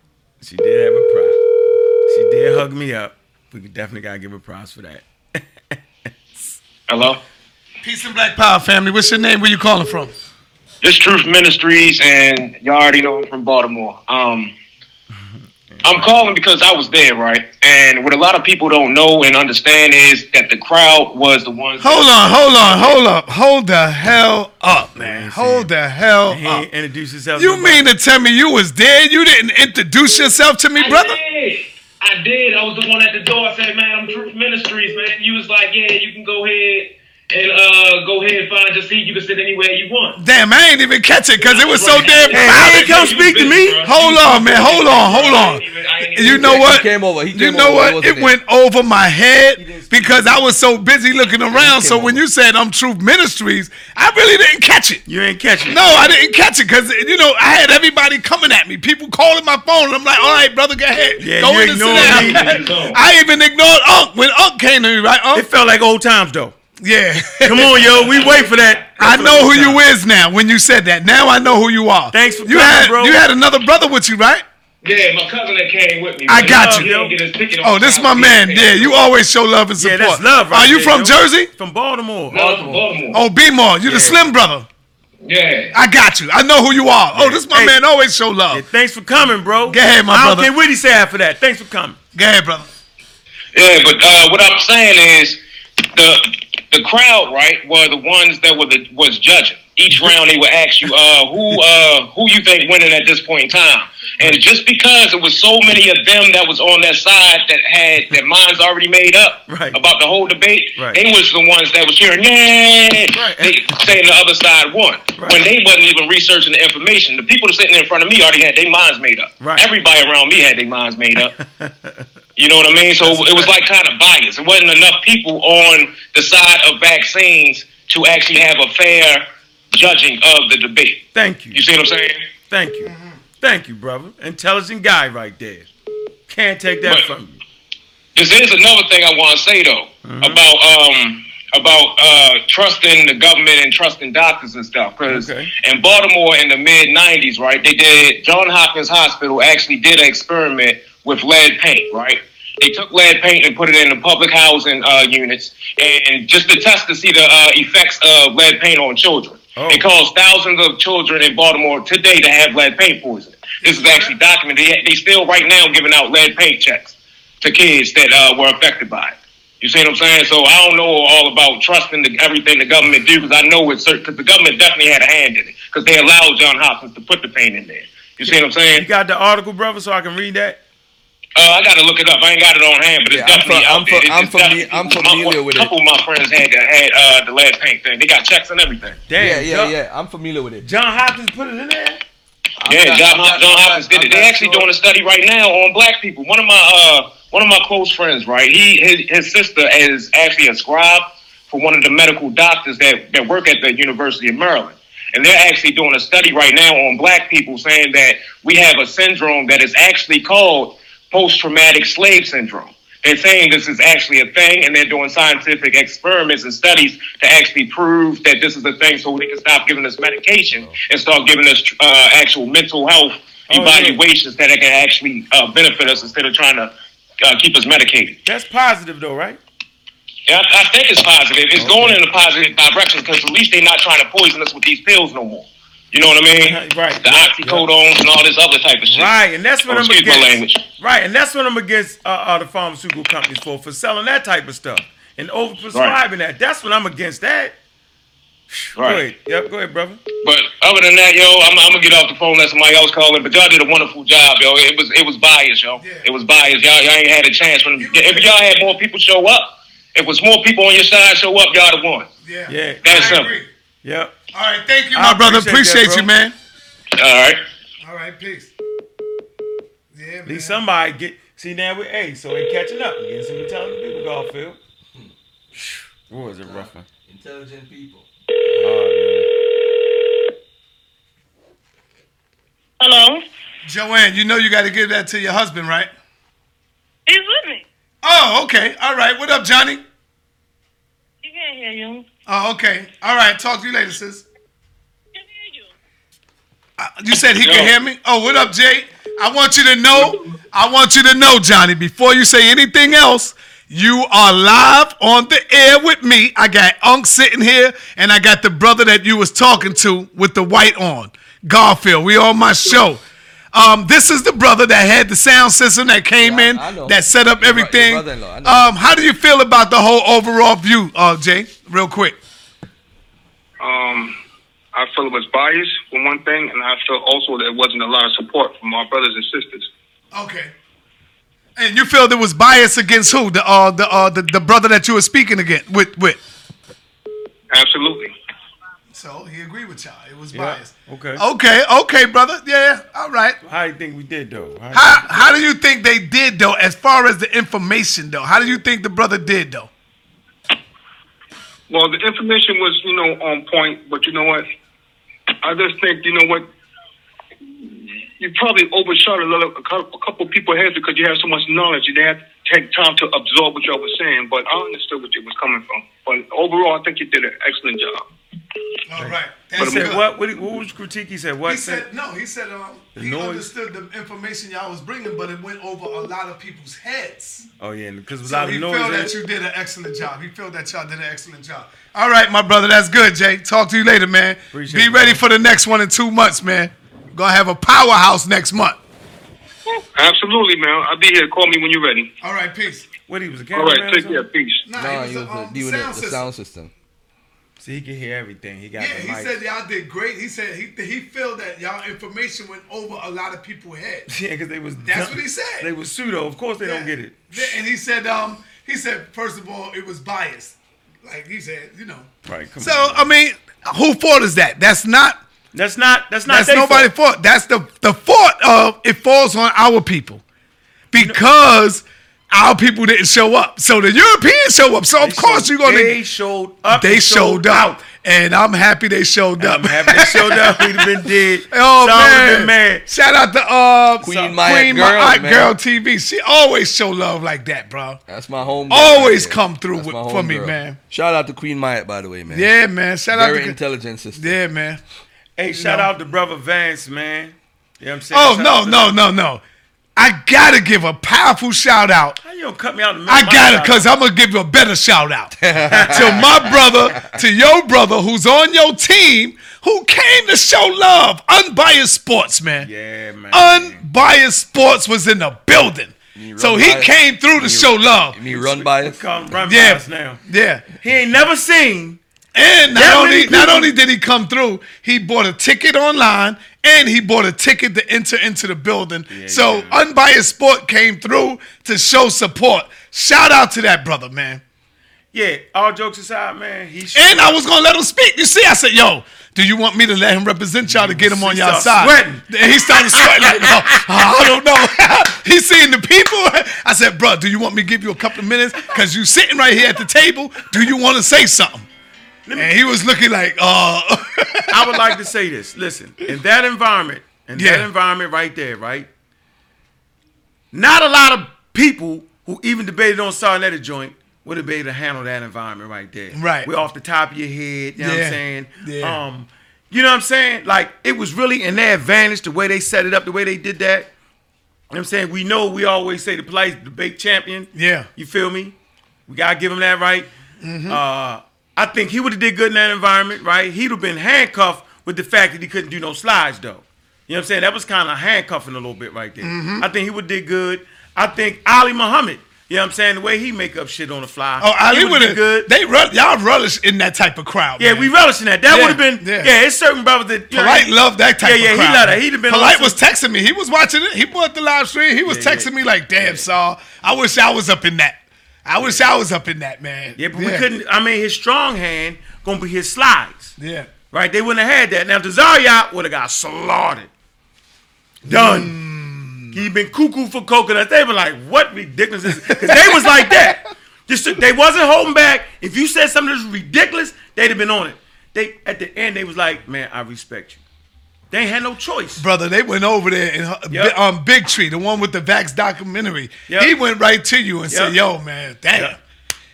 Speaker 2: She did have a prop. She did hug me up. We definitely gotta give her props for that. (laughs)
Speaker 15: Hello.
Speaker 3: Peace and Black Power family. What's your name? Where you calling from?
Speaker 21: this Truth Ministries, and y'all already know I'm from Baltimore. Um, I'm calling because I was there, right? And what a lot of people don't know and understand is that the crowd was the ones.
Speaker 3: Hold on, hold on, hold up, hold the hell up, man. Hold the hell
Speaker 2: He
Speaker 3: up.
Speaker 2: Introduce yourself. himself.
Speaker 3: You mean to tell me you was there? You didn't introduce yourself to me, brother?
Speaker 21: I did. I did. I was the one at the door. I said, "Man, I'm Truth Ministries, man." You was like, "Yeah, you can go ahead and uh go ahead and find your seat. You can sit anywhere you want."
Speaker 3: Damn, I ain't even catch it because it was so damn
Speaker 21: Hey,
Speaker 3: crowded.
Speaker 21: he come speak to me.
Speaker 3: Hold on, man. Hold on, hold on. You know what?
Speaker 1: He came over. He
Speaker 3: You know
Speaker 1: over.
Speaker 3: what?
Speaker 1: wasn't
Speaker 3: It went over my head because I was so busy looking around. So when you said I'm Truth Ministries, I really didn't catch it.
Speaker 2: You ain't catch it.
Speaker 3: No, I didn't catch it because you know I had everybody coming at me, people calling my phone, and I'm like, "All right, brother, go ahead,
Speaker 2: Yeah,
Speaker 3: go
Speaker 2: you
Speaker 3: in and sit down."
Speaker 2: me. (laughs)
Speaker 3: I even ignored Unc when Unc came to me, right? Unc?
Speaker 2: It felt like old times though.
Speaker 3: Yeah. (laughs)
Speaker 2: Come on, yo. We wait for that. (laughs)
Speaker 3: I know who you is now. When you said that, now I know who you are.
Speaker 2: Thanks for
Speaker 3: you
Speaker 2: coming,
Speaker 3: had
Speaker 2: bro.
Speaker 3: you had another brother with you, right?
Speaker 21: Yeah, my cousin that came with me.
Speaker 3: I
Speaker 21: but
Speaker 3: got you.
Speaker 21: didn't get his ticket
Speaker 3: Oh, this
Speaker 21: time.
Speaker 3: my man.
Speaker 21: didn't
Speaker 3: Yeah, you always show love and support.
Speaker 2: Yeah,
Speaker 3: support.
Speaker 2: that's love right
Speaker 3: Are you
Speaker 2: there,
Speaker 3: from
Speaker 2: yo.
Speaker 3: Jersey?
Speaker 2: From Baltimore.
Speaker 21: No, I'm from Baltimore.
Speaker 3: Oh, B-More. You the slim brother.
Speaker 21: Yeah.
Speaker 3: I got you. I know who you are. Oh, this my
Speaker 2: Hey.
Speaker 3: man always show love.
Speaker 2: Yeah, thanks for coming, bro.
Speaker 3: Go ahead, my brother.
Speaker 2: I
Speaker 3: brother.
Speaker 2: don't care what he say after that. Thanks for coming.
Speaker 3: Go ahead, brother.
Speaker 21: Yeah, but uh, what I'm saying is the the crowd, right, were the ones that were the was judging. Each round they would ask you, uh, who uh, who you think winning at this point in time. And just because it was so many of them that was on that side that had their minds already made up
Speaker 2: Right.
Speaker 21: about the whole debate,
Speaker 2: Right.
Speaker 21: they was the ones that was cheering, yeah,
Speaker 2: Right.
Speaker 21: they saying the other side won. When they wasn't even researching the information. The people sitting in front of me already had their minds made up.
Speaker 2: Right.
Speaker 21: Everybody around me had their minds made up. (laughs) You know what I mean? So it was like kind of biased. It wasn't enough people on the side of vaccines to actually have a fair judging of the debate.
Speaker 2: Thank you.
Speaker 21: You see what I'm saying?
Speaker 2: Thank you. Thank you, brother. Intelligent guy right there. Can't take that
Speaker 21: But-
Speaker 2: from you.
Speaker 21: This is another thing I want to say though about um about uh trusting the government and trusting doctors and stuff. Because
Speaker 2: Okay.
Speaker 21: in Baltimore in the mid '90s, right, they did John Hopkins Hospital actually did an experiment with lead paint, right. They took lead paint and put it in the public housing uh, units, and just to test to see the uh, effects of lead paint on children.
Speaker 2: Oh.
Speaker 21: It caused thousands of children in Baltimore today to have lead paint poisoning. This is actually documented. They, they still right now giving out lead paint checks to kids that uh, were affected by it. You see what I'm saying? So I don't know all about trusting the, everything the government do because I know it's certain because the government definitely had a hand in it because they allowed John Hopkins to put the paint in there. You see what I'm saying?
Speaker 2: You got the article, brother, so I can read that?
Speaker 21: Uh, I got to look it up. I ain't got it on hand, but it's
Speaker 1: Yeah, I'm
Speaker 21: definitely out
Speaker 1: I'm
Speaker 21: there.
Speaker 1: fa-
Speaker 21: It's-
Speaker 1: I'm
Speaker 21: it's
Speaker 1: fami- I'm
Speaker 21: my-
Speaker 1: familiar with it.
Speaker 21: A couple of my friends had the, had uh, the lead paint thing. They got checks and everything.
Speaker 2: Damn.
Speaker 1: Yeah, yeah,
Speaker 2: John,
Speaker 1: yeah. I'm familiar with it.
Speaker 2: John Hopkins put it in there?
Speaker 21: Yeah,
Speaker 1: not-
Speaker 21: John,
Speaker 1: not-
Speaker 21: John Hopkins
Speaker 1: not-
Speaker 21: did it. They
Speaker 1: not
Speaker 21: actually
Speaker 1: sure.
Speaker 21: doing a study right now on black people. One of my uh, one of my close friends, right? He his, his sister is actually a scribe for one of the medical doctors that, that work at the University of Maryland. And they're actually doing a study right now on black people saying that we have a syndrome that is actually called post traumatic slave syndrome. They're saying this is actually a thing, and they're doing scientific experiments and studies to actually prove that this is a thing so they can stop giving us medication and start giving us uh, actual mental health
Speaker 2: Oh, yeah.
Speaker 21: evaluations that it can actually uh, benefit us instead of trying to uh, keep us medicated.
Speaker 2: That's positive, though, right?
Speaker 21: Yeah, I, I think it's positive. It's going in a positive direction because at least they're not trying to poison us with these pills no more. You know what I mean?
Speaker 2: Right.
Speaker 21: The oxycodones and all this other type of shit.
Speaker 2: Right, and that's what
Speaker 21: Oh,
Speaker 2: I'm
Speaker 21: excuse my
Speaker 2: against.
Speaker 21: language.
Speaker 2: Right, and that's what I'm against uh, uh, the pharmaceutical companies for for selling that type of stuff and overprescribing that. That's what I'm against. That. Go
Speaker 21: Right.
Speaker 2: ahead. Yep. Go ahead, brother.
Speaker 21: But other than that, yo, I'm, I'm gonna get off the phone. Let somebody else call in. But y'all did a wonderful job, yo. It was it was biased, yo. It was biased. Y'all y'all ain't had a chance. When if y'all had more people show up, if it was more people on your side show up, y'all would have won.
Speaker 3: Yeah.
Speaker 2: Yeah.
Speaker 21: That's
Speaker 3: I
Speaker 21: simple.
Speaker 3: agree.
Speaker 2: Yep.
Speaker 3: All right, thank you,
Speaker 2: I
Speaker 3: my brother.
Speaker 2: appreciate
Speaker 3: Appreciate,
Speaker 2: that, bro.
Speaker 3: you, man.
Speaker 21: All right.
Speaker 3: All right, peace. Yeah,
Speaker 2: At
Speaker 3: man.
Speaker 2: least somebody get see now we hey, so they catching up. Getting some intelligent people, Garfield. What was it, rough one?
Speaker 1: Intelligent people.
Speaker 2: Oh,
Speaker 20: Hello?
Speaker 3: Joanne, you know you got to give that to your husband, right?
Speaker 20: He's with me.
Speaker 3: Oh, okay. All right. What up, Johnny?
Speaker 20: He can't hear you.
Speaker 3: Oh, okay. All right. Talk to you later, sis. Uh, you said he can hear me? Oh, what up, Jay? I want you to know, I want you to know, Johnny, before you say anything else, You are live on the air with me. I got Unc sitting here, and I got the brother that you was talking to with the white on, Garfield. We on my show. Um, this is the brother that had the sound system that came in,
Speaker 1: I know.
Speaker 3: that set up
Speaker 1: Your bro- your
Speaker 3: everything.
Speaker 1: brother-in-law, I know.
Speaker 3: Um, how do you feel about the whole overall view, uh, Jay? Real quick.
Speaker 8: Um, I feel it was biased for one thing, and I feel also there wasn't a lot of support from our brothers and sisters.
Speaker 3: Okay. And you feel there was bias against who? The uh, the uh, the, the brother that you were speaking against with with.
Speaker 8: Absolutely.
Speaker 3: So he agreed with y'all. It was
Speaker 2: Yeah,
Speaker 3: biased.
Speaker 2: Okay.
Speaker 3: Okay, okay, brother. Yeah, all right.
Speaker 2: How do you think we did though? How,
Speaker 3: How how do you think they did though, as far as the information though? How do you think the brother did though?
Speaker 8: Well, the information was, you know, on point, but you know what? I just think, you know what? You probably overshot a, little, a couple, people heads because you have so much knowledge. You didn't have to take time to absorb what y'all was saying, but I understood what you was coming from. But overall, I think you did an excellent job.
Speaker 3: All right.
Speaker 2: He said what? What, what was critique? He said what?
Speaker 3: He said no. He said um, he
Speaker 2: noise.
Speaker 3: understood the information y'all was bringing, but it went over a lot of people's heads.
Speaker 2: Oh yeah, because a
Speaker 3: So
Speaker 2: lot
Speaker 3: he
Speaker 2: of noise.
Speaker 3: felt that you did an excellent job. He felt that y'all did an excellent job. All right, my brother, that's good, Jay. Talk to you later, man.
Speaker 2: Appreciate
Speaker 3: Be ready
Speaker 2: bro.
Speaker 3: for the next one in two months, man. Gonna have a powerhouse next month.
Speaker 8: Absolutely, man. I'll be here. Call me when you're ready.
Speaker 3: All right, peace.
Speaker 2: What he was a
Speaker 8: All
Speaker 2: cameraman?
Speaker 8: right,
Speaker 2: or
Speaker 8: take
Speaker 2: something?
Speaker 8: care. Peace.
Speaker 3: Nah,
Speaker 1: No,
Speaker 3: he
Speaker 1: he
Speaker 3: was,
Speaker 1: was
Speaker 3: the,
Speaker 1: uh,
Speaker 3: um,
Speaker 1: doing
Speaker 3: sound
Speaker 1: the, the sound system.
Speaker 2: So he can hear everything. He got
Speaker 3: Yeah,
Speaker 2: the
Speaker 3: he
Speaker 2: mic.
Speaker 3: said y'all did great. He said he he felt that y'all information went over a lot of people's heads. (laughs)
Speaker 2: yeah, because they was.
Speaker 3: That's
Speaker 2: dumb-
Speaker 3: what he said.
Speaker 2: They was pseudo. Of course they don't get it.
Speaker 3: Yeah, and he said um he said first of all it was biased. Like he said, you know.
Speaker 2: Right. Come
Speaker 3: So
Speaker 2: on.
Speaker 3: I mean, who fault is that? That's not
Speaker 2: That's not. That's not.
Speaker 3: that's
Speaker 2: they
Speaker 3: nobody
Speaker 2: fault.
Speaker 3: fault. That's the the fault of it falls on our people because our people didn't show up. So the Europeans show up. So of
Speaker 2: They
Speaker 3: course
Speaker 2: showed-
Speaker 3: you're gonna.
Speaker 2: They showed up.
Speaker 3: they
Speaker 2: and
Speaker 3: showed up, and I'm happy they showed up.
Speaker 2: I'm happy they showed up. We'd have been dead. (laughs)
Speaker 3: Oh
Speaker 2: Sean would've
Speaker 3: man. Shout out to uh,
Speaker 1: Queen Maya
Speaker 3: Queen
Speaker 1: Girl,
Speaker 3: Maya. Girl TV. She always show love like that, bro.
Speaker 1: That's my home.
Speaker 3: Always come through with,
Speaker 1: my
Speaker 3: for me, man.
Speaker 1: Shout out to Queen Myatt, by the way, man.
Speaker 3: Yeah, man. Shout
Speaker 1: Very
Speaker 3: out to
Speaker 1: intelligent sister.
Speaker 3: Yeah, man.
Speaker 2: Hey, shout
Speaker 3: know.
Speaker 2: out to brother Vance, man. You know what I'm saying?
Speaker 3: Oh
Speaker 2: Shout
Speaker 3: no, no, no, no. I gotta give a powerful shout out.
Speaker 2: How you gonna cut me out? In the
Speaker 3: I
Speaker 2: gotta,
Speaker 3: because I'm gonna give you a better shout out (laughs) to my brother, to your brother who's on your team, who came to show love. Unbiased Sports, man.
Speaker 2: Yeah, man.
Speaker 3: Unbiased Sports was in the building. So he
Speaker 1: by-
Speaker 3: came through to
Speaker 1: you-
Speaker 3: show love.
Speaker 1: You mean run by us?
Speaker 2: Come run
Speaker 3: Yeah.
Speaker 2: by now.
Speaker 3: Yeah.
Speaker 2: He ain't never seen.
Speaker 3: And not only not only did he come through, he bought a ticket online and he bought a ticket to enter into the building. so Unbiased Sport came through to show support. Shout out to that brother, man.
Speaker 2: Yeah, all jokes aside, man. He
Speaker 3: And I was gonna let him speak. You see, I said, "Yo, do you want me to let him represent y'all to get him on
Speaker 2: He
Speaker 3: y'all side?"
Speaker 2: sweating.
Speaker 3: And he started sweating like, (laughs) "Oh, I don't know." (laughs) he seen the people. I said, "Bro, do you want me to give you a couple of minutes? Cause you sitting right here at the table. Do you want to say something?" And he was looking like, "Uh." (laughs)
Speaker 2: I would like to say this. Listen, in that environment, in that environment right there, right? Not a lot of people who even debated on Sa Neter joint would have been able to handle that environment right there.
Speaker 3: Right.
Speaker 2: We're off the top of your head, you know what I'm saying?
Speaker 3: Yeah.
Speaker 2: Um, you know what I'm saying? Like it was really in their advantage the way they set it up, the way they did that. You know what I'm saying? We know we always say the polite debate champion.
Speaker 3: Yeah.
Speaker 2: You feel me? We gotta give him that right. Uh, I think he would have did good in that environment, right? He'd have been handcuffed with the fact that he couldn't do no slides, though. You know what I'm saying? That was kind of handcuffing a little bit right there.
Speaker 3: Mhm.
Speaker 2: I think he would did good. I think Ali Muhammad, you know what I'm saying? The way he make up shit on the fly.
Speaker 3: Oh, Ali
Speaker 2: he
Speaker 3: would
Speaker 2: would've
Speaker 3: have
Speaker 2: good.
Speaker 3: They y'all relish in that type of crowd.
Speaker 2: Yeah,
Speaker 3: man.
Speaker 2: we relish in that. That
Speaker 3: Yeah,
Speaker 2: would have been
Speaker 3: yeah.
Speaker 2: yeah. It's certain brothers that you
Speaker 3: Polite
Speaker 2: he-
Speaker 3: loved that type
Speaker 2: yeah,
Speaker 3: of
Speaker 2: yeah,
Speaker 3: crowd.
Speaker 2: he loved that. He'd have been
Speaker 3: Polite was texting me. He was watching it. He bought the live stream. He was
Speaker 2: Yeah,
Speaker 3: texting me like, "Damn, Saul, I wish I was up in that. I wish I was up in that, man."
Speaker 2: Yeah, but we couldn't. I mean, his strong hand gonna be his slides.
Speaker 3: Yeah.
Speaker 2: Right? They wouldn't have had that. Now, Tazaryach would have got slaughtered. Done.
Speaker 3: Mm.
Speaker 2: He been cuckoo for coconuts. They were like, what ridiculous is Because they was like that. (laughs) Just they wasn't holding back. If you said something that was ridiculous, they'd have been on it. They at the end they was like, man, I respect you. They had no choice.
Speaker 3: Brother, they went over there and uh,
Speaker 2: Yep.
Speaker 3: Um, Bigtree, the one with the Vaxxed documentary.
Speaker 2: Yep.
Speaker 3: He went right to you and said, "Yo, man, damn."
Speaker 2: Yep.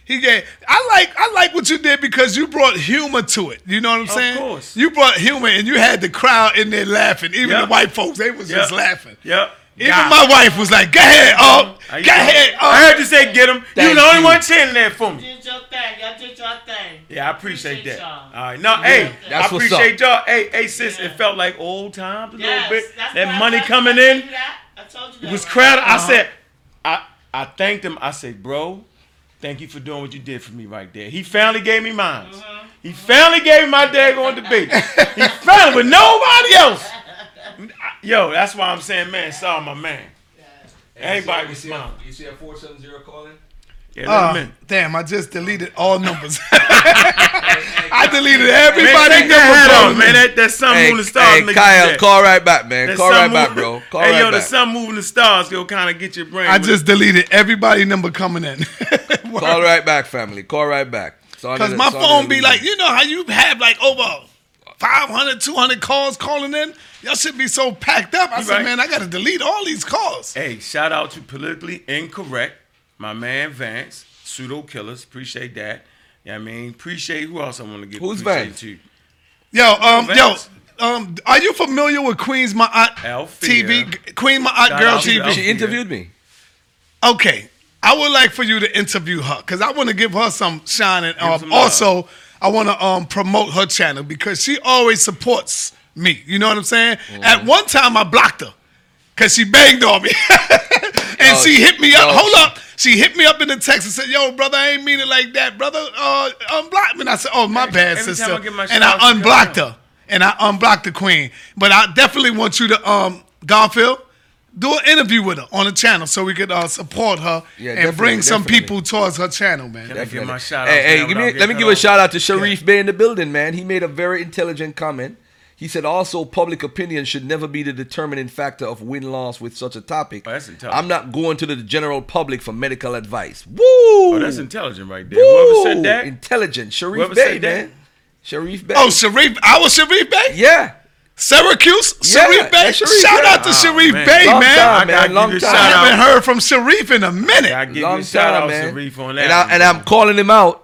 Speaker 3: He gave. I like. I like what you did because you brought humor to it. You know what I'm
Speaker 2: Of
Speaker 3: saying?
Speaker 2: course.
Speaker 3: You brought humor, and you had the crowd in there laughing. Even
Speaker 2: Yep.
Speaker 3: the white folks, they was just laughing.
Speaker 2: Yep.
Speaker 3: Even
Speaker 2: God.
Speaker 3: my wife was like, "Go ahead, up,
Speaker 2: How you
Speaker 3: go ahead, oh."
Speaker 2: I heard you say get him. You
Speaker 1: Thank
Speaker 2: the only
Speaker 1: you.
Speaker 2: one chanting that for me.
Speaker 22: Did your thing. Y'all did your thing.
Speaker 2: Yeah, I appreciate, that.
Speaker 22: y'all.
Speaker 2: All right, no, hey,
Speaker 1: That's
Speaker 2: I
Speaker 1: what's
Speaker 2: appreciate y'all. Hey, hey, sis, it felt like old times a
Speaker 22: Yes,
Speaker 2: little bit. That
Speaker 22: why I
Speaker 2: money
Speaker 22: told
Speaker 2: coming
Speaker 22: I
Speaker 2: in.
Speaker 22: told you that. I told
Speaker 2: It was
Speaker 22: right?
Speaker 2: crowded. I
Speaker 22: Uh-huh.
Speaker 2: said, I I thanked him. I said, bro, thank you for doing what you did for me right there. He finally gave me mine.
Speaker 22: Uh-huh.
Speaker 2: He finally gave me my daggone debate. (laughs) he finally with nobody else. Yo, that's why I'm saying, man, sorry, my man. Everybody was smiling.
Speaker 1: You see a 470 calling?
Speaker 2: Yeah,
Speaker 3: Uh, damn, I just deleted all numbers. (laughs) (laughs) I deleted everybody.
Speaker 2: Man, take
Speaker 3: number
Speaker 2: that hat man. That, that sun,
Speaker 1: Hey,
Speaker 2: moon, and stars
Speaker 1: hey, Kyle,
Speaker 2: that.
Speaker 1: call right back, man.
Speaker 2: That
Speaker 1: Call right back, bro. Call
Speaker 2: hey,
Speaker 1: right
Speaker 2: yo, the sun moving the stars, will kind of get your brain.
Speaker 3: I
Speaker 2: with
Speaker 3: just deleted everybody number coming in. (laughs)
Speaker 1: Call right back, family. Call right back.
Speaker 3: Because my phone be like, you know how you have like over 500, 200 calls calling in? Y'all should be so packed up. I
Speaker 2: You
Speaker 3: said,
Speaker 2: right.
Speaker 3: man, I got to delete all these calls.
Speaker 2: Hey, shout out to politically incorrect, my man Vance, pseudo killers. Appreciate that. Yeah, I mean, appreciate who else I want to give.
Speaker 1: Who's
Speaker 2: appreciate
Speaker 1: Vance?
Speaker 2: To.
Speaker 3: Yo, um, yo, um, are you familiar with Queen's My Aunt
Speaker 2: Althea.
Speaker 3: TV? Queen My Aunt
Speaker 2: Shout
Speaker 3: Girl TV?
Speaker 2: Althea.
Speaker 1: She interviewed me.
Speaker 3: Okay, I would like for you to interview her because I want to give her some shine and um,
Speaker 2: some love.
Speaker 3: also I want to um, promote her channel because she always supports me. You know what I'm saying?
Speaker 2: Mm-hmm.
Speaker 3: At one time I blocked her because she banged on me, (laughs) and
Speaker 1: Oh,
Speaker 3: she hit me up.
Speaker 1: oh,
Speaker 3: Hold
Speaker 1: she-
Speaker 3: up, she hit me up in the text and said, "Yo, brother, I ain't mean it like that, brother. Uh, unblock me." And I said, "Oh, my bad,
Speaker 2: every
Speaker 3: sister,"
Speaker 2: I
Speaker 3: and I unblocked her, and I unblocked the queen. But I definitely want you to um, Garfield. Do an interview with her on the channel so we could uh, support her
Speaker 1: Yeah,
Speaker 3: and bring
Speaker 1: definitely,
Speaker 3: some
Speaker 1: definitely.
Speaker 3: people towards her channel, man.
Speaker 2: Can I give my
Speaker 1: Definitely.
Speaker 2: shout
Speaker 1: Hey,
Speaker 2: out?
Speaker 1: hey, give me, let me give a shout out to Sharif Bey in the building, man. He made a very intelligent comment. He said also public opinion should never be the determining factor of win loss with such a topic.
Speaker 2: Oh, that's intelligent.
Speaker 1: I'm not going to the general public for medical advice. Woo!
Speaker 2: Oh, that's intelligent right there. Whoever said that,
Speaker 1: Intelligent. Sharif
Speaker 2: Whoever
Speaker 1: Bey,
Speaker 2: said that?
Speaker 1: man. Sharif Bey.
Speaker 3: Oh, Sharif, I was Sharif Bey?
Speaker 1: yeah.
Speaker 3: Syracuse?
Speaker 1: Yeah,
Speaker 3: Sharif Bey?
Speaker 1: that's Sharif
Speaker 3: Shout
Speaker 1: Bey.
Speaker 3: out to
Speaker 2: Oh,
Speaker 3: Sharif
Speaker 2: man.
Speaker 3: Bey,
Speaker 1: Long
Speaker 3: man.
Speaker 1: time,
Speaker 2: I.
Speaker 1: Long
Speaker 2: give you a
Speaker 1: time.
Speaker 3: I haven't heard from Sharif in a minute.
Speaker 2: I give you a shout
Speaker 1: time,
Speaker 2: out,
Speaker 1: man.
Speaker 2: Sharif, on that.
Speaker 1: And, I, and. I'm calling him out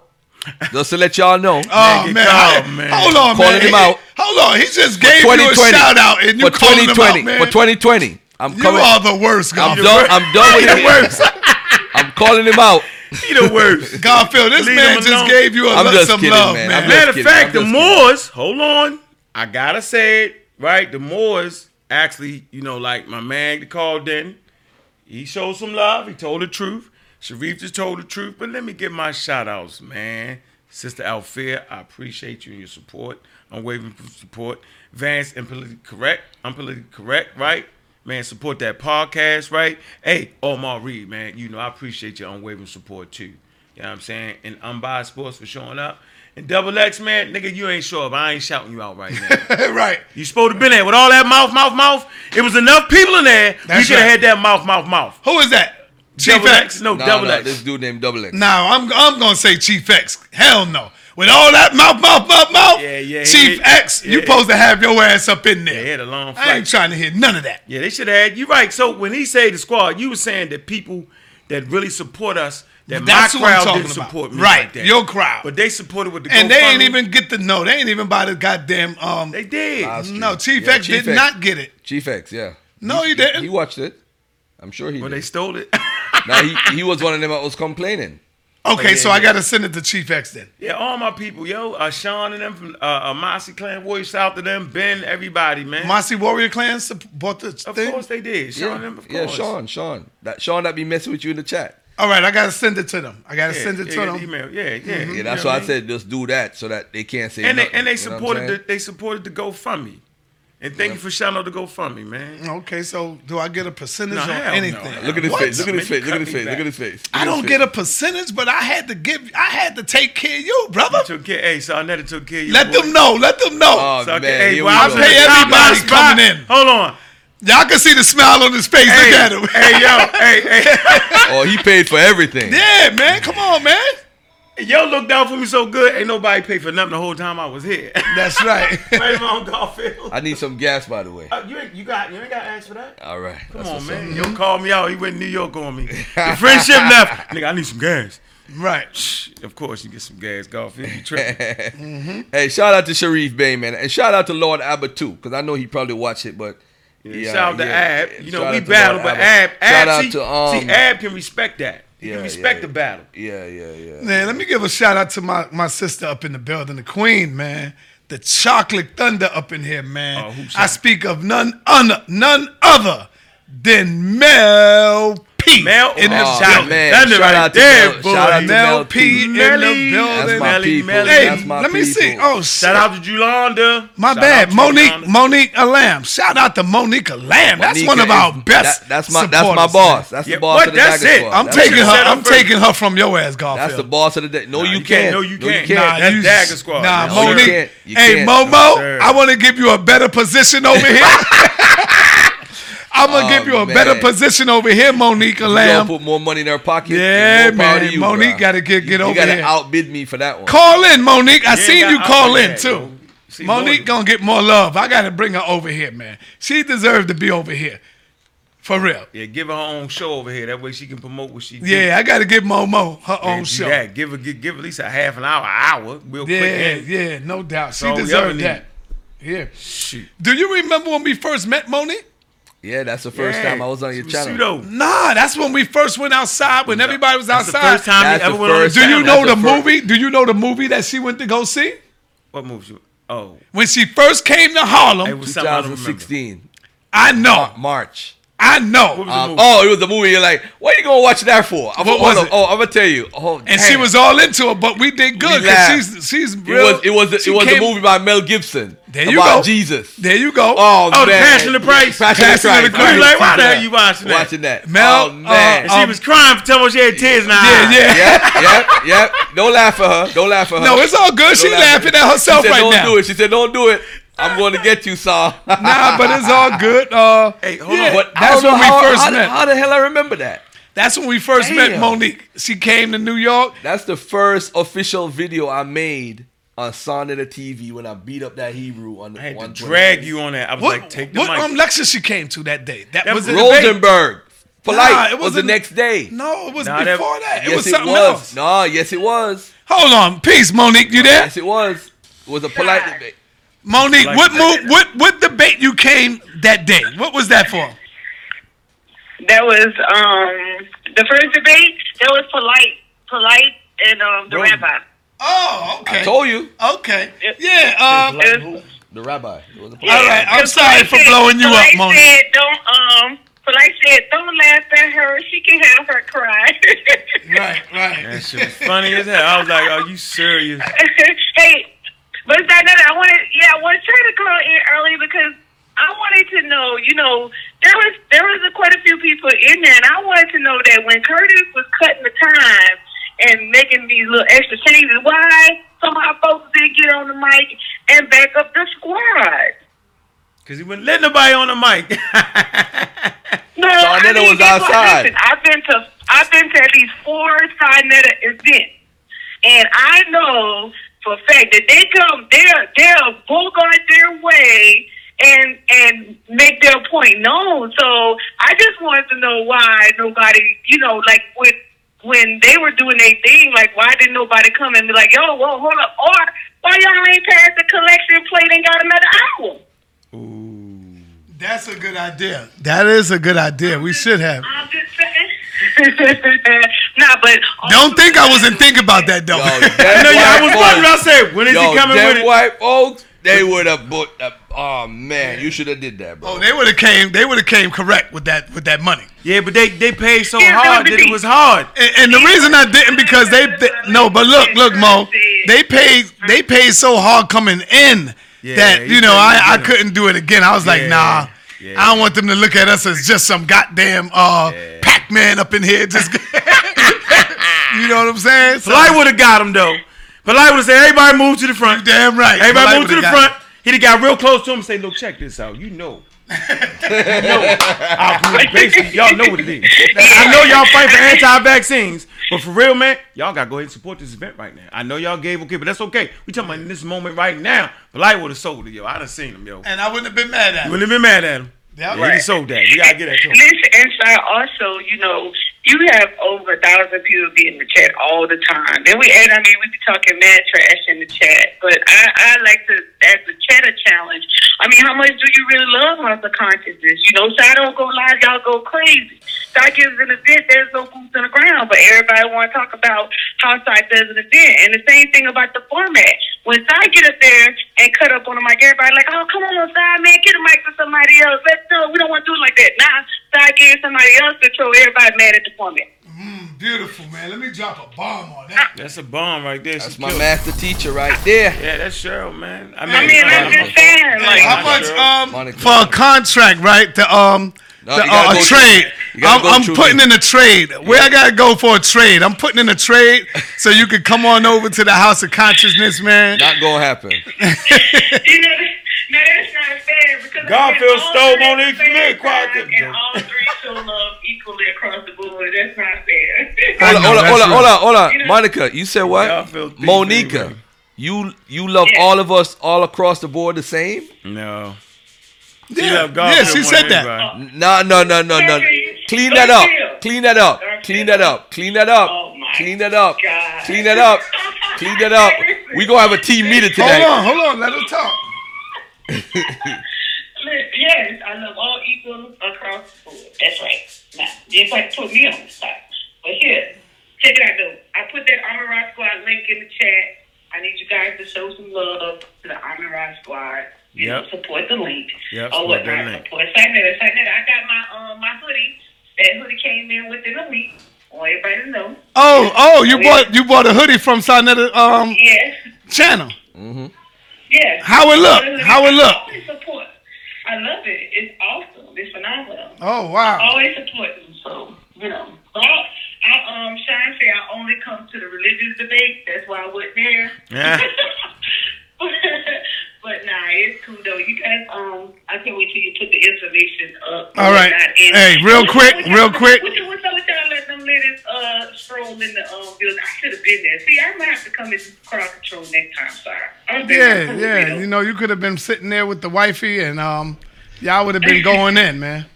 Speaker 1: just to let y'all know.
Speaker 3: Oh,
Speaker 2: get
Speaker 3: man.
Speaker 2: called,
Speaker 3: I-
Speaker 2: man.
Speaker 3: Hold on,
Speaker 1: Calling
Speaker 3: man.
Speaker 1: him
Speaker 3: He-
Speaker 1: out.
Speaker 3: Hold on. He just gave you a shout out and you
Speaker 1: for
Speaker 3: calling him
Speaker 1: 2020.
Speaker 3: out, man.
Speaker 1: For 2020. I'm
Speaker 3: you
Speaker 1: coming.
Speaker 3: are the worst,
Speaker 1: I'm done. I'm done with
Speaker 3: the worst. (laughs)
Speaker 1: I'm calling him out.
Speaker 2: He the worst. (laughs)
Speaker 3: Garfield, this
Speaker 2: Leave
Speaker 3: man just
Speaker 2: alone.
Speaker 3: gave you a
Speaker 1: I'm
Speaker 3: lot,
Speaker 1: just
Speaker 3: some
Speaker 1: kidding,
Speaker 3: love,
Speaker 1: man.
Speaker 3: man.
Speaker 2: Matter of fact, the. Moors, hold on. I gotta say it, right? The Moors actually, you know, like my man called in, he showed some love. He told the truth. Sharif just told the truth. But let me give my shout outs, man. Sister Althea, I appreciate you and your support. Unwavering support. Vance and politically correct. I'm politically correct, right? Man, support that podcast, right? Hey, Omar Reed, man, you know, I appreciate your unwavering support too. You know what I'm saying? And Unbiased Sports for showing up. And Double X, man, nigga, you ain't sure, but I ain't shouting you out right now. (laughs)
Speaker 3: right.
Speaker 2: You supposed to been there with all that mouth, mouth, mouth. It was enough people in there. we
Speaker 3: That's
Speaker 2: could have
Speaker 3: right.
Speaker 2: had that mouth, mouth, mouth.
Speaker 3: Who is that? Chief
Speaker 2: Double
Speaker 3: X?
Speaker 2: X? No,
Speaker 1: No,
Speaker 2: Double
Speaker 1: no,
Speaker 2: X.
Speaker 1: this dude named Double X.
Speaker 3: No, I'm I'm gonna say Chief X. Hell no. With all that mouth, mouth, mouth, mouth.
Speaker 2: Yeah, yeah,
Speaker 3: Chief
Speaker 2: he-
Speaker 3: X, you
Speaker 2: yeah.
Speaker 3: supposed to have your ass up in
Speaker 2: Yeah,
Speaker 3: there.
Speaker 2: he had a long
Speaker 3: I ain't trying to hear none of that.
Speaker 2: Yeah, they should have had you right. So when he said the squad, you were saying that people that really support us, that
Speaker 3: That's
Speaker 2: my crowd didn't
Speaker 3: about.
Speaker 2: support me
Speaker 3: Right,
Speaker 2: like that.
Speaker 3: your crowd.
Speaker 2: But they supported with the
Speaker 3: And they ain't even get the no. They ain't even buy the goddamn um
Speaker 2: They did.
Speaker 3: No, Chief
Speaker 1: Yeah,
Speaker 3: X
Speaker 1: Chief
Speaker 3: did not get it.
Speaker 1: Chief X, yeah.
Speaker 3: No, he didn't.
Speaker 1: He watched it. I'm sure he
Speaker 2: Well, they stole it. (laughs)
Speaker 1: Now he, he was one of them that was complaining.
Speaker 3: Okay,
Speaker 2: yeah,
Speaker 3: so I gotta send it to Chief X then.
Speaker 2: yeah, all my people, yo, uh, Sean and them from uh, uh, Mossy Clan Warriors, shout out to them, Ben, everybody, man.
Speaker 3: Mossy Warrior Clan bought the
Speaker 2: of
Speaker 3: thing.
Speaker 2: course they did. Sean
Speaker 1: Yeah,
Speaker 2: and them, of
Speaker 1: yeah. Sean, Sean. That Sean that be messing with you in the chat.
Speaker 3: All right, I gotta send it to them. I gotta
Speaker 2: Yeah,
Speaker 3: send it
Speaker 2: yeah,
Speaker 3: to
Speaker 2: yeah,
Speaker 3: them.
Speaker 2: Email. Yeah, yeah.
Speaker 1: Yeah,
Speaker 2: You
Speaker 1: that's
Speaker 2: know
Speaker 1: why
Speaker 2: what
Speaker 1: I said just do that so that they can't say
Speaker 2: and they and they
Speaker 1: you know what I'm
Speaker 2: supported the they supported the GoFundMe. And thank you for shouting out the GoFundMe, man.
Speaker 3: Okay, so do I get a percentage
Speaker 2: No,
Speaker 3: on
Speaker 2: hell
Speaker 3: anything?
Speaker 2: no.
Speaker 1: Look at his
Speaker 3: What?
Speaker 1: face. Look at his
Speaker 2: Man,
Speaker 1: face. Look at
Speaker 2: cut
Speaker 1: his
Speaker 2: me
Speaker 1: face. Look at his face.
Speaker 3: I don't get a percentage, but I had to give. I had to take care of you, brother.
Speaker 2: Took care, hey, so I never took care of you.
Speaker 3: Let
Speaker 2: boy.
Speaker 3: them know. Let them know.
Speaker 1: Oh,
Speaker 2: So I
Speaker 1: man.
Speaker 2: can- hey,
Speaker 1: here
Speaker 2: well,
Speaker 1: we
Speaker 2: I
Speaker 1: go.
Speaker 3: pay
Speaker 2: pay
Speaker 3: everybody
Speaker 2: everybody
Speaker 3: coming in.
Speaker 2: Hold on.
Speaker 3: Y'all can see the smile on his face.
Speaker 2: Hey,
Speaker 3: Look at him.
Speaker 2: hey, yo, hey, hey. (laughs) (laughs)
Speaker 1: Oh, he paid for everything.
Speaker 3: yeah, man. Come on, man.
Speaker 2: Yo looked out for me so good. Ain't nobody paid for nothing the whole time I was here.
Speaker 3: That's right. (laughs)
Speaker 2: right on Garfield.
Speaker 1: I need some gas, by the way.
Speaker 2: Uh, you ain't you got you ain't got to ask for that.
Speaker 1: All right.
Speaker 2: Come
Speaker 1: that's
Speaker 2: on, man.
Speaker 1: up.
Speaker 2: Yo called me out. He went to New York on me. The (laughs) friendship left. Nigga, I need some gas.
Speaker 3: right.
Speaker 2: Shh. Of course, you get some gas, Garfield. You tripping? (laughs)
Speaker 1: Hey, shout out to Sharif Bey, man. And shout out to Lord Abbott, too, because I know he probably watched it, but
Speaker 2: Yeah, shout out to
Speaker 1: yeah.
Speaker 2: Ab. You know,
Speaker 1: Shout
Speaker 2: we battle, but
Speaker 1: Ab.
Speaker 2: Ab, Ab,
Speaker 1: out
Speaker 2: see,
Speaker 1: to, um,
Speaker 2: see, Ab can respect that. He
Speaker 1: Yeah,
Speaker 2: can respect
Speaker 1: yeah,
Speaker 2: the battle.
Speaker 1: Yeah, yeah, yeah.
Speaker 3: Man, let me give a shout out to my, my sister up in the building, the queen, man. The chocolate thunder up in here, man.
Speaker 2: Oh, who's
Speaker 3: I speak of none other, none other than Mel P.
Speaker 2: Mel-
Speaker 3: in the
Speaker 2: Oh,
Speaker 3: building.
Speaker 2: man. Thunder
Speaker 1: Shout
Speaker 2: right
Speaker 1: out to
Speaker 2: there,
Speaker 1: Mel-
Speaker 2: boy.
Speaker 1: shout out to
Speaker 3: Mel
Speaker 1: Mel
Speaker 3: P
Speaker 1: P.
Speaker 3: in the building.
Speaker 1: That's my
Speaker 2: Melly,
Speaker 1: people.
Speaker 2: Melly.
Speaker 3: Hey,
Speaker 1: my
Speaker 3: let me see. Oh,
Speaker 2: Shout out to Julanda.
Speaker 3: My
Speaker 2: Shout
Speaker 3: bad, Monique,
Speaker 2: Julanda.
Speaker 3: Monique Alum. Shout out to Monique Alum. That's one of our best.
Speaker 1: that- that's my that's my boss. That's
Speaker 2: Yeah,
Speaker 1: the boss of the
Speaker 2: That's
Speaker 1: Dagger
Speaker 2: it.
Speaker 1: Squad.
Speaker 3: I'm taking her. I'm taking her from your ass, Garfield.
Speaker 1: That's the boss of the day. No, you
Speaker 2: you can't.
Speaker 1: can't.
Speaker 2: No, you can't.
Speaker 3: Nah,
Speaker 2: That's
Speaker 3: you-
Speaker 2: Dagger Squad.
Speaker 3: Nah,
Speaker 2: man.
Speaker 1: No, you
Speaker 3: Monique.
Speaker 1: can't. You
Speaker 3: hey,
Speaker 1: can't.
Speaker 3: Momo,
Speaker 2: No, sir.
Speaker 3: I want to give you a better position over here. (laughs) I'm gonna
Speaker 1: Oh,
Speaker 3: give you a
Speaker 1: man.
Speaker 3: better position over here, Monique
Speaker 1: You gonna
Speaker 3: Lamb.
Speaker 1: put more money in her pocket.
Speaker 3: Yeah,
Speaker 1: more power to
Speaker 3: man.
Speaker 1: you,
Speaker 3: Monique
Speaker 1: bruh.
Speaker 3: gotta get- get
Speaker 1: you,
Speaker 3: over
Speaker 1: You gotta
Speaker 3: here.
Speaker 1: outbid me for that one.
Speaker 3: Call in, Monique. I
Speaker 2: Yeah,
Speaker 3: seen you call in
Speaker 2: that,
Speaker 3: too.
Speaker 2: See,
Speaker 3: Monique
Speaker 2: Monique-
Speaker 3: gonna get more love. I gotta bring her over here, man. She deserves to be over here, for real.
Speaker 2: Yeah, give her her own show over here. That way she can promote what she do.
Speaker 3: Yeah, I gotta give Momo her
Speaker 2: Yeah,
Speaker 3: own show.
Speaker 2: that. Give her give, give at least a half an hour, hour, real
Speaker 3: Yeah,
Speaker 2: quick. and-
Speaker 3: yeah, no doubt. She
Speaker 2: all we
Speaker 3: deserved that. Yeah.
Speaker 2: Shoot.
Speaker 3: Do you remember when we first met Monique?
Speaker 1: Yeah, that's the first
Speaker 2: Yeah.
Speaker 1: time I was on your
Speaker 2: Some
Speaker 1: channel.
Speaker 2: pseudo.
Speaker 3: Nah, that's when we first went outside. When everybody was
Speaker 2: That's the
Speaker 3: outside.
Speaker 2: first time
Speaker 1: That's
Speaker 2: you ever
Speaker 1: the
Speaker 2: went on
Speaker 3: Do you know
Speaker 1: That's
Speaker 3: the
Speaker 1: the
Speaker 3: movie? Do you know the movie that she went to go see?
Speaker 2: What movie? Oh,
Speaker 3: When she first came to Harlem, it
Speaker 2: was something I don't
Speaker 1: 2016
Speaker 3: I know,
Speaker 1: March.
Speaker 3: I know.
Speaker 1: Um, oh, it was the movie. You're like, what are you gonna watch that for? I'm,
Speaker 3: What
Speaker 1: hold
Speaker 3: was
Speaker 1: on.
Speaker 3: it?
Speaker 1: Oh, I'm gonna tell you. Oh,
Speaker 3: And she was all into it, but we did good because
Speaker 1: laughed.
Speaker 3: she's she's
Speaker 1: It
Speaker 3: real.
Speaker 1: was. It was.
Speaker 3: she
Speaker 1: It was a
Speaker 3: came-
Speaker 1: movie by Mel Gibson.
Speaker 3: There you
Speaker 1: about
Speaker 3: go.
Speaker 1: Jesus.
Speaker 3: There you go.
Speaker 1: Oh,
Speaker 2: Oh, the. Passion of the Christ?
Speaker 1: Passion,
Speaker 3: Passion
Speaker 1: of
Speaker 3: of
Speaker 1: the
Speaker 3: the
Speaker 1: Christ.
Speaker 2: You like, why the
Speaker 1: Yeah.
Speaker 2: hell you watching that?
Speaker 1: Watching that.
Speaker 3: Mel,
Speaker 1: oh man.
Speaker 2: And she
Speaker 3: Um,
Speaker 2: was crying for telling me she had tears in her
Speaker 3: yeah,
Speaker 2: eyes.
Speaker 3: yeah.
Speaker 1: yep, yep, yep. Don't laugh at her. Don't laugh at her.
Speaker 3: No, it's all good.
Speaker 1: Don't
Speaker 3: She laughing at herself
Speaker 1: she said,
Speaker 3: right
Speaker 1: don't
Speaker 3: now.
Speaker 1: do it. She said, don't do it. I'm going to get you, Saul. (laughs)
Speaker 3: Nah, but it's all good. Uh,
Speaker 2: Hey, hold
Speaker 3: yeah,
Speaker 2: on.
Speaker 1: But I
Speaker 3: that's when we
Speaker 1: how,
Speaker 3: first
Speaker 1: how,
Speaker 3: met.
Speaker 1: How the hell I remember that?
Speaker 3: That's when we first met Monique. She came to New York.
Speaker 1: That's the first official video I made on Son of the TV when I beat up that Hebrew on the
Speaker 2: I had to drag you on that. I was
Speaker 3: What,
Speaker 2: like, take the
Speaker 3: what
Speaker 2: mic.
Speaker 3: um, lecture she came to that day? That,
Speaker 2: That
Speaker 3: was
Speaker 2: was
Speaker 3: it.
Speaker 1: Rosenberg. Polite
Speaker 3: Nah, it
Speaker 1: was the
Speaker 3: wasn't-
Speaker 1: next day.
Speaker 3: No, it was
Speaker 2: Nah,
Speaker 3: before that. It
Speaker 1: yes,
Speaker 3: was
Speaker 1: it
Speaker 3: something
Speaker 1: was.
Speaker 3: else.
Speaker 1: No, yes, it was.
Speaker 3: Hold on, peace, Monique. You there?
Speaker 1: Yes, it was. It was a polite debate.
Speaker 3: Monique,
Speaker 2: Like
Speaker 3: what move? What what debate you came that day? What was that for?
Speaker 20: That was um the first debate. That was polite, polite, and um the
Speaker 2: Bro.
Speaker 20: rabbi.
Speaker 3: Oh, okay.
Speaker 1: I told you.
Speaker 3: Okay. Yeah. Um.
Speaker 20: It was-
Speaker 1: The rabbi. It was a
Speaker 3: All right. I'm sorry for
Speaker 20: said-
Speaker 3: blowing you up, Monique.
Speaker 20: Said, don't um. Polite said, "Don't laugh at her. She can have her cry."
Speaker 3: Right. Right.
Speaker 2: That shit was funny as hell. I was like, are you serious? (laughs)
Speaker 20: hey, but that nothing. I wanted, yeah, I was trying to call in early because I wanted to know. You know, there was there was a, quite a few people in there, and I wanted to know that when Curtis was cutting the time and making these little extra changes, why some of our folks didn't get on the mic and back up the squad?
Speaker 2: Because he wouldn't let nobody on the mic. (laughs)
Speaker 20: No,
Speaker 1: Sa Neter
Speaker 20: I mean,
Speaker 1: was outside.
Speaker 20: Listen, I've been to I've been to at least four Sa Neter events, and I know for a fact that they come, they're they'll bogart their way and and make their point known. So I just wanted to know why nobody, you know, like with when they were doing their thing, like why didn't nobody come and be like, yo, whoa, hold up, or why y'all ain't passed the collection plate and got another album?
Speaker 3: Ooh, That's a good idea. That is a good idea. We should have.
Speaker 20: I'm just saying. (laughs) nah, but
Speaker 3: Don't think I wasn't (laughs) thinking about that though.
Speaker 1: Yo, (laughs)
Speaker 2: I know, yeah, I was wondering. I said, when is
Speaker 1: Yo,
Speaker 2: he coming
Speaker 1: them
Speaker 2: with it?
Speaker 1: white folks, they would have bought. Uh, oh man, you should have did that, bro.
Speaker 3: Oh, they would have came. They would have came correct with that with that money.
Speaker 2: Yeah, but they they paid so
Speaker 20: Yeah,
Speaker 2: hard
Speaker 20: that
Speaker 2: that it was hard.
Speaker 3: And, and the reason I didn't because they, they no, but look, look, Mo, they paid they paid so hard coming in
Speaker 2: Yeah,
Speaker 3: that
Speaker 2: you
Speaker 3: you know I, I couldn't do it again. I was like,
Speaker 2: Yeah,
Speaker 3: nah,
Speaker 2: yeah.
Speaker 3: I don't want them to look at us as just some goddamn uh Man up in here. Just (laughs) you know what I'm saying? So,
Speaker 2: Polite would have got him though. But Polite would have said, everybody move to the front.
Speaker 3: damn right.
Speaker 2: Everybody move to the front. He'd have got real close to him and say, look, check this out. You know. you know. I'll. Basically, y'all know what it is. I know y'all fight for anti-vaccines, but for real, man, y'all gotta go ahead and support this event right now. I know y'all gave okay, but that's okay. We talking about in this moment right now. Polite would have sold it, yo. I done seen him, yo.
Speaker 3: And I wouldn't have been mad at
Speaker 2: You
Speaker 3: him.
Speaker 2: wouldn't have been mad at him.
Speaker 3: Yep.
Speaker 2: Yeah, he sold that. We gotta get that to him.
Speaker 20: Listen, and so also, you know, you have over a thousand people be in the chat all the time. Then we, and I mean, we be talking mad trash in the chat. But I, I like to, as a chatter challenge. I mean, how much do you really love House of Konsciousness? You know, so I don't go live, y'all go crazy. So I an event, there's no boots on the ground, but everybody want to talk about how side does an event. And the same thing about the format. When Side get up there and cut up on the mic, everybody like, oh, come on, Side, man, get a mic to somebody else. Let's do We don't want to do it like that. Nah, Side gave somebody else control. Everybody mad at the format.
Speaker 3: Beautiful, man. Let me drop a bomb on that.
Speaker 2: That's a bomb right there.
Speaker 1: That's my master teacher right there.
Speaker 2: Yeah, that's Cheryl, man. I
Speaker 3: I
Speaker 2: mean,
Speaker 3: mean,
Speaker 20: I'm just saying, like,
Speaker 3: How much um
Speaker 1: Monica.
Speaker 3: for a contract, right? The um
Speaker 1: No,
Speaker 3: the,
Speaker 1: gotta
Speaker 3: uh, a trade.
Speaker 1: gotta
Speaker 3: I'm, I'm putting in a trade. Where I gotta go for a trade? I'm putting in a trade so you can come on over to the House of Konsciousness, man.
Speaker 1: Not gonna happen. (laughs)
Speaker 20: you know, now that's not fair because
Speaker 2: Garfield
Speaker 20: again,
Speaker 2: stole
Speaker 20: three at the
Speaker 2: Monique's
Speaker 20: same
Speaker 2: milk,
Speaker 20: time,
Speaker 2: Quacker.
Speaker 20: And all three show love equally across the board. That's not fair. (laughs)
Speaker 1: Hold on,
Speaker 3: know,
Speaker 1: hold on,
Speaker 3: that's
Speaker 1: hold on, hold on, hold on.
Speaker 20: You know-
Speaker 1: Monica, you said what? Monica, you you love
Speaker 20: Yeah.
Speaker 1: all of us all across the board the same?
Speaker 2: No.
Speaker 3: Yeah,
Speaker 2: love Garfield
Speaker 3: yeah, she said that.
Speaker 2: anybody. Oh.
Speaker 1: No, no, no, no, no. Clean that up. Clean that up. Clean that up. Clean that up. Clean that up. Clean that up. Clean that up. We gonna have a team meeting today.
Speaker 3: Hold on, hold on, let her talk.
Speaker 20: Yes, I love all equal across the board. That's right. Now, just like put me on the spot. But here, check it out though. I put that Armor Rock Squad link in the chat. I need you guys to show some love to the Armor Rock Squad. You
Speaker 2: Yep.
Speaker 20: know, support the link.
Speaker 2: Yep,
Speaker 20: oh,
Speaker 2: support
Speaker 20: what
Speaker 2: that
Speaker 20: not
Speaker 2: link.
Speaker 20: support Sa Neter. Sagnetta, I got my um my hoodie. That hoodie came in within a week. I want everybody to know.
Speaker 3: Oh, oh, you bought you bought a hoodie from Sa Neter um
Speaker 20: Yes.
Speaker 3: channel.
Speaker 20: Yes.
Speaker 3: How it look? How it look?
Speaker 20: I always support. I love it. It's awesome. It's phenomenal.
Speaker 3: Oh wow.
Speaker 20: Always support them. So, you know. But I, I um Sean say I only come to the religious debate. That's why I wasn't there.
Speaker 2: Yeah.
Speaker 20: but (laughs) (laughs) nah, it's cool though. You guys um I can't wait till you put the information up.
Speaker 3: All right. Hey, real quick, real quick.
Speaker 20: What's up with y'all letting them ladies uh stroll in the um building? I should have been there. See, I might have to come in crowd control next time, sorry.
Speaker 3: Yeah, yeah.
Speaker 20: you know.
Speaker 3: You know, you could have been sitting there with the wifey and um y'all would have been going in, man.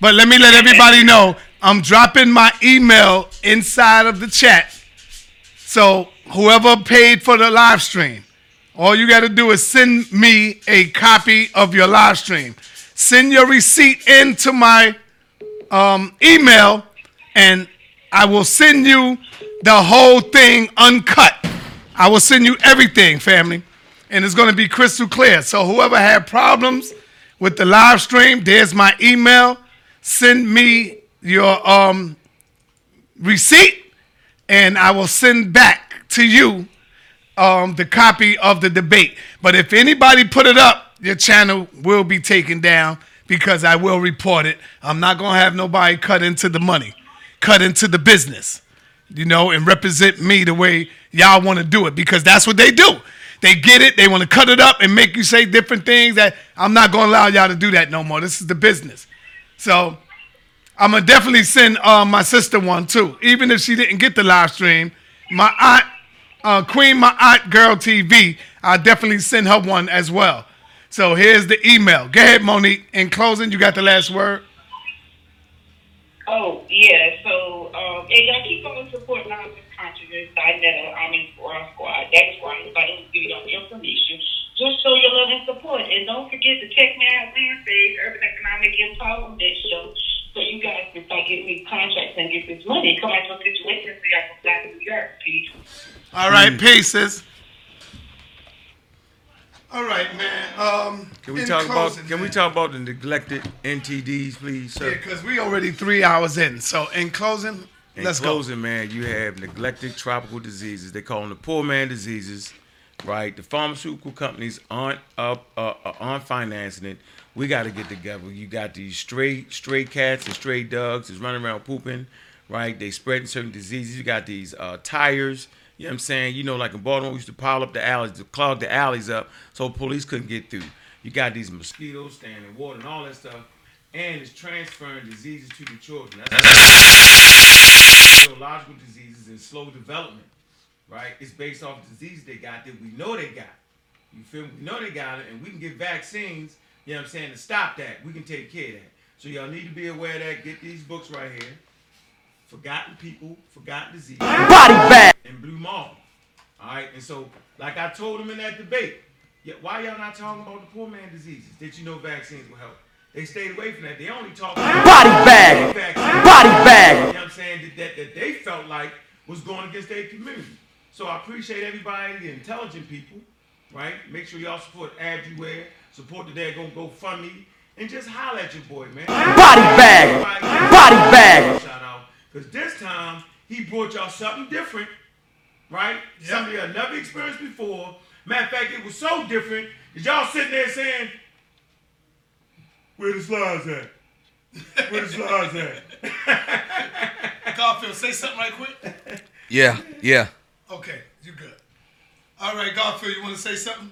Speaker 3: But let me let everybody know I'm dropping my email inside of the chat. So whoever paid for the live stream, all you got to do is send me a copy of your live stream. Send your receipt into my um, email, and I will send you the whole thing uncut. I will send you everything, family, and it's going to be crystal clear. So whoever had problems with the live stream, there's my email. Send me your um, receipt, and I will send back to you um, the copy of the debate. But if anybody put it up, your channel will be taken down because I will report it. I'm not gonna have nobody cut into the money, cut into the business, you know, and represent me the way y'all want to do it because that's what they do. They get it, they want to cut it up and make you say different things that I'm not gonna allow y'all to do that no more. This is the business. So I'm gonna definitely send uh, my sister one too, even if she didn't get the live stream. My aunt, uh, Queen, my aunt, Girl TV, I'll definitely send her one as well. So here's the email. Go ahead, Monique. In closing, you got the last word.
Speaker 20: Oh, yeah. So, um, and y'all keep on supporting our consciousness, Dinetta, I mean, Raw Squad. That's why everybody give you the information. Just show your love and support. And don't forget to check me out Wednesdays, Urban Economic Empowerment Show, so you guys can start getting these contracts and get this money. Come out to a situation so y'all can fly to New York. Peace.
Speaker 3: All right, pieces. All right, man. Um,
Speaker 2: Can we talk
Speaker 3: closing,
Speaker 2: about can we talk about the neglected NTDs, please, sir?
Speaker 3: Yeah, because we already three hours in. So in closing,
Speaker 2: In
Speaker 3: let's
Speaker 2: closing, man, you have neglected tropical diseases. They call them the poor man diseases, right? The pharmaceutical companies aren't up, uh, uh, aren't financing it. We got to get together. You got these stray stray cats and stray dogs that's running around pooping, right? They spreading certain diseases. You got these uh, tires. You know what I'm saying? You know, like in Baltimore, we used to pile up the alleys, to clog the alleys up, so police couldn't get through. You got these mosquitoes standing in water and all that stuff, and it's transferring diseases to the children. That's neurological diseases and slow development, right? It's based off diseases they got that we know they got. You feel me? We know they got it, and we can get vaccines, you know what I'm saying, to stop that. We can take care of that. So y'all need to be aware of that. Get these books right here. forgotten people, forgotten disease,
Speaker 23: Body bag.
Speaker 2: And blue mold. All right, and so like I told him in that debate, yeah, why y'all not talking about the poor man diseases that you know vaccines will help? They stayed away from that. They only talk about
Speaker 23: Body bag. Body bag.
Speaker 2: You know what I'm saying? That, that, that they felt like was going against their community. So I appreciate everybody, the intelligent people, right? Make sure y'all support Abdeware, support the Daggone GoFundMe, and just holler at your boy, man.
Speaker 23: Body bag. Body bag.
Speaker 2: Shout out. Because this time, he brought y'all something different, right? Something y'all never experienced before. Matter of fact, it was so different that y'all sitting there saying, where the slides at? Where the slides at? (laughs)
Speaker 3: Garfield, say something right quick.
Speaker 1: Yeah, yeah.
Speaker 3: Okay, you good. All right, Garfield, you want to say something?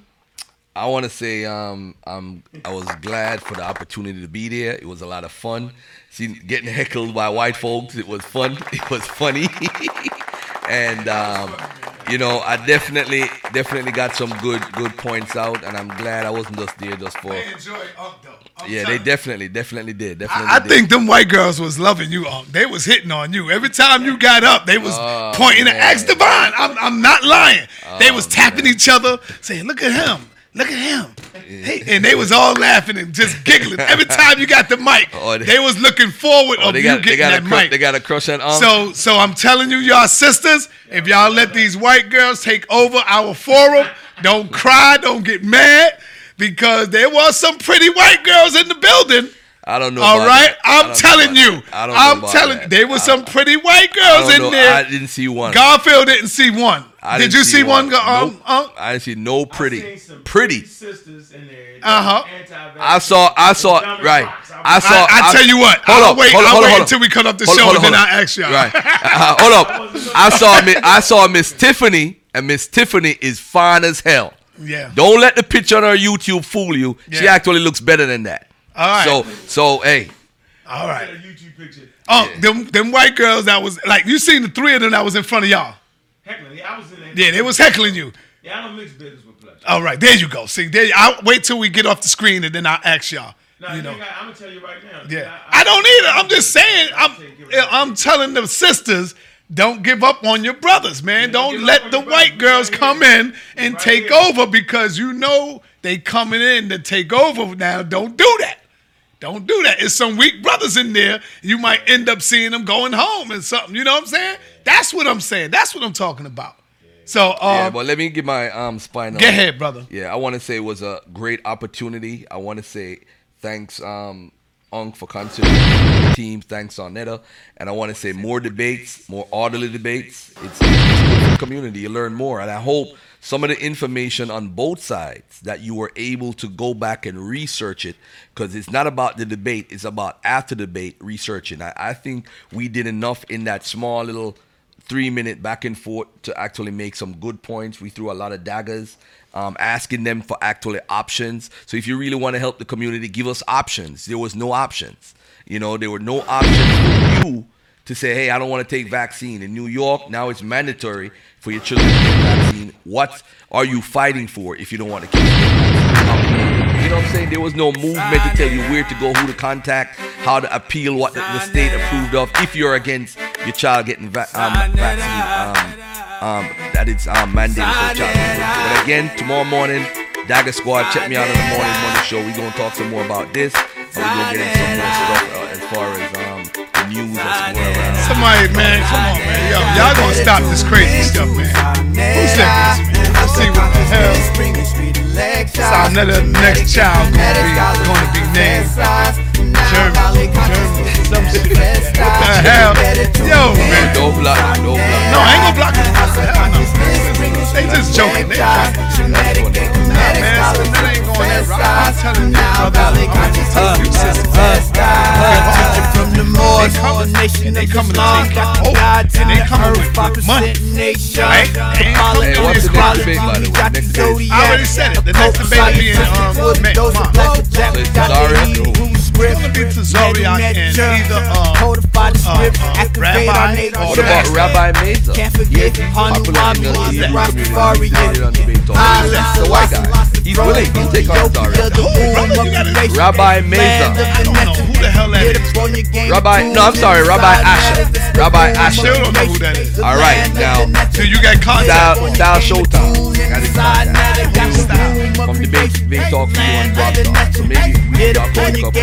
Speaker 1: I want to say um, um, I was glad for the opportunity to be there. It was a lot of fun. See, getting heckled by white folks, it was fun. (laughs) It was funny, (laughs) and um, you know, I definitely, definitely got some good, good points out, and I'm glad I wasn't just there just for.
Speaker 3: They enjoy Unc though. I'm
Speaker 1: Yeah, they definitely, definitely did. Definitely
Speaker 3: I
Speaker 1: did.
Speaker 3: think them white girls was loving you, Unc. They was hitting on you. Every time you got up, they was
Speaker 1: Oh,
Speaker 3: pointing at
Speaker 1: man.
Speaker 3: Ask Divine. I'm, I'm not lying. they
Speaker 1: Oh,
Speaker 3: was tapping each other, saying, look at him. Look at him. Hey, and they was all laughing and just giggling. (laughs) Every time you got the mic,
Speaker 1: Oh, they-
Speaker 3: they, was looking forward
Speaker 1: Oh,
Speaker 3: of
Speaker 1: they
Speaker 3: you
Speaker 1: got, they
Speaker 3: getting
Speaker 1: got a
Speaker 3: that
Speaker 1: cru-
Speaker 3: mic.
Speaker 1: they got a crush on um.
Speaker 3: So, so I'm telling you, y'all sisters, if y'all let these white girls take over our forum, don't cry, don't get mad, because there was some pretty white girls in the building.
Speaker 1: I don't know.
Speaker 3: All
Speaker 1: about
Speaker 3: right,
Speaker 1: that. I
Speaker 3: I'm
Speaker 1: don't know
Speaker 3: telling
Speaker 1: about
Speaker 3: you,
Speaker 1: that. I don't know
Speaker 3: I'm
Speaker 1: about
Speaker 3: telling.
Speaker 1: that.
Speaker 3: There was some pretty white girls in
Speaker 1: know.
Speaker 3: there.
Speaker 1: I didn't see one.
Speaker 3: Garfield didn't see one.
Speaker 1: I
Speaker 3: Did you see one? Go, um,
Speaker 1: Nope.
Speaker 3: um,
Speaker 1: I didn't see no pretty, pretty.
Speaker 2: Sisters in there.
Speaker 3: Uh-huh.
Speaker 1: I saw, I saw, right. I saw.
Speaker 3: I- I tell you what,
Speaker 1: Hold
Speaker 3: I'll
Speaker 1: up,
Speaker 3: wait-
Speaker 1: hold
Speaker 3: I'll
Speaker 1: hold
Speaker 3: wait
Speaker 1: hold
Speaker 3: until
Speaker 1: up.
Speaker 3: we cut off the
Speaker 1: Hold-
Speaker 3: show
Speaker 1: hold
Speaker 3: and then I'll ask y'all.
Speaker 1: Right. Uh, hold up. I saw, Mi- I saw Miss Tiffany, and Miss Tiffany is fine as hell.
Speaker 3: Yeah.
Speaker 1: Don't let the picture on her YouTube fool you. She actually looks better than that.
Speaker 3: All right.
Speaker 1: So, so hey,
Speaker 3: All right. Oh, them them white girls that was like you seen the three of them that was in front of y'all.
Speaker 2: Heckling. Yeah, I was in there.
Speaker 3: Yeah, they was heckling you.
Speaker 2: Yeah, I don't mix business with pleasure.
Speaker 3: All right, there you go. See, there. I'll wait till we get off the screen and then I'll ask y'all.
Speaker 2: No,
Speaker 3: you
Speaker 2: you
Speaker 3: know.
Speaker 2: I'm gonna tell you right now.
Speaker 3: Yeah. I don't either. I'm just saying. I'm I'm telling the sisters, don't give up on your brothers, man. Don't let the white girls come in and take over because you know they coming in to take over now. Don't do that. Don't do that. It's some weak brothers in there. You might end up seeing them going home and something. You know what I'm saying? That's what I'm saying. That's what I'm talking about. So, uh,
Speaker 1: yeah, but let me get my um spine. Up.
Speaker 3: Go ahead, brother.
Speaker 1: Yeah, I want to say it was a great opportunity. I want to say thanks, um, Unk, for considering the team. Thanks, Arnetta. And I want to say more debates, more orderly debates. It's, it's the community. You learn more. And I hope some of the information on both sides that you were able to go back and research it because it's not about the debate, it's about after debate researching. I, I think we did enough in that small little three minute back and forth to actually make some good points. We threw a lot of daggers, um, asking them for actually options. So if you really want to help the community, give us options. There was no options. You know, there were no options for you to say, hey, I don't want to take vaccine. In New York, now it's mandatory for your children to get vaccine. What are you fighting for if you don't want to vaccine? You know what I'm saying? There was no movement to tell you where to go, who to contact, how to appeal what the, the state approved of if you're against your child getting va- um, vaccine. Um, um, that it's um, mandated for child. But again, tomorrow morning, Dagger Squad, check me out in the morning morning show. We're gonna talk some more about this. And we're gonna get into some more stuff uh, as far as um, the news more around.
Speaker 3: Somebody, man, come on, man. Yo, y'all gonna stop this crazy stuff, man. Who said this, man? Let's see what the hell. So another next child gonna be gonna be named Jeremy. Jeremy. Some shit. What the hell? Yo, man.
Speaker 1: Don't block. Don't block.
Speaker 3: No, I ain't gonna block it. Hell no. They just joking. They joking. Nah, man, so that ain't going that route. I'm telling you, brother. I'm telling you, sisters.
Speaker 4: From the Moors, the nation
Speaker 3: They coming
Speaker 4: Islam, got
Speaker 3: over.
Speaker 4: gods
Speaker 3: And they
Speaker 4: the
Speaker 3: coming with good money.
Speaker 4: nation.
Speaker 3: Right? They ain't
Speaker 1: Hey,
Speaker 3: to
Speaker 1: what's the next debate, by the way?
Speaker 4: Got the
Speaker 1: Next.
Speaker 3: I already said it. The next debate will be in um, May.
Speaker 4: Those
Speaker 3: Come on.
Speaker 4: black and black,
Speaker 1: So it's
Speaker 4: got the
Speaker 1: Zariah?
Speaker 3: It's
Speaker 4: script.
Speaker 3: gonna be to Zodiac and either um,
Speaker 4: Codify the script,
Speaker 3: uh,
Speaker 4: activate our
Speaker 3: Rabbi
Speaker 4: native
Speaker 3: or
Speaker 1: What about. Rabbi Mesa?
Speaker 4: Can't forget
Speaker 1: popular in the
Speaker 4: Hanukkah,
Speaker 1: Indian community.
Speaker 4: Rastafarian.
Speaker 1: He's on debate talk. He's a white guy. He's willing. He'll take on Zara.
Speaker 3: brother,
Speaker 1: Rabbi Mesa.
Speaker 3: I don't know who the hell that is?
Speaker 1: Rabbi, no, I'm sorry, Rabbi Asher. Rabbi Asher.
Speaker 3: still don't know who that is.
Speaker 1: All right, now.
Speaker 3: So you got contact.
Speaker 1: Style, style Showtime. Got his contact. From debate, debate talk for you on Rock Talk. So maybe we can talk on a couple.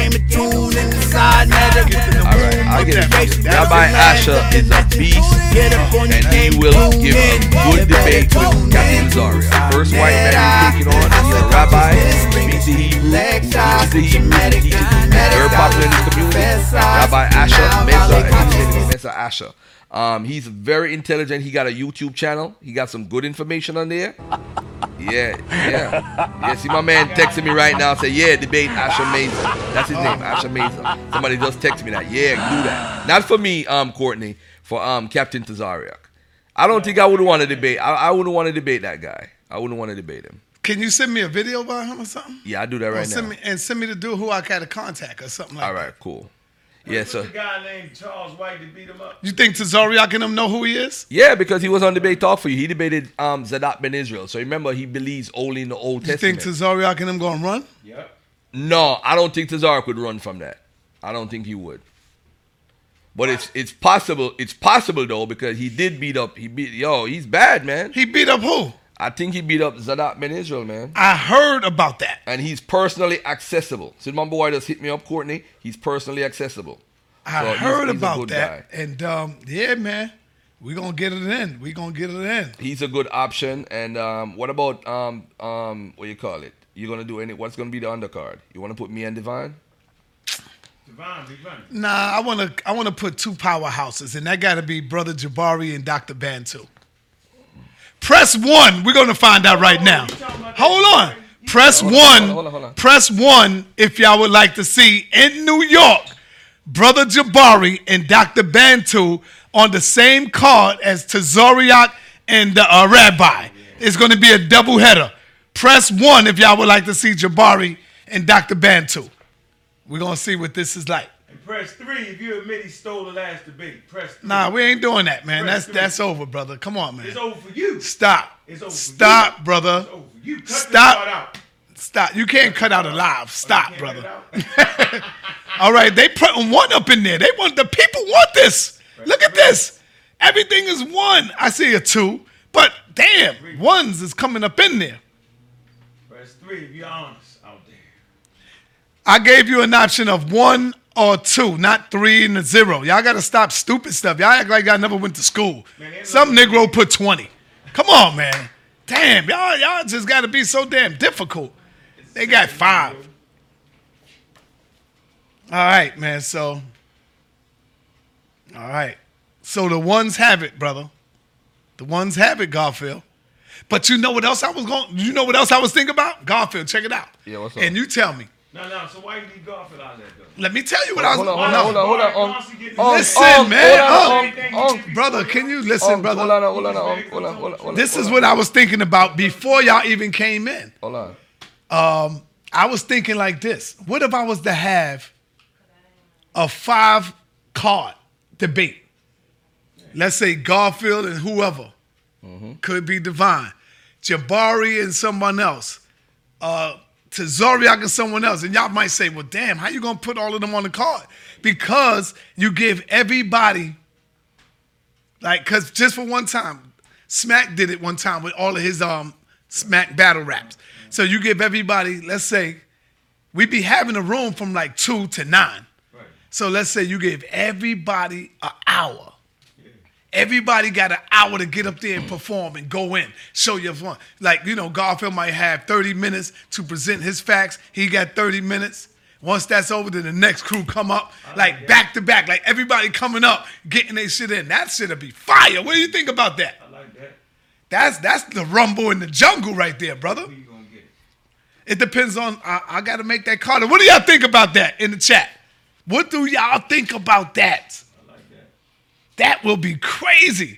Speaker 1: All right, I'll get it. Rabbi Asher is a beast, and he will give a good debate with Captain Zaria. First white man he's taking on is a rabbi, speaks the Hebrew, teaches the Hebrew, teaches very popular in his community. Rabbi Asher Mesa, and name is Mesa Asher. Um, he's very intelligent. He got a YouTube channel. He got some good information on there. Yeah, yeah. Yeah, see my man texting me right now say, yeah, debate Asher Mesa. That's his name, Asher Mesa. Somebody just text me that. Yeah, do that. Not for me, um, Courtney, for um Captain Tazaryach. I don't think I would want to debate. I, I wouldn't want to debate that guy. I wouldn't want to debate him.
Speaker 3: Can you send me a video about him or something?
Speaker 1: Yeah, I do that right
Speaker 3: send
Speaker 1: now.
Speaker 3: Me, and send me the dude who I got to contact or something like
Speaker 1: All right, cool. Yeah, so
Speaker 2: a guy named Charles White to beat him up.
Speaker 3: You think Tazaryach and them know who he is?
Speaker 1: yeah, because he was on debate talk for you. He debated um Zadok ben Israel. So remember, he believes only in the Old testament.
Speaker 3: You think
Speaker 1: Testament.
Speaker 3: Tazaryach and them going to run?
Speaker 2: Yep.
Speaker 1: No, I don't think Tazaryach would run from that. I don't think he would. But it's it's possible. It's possible though because he did beat up. He beat yo. He's bad, man.
Speaker 3: He beat up who?
Speaker 1: I think he beat up Zadok ben Israel, man.
Speaker 3: I heard about that.
Speaker 1: And he's personally accessible. So my boy just hit me up, Courtney. He's personally accessible.
Speaker 3: I
Speaker 1: So
Speaker 3: heard
Speaker 1: he's a
Speaker 3: about
Speaker 1: good
Speaker 3: that.
Speaker 1: guy.
Speaker 3: And um, yeah, man, we're gonna get it in. We're gonna get it in.
Speaker 1: He's a good option. And um, what about um um what you call it? You're gonna do any? What's gonna be the undercard? You want to put me and Divine?
Speaker 2: Divine, big money.
Speaker 3: Nah, I wanna I wanna put two powerhouses, and that gotta be Brother Jabari and Dr. Bantu. Press one. We're gonna find out right now. Hold on. Press one. Press one if y'all would like to see in New York, Brother Jabari and Dr. Bantu on the same card as Tazaryach and the uh, Rabbi. It's going to be a double header. Press one if y'all would like to see Jabari and Dr. Bantu. We're going to see what this is like.
Speaker 2: And press three if you admit he stole the last debate. Press three.
Speaker 3: Nah, we ain't doing that, man.
Speaker 2: Press
Speaker 3: That's
Speaker 2: three.
Speaker 3: that's over, brother. Come on, man.
Speaker 2: It's over for you.
Speaker 3: Stop.
Speaker 2: It's over
Speaker 3: Stop, brother.
Speaker 2: It's over for You cut
Speaker 3: Stop.
Speaker 2: out.
Speaker 3: Stop. You can't cut out a live. Oh, Stop, brother. (laughs) All right, they putting one up in there. They want the people want this. Look at this. Everything is one. I see a two, but damn, ones is coming up in there.
Speaker 2: Press three if you're honest out there.
Speaker 3: I gave you an option of one or two, not three and a zero. Y'all got to stop stupid stuff. Y'all act like y'all never went to school. Some Negro put 20. Come on, man. Damn, y'all, y'all just got to be so damn difficult. They got five. All right, man. So, all right. So the ones have it, brother. The ones have it, Garfield. But you know what else I was going? You know what else I was thinking about? Garfield, check it out.
Speaker 1: Yeah, what's up?
Speaker 3: And you tell me.
Speaker 2: No, no. So why you leave Garfield out there though?
Speaker 3: Let me tell you what I was.
Speaker 1: Hold on, hold on, hold on, hold on. Um,
Speaker 3: Listen,
Speaker 1: um,
Speaker 3: man.
Speaker 1: hold on,
Speaker 3: um,
Speaker 1: um,
Speaker 3: brother, can you listen,
Speaker 1: um,
Speaker 3: brother?
Speaker 1: Hold on, hold on, hold on, hold on, hold on.
Speaker 3: This is what I was thinking about before y'all even came in.
Speaker 1: Hold on.
Speaker 3: Um, I was thinking like this: What if I was to have a five card debate? Let's say Garfield and whoever could be Divine, Jabari and someone else, uh, Tazaryach and someone else, and y'all might say, "Well, damn, how you gonna put all of them on the card?" Because you give everybody, like, cause just for one time, Smack did it one time with all of his um Smack battle raps. So you give everybody, let's say, we'd be having a room from like two to nine. So let's say you give everybody an hour. Everybody got an hour to get up there and perform and go in, show your fun. Like, you know, Garfield might have 30 minutes to present his facts. He got 30 minutes. Once that's over, then the next crew come up, oh, like back to back, like everybody coming up, getting their shit in. That shit'll be fire. What do you think about that?
Speaker 2: I like that.
Speaker 3: That's that's the rumble in the jungle right there, brother. Who you gonna get? It depends on. I, I got to make that call. What do y'all think about that in the chat? What do y'all think about that? That will be crazy.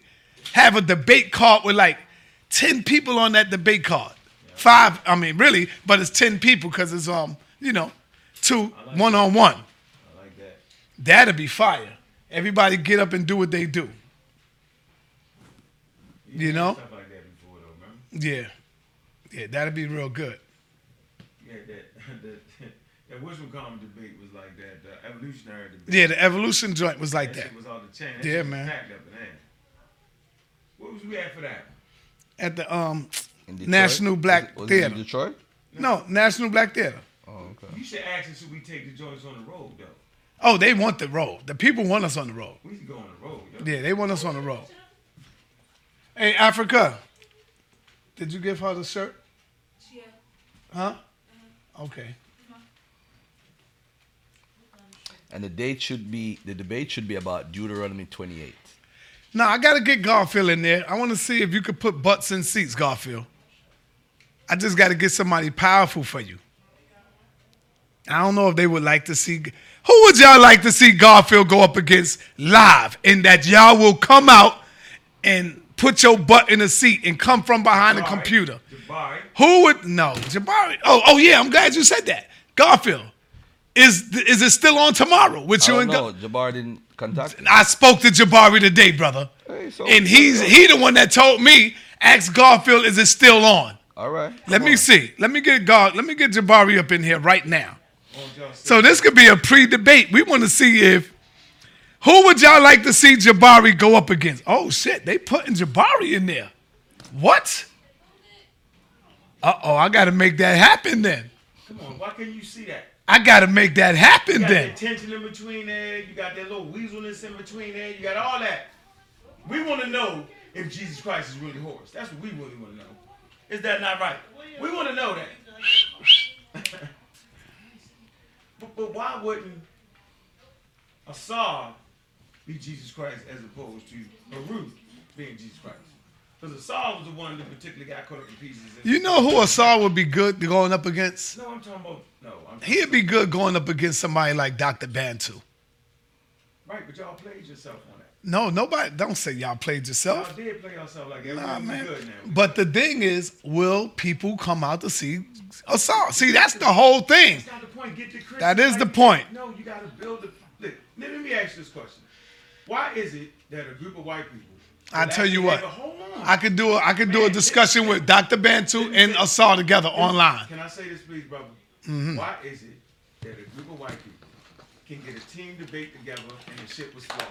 Speaker 3: Have a debate card with like ten people on that debate card. Five. I mean, really, but it's ten people because it's um, you know, two one on one.
Speaker 2: I like that.
Speaker 3: That'd be fire. Everybody get up and do what they do. You know?
Speaker 2: Stuff like before though?
Speaker 3: Yeah. Yeah, that'd be real good.
Speaker 2: Yeah, that, (laughs) that (laughs) That wisdom common debate that. The evolutionary debate.
Speaker 3: Yeah, the evolution joint was like that.
Speaker 2: shit was all the chain. That
Speaker 3: Yeah, man.
Speaker 2: up in. What was we at for that?
Speaker 3: At the um National Black
Speaker 1: Was it- was it in
Speaker 3: Theater.
Speaker 1: Detroit?
Speaker 3: No, National Black Theater.
Speaker 1: Oh, okay.
Speaker 2: You should ask us should we take the joints on the road though.
Speaker 3: Oh, they want the road. The people want us on the road.
Speaker 2: We can go on the road. Yo.
Speaker 3: Yeah, they want us on the road. Hey, Africa. Did you give her the shirt? Huh? Okay.
Speaker 1: And the date should be the debate should be about Deuteronomy 28.
Speaker 3: Now I gotta get Garfield in there. I want to see if you could put butts in seats, Garfield. I just got to get somebody powerful for you. I don't know if they would like to see. Who would y'all like to see Garfield go up against live? And that y'all will come out and put your butt in a seat and come from behind the computer.
Speaker 2: Jabari.
Speaker 3: Who would no Jabari? Oh, oh yeah, I'm glad you said that. Garfield, is is it still on tomorrow with you
Speaker 1: I
Speaker 3: and
Speaker 1: don't
Speaker 3: Gar-
Speaker 1: know. Jabbar didn't contact me.
Speaker 3: I spoke to Jabari today, brother, hey,
Speaker 1: so-
Speaker 3: and he's he the one that told me. Ask Garfield, is it still on?
Speaker 1: All right.
Speaker 3: Let me see. Let me get Gar. Let me get Jabari up in here right now. So this could be a pre-debate. We want to see if who would y'all like to see Jabari go up against? Oh shit, they putting Jabari in there. What? Uh oh, I got to make that happen then.
Speaker 2: Come on, why can't you see that?
Speaker 3: I got to make that
Speaker 2: You
Speaker 3: happen
Speaker 2: got
Speaker 3: then.
Speaker 2: that tension in between there. You got that little weaselness in between there. You got all that. We want to know if Jesus Christ is really horse. That's what we really want to know. Is that not right? We want to know that. (laughs) but, but why wouldn't Asar be Jesus Christ as opposed to Baruch being Jesus Christ? Because Asar was the one that particularly got caught up in pieces.
Speaker 3: You know who Asar would be good to going up against?
Speaker 2: No, I'm talking about no. I'm
Speaker 3: He'd be good going up against somebody like Dr. Bantu.
Speaker 2: right, but y'all played yourself on that.
Speaker 3: No, nobody. Don't say y'all played yourself.
Speaker 2: Y'all did play yourself like.
Speaker 3: Nah, man.
Speaker 2: good now.
Speaker 3: But the thing is, will people come out to see Asar? See, that's the whole thing.
Speaker 2: That's not the point. Get the
Speaker 3: That is the point.
Speaker 2: No, you got to build the. Look, let me ask you this question: Why is it that a group of white people?
Speaker 3: I tell you what. I could do a, I could do a discussion with Dr. Bantu and Asar together online.
Speaker 2: Can I say this, please, brother?
Speaker 3: Mhm.
Speaker 2: Why is it that a group of white people can get a team debate together and the shit was flawless?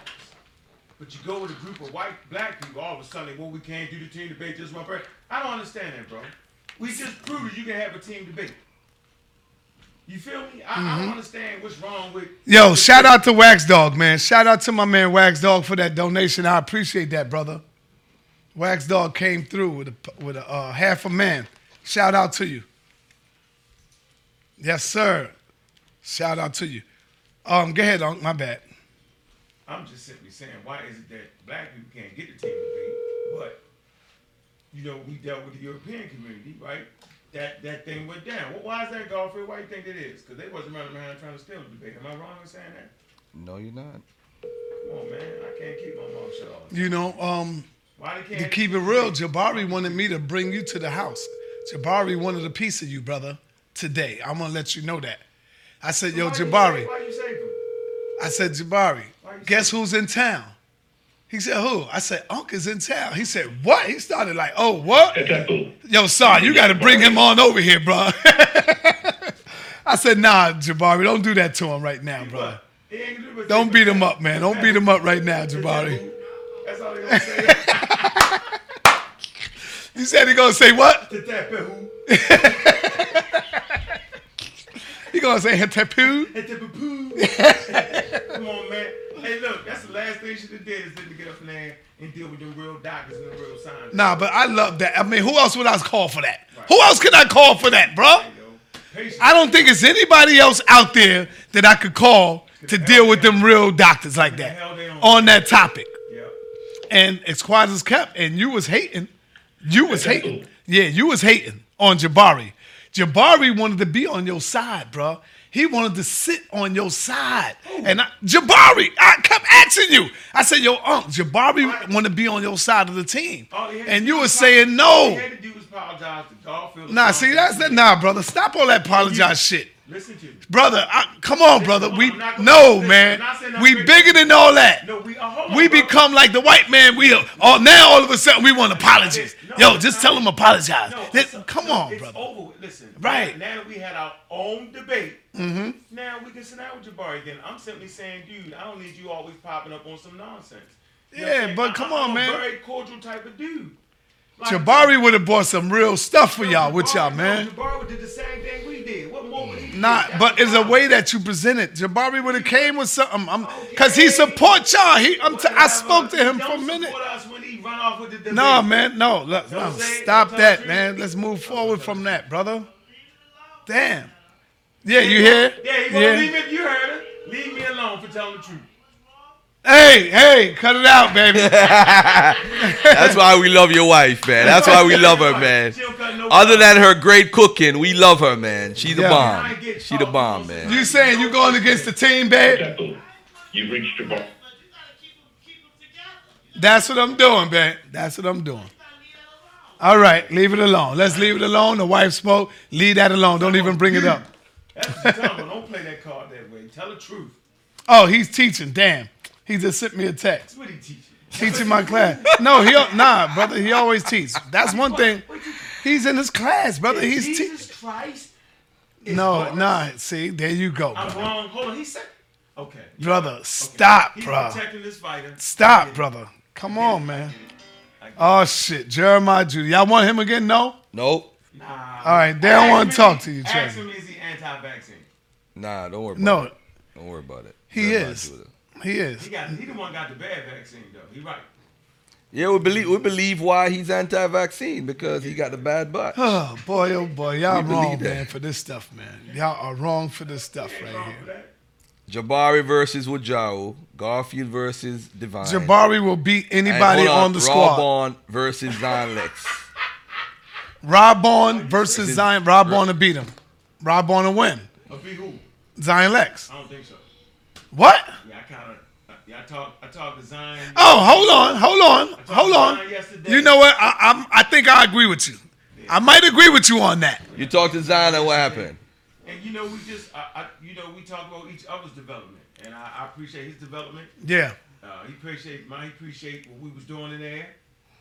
Speaker 2: But you go with a group of white black people, all of a sudden, well, we can't do the team debate just one person. I don't understand that, bro. We just proved that you can have a team debate. You feel me? I, I
Speaker 3: Mhm.
Speaker 2: don't understand what's wrong with.
Speaker 3: Yo, shout out to Wax Dog, man. Shout out to my man Wax Dog for that donation. I appreciate that, brother. Wax Dog came through with a with a uh, half a man. Shout out to you. Yes, sir. Shout out to you. Um, go ahead, Unc. My bad.
Speaker 2: I'm just simply saying, why is it that black people can't get the team debate, but you know we dealt with the European community, right? That that thing went down. Well, why is that, Garfield? Why do you think that is? Because they wasn't running around trying to steal the debate. Am I wrong in saying that?
Speaker 1: No, you're not.
Speaker 2: Come on, man. I can't keep my mouth shut all
Speaker 3: You know, um,
Speaker 2: Why they
Speaker 3: to
Speaker 2: can't?
Speaker 3: keep it real, Jabari wanted me to bring you to the house. Jabari wanted a piece of you, brother, today. I'm gonna let you know that. I said, yo,
Speaker 2: Why you
Speaker 3: Jabari.
Speaker 2: say- Why you?
Speaker 3: I said, Jabari, guess who's in town? He said, who? I said, Unc is in town. He said, what? He started like, oh, what? Yo, son, you got to bring him on over here, bro. (laughs) I said, nah, Jabari, don't do that to him right now, bro. Don't beat him up, man. Don't beat him up right now, Jabari.
Speaker 2: That's all they gonna say. (laughs)
Speaker 3: You said he gonna say what? (laughs) Gonna say Hetepu?
Speaker 2: Tetepe Come on, man. Hey, look, that's the last thing you should have did is to get up in there and deal with them real doctors and the real scientists.
Speaker 3: Nah, but I love that. I mean, who else would I call for that? Who else can I call for that, bro? I don't think it's anybody else out there that I could call to deal with them real doctors like that on that topic. And it's quiet as kept. And you was hating. You was hating. Yeah, you was hating on Jabari. Jabari wanted to be on your side, bro. He wanted to sit on your side. Oh. And I, Jabari, I kept asking you. I said, yo, Unc, Jabari want to be on your side of the team. And you were saying no.
Speaker 2: had to do was apologize to Garfield.
Speaker 3: Nah, see, that's that. Nah, brother, stop all that apologize shit.
Speaker 2: Listen to me.
Speaker 3: Brother, I, come on, brother. We no, man. We bigger than all that.
Speaker 2: No, we, uh, on,
Speaker 3: We become like the white man. We are, all now all of a sudden we want apologies. Yo, just tell him apologize.
Speaker 2: No, it's-
Speaker 3: come
Speaker 2: no,
Speaker 3: on,
Speaker 2: it's
Speaker 3: brother.
Speaker 2: over. with. Listen,
Speaker 3: Right.
Speaker 2: Now we had our own debate,
Speaker 3: Mm-hmm.
Speaker 2: now we can sit down with Jabari again. I'm simply saying, dude, I don't need you always popping up on some nonsense. You know what I'm
Speaker 3: Yeah, but
Speaker 2: I-
Speaker 3: come on,
Speaker 2: I'm
Speaker 3: man.
Speaker 2: A very cordial type of dude.
Speaker 3: Jabari would have bought some real stuff for y'all with y'all,
Speaker 2: Jabari-
Speaker 3: man.
Speaker 2: Jabari did the same thing we did. What more would he do?
Speaker 3: Nah, but it's a way that you present it. Jabari would have came with something. I'm, cause he support y'all. He, I'm t- I spoke to him for a minute.
Speaker 2: Support us when he run off with the debate.
Speaker 3: No, man, no. Look, no,
Speaker 2: Don't say it,
Speaker 3: stop
Speaker 2: don't tell the
Speaker 3: that, man. Let's move forward from that, brother. Damn. Yeah, you hear?
Speaker 2: Yeah, he won't leave me. You heard it. Leave me alone for telling the truth.
Speaker 3: Hey, hey, cut it out, baby. (laughs)
Speaker 1: That's why we love your wife, man. That's why we love her, man. Other than her great cooking, we love her, man. She's the
Speaker 3: Yeah.
Speaker 1: bomb. She the bomb, man.
Speaker 3: You saying you going against the team, babe?
Speaker 5: You reached your bar.
Speaker 3: That's what I'm doing, man. That's what I'm doing. All right, leave it alone. Let's leave it alone. The wife spoke. Leave that alone. Don't even bring it up.
Speaker 2: That's what you tell him. Don't play that card that way. Tell the truth.
Speaker 3: Oh, he's teaching. Damn. He just sent me a text.
Speaker 2: That's what he teaches.
Speaker 3: Teaching my class. No, he nah, brother. He always teach. That's one thing. He's in his class, brother. He's te-
Speaker 2: Jesus Christ.
Speaker 3: no, nah. See, there you go,
Speaker 2: I'm
Speaker 3: brother.
Speaker 2: wrong. Hold on. He said. Okay.
Speaker 3: Brother, stop,
Speaker 2: He's
Speaker 3: bro.
Speaker 2: protecting this fighter.
Speaker 3: Stop, brother. Come on, man. Oh shit, Jeremiah Judy. Y'all want him again? No.
Speaker 1: Nope.
Speaker 2: Nah.
Speaker 3: All right, they don't want to talk to you,
Speaker 2: Ask
Speaker 3: Trey.
Speaker 2: him is he anti-vaccine?
Speaker 1: Nah, don't worry about
Speaker 3: No.
Speaker 1: it. Don't worry about it.
Speaker 3: He
Speaker 1: Jeremiah
Speaker 3: is.
Speaker 1: Judah.
Speaker 3: He is.
Speaker 2: He got. He the one got the bad vaccine though. He right.
Speaker 1: Yeah, we believe we believe why he's anti-vaccine because he got the bad butt. (sighs)
Speaker 3: Oh boy, oh boy, y'all
Speaker 1: We
Speaker 3: wrong,
Speaker 1: that.
Speaker 3: man, for this stuff, man. Y'all are wrong for this stuff right here.
Speaker 1: Jabari versus Wajau, Garfield versus Divine.
Speaker 3: Jabari will beat anybody
Speaker 1: hold
Speaker 3: on the
Speaker 1: Raw
Speaker 3: squad.
Speaker 1: Bond versus Zion Lex. (laughs)
Speaker 3: Rob Bourne versus Zion. Rob Bourne to beat him. Rob Bourne to win.
Speaker 2: A who?
Speaker 3: Zion Lex.
Speaker 2: I don't think so.
Speaker 3: What?
Speaker 2: Yeah, I kind of. Yeah, I talked. I talked to Zion.
Speaker 3: Oh, hold on, hold on, hold on.
Speaker 2: Yesterday.
Speaker 3: You know what? I, I'm. I think I agree with you. I might agree with you on that.
Speaker 1: You talked to Zion and what happened?
Speaker 2: And you know, we just, I, I, you know, we talk about each other's development, and I, I appreciate his development.
Speaker 3: Yeah.
Speaker 2: Uh, he appreciate mine. He appreciate what we was doing in there. You know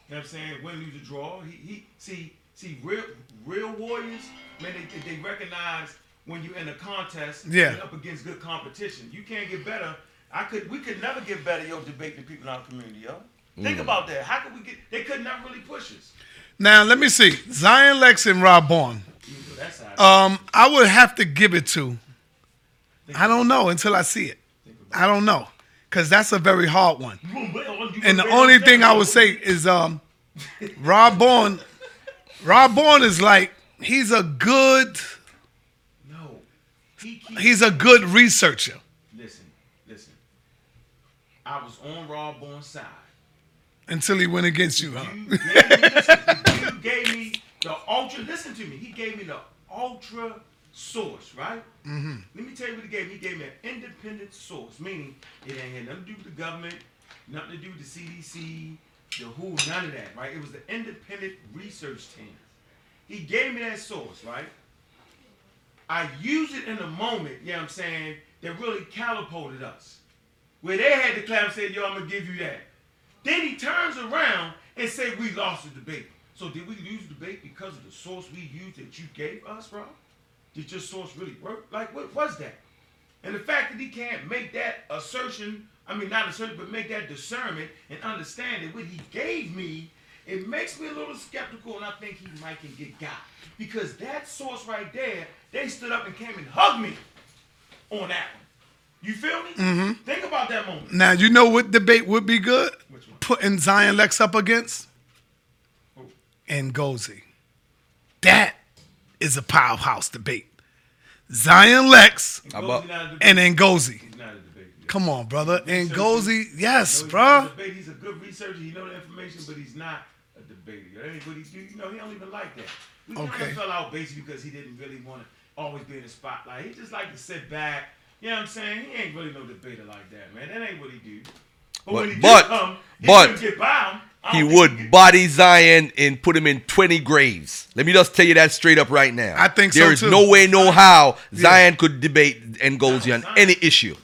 Speaker 2: what I'm saying? Win, lose, or draw. He, he, see, see, real, real warriors, man, they, they recognize when you're in a contest,
Speaker 3: Yeah.
Speaker 2: you're up against good competition. You can't get better. I could, we could never get better, yo, debating people in our community, yo. Think
Speaker 3: Mm.
Speaker 2: about that. How could we get? They could not really push us.
Speaker 3: Now let me see. Zion Lex and Rob Bourne.
Speaker 2: So that's how.
Speaker 3: Um, I would have to give it to. I don't know until I see it. I don't know, cause that's a very hard one. And the only thing I would say is, um, Rob Bourne. Rob Bourne is like he's a good.
Speaker 2: No. He keeps,
Speaker 3: He's a good researcher.
Speaker 2: Listen, listen. I was on Rob Bourne side.
Speaker 3: Until he went against you, huh?
Speaker 2: You gave me, you gave me the ultra. Listen to me. He gave me the ultra source, right?
Speaker 3: Mm-hmm.
Speaker 2: Let me tell you what he gave me. He gave me an independent source, meaning it ain't had nothing to do with the government, nothing to do with the CDC, the WHO, none of that, right? It was the independent research team. He gave me that source, right? I used it in a moment, you know what I'm saying, that really catapulted us. Where they had to clap and say, yo, I'm gonna give you that. Then he turns around and say we lost the debate. So did we lose the debate because of the source we used that you gave us, bro? Did your source really work? Like what was that? And the fact that he can't make that assertion, I mean not assertion, but make that discernment and understand that what he gave me, it makes me a little skeptical and I think he might can get got. Because that source right there, they stood up and came and hugged me on that one. You feel me?
Speaker 3: Mm-hmm.
Speaker 2: Think about that moment.
Speaker 3: Now you know what debate would be good? Putting Zion Lex up against Ngozi. That is a powerhouse debate. Zion Lex
Speaker 1: about-
Speaker 3: and Ngozi.
Speaker 2: He's not a debate.
Speaker 3: Come on, brother. Ngozi, yes,
Speaker 2: No, he's
Speaker 3: bro.
Speaker 2: debate. He's a good researcher. He know the information, but he's not a debater. That ain't what he do. You know, he don't even like that. We kind
Speaker 3: Okay.
Speaker 2: of fell out basically because he didn't really want to always be in the spotlight. He just like to sit back. You know what I'm saying? He ain't really no debater like that, man. That ain't what he do. But, when he
Speaker 1: But but
Speaker 2: come, he
Speaker 1: but
Speaker 2: get by him.
Speaker 1: He
Speaker 2: don't think
Speaker 1: would body Zion and put him in 20 graves. Let me just tell you that straight up right now.
Speaker 3: I think so,
Speaker 1: There is
Speaker 3: too.
Speaker 1: no way, no how
Speaker 3: Yeah.
Speaker 1: Zion could debate Ngozi on any issue.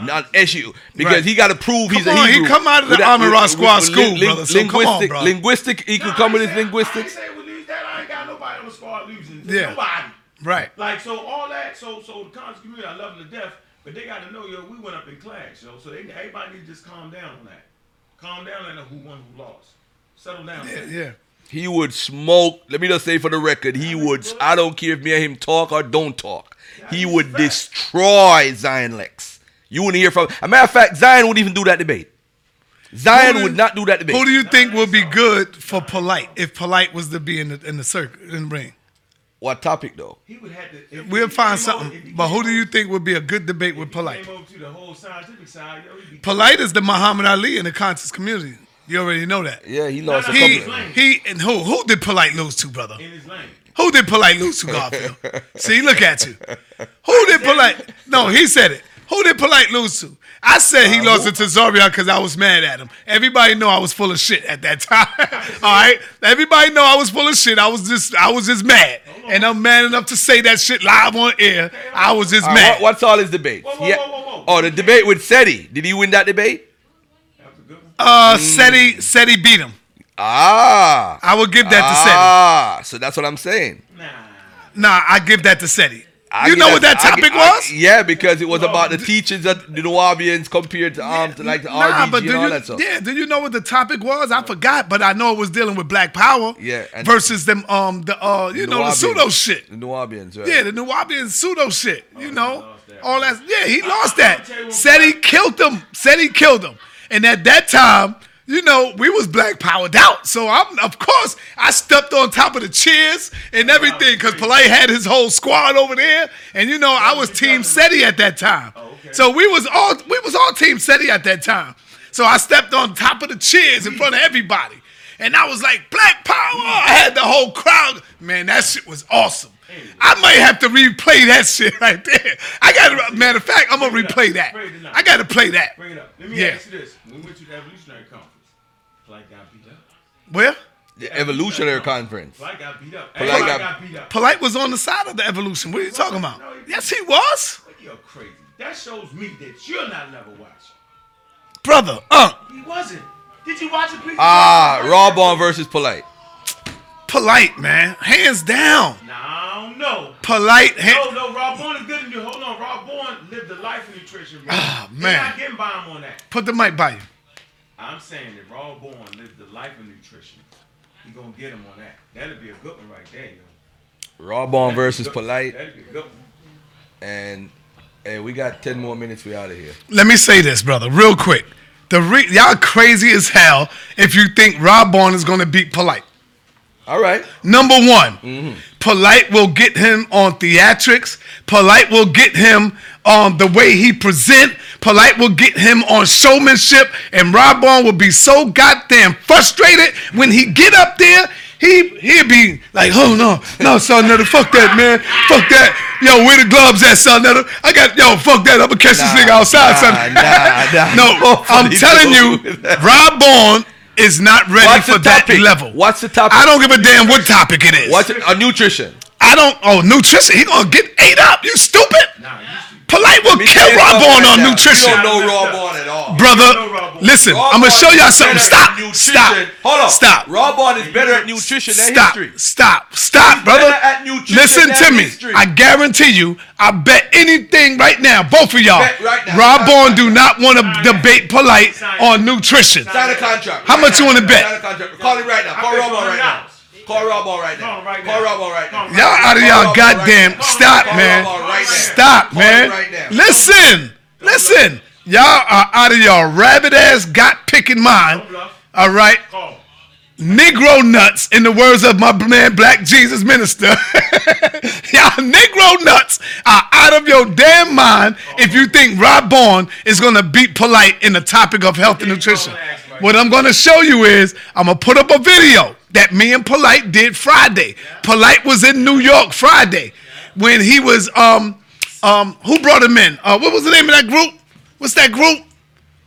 Speaker 1: Not issue because
Speaker 3: Right.
Speaker 1: he got to prove he's
Speaker 3: Come
Speaker 1: a
Speaker 3: on, he come out of the
Speaker 1: With that-
Speaker 3: Army
Speaker 1: with-
Speaker 3: Squad
Speaker 1: with
Speaker 3: school,
Speaker 1: lin-
Speaker 3: brother, so come on,
Speaker 1: linguistic,
Speaker 3: bro.
Speaker 1: linguistic. He could come with his linguistics.
Speaker 2: I ain't say we lose that. I ain't got nobody on the squad losing.
Speaker 3: Yeah.
Speaker 2: Nobody.
Speaker 3: Right.
Speaker 2: Like so, all that. So so the conscious community, I love them to death, but they got to know, yo, we went up in class, yo. So they everybody need to just calm down on that. Calm down and know who won, who lost. Settle down.
Speaker 3: Yeah, yeah.
Speaker 1: He would smoke. Let me just say for the record, he would. I don't care if me and him talk or don't talk. He would destroy Zion Lex. You wouldn't hear from. A matter of fact, Zion wouldn't even do that debate. Zion
Speaker 3: do-
Speaker 1: would not do that debate.
Speaker 3: Who do you think would be good for polite if polite was to be in the in the circle in the ring?
Speaker 1: What topic though?
Speaker 2: He would have to.
Speaker 3: We'll
Speaker 2: he
Speaker 3: find
Speaker 2: came over-
Speaker 3: something. But who do you think would be a good debate with polite?
Speaker 2: Came over to the whole scientific side, yo, he'd be
Speaker 3: Polite is the Muhammad Ali in the conscious community. You already know that.
Speaker 1: Yeah, he lost a
Speaker 3: He
Speaker 1: couple. of-
Speaker 3: he and who who did polite lose to, brother?
Speaker 2: in his lane.
Speaker 3: Who did polite lose to Garfield? (laughs) See, look at you. Who did polite? No, he said it. Who did polite lose to? I said he lost it to Zorian because I was mad at him. Everybody know I was full of shit at that (laughs) time. All right, everybody know I was full of shit. I was just I was just mad, and I'm mad enough to say that shit live on air. I was just
Speaker 1: All right,
Speaker 3: mad.
Speaker 1: what- what's all his debates? Yeah. Oh, the debate with Seti. Did he win that debate?
Speaker 3: Uh, Seti Seti beat him.
Speaker 1: Ah.
Speaker 3: I would give that to Seti.
Speaker 1: Ah, so that's what I'm saying.
Speaker 3: Nah, nah, I give that to Seti.
Speaker 1: I
Speaker 3: You
Speaker 1: give
Speaker 3: know what that topic
Speaker 1: I-
Speaker 3: was?
Speaker 1: yeah, because it was about the teachings of the Nubians compared to um to like the
Speaker 3: Nah,
Speaker 1: RBG
Speaker 3: but
Speaker 1: and
Speaker 3: do
Speaker 1: all
Speaker 3: you,
Speaker 1: that stuff.
Speaker 3: yeah, do you know what the topic was? I forgot, but I know it was dealing with Black Power.
Speaker 1: Yeah, and-
Speaker 3: versus them, um, the uh, you know, the pseudo shit.
Speaker 1: The Nubians, right?
Speaker 3: Yeah, the Nubian pseudo shit. You know, all that. Yeah, he lost that. Said he killed them. Said he killed them. And at that time, you know, we was black powered out. So I'm, of course, I stepped on top of the chairs and everything because Polite had his whole squad over there. And you know, I oh, was Team SETI at that time. Oh, so we was all we was all Team SETI at that time. So I stepped on top of the chairs in front of everybody. And I was like, Black Power! I had the whole crowd. Man, that shit was awesome. I might have to replay that shit (laughs) right there. I got to, matter of fact, I'm going to replay that. I got to play that.
Speaker 2: Bring it up. Let me
Speaker 3: Yeah.
Speaker 2: ask you this: When we went to the evolutionary conference, Polite got beat up.
Speaker 3: Where?
Speaker 1: The evolutionary conference.
Speaker 2: Polite got beat up.
Speaker 1: Polite
Speaker 2: Everybody
Speaker 1: got-
Speaker 2: got beat up.
Speaker 3: Polite was on the side of the evolution. What are you talking about? Yes, he was.
Speaker 2: You're crazy. That shows me that you're not level watching.
Speaker 3: Brother, uh,
Speaker 2: He wasn't. Did you watch it, please?
Speaker 1: Ah, Rob Bourne versus Polite.
Speaker 3: polite, man. Hands down.
Speaker 2: No, no.
Speaker 3: Polite.
Speaker 2: No, no, Rob Bourne is good in you. Hold on, Rob Bourne lived a life of nutrition, bro.
Speaker 3: Ah,
Speaker 2: You're
Speaker 3: man.
Speaker 2: not getting by him on that.
Speaker 3: Put the mic by you.
Speaker 2: I'm saying that Rob Bourne lived the life of nutrition. You gonna get him on that. That'd be a good one right there, yo.
Speaker 1: Rob Bourne
Speaker 2: That'd
Speaker 1: versus
Speaker 2: good-
Speaker 1: Polite.
Speaker 2: That'd be a good one.
Speaker 1: And hey, we got ten more minutes. We out of here.
Speaker 3: Let me say this, brother, real quick. The re- y'all crazy as hell if you think Rob Bourne is going to beat Polite.
Speaker 1: All right.
Speaker 3: Number one, mm-hmm. Polite will get him on theatrics. Polite will get him on the way he present. Polite will get him on showmanship. And Rob Bourne will be so goddamn frustrated when he get up there. He he'll be like, oh no, no, son, Nutter, fuck that, man, fuck that. Yo, where the gloves at, son, Nutter? I got yo, fuck that. I'ma catch this nigga outside, son.
Speaker 1: nah, nah, (laughs)
Speaker 3: no, (laughs) I'm telling you,
Speaker 1: do.
Speaker 3: Rob Bourne is not ready
Speaker 1: What's
Speaker 3: for that
Speaker 1: topic?
Speaker 3: level.
Speaker 1: What's the topic?
Speaker 3: I don't give a damn what topic it is.
Speaker 1: What's it? A nutrition.
Speaker 3: I don't. Oh, nutrition. He gonna get ate up. You stupid. Polite will kill
Speaker 1: tell you
Speaker 3: Rob
Speaker 1: something right
Speaker 3: on
Speaker 1: now.
Speaker 3: nutrition.
Speaker 1: You don't know Rob Bourne at all.
Speaker 3: Brother, listen.
Speaker 1: Raw
Speaker 3: I'm gonna show y'all something. Stop. Stop.
Speaker 1: Hold on.
Speaker 3: Stop.
Speaker 1: Rob Bourne is better at nutrition than
Speaker 3: Stop.
Speaker 1: history.
Speaker 3: Stop. Stop, brother.
Speaker 1: at nutrition
Speaker 3: Listen to me.
Speaker 1: history.
Speaker 3: I guarantee you. I bet anything right now, both of y'all.
Speaker 1: Bet right now.
Speaker 3: Rob Bourne do not want to debate polite on nutrition.
Speaker 1: Sign a contract.
Speaker 3: How much you want to bet?
Speaker 1: Sign a contract. Call it right now. Call Rob Bourne right now. Call Rob Bourne right now. Call Rob Bourne right now.
Speaker 3: Y'all out of y'all goddamn stop, man. Stop, man. Listen, listen. Y'all are out of y'all rabbit ass got picking mind. All right. Negro nuts, in the words of my man Black Jesus Minister. (laughs) y'all Negro nuts are out of your damn mind if you think Rob Bourne is gonna beat polite in the topic of health and nutrition. What I'm gonna show you is I'm gonna put up a video that me and Polite did Friday. Polite was in New York Friday when he was um um who brought him in? Uh what was the name of that group? What's that group?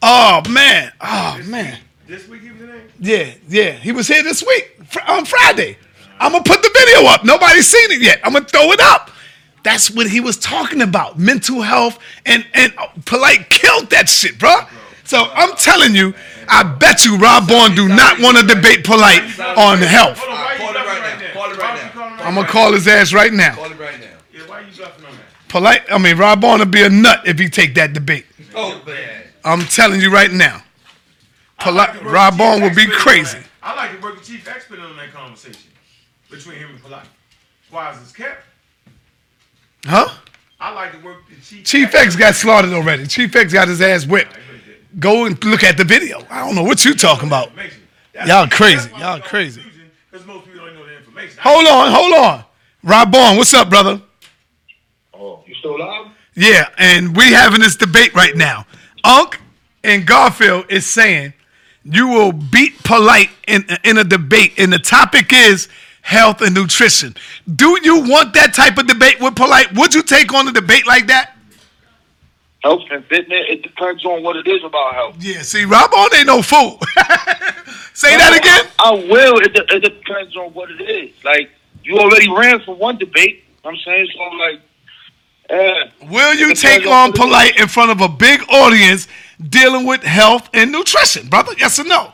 Speaker 3: Oh man. Oh man.
Speaker 2: This week he was in.
Speaker 3: Yeah, yeah. He was here this week fr- on Friday. I'm gonna put the video up. Nobody's seen it yet. I'm gonna throw it up. That's what he was talking about. Mental health and and uh, polite killed that shit, bro. So I'm telling you, I bet you Rob Bourne do not want to debate polite on health.
Speaker 1: Call it right now. Call it right now.
Speaker 3: I'm gonna call his ass right now.
Speaker 1: Call it right now.
Speaker 2: Yeah, why you bluffing on that?
Speaker 3: Polite, I mean Rob Bourne would be a nut if he take that debate.
Speaker 1: Oh man.
Speaker 3: I'm telling you right now. Polite, Rob Bourne would be crazy.
Speaker 2: I like to work with Chief Expert on that conversation between him and Polite. Why is this kept?
Speaker 3: Huh?
Speaker 2: I like to work with Chief.
Speaker 3: Chief X got slaughtered already. Chief X got his ass whipped. Go and look at the video. I don't know what you're talking about. Y'all crazy. Y'all crazy.
Speaker 2: Because most people don't know the information.
Speaker 3: Hold on, hold on. Rob Bourne, what's up, brother?
Speaker 12: Oh, you still live?
Speaker 3: Yeah, and we having this debate right now. Unc and Garfield is saying you will beat polite in in a debate, and the topic is health and nutrition. Do you want that type of debate with polite? Would you take on a debate like that?
Speaker 13: Health and fitness, it depends on what it is about health.
Speaker 3: Yeah, see, Rob on ain't no fool. Say that again.
Speaker 13: I, I will. It, de- it depends on what it is. Like, you already ran for one debate. I'm saying, so, like, uh,
Speaker 3: Will you take
Speaker 13: depends
Speaker 3: on
Speaker 13: what it is.
Speaker 3: polite in front of a big audience dealing with health and nutrition, brother? Yes or no?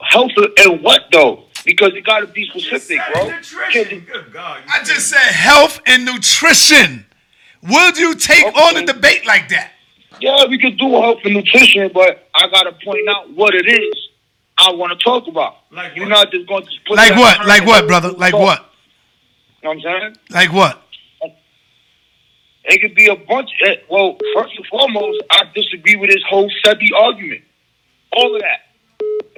Speaker 13: Health and what, though? Because you got to be specific, bro.
Speaker 3: Good God, I just said health and nutrition. Would you take on a debate like that?
Speaker 13: Yeah, we could do health and nutrition, but I got to point out what it is I want to talk about. Like You're not just going to put
Speaker 3: Like what?
Speaker 13: term
Speaker 3: Like what, brother? Like
Speaker 13: talk.
Speaker 3: what?
Speaker 13: You know what I'm saying?
Speaker 3: Like what?
Speaker 13: It could be a bunch. eh, Well, first and foremost, I disagree with this whole Sebi argument. All of that.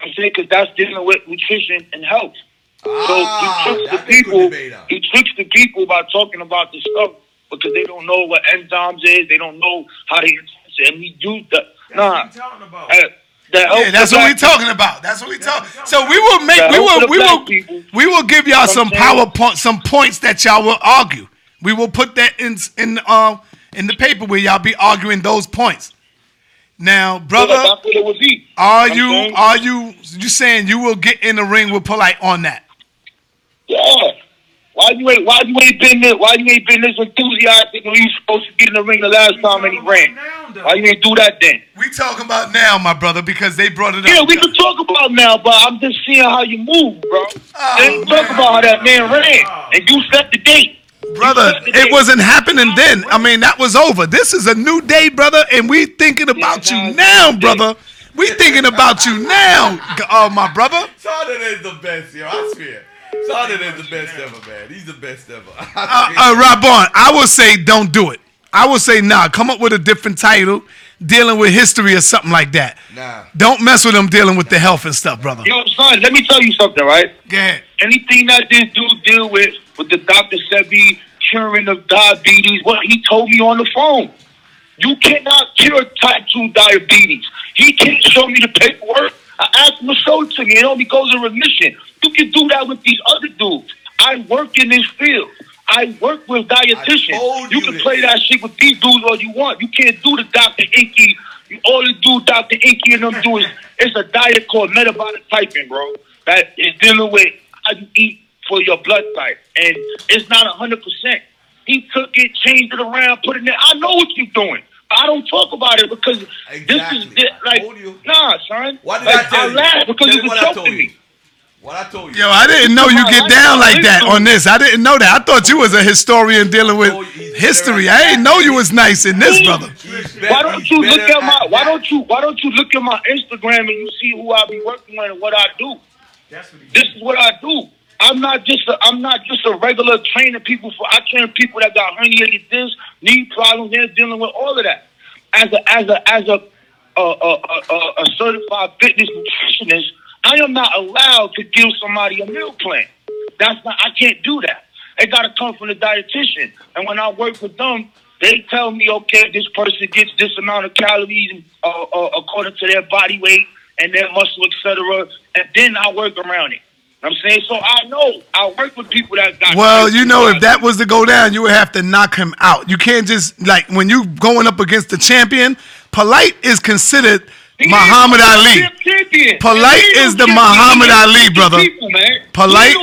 Speaker 13: I'm saying because that's dealing with nutrition and health.
Speaker 1: Ah,
Speaker 13: so he tricks the people. He tricks the people by talking about this stuff because they don't know what enzymes is. They don't know how they and we do the nah. the health
Speaker 3: Yeah, that's what we
Speaker 13: black
Speaker 3: talking about. That's what we talking. So we will make
Speaker 13: The
Speaker 3: we will we will
Speaker 13: people.
Speaker 3: we will give y'all some
Speaker 13: Some saying-
Speaker 3: power point some points that y'all will argue. We will put that in in um in the paper where y'all be arguing those points. Now, brother,
Speaker 13: that's what it would be.
Speaker 3: are you are you you saying you will get in the ring with polite on that?
Speaker 13: Yeah. Why you ain't why you ain't been this why you ain't been this enthusiastic when you supposed to get in the ring the last time and he ran? Why you ain't do that then?
Speaker 3: We talking about now, my brother, because they brought it up.
Speaker 13: Yeah, we can talk about now, but I'm just seeing how you move, bro.
Speaker 3: Oh,
Speaker 13: they ain't talk about how that man ran oh. and you set the date.
Speaker 3: Brother, it wasn't happening then. I mean, that was over. This is a new day, brother, and we thinking about you now, brother. We thinking about you now, oh my brother.
Speaker 1: Sa Neter is the best, yo. I swear. Sa Neter is the best ever, man. He's the best ever. (laughs)
Speaker 3: Uh, uh, Rob Bourne, I would say don't do it. I would say nah. Come up with a different title, dealing with history or something like that.
Speaker 1: Nah.
Speaker 3: Don't mess with them dealing with the health and stuff, brother.
Speaker 13: Yo, son, let me tell you something, right?
Speaker 3: Go ahead.
Speaker 13: Anything that this dude deal with with the Dr. Sebi curing of diabetes, what he told me on the phone. You cannot cure type 2 diabetes. He can't show me the paperwork. I asked him to show it to me. It only goes in remission. You can do that with these other dudes. I work in this field. I work with dietitians. You can play that shit with these dudes all you want. You can't do the Dr. Inky. You all you do Dr. Inky and them do is it's a diet called metabolic typing, bro. That is dealing with how you eat for your blood type. And it's not hundred percent. He took it, changed it around, put it in there. I know what you're doing. I don't talk about it because this is di- like nah, son.
Speaker 1: What did
Speaker 13: Like,
Speaker 1: I tell you?
Speaker 13: laugh because
Speaker 1: Tell
Speaker 13: it's
Speaker 1: me what
Speaker 13: a
Speaker 1: I
Speaker 13: joke
Speaker 1: told
Speaker 13: to
Speaker 1: you.
Speaker 13: me.
Speaker 1: What I told you.
Speaker 3: Yo, I didn't know you get down like that on this. I didn't know that. I thought you was a historian dealing with oh, history. I didn't know you was nice in this, brother.
Speaker 13: Why don't you look at my why don't you why don't you look at my Instagram and you see who I be working with and what I do? This is what I do. I'm not just a, I'm not just a regular training people for I train people that got herniated discs, knee problems, they're dealing with all of that. As a as a as a a, a, a, a certified fitness nutritionist, I am not allowed to give somebody a meal plan. That's not I can't do that. It gotta come from the dietitian. And when I work with them, they tell me, okay, this person gets this amount of calories uh, uh, according to their body weight and their muscle, etc. And then I work around it. I'm saying so. I know I work with people that got.
Speaker 3: Well, you know, if that was to go down, you would have to knock him out. You can't just like when you going up against the champion. Polite is considered Muhammad Ali.
Speaker 13: champion.
Speaker 3: Polite is the
Speaker 13: champion.
Speaker 3: Muhammad Ali, brother.
Speaker 13: People.
Speaker 3: Polite-.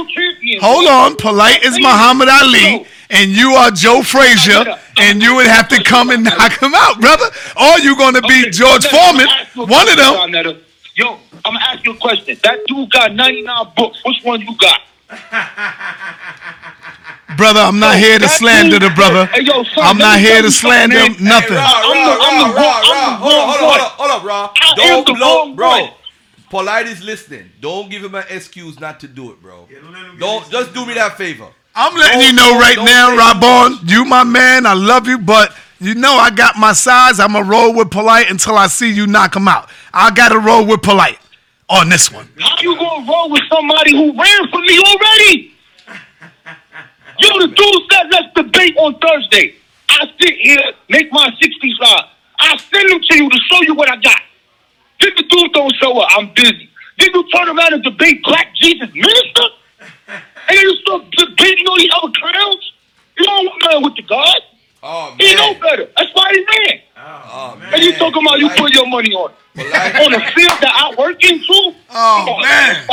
Speaker 3: Hold on. Polite is Muhammad Ali, and you are Joe Frazier, and you would have to come and knock him out, brother. Or you're going to be George Foreman,
Speaker 13: I'm gonna ask you a
Speaker 3: one of them.
Speaker 13: Sa Neter. Yo, I'm gonna ask you a question. That dude got 99 books. Which one you got?
Speaker 3: Brother, I'm not here to slander
Speaker 13: dude-
Speaker 3: the brother.
Speaker 13: Hey, yo, son,
Speaker 3: I'm not here to slander
Speaker 13: something, man.
Speaker 3: nothing.
Speaker 13: Hey, Ra, I'm the- I'm the
Speaker 1: Raw,
Speaker 13: wrong-
Speaker 1: raw,
Speaker 13: I'm the
Speaker 1: raw. Hold
Speaker 13: wrong
Speaker 1: on, hold
Speaker 13: one.
Speaker 1: on, hold on, raw.
Speaker 13: I am
Speaker 1: Don't
Speaker 13: the
Speaker 1: blow,
Speaker 13: wrong
Speaker 1: bro.
Speaker 13: one.
Speaker 1: Polite is listening. Don't give him an excuse not to do it, bro. Don't just do me that favor.
Speaker 3: I'm letting
Speaker 1: Don't-
Speaker 3: you know right now,
Speaker 1: say-
Speaker 3: Rabon, you my man. I love you, but you know I got my size. I'm going to roll with Polite until I see you knock him out. I got to roll with Polite on this one.
Speaker 13: How you gonna roll with somebody who ran for me already? (laughs) You the dude said let's debate on Thursday. I sit here, make my 60 slide. I send them to you to show you what I got. Then the dude don't show up. I'm busy. Then you turn around and debate Black Jesus Minister? (laughs) And then you start debating all these other clowns? You don't want man with the God.
Speaker 1: Oh,
Speaker 13: He know better. That's why he ran.
Speaker 1: Oh, oh
Speaker 13: and you talking about you put your money on. on the field that I work in too?
Speaker 3: Oh, man.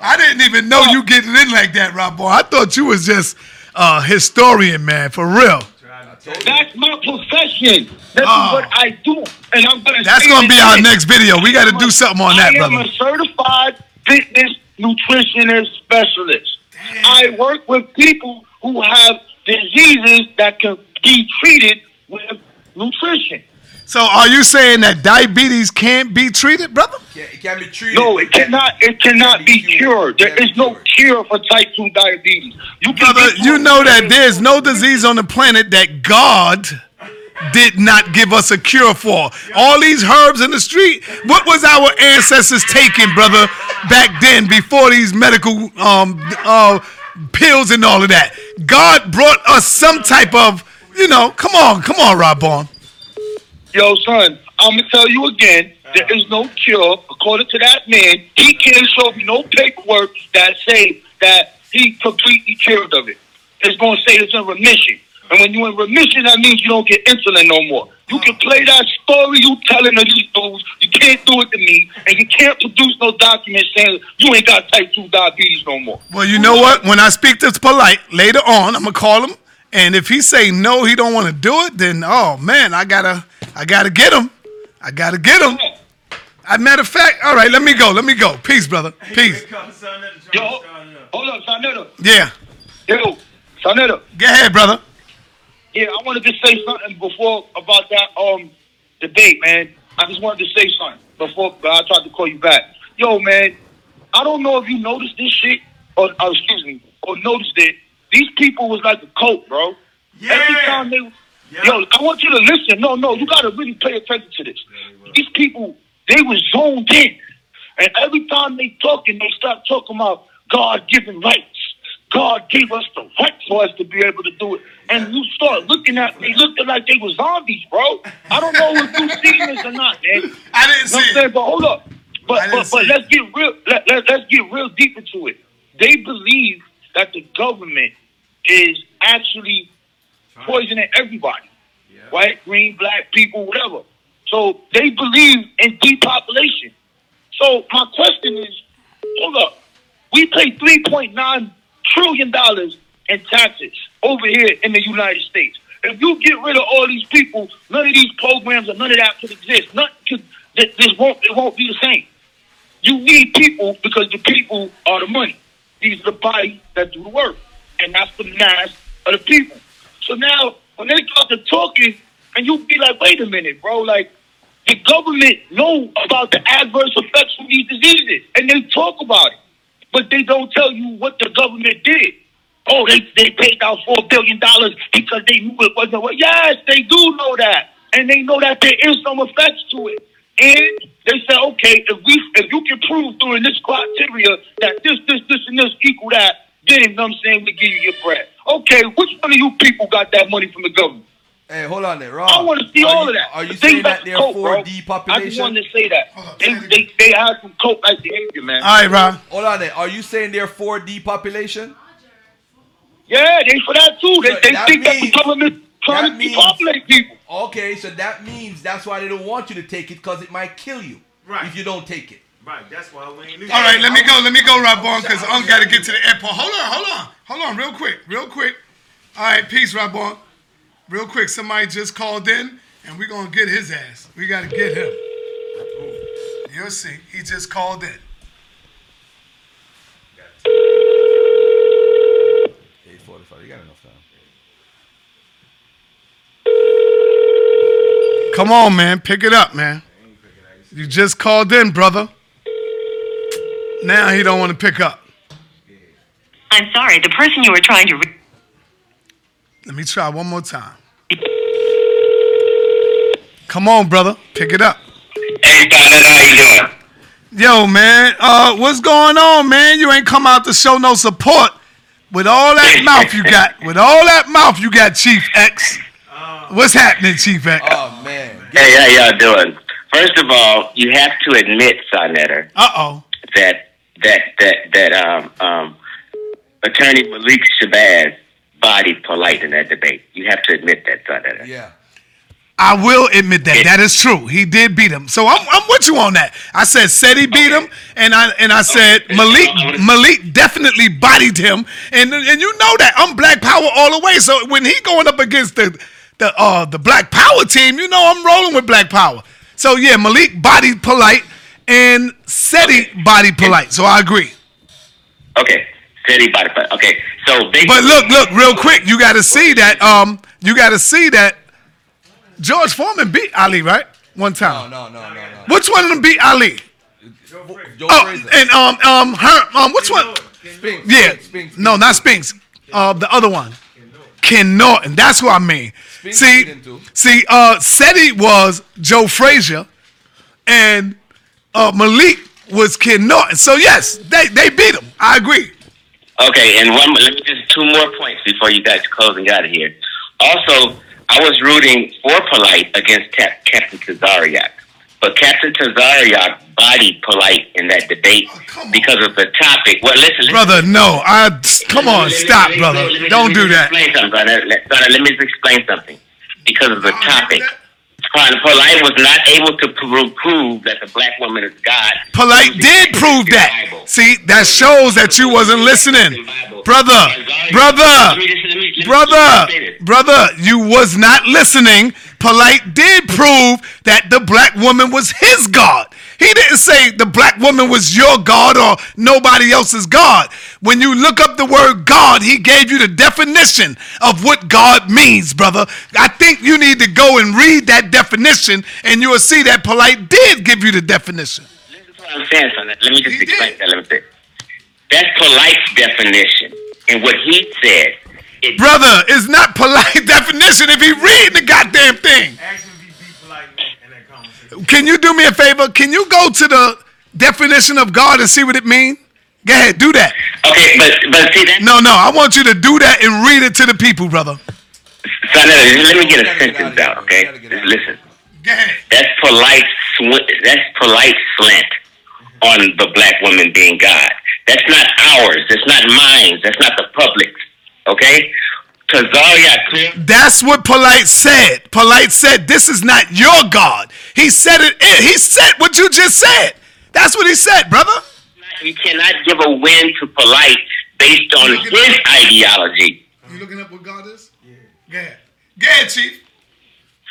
Speaker 3: I didn't even know you getting in like that, Rabon. I thought you was just a historian, man, for real.
Speaker 13: That's my profession. That's
Speaker 3: Oh.
Speaker 13: what I do. And I'm gonna
Speaker 3: That's going to be our next video. We got to do something on that, brother.
Speaker 13: I am a certified fitness nutritionist specialist. I work with people who have diseases that can be treated with nutrition.
Speaker 3: So are you saying that diabetes can't be treated, brother?
Speaker 1: Yeah, It can be treated.
Speaker 13: No, it cannot. It cannot be cured. There is no cure for type two diabetes. You
Speaker 3: Brother, you know that there's no disease on the planet that God did not give us a cure for. All these herbs in the street, what was our ancestors taking, brother, back then before these medical um uh pills and all of that? God brought us some type of, you know, come on, come on, Rob Bourne.
Speaker 13: Yo, son, I'm gonna tell you again. There is no cure, according to that man. He can't show me no paperwork that say that he completely cured of it. It's gonna say it's in remission, and when you're in remission, that means you don't get insulin no more. You can play that story you telling to these dudes. You can't do it to me, and you can't produce no document saying you ain't got type two diabetes no more.
Speaker 3: Well, you know what? When I speak to Polite later on, I'm gonna call him, and if he say no, he don't want to do it, then oh man, I gotta, I gotta get him. I gotta get him. As a matter of fact, all right, let me go. Let me go. Peace, brother. Peace.
Speaker 13: Yo, hold up, Sa Neter.
Speaker 3: Yeah.
Speaker 13: Yo, Sa Neter.
Speaker 3: Go ahead, brother.
Speaker 13: Yeah, I wanted to say something before about that um debate, man. I just wanted to say something before but I tried to call you back. Yo, man, I don't know if you noticed this shit or, or excuse me, or noticed it. These people was like a cult, bro. Every time they Yo, I want you to listen. No, no, you gotta really pay attention to this. These people, they was zoned in. And every time they talking, they start talking about God given rights. God gave us the right for us to be able to do it. And you start looking at me, looking like they were zombies, bro. I don't know if you seen this or not, man. (laughs)
Speaker 3: I didn't
Speaker 13: see it. But hold up. But but, but let's get real let, let, let's get real deep into it. They believe that the government is actually poisoning everybody. White, green, black people, whatever. So they believe in depopulation. So my question is, hold up. We pay three point nine trillion dollars in taxes over here in the United States. If you get rid of all these people, none of these programs or none of that could exist. None could, this won't it won't be the same. You need people because the people are the money. These are the bodies that do the work. And that's the mass of the people. So now when they start to talking and you be like, wait a minute, bro, like the government know about the adverse effects from these diseases and they talk about it. But they don't tell you what the government did. Oh, they, they paid out four billion dollars because they knew it wasn't what yes, they do know that. And they know that there is some effects to it. And they say, okay, if we if you can prove during this criteria that this, this, this, and this equal that, then you know what I'm saying we give you your bread. Okay, which one of you people got that money from the government?
Speaker 1: Hey, hold on there, Rob.
Speaker 13: I want to see all
Speaker 1: you-
Speaker 13: of that.
Speaker 1: Are you
Speaker 13: The thing
Speaker 1: saying
Speaker 13: about
Speaker 1: that
Speaker 13: the
Speaker 1: they're
Speaker 13: coke,
Speaker 1: for
Speaker 13: bro, I just wanted to say that. They, they, they have some coke like behavior, man.
Speaker 3: All right, Rob.
Speaker 1: Hold on there. Are you saying they're for depopulation?
Speaker 13: Yeah, they for that too. They,
Speaker 1: So
Speaker 13: they
Speaker 1: that
Speaker 13: think that the
Speaker 1: means-
Speaker 13: government trying
Speaker 1: that
Speaker 13: to
Speaker 1: means-
Speaker 13: depopulate people.
Speaker 1: Okay, so that means that's why they don't want you to take it because it might kill you if you don't take it.
Speaker 2: Right, that's why we ain't.
Speaker 3: All right, let me go. Let me go, Rabon, because I'm got to get to the airport. Hold on, hold on, hold on, real quick, real quick. All right, peace, Rabon. Real quick, somebody just called in, and we're gonna get his ass. We got to get him. You'll see. He just called in.
Speaker 1: Eight forty-five. You got enough time.
Speaker 3: Come on, man, pick it up, man. You just called in, brother. Now he don't want to pick up.
Speaker 24: I'm sorry, the person you were trying to. Re-
Speaker 3: Let me try one more time. Come on, brother, pick it up.
Speaker 25: Hey, Donald, how you doing?
Speaker 3: Yo, man, uh, what's going on, man? You ain't come out to show no support with all that (laughs) mouth you got. With all that mouth you got, Chief X. What's happening, Chief X?
Speaker 1: Oh man.
Speaker 25: Hey, how y'all doing? First of all, you have to admit, Sa Neter,
Speaker 3: Uh oh.
Speaker 25: that that that that um um Attorney Malik Shabazz bodied polite in that debate. You have to admit that, Sa Neter.
Speaker 1: Yeah.
Speaker 3: I will admit that that is true. He did beat him. So I'm, I'm with you on that. I said said he beat him, and I and I said Malik Malik definitely bodied him, and and you know that I'm Black Power all the way. So when he going up against the the uh the Black Power team, you know I'm rolling with Black Power. So yeah, Malik bodied polite, and Seti bodied polite. So I agree.
Speaker 25: Okay, said he bodied polite. Okay, so they,
Speaker 3: But look, look, real quick, you got to see that. Um, you got to see that George Foreman beat Ali, right? One time.
Speaker 1: No, no, no, no, no.
Speaker 3: Which one of them beat Ali?
Speaker 1: Joe
Speaker 3: Oh,
Speaker 1: Frazier.
Speaker 3: and um, um, her, um, which one?
Speaker 1: Spinks.
Speaker 3: Yeah,
Speaker 1: Spinks.
Speaker 3: no, not Spinks. Uh, the other one, Ken Norton. That's who I mean.
Speaker 1: Spinks
Speaker 3: See,
Speaker 1: beat him too.
Speaker 3: see, uh, Seti was Joe Frazier, and uh, Malik was Ken Norton. So yes, they they beat him. I agree.
Speaker 25: Okay, and one. Let me just two more points before you guys closing out of here. Also, I was rooting for Polite against Cap- Captain Tazaryach, but Captain Tazaryach bodied Polite in that debate because of the topic. Well, listen, listen
Speaker 3: Brother, no, I come on,
Speaker 25: Let
Speaker 3: stop,
Speaker 25: let
Speaker 3: brother.
Speaker 25: let
Speaker 3: Don't do that.
Speaker 25: Explain something, brother. Let, brother, let me explain something. Because of the topic. Pol- Polite was not able to pro- prove that the black woman is God.
Speaker 3: Polite did prove that. See, that shows that you wasn't listening. Brother, brother, brother, brother, you was not listening. Polite did prove that the black woman was his God. He didn't say the black woman was your God or nobody else's God. When you look up the word God, he gave you the definition of what God means, brother. I think you need to go and read that definition and you will see that Polite did give you the definition.
Speaker 25: What I'm saying, son. Let me just explain that. a little bit. That's Polite's definition. And what he said. It,
Speaker 3: Brother, it's not polite (laughs) definition if he read the goddamn thing. Can you do me a favor? Can you go to the definition of God and see what it means? Go ahead, do that.
Speaker 25: Okay, but but see that.
Speaker 3: No, no, I want you to do that and read it to the people, brother.
Speaker 25: Son, let me get a sentence out, okay? Just listen. That's polite. Sw- that's polite slant on the black woman being God. That's not ours. That's not mine. That's not the public's. Okay. Tazaryach clear.
Speaker 3: That's what Polite said. Polite said, "This is not your God." He said it. He said what you just said. That's what he said, brother.
Speaker 25: You cannot give a win to polite based on his ideology.
Speaker 3: You looking up what God is? Yeah. Go ahead. Go ahead, Chief.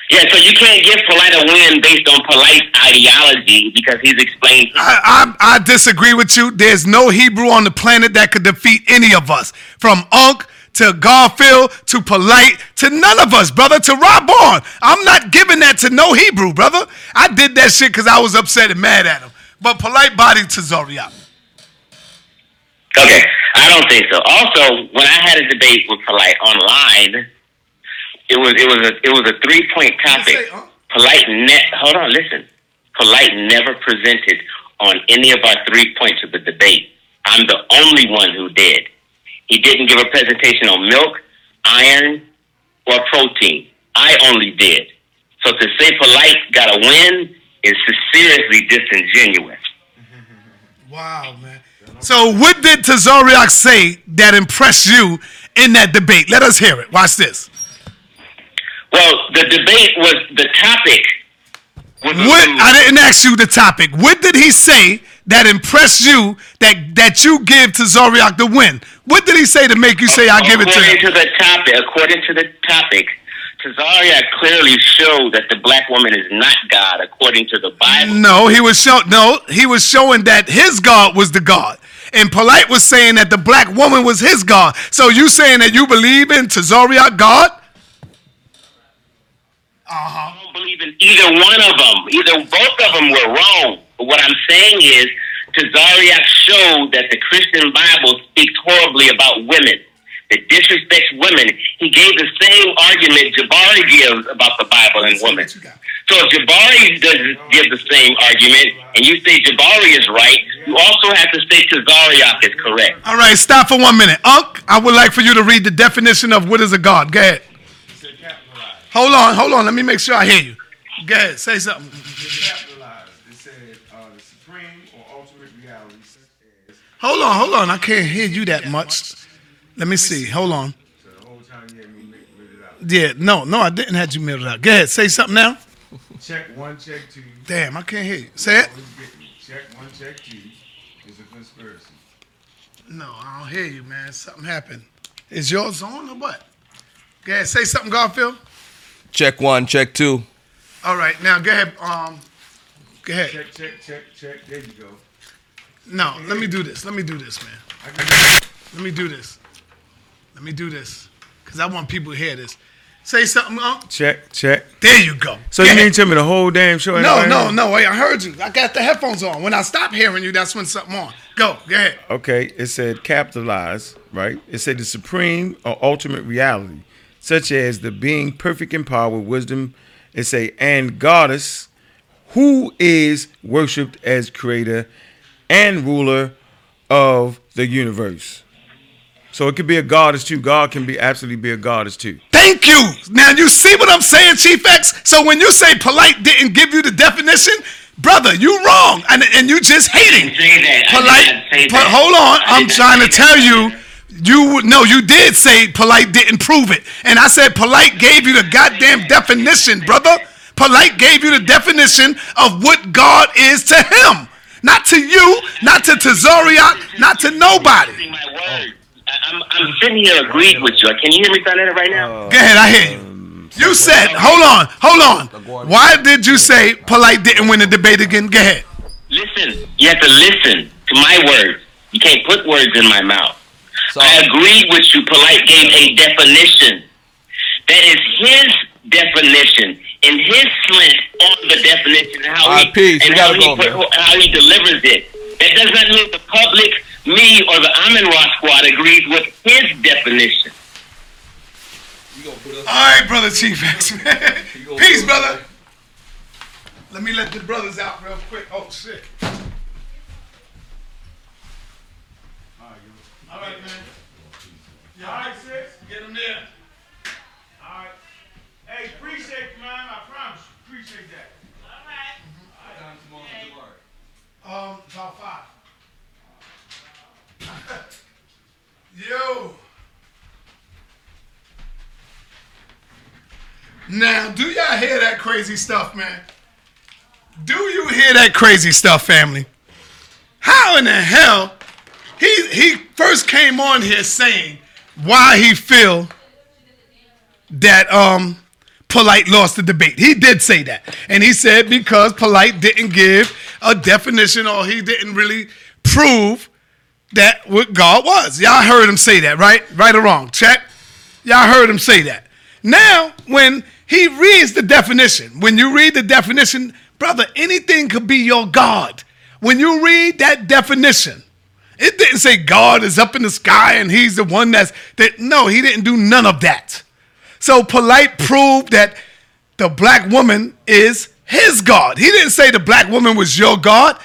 Speaker 25: Yeah, so you can't give polite a win based on polite ideology because he's explained.
Speaker 3: I, I I disagree with you. There's no Hebrew on the planet that could defeat any of us, from Unc to Garfield to Polite to none of us, brother. To Rob Bourne. I'm not giving that to no Hebrew, brother. I did that shit because I was upset and mad at him. But Polite body to Zoriak.
Speaker 25: Okay, I don't think so. Also, when I had a debate with polite online, it was it was a it was a three point topic. Polite net. Hold on, listen. Polite never presented on any of our three points of the debate. I'm the only one who did. He didn't give a presentation on milk, iron, or protein. I only did. So to say polite got a win is seriously disingenuous.
Speaker 3: Wow, man. So what did Tazaryach say that impressed you in that debate? Let us hear it. Watch this.
Speaker 25: Well, the debate was the topic. Was
Speaker 3: What I didn't ask you the topic. What did he say that impressed you that that you give to Zoriak the win? What did he say to make you say I give it to
Speaker 25: according
Speaker 3: him?
Speaker 25: to the topic, according to the topic, Tazaryach clearly showed that the black woman is not God, according to the Bible.
Speaker 3: No, he was show no, he was showing that his God was the God. And Polite was saying that the black woman was his God. So you saying that you believe in Tazaryach God? Uh-huh.
Speaker 25: I don't believe in either one of them. Either both of them were wrong. But what I'm saying is, Tazaryach showed that the Christian Bible speaks horribly about women. That disrespects women. He gave the same argument Jabari gives about the Bible and women. So if Jabari does give the same argument, and you say Jabari is right, you also have to say Tazaryach is correct.
Speaker 3: All right, stop for one minute. Unc, I would like for you to read the definition of what is a God. Go ahead. Hold on, hold on. Let me make sure I hear you. Go ahead, say something.
Speaker 2: It said uh, the supreme or ultimate reality.
Speaker 3: Hold on, hold on. I can't hear you that much. Let me see. Hold on. Yeah, no, no, I didn't have you muted out. Go ahead, say something now.
Speaker 2: Check one, check two.
Speaker 3: Damn, I can't hear you. Say it.
Speaker 2: Always get me. Check one, check two. Is a conspiracy.
Speaker 3: No, I don't hear you, man. Something happened. Is yours on or what? Go ahead, say something, Garfield.
Speaker 1: Check one, check two.
Speaker 3: All right, now go ahead. Um, go ahead.
Speaker 2: Check, check, check, check. There you go.
Speaker 3: No, let me do this. Let me do this, man. Let me do this. Let me do this, cause I want people to hear this. Say something, Unc.
Speaker 2: Check, check.
Speaker 3: There you go.
Speaker 2: So you mean tell me the whole damn show?
Speaker 3: No, no, no. Wait, I heard you. I got the headphones on. When I stop hearing you, that's when something on. Go, go ahead.
Speaker 2: Okay, it said capitalize, right? It said the supreme or ultimate reality, such as the being perfect in power, wisdom. It say and goddess, who is worshipped as creator and ruler of the universe. So it could be a goddess too. God can be absolutely be a goddess too.
Speaker 3: Thank you. Now you see what I'm saying, Chief X. So when you say polite didn't give you the definition, brother, you wrong, and and you just hating. Polite. po- hold on, I'm trying to tell you. You no, you did say polite didn't prove it, and I said polite gave you the goddamn definition, brother. Polite gave you the definition of what God is to him, not to you, not to Tazaryach, not to nobody.
Speaker 25: I'm, I'm sitting here agreeing with you. Can you hear me, Thunderer, right now?
Speaker 3: Uh, go ahead, I hear you. You said, hold on, hold on. Why did you say polite didn't win the debate again? Go ahead.
Speaker 25: Listen, you have to listen to my words. You can't put words in my mouth. I agree with you. Polite gave a definition. That is his definition and his slant on the definition and how
Speaker 1: All
Speaker 25: he
Speaker 1: peace.
Speaker 25: and how
Speaker 1: gotta
Speaker 25: he put- how he delivers it. That does not mean the public, me, or the Amin Ra squad agrees with his definition.
Speaker 3: All right, brother Chief X, man. (laughs) Peace, brother. Let me let the brothers out real quick. Oh, shit. All right, man.
Speaker 2: All right, sis.
Speaker 3: Get them there.
Speaker 2: All right. Hey, appreciate you, man. I promise you. Appreciate that. All right.
Speaker 3: Um, top five. (laughs) Yo. Now, do y'all hear that crazy stuff, man? Do you hear that crazy stuff, family? How in the hell he he first came on here saying why he feel that um Polite lost the debate. He did say that. And he said because Polite didn't give a definition or he didn't really prove that what God was. Y'all heard him say that, right? Right or wrong? Check. Y'all heard him say that. Now, when he reads the definition, when you read the definition, brother, anything could be your God. When you read that definition, it didn't say God is up in the sky and he's the one that's that. No, he didn't do none of that. So polite proved that the black woman is his God. He didn't say the black woman was your God.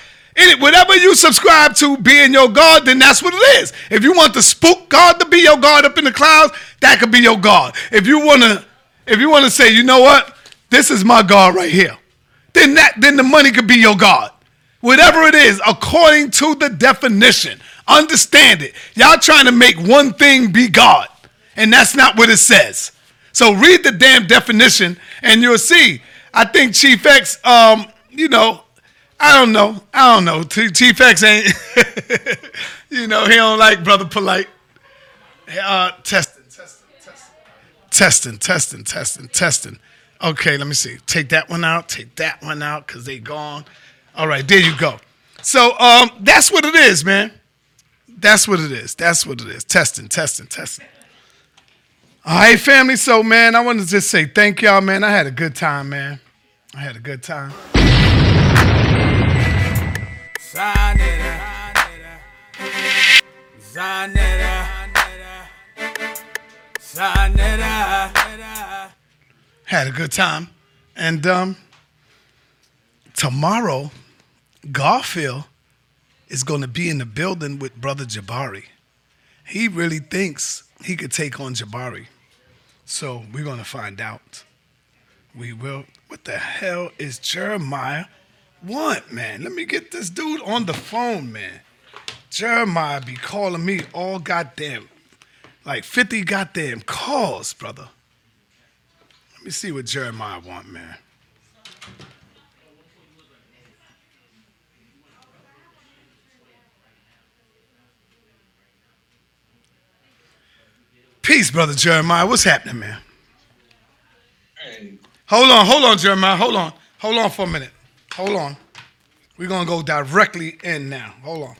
Speaker 3: Whatever you subscribe to being your God, then that's what it is. If you want the spook God to be your God up in the clouds, that could be your God. If you wanna, if you wanna say, you know what, this is my God right here, then that then the money could be your God. Whatever it is, according to the definition. Understand it. Y'all trying to make one thing be God, and that's not what it says. So read the damn definition, and you'll see. I think Chief X, um, you know, I don't know. I don't know. Chief X ain't. (laughs) you know he don't like brother polite. Uh, testing, testing, testing, testing, testing, testing, testing. Okay, let me see. Take that one out. Take that one out because they gone. All right, there you go. So um, that's what it is, man. That's what it is. That's what it is. Testing, testing, testing. All right, family. So, man, I wanted to just say thank y'all, man. I had a good time, man. I had a good time. Had a good time. And um, tomorrow, Garfield is going to be in the building with Brother Jabari. He really thinks he could take on Jabari. So we're going to find out. We will. What the hell is Jeremiah want, man? Let me get this dude on the phone, man. Jeremiah be calling me all goddamn, like 50 goddamn calls, brother. Let me see what Jeremiah want, man. Peace, brother Jeremiah. What's happening, man? Hold on, hold on, Jeremiah. Hold on. Hold on for a minute. Hold on. We're gonna go directly in now. Hold on.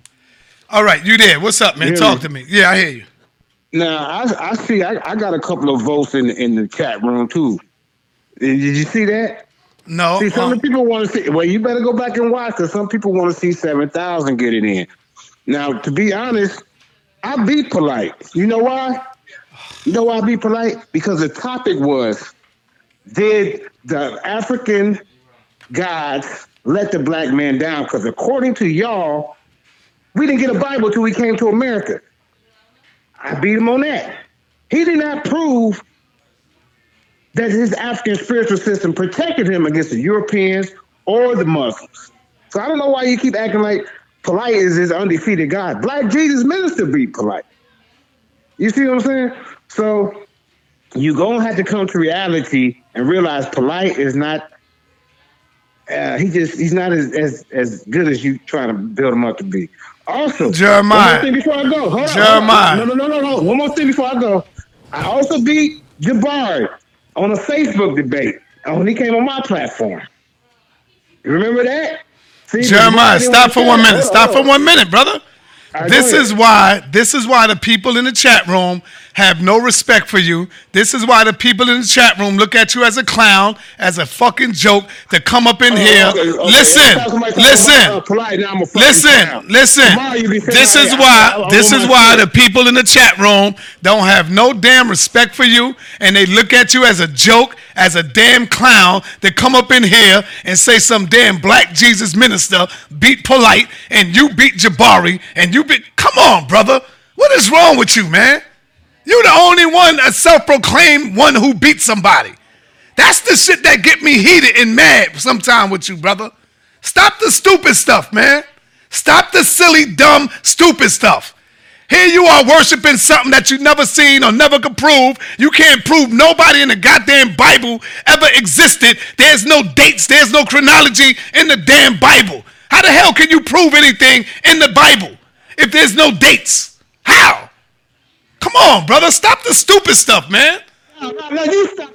Speaker 3: All right, you there. What's up, man? Talk
Speaker 26: me?
Speaker 3: to me. Yeah, I hear you.
Speaker 26: Now I, I see. I, I got a couple of votes in in the chat room too. Did you see that?
Speaker 3: No.
Speaker 26: See, some the people want to see. Well, you better go back and watch because some people want to see seven thousand get it in. Now, to be honest, I be polite. You know why? You know why I be polite? Because the topic was, did the African gods let the black man down? Because according to y'all, we didn't get a Bible till we came to America. I beat him on that. He did not prove that his African spiritual system protected him against the Europeans or the Muslims. So I don't know why you keep acting like polite is his undefeated God. Black Jesus minister be polite. You see what I'm saying? So you gonna have to come to reality and realize polite is not. Uh, he just he's not as, as as good as you trying to build him up to be. Also,
Speaker 3: Jeremiah.
Speaker 26: One more thing before I go. Hold
Speaker 3: Jeremiah.
Speaker 26: on. No, no, no, no, no. One more thing before I go. I also beat Jabari on a Facebook debate when he came on my platform. You remember that? See,
Speaker 3: Jeremiah, stop for one minute. Stop for one minute, brother.
Speaker 26: Right,
Speaker 3: This is why this is why the people in the chat room have no respect for you. This is why the people in the chat room look at you as a clown, as a fucking joke to come up in
Speaker 26: Oh,
Speaker 3: here.
Speaker 26: okay, okay.
Speaker 3: Listen,
Speaker 26: Every time somebody talk
Speaker 3: listen,
Speaker 26: polite, now I'm a fucking
Speaker 3: listen, listen.
Speaker 26: Tomorrow you be saying,
Speaker 3: This is why
Speaker 26: I- I
Speaker 3: this is why the people in the chat room don't have no damn respect for you, and they look at you as a joke, as a damn clown that come up in here and say some damn black Jesus minister beat polite, and you beat Jabari, and you beat. Come on, brother. What is wrong with you, man? You're the only one, a self-proclaimed one who beat somebody. That's the shit that get me heated and mad sometime with you, brother. Stop the stupid stuff, man. Stop the silly, dumb, stupid stuff. Here you are worshiping something that you never seen or never could prove. You can't prove nobody in the goddamn Bible ever existed. There's no dates, there's no chronology in the damn Bible. How the hell can you prove anything in the Bible if there's no dates? How? Come on, brother. Stop the stupid stuff, man.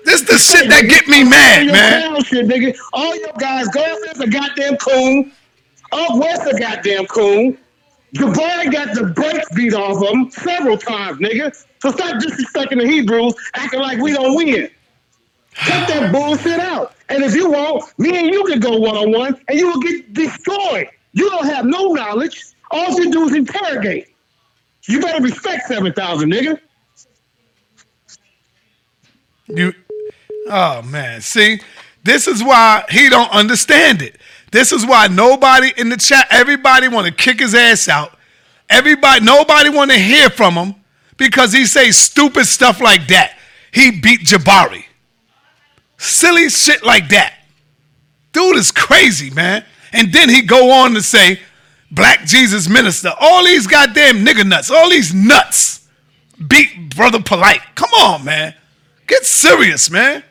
Speaker 3: This is the shit that get me mad, man.
Speaker 26: Shit, nigga. All your guys, go Garfield's a goddamn coon. Up West a goddamn coon. Jabari got the brakes beat off of him several times, nigga. So stop disrespecting the Hebrews, acting like we don't win. Cut that bullshit out. And if you want, me and you can go one on one, and you will get destroyed. You don't have no knowledge. All you do is interrogate. You better respect seven thousand, nigga.
Speaker 3: You, oh man, see, this is why he don't understand it. This is why nobody in the chat, everybody want to kick his ass out. Everybody, nobody want to hear from him because he say stupid stuff like that. He beat Jabari. Silly shit like that. Dude is crazy, man. And then he go on to say, Black Jesus minister. All these goddamn nigger nuts, all these nuts beat Brother Polite. Come on, man. Get serious, man.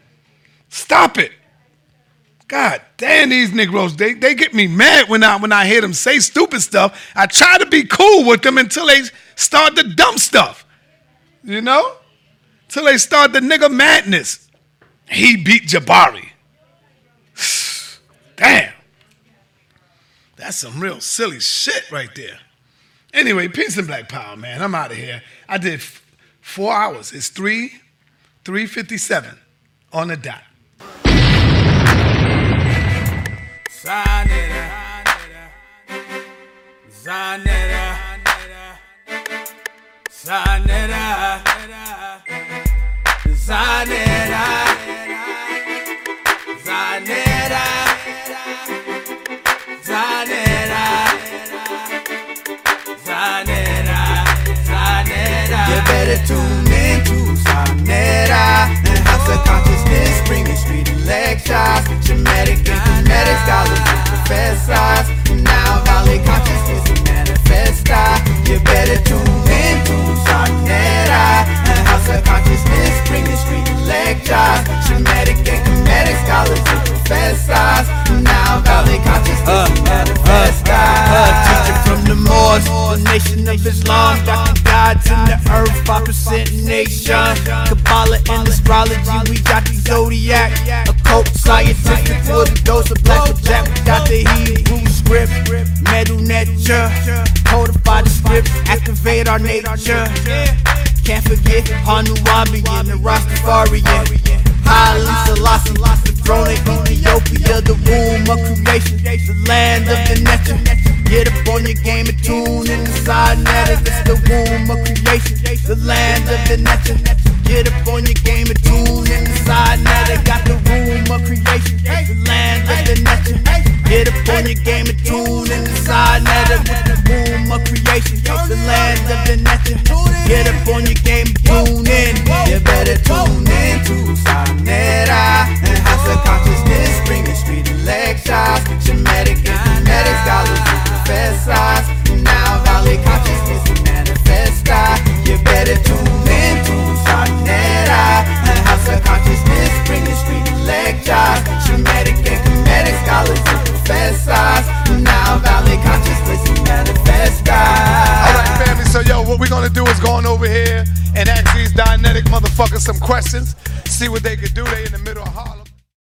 Speaker 3: Stop it. God damn, these Negroes, they, they get me mad when I when I hear them say stupid stuff. I try to be cool with them until they start the dumb stuff. You know? Till they start the nigga madness. He beat Jabari. (sighs) Damn. That's some real silly shit right there. Anyway, peace and black power, man. I'm out of here. I did f- four hours. It's three, three fifty-seven on the dot.
Speaker 4: Zanera, Zanera, Zanera, Zanera, Zanera, Zanera, Zanera, Zanera. You better tune in to Zanera of Consciousness, bringing street lectures, dramatic and kinetic scholars and professors. Now Valley Consciousness is manifesta. Ah, you better tune in to Zanera and House of bringing street lectures, dramatic and kinetic scholars and professors. Now Valley Consciousness uh, is manifesta. Uh, uh, Teacher from the Moors, the nation of Islam, got the gods in the earth, 5% nation. Kabbalah and astrology, we got the zodiac. Occult scientific with a dose of black and jack. We got the Hebrew script, metal nature. Codify the script, activate our nature. Can't forget Hanuabi and the Rastafarian. Haile Selassie, the throne of Ethiopia, the womb of creation, the land of the nature. Get up on your game and tune in the matter. It's the womb of creation, the land of the nature. Get up on your game and tune in the matter. Got the womb of creation, the land of the nature. Get up on your game and tune in the side matter. With the womb of creation, the land of the nature. Get up on your game and tune in. You better tune in to Sa Neter and House of Konsciousness, bringing street lectures, dramatic and kinetic scholars and professors. Now Valley Consciousness is manifesta. You better tune in to Sa Neter and House of Konsciousness, and kinetic scholars and professors. Now Valley Consciousness is manifesta.
Speaker 3: All right, family. So, yo, what we're gonna do is go on over here and ask these Dianetic motherfuckers some questions, see what they could do. They in the middle of Harlem.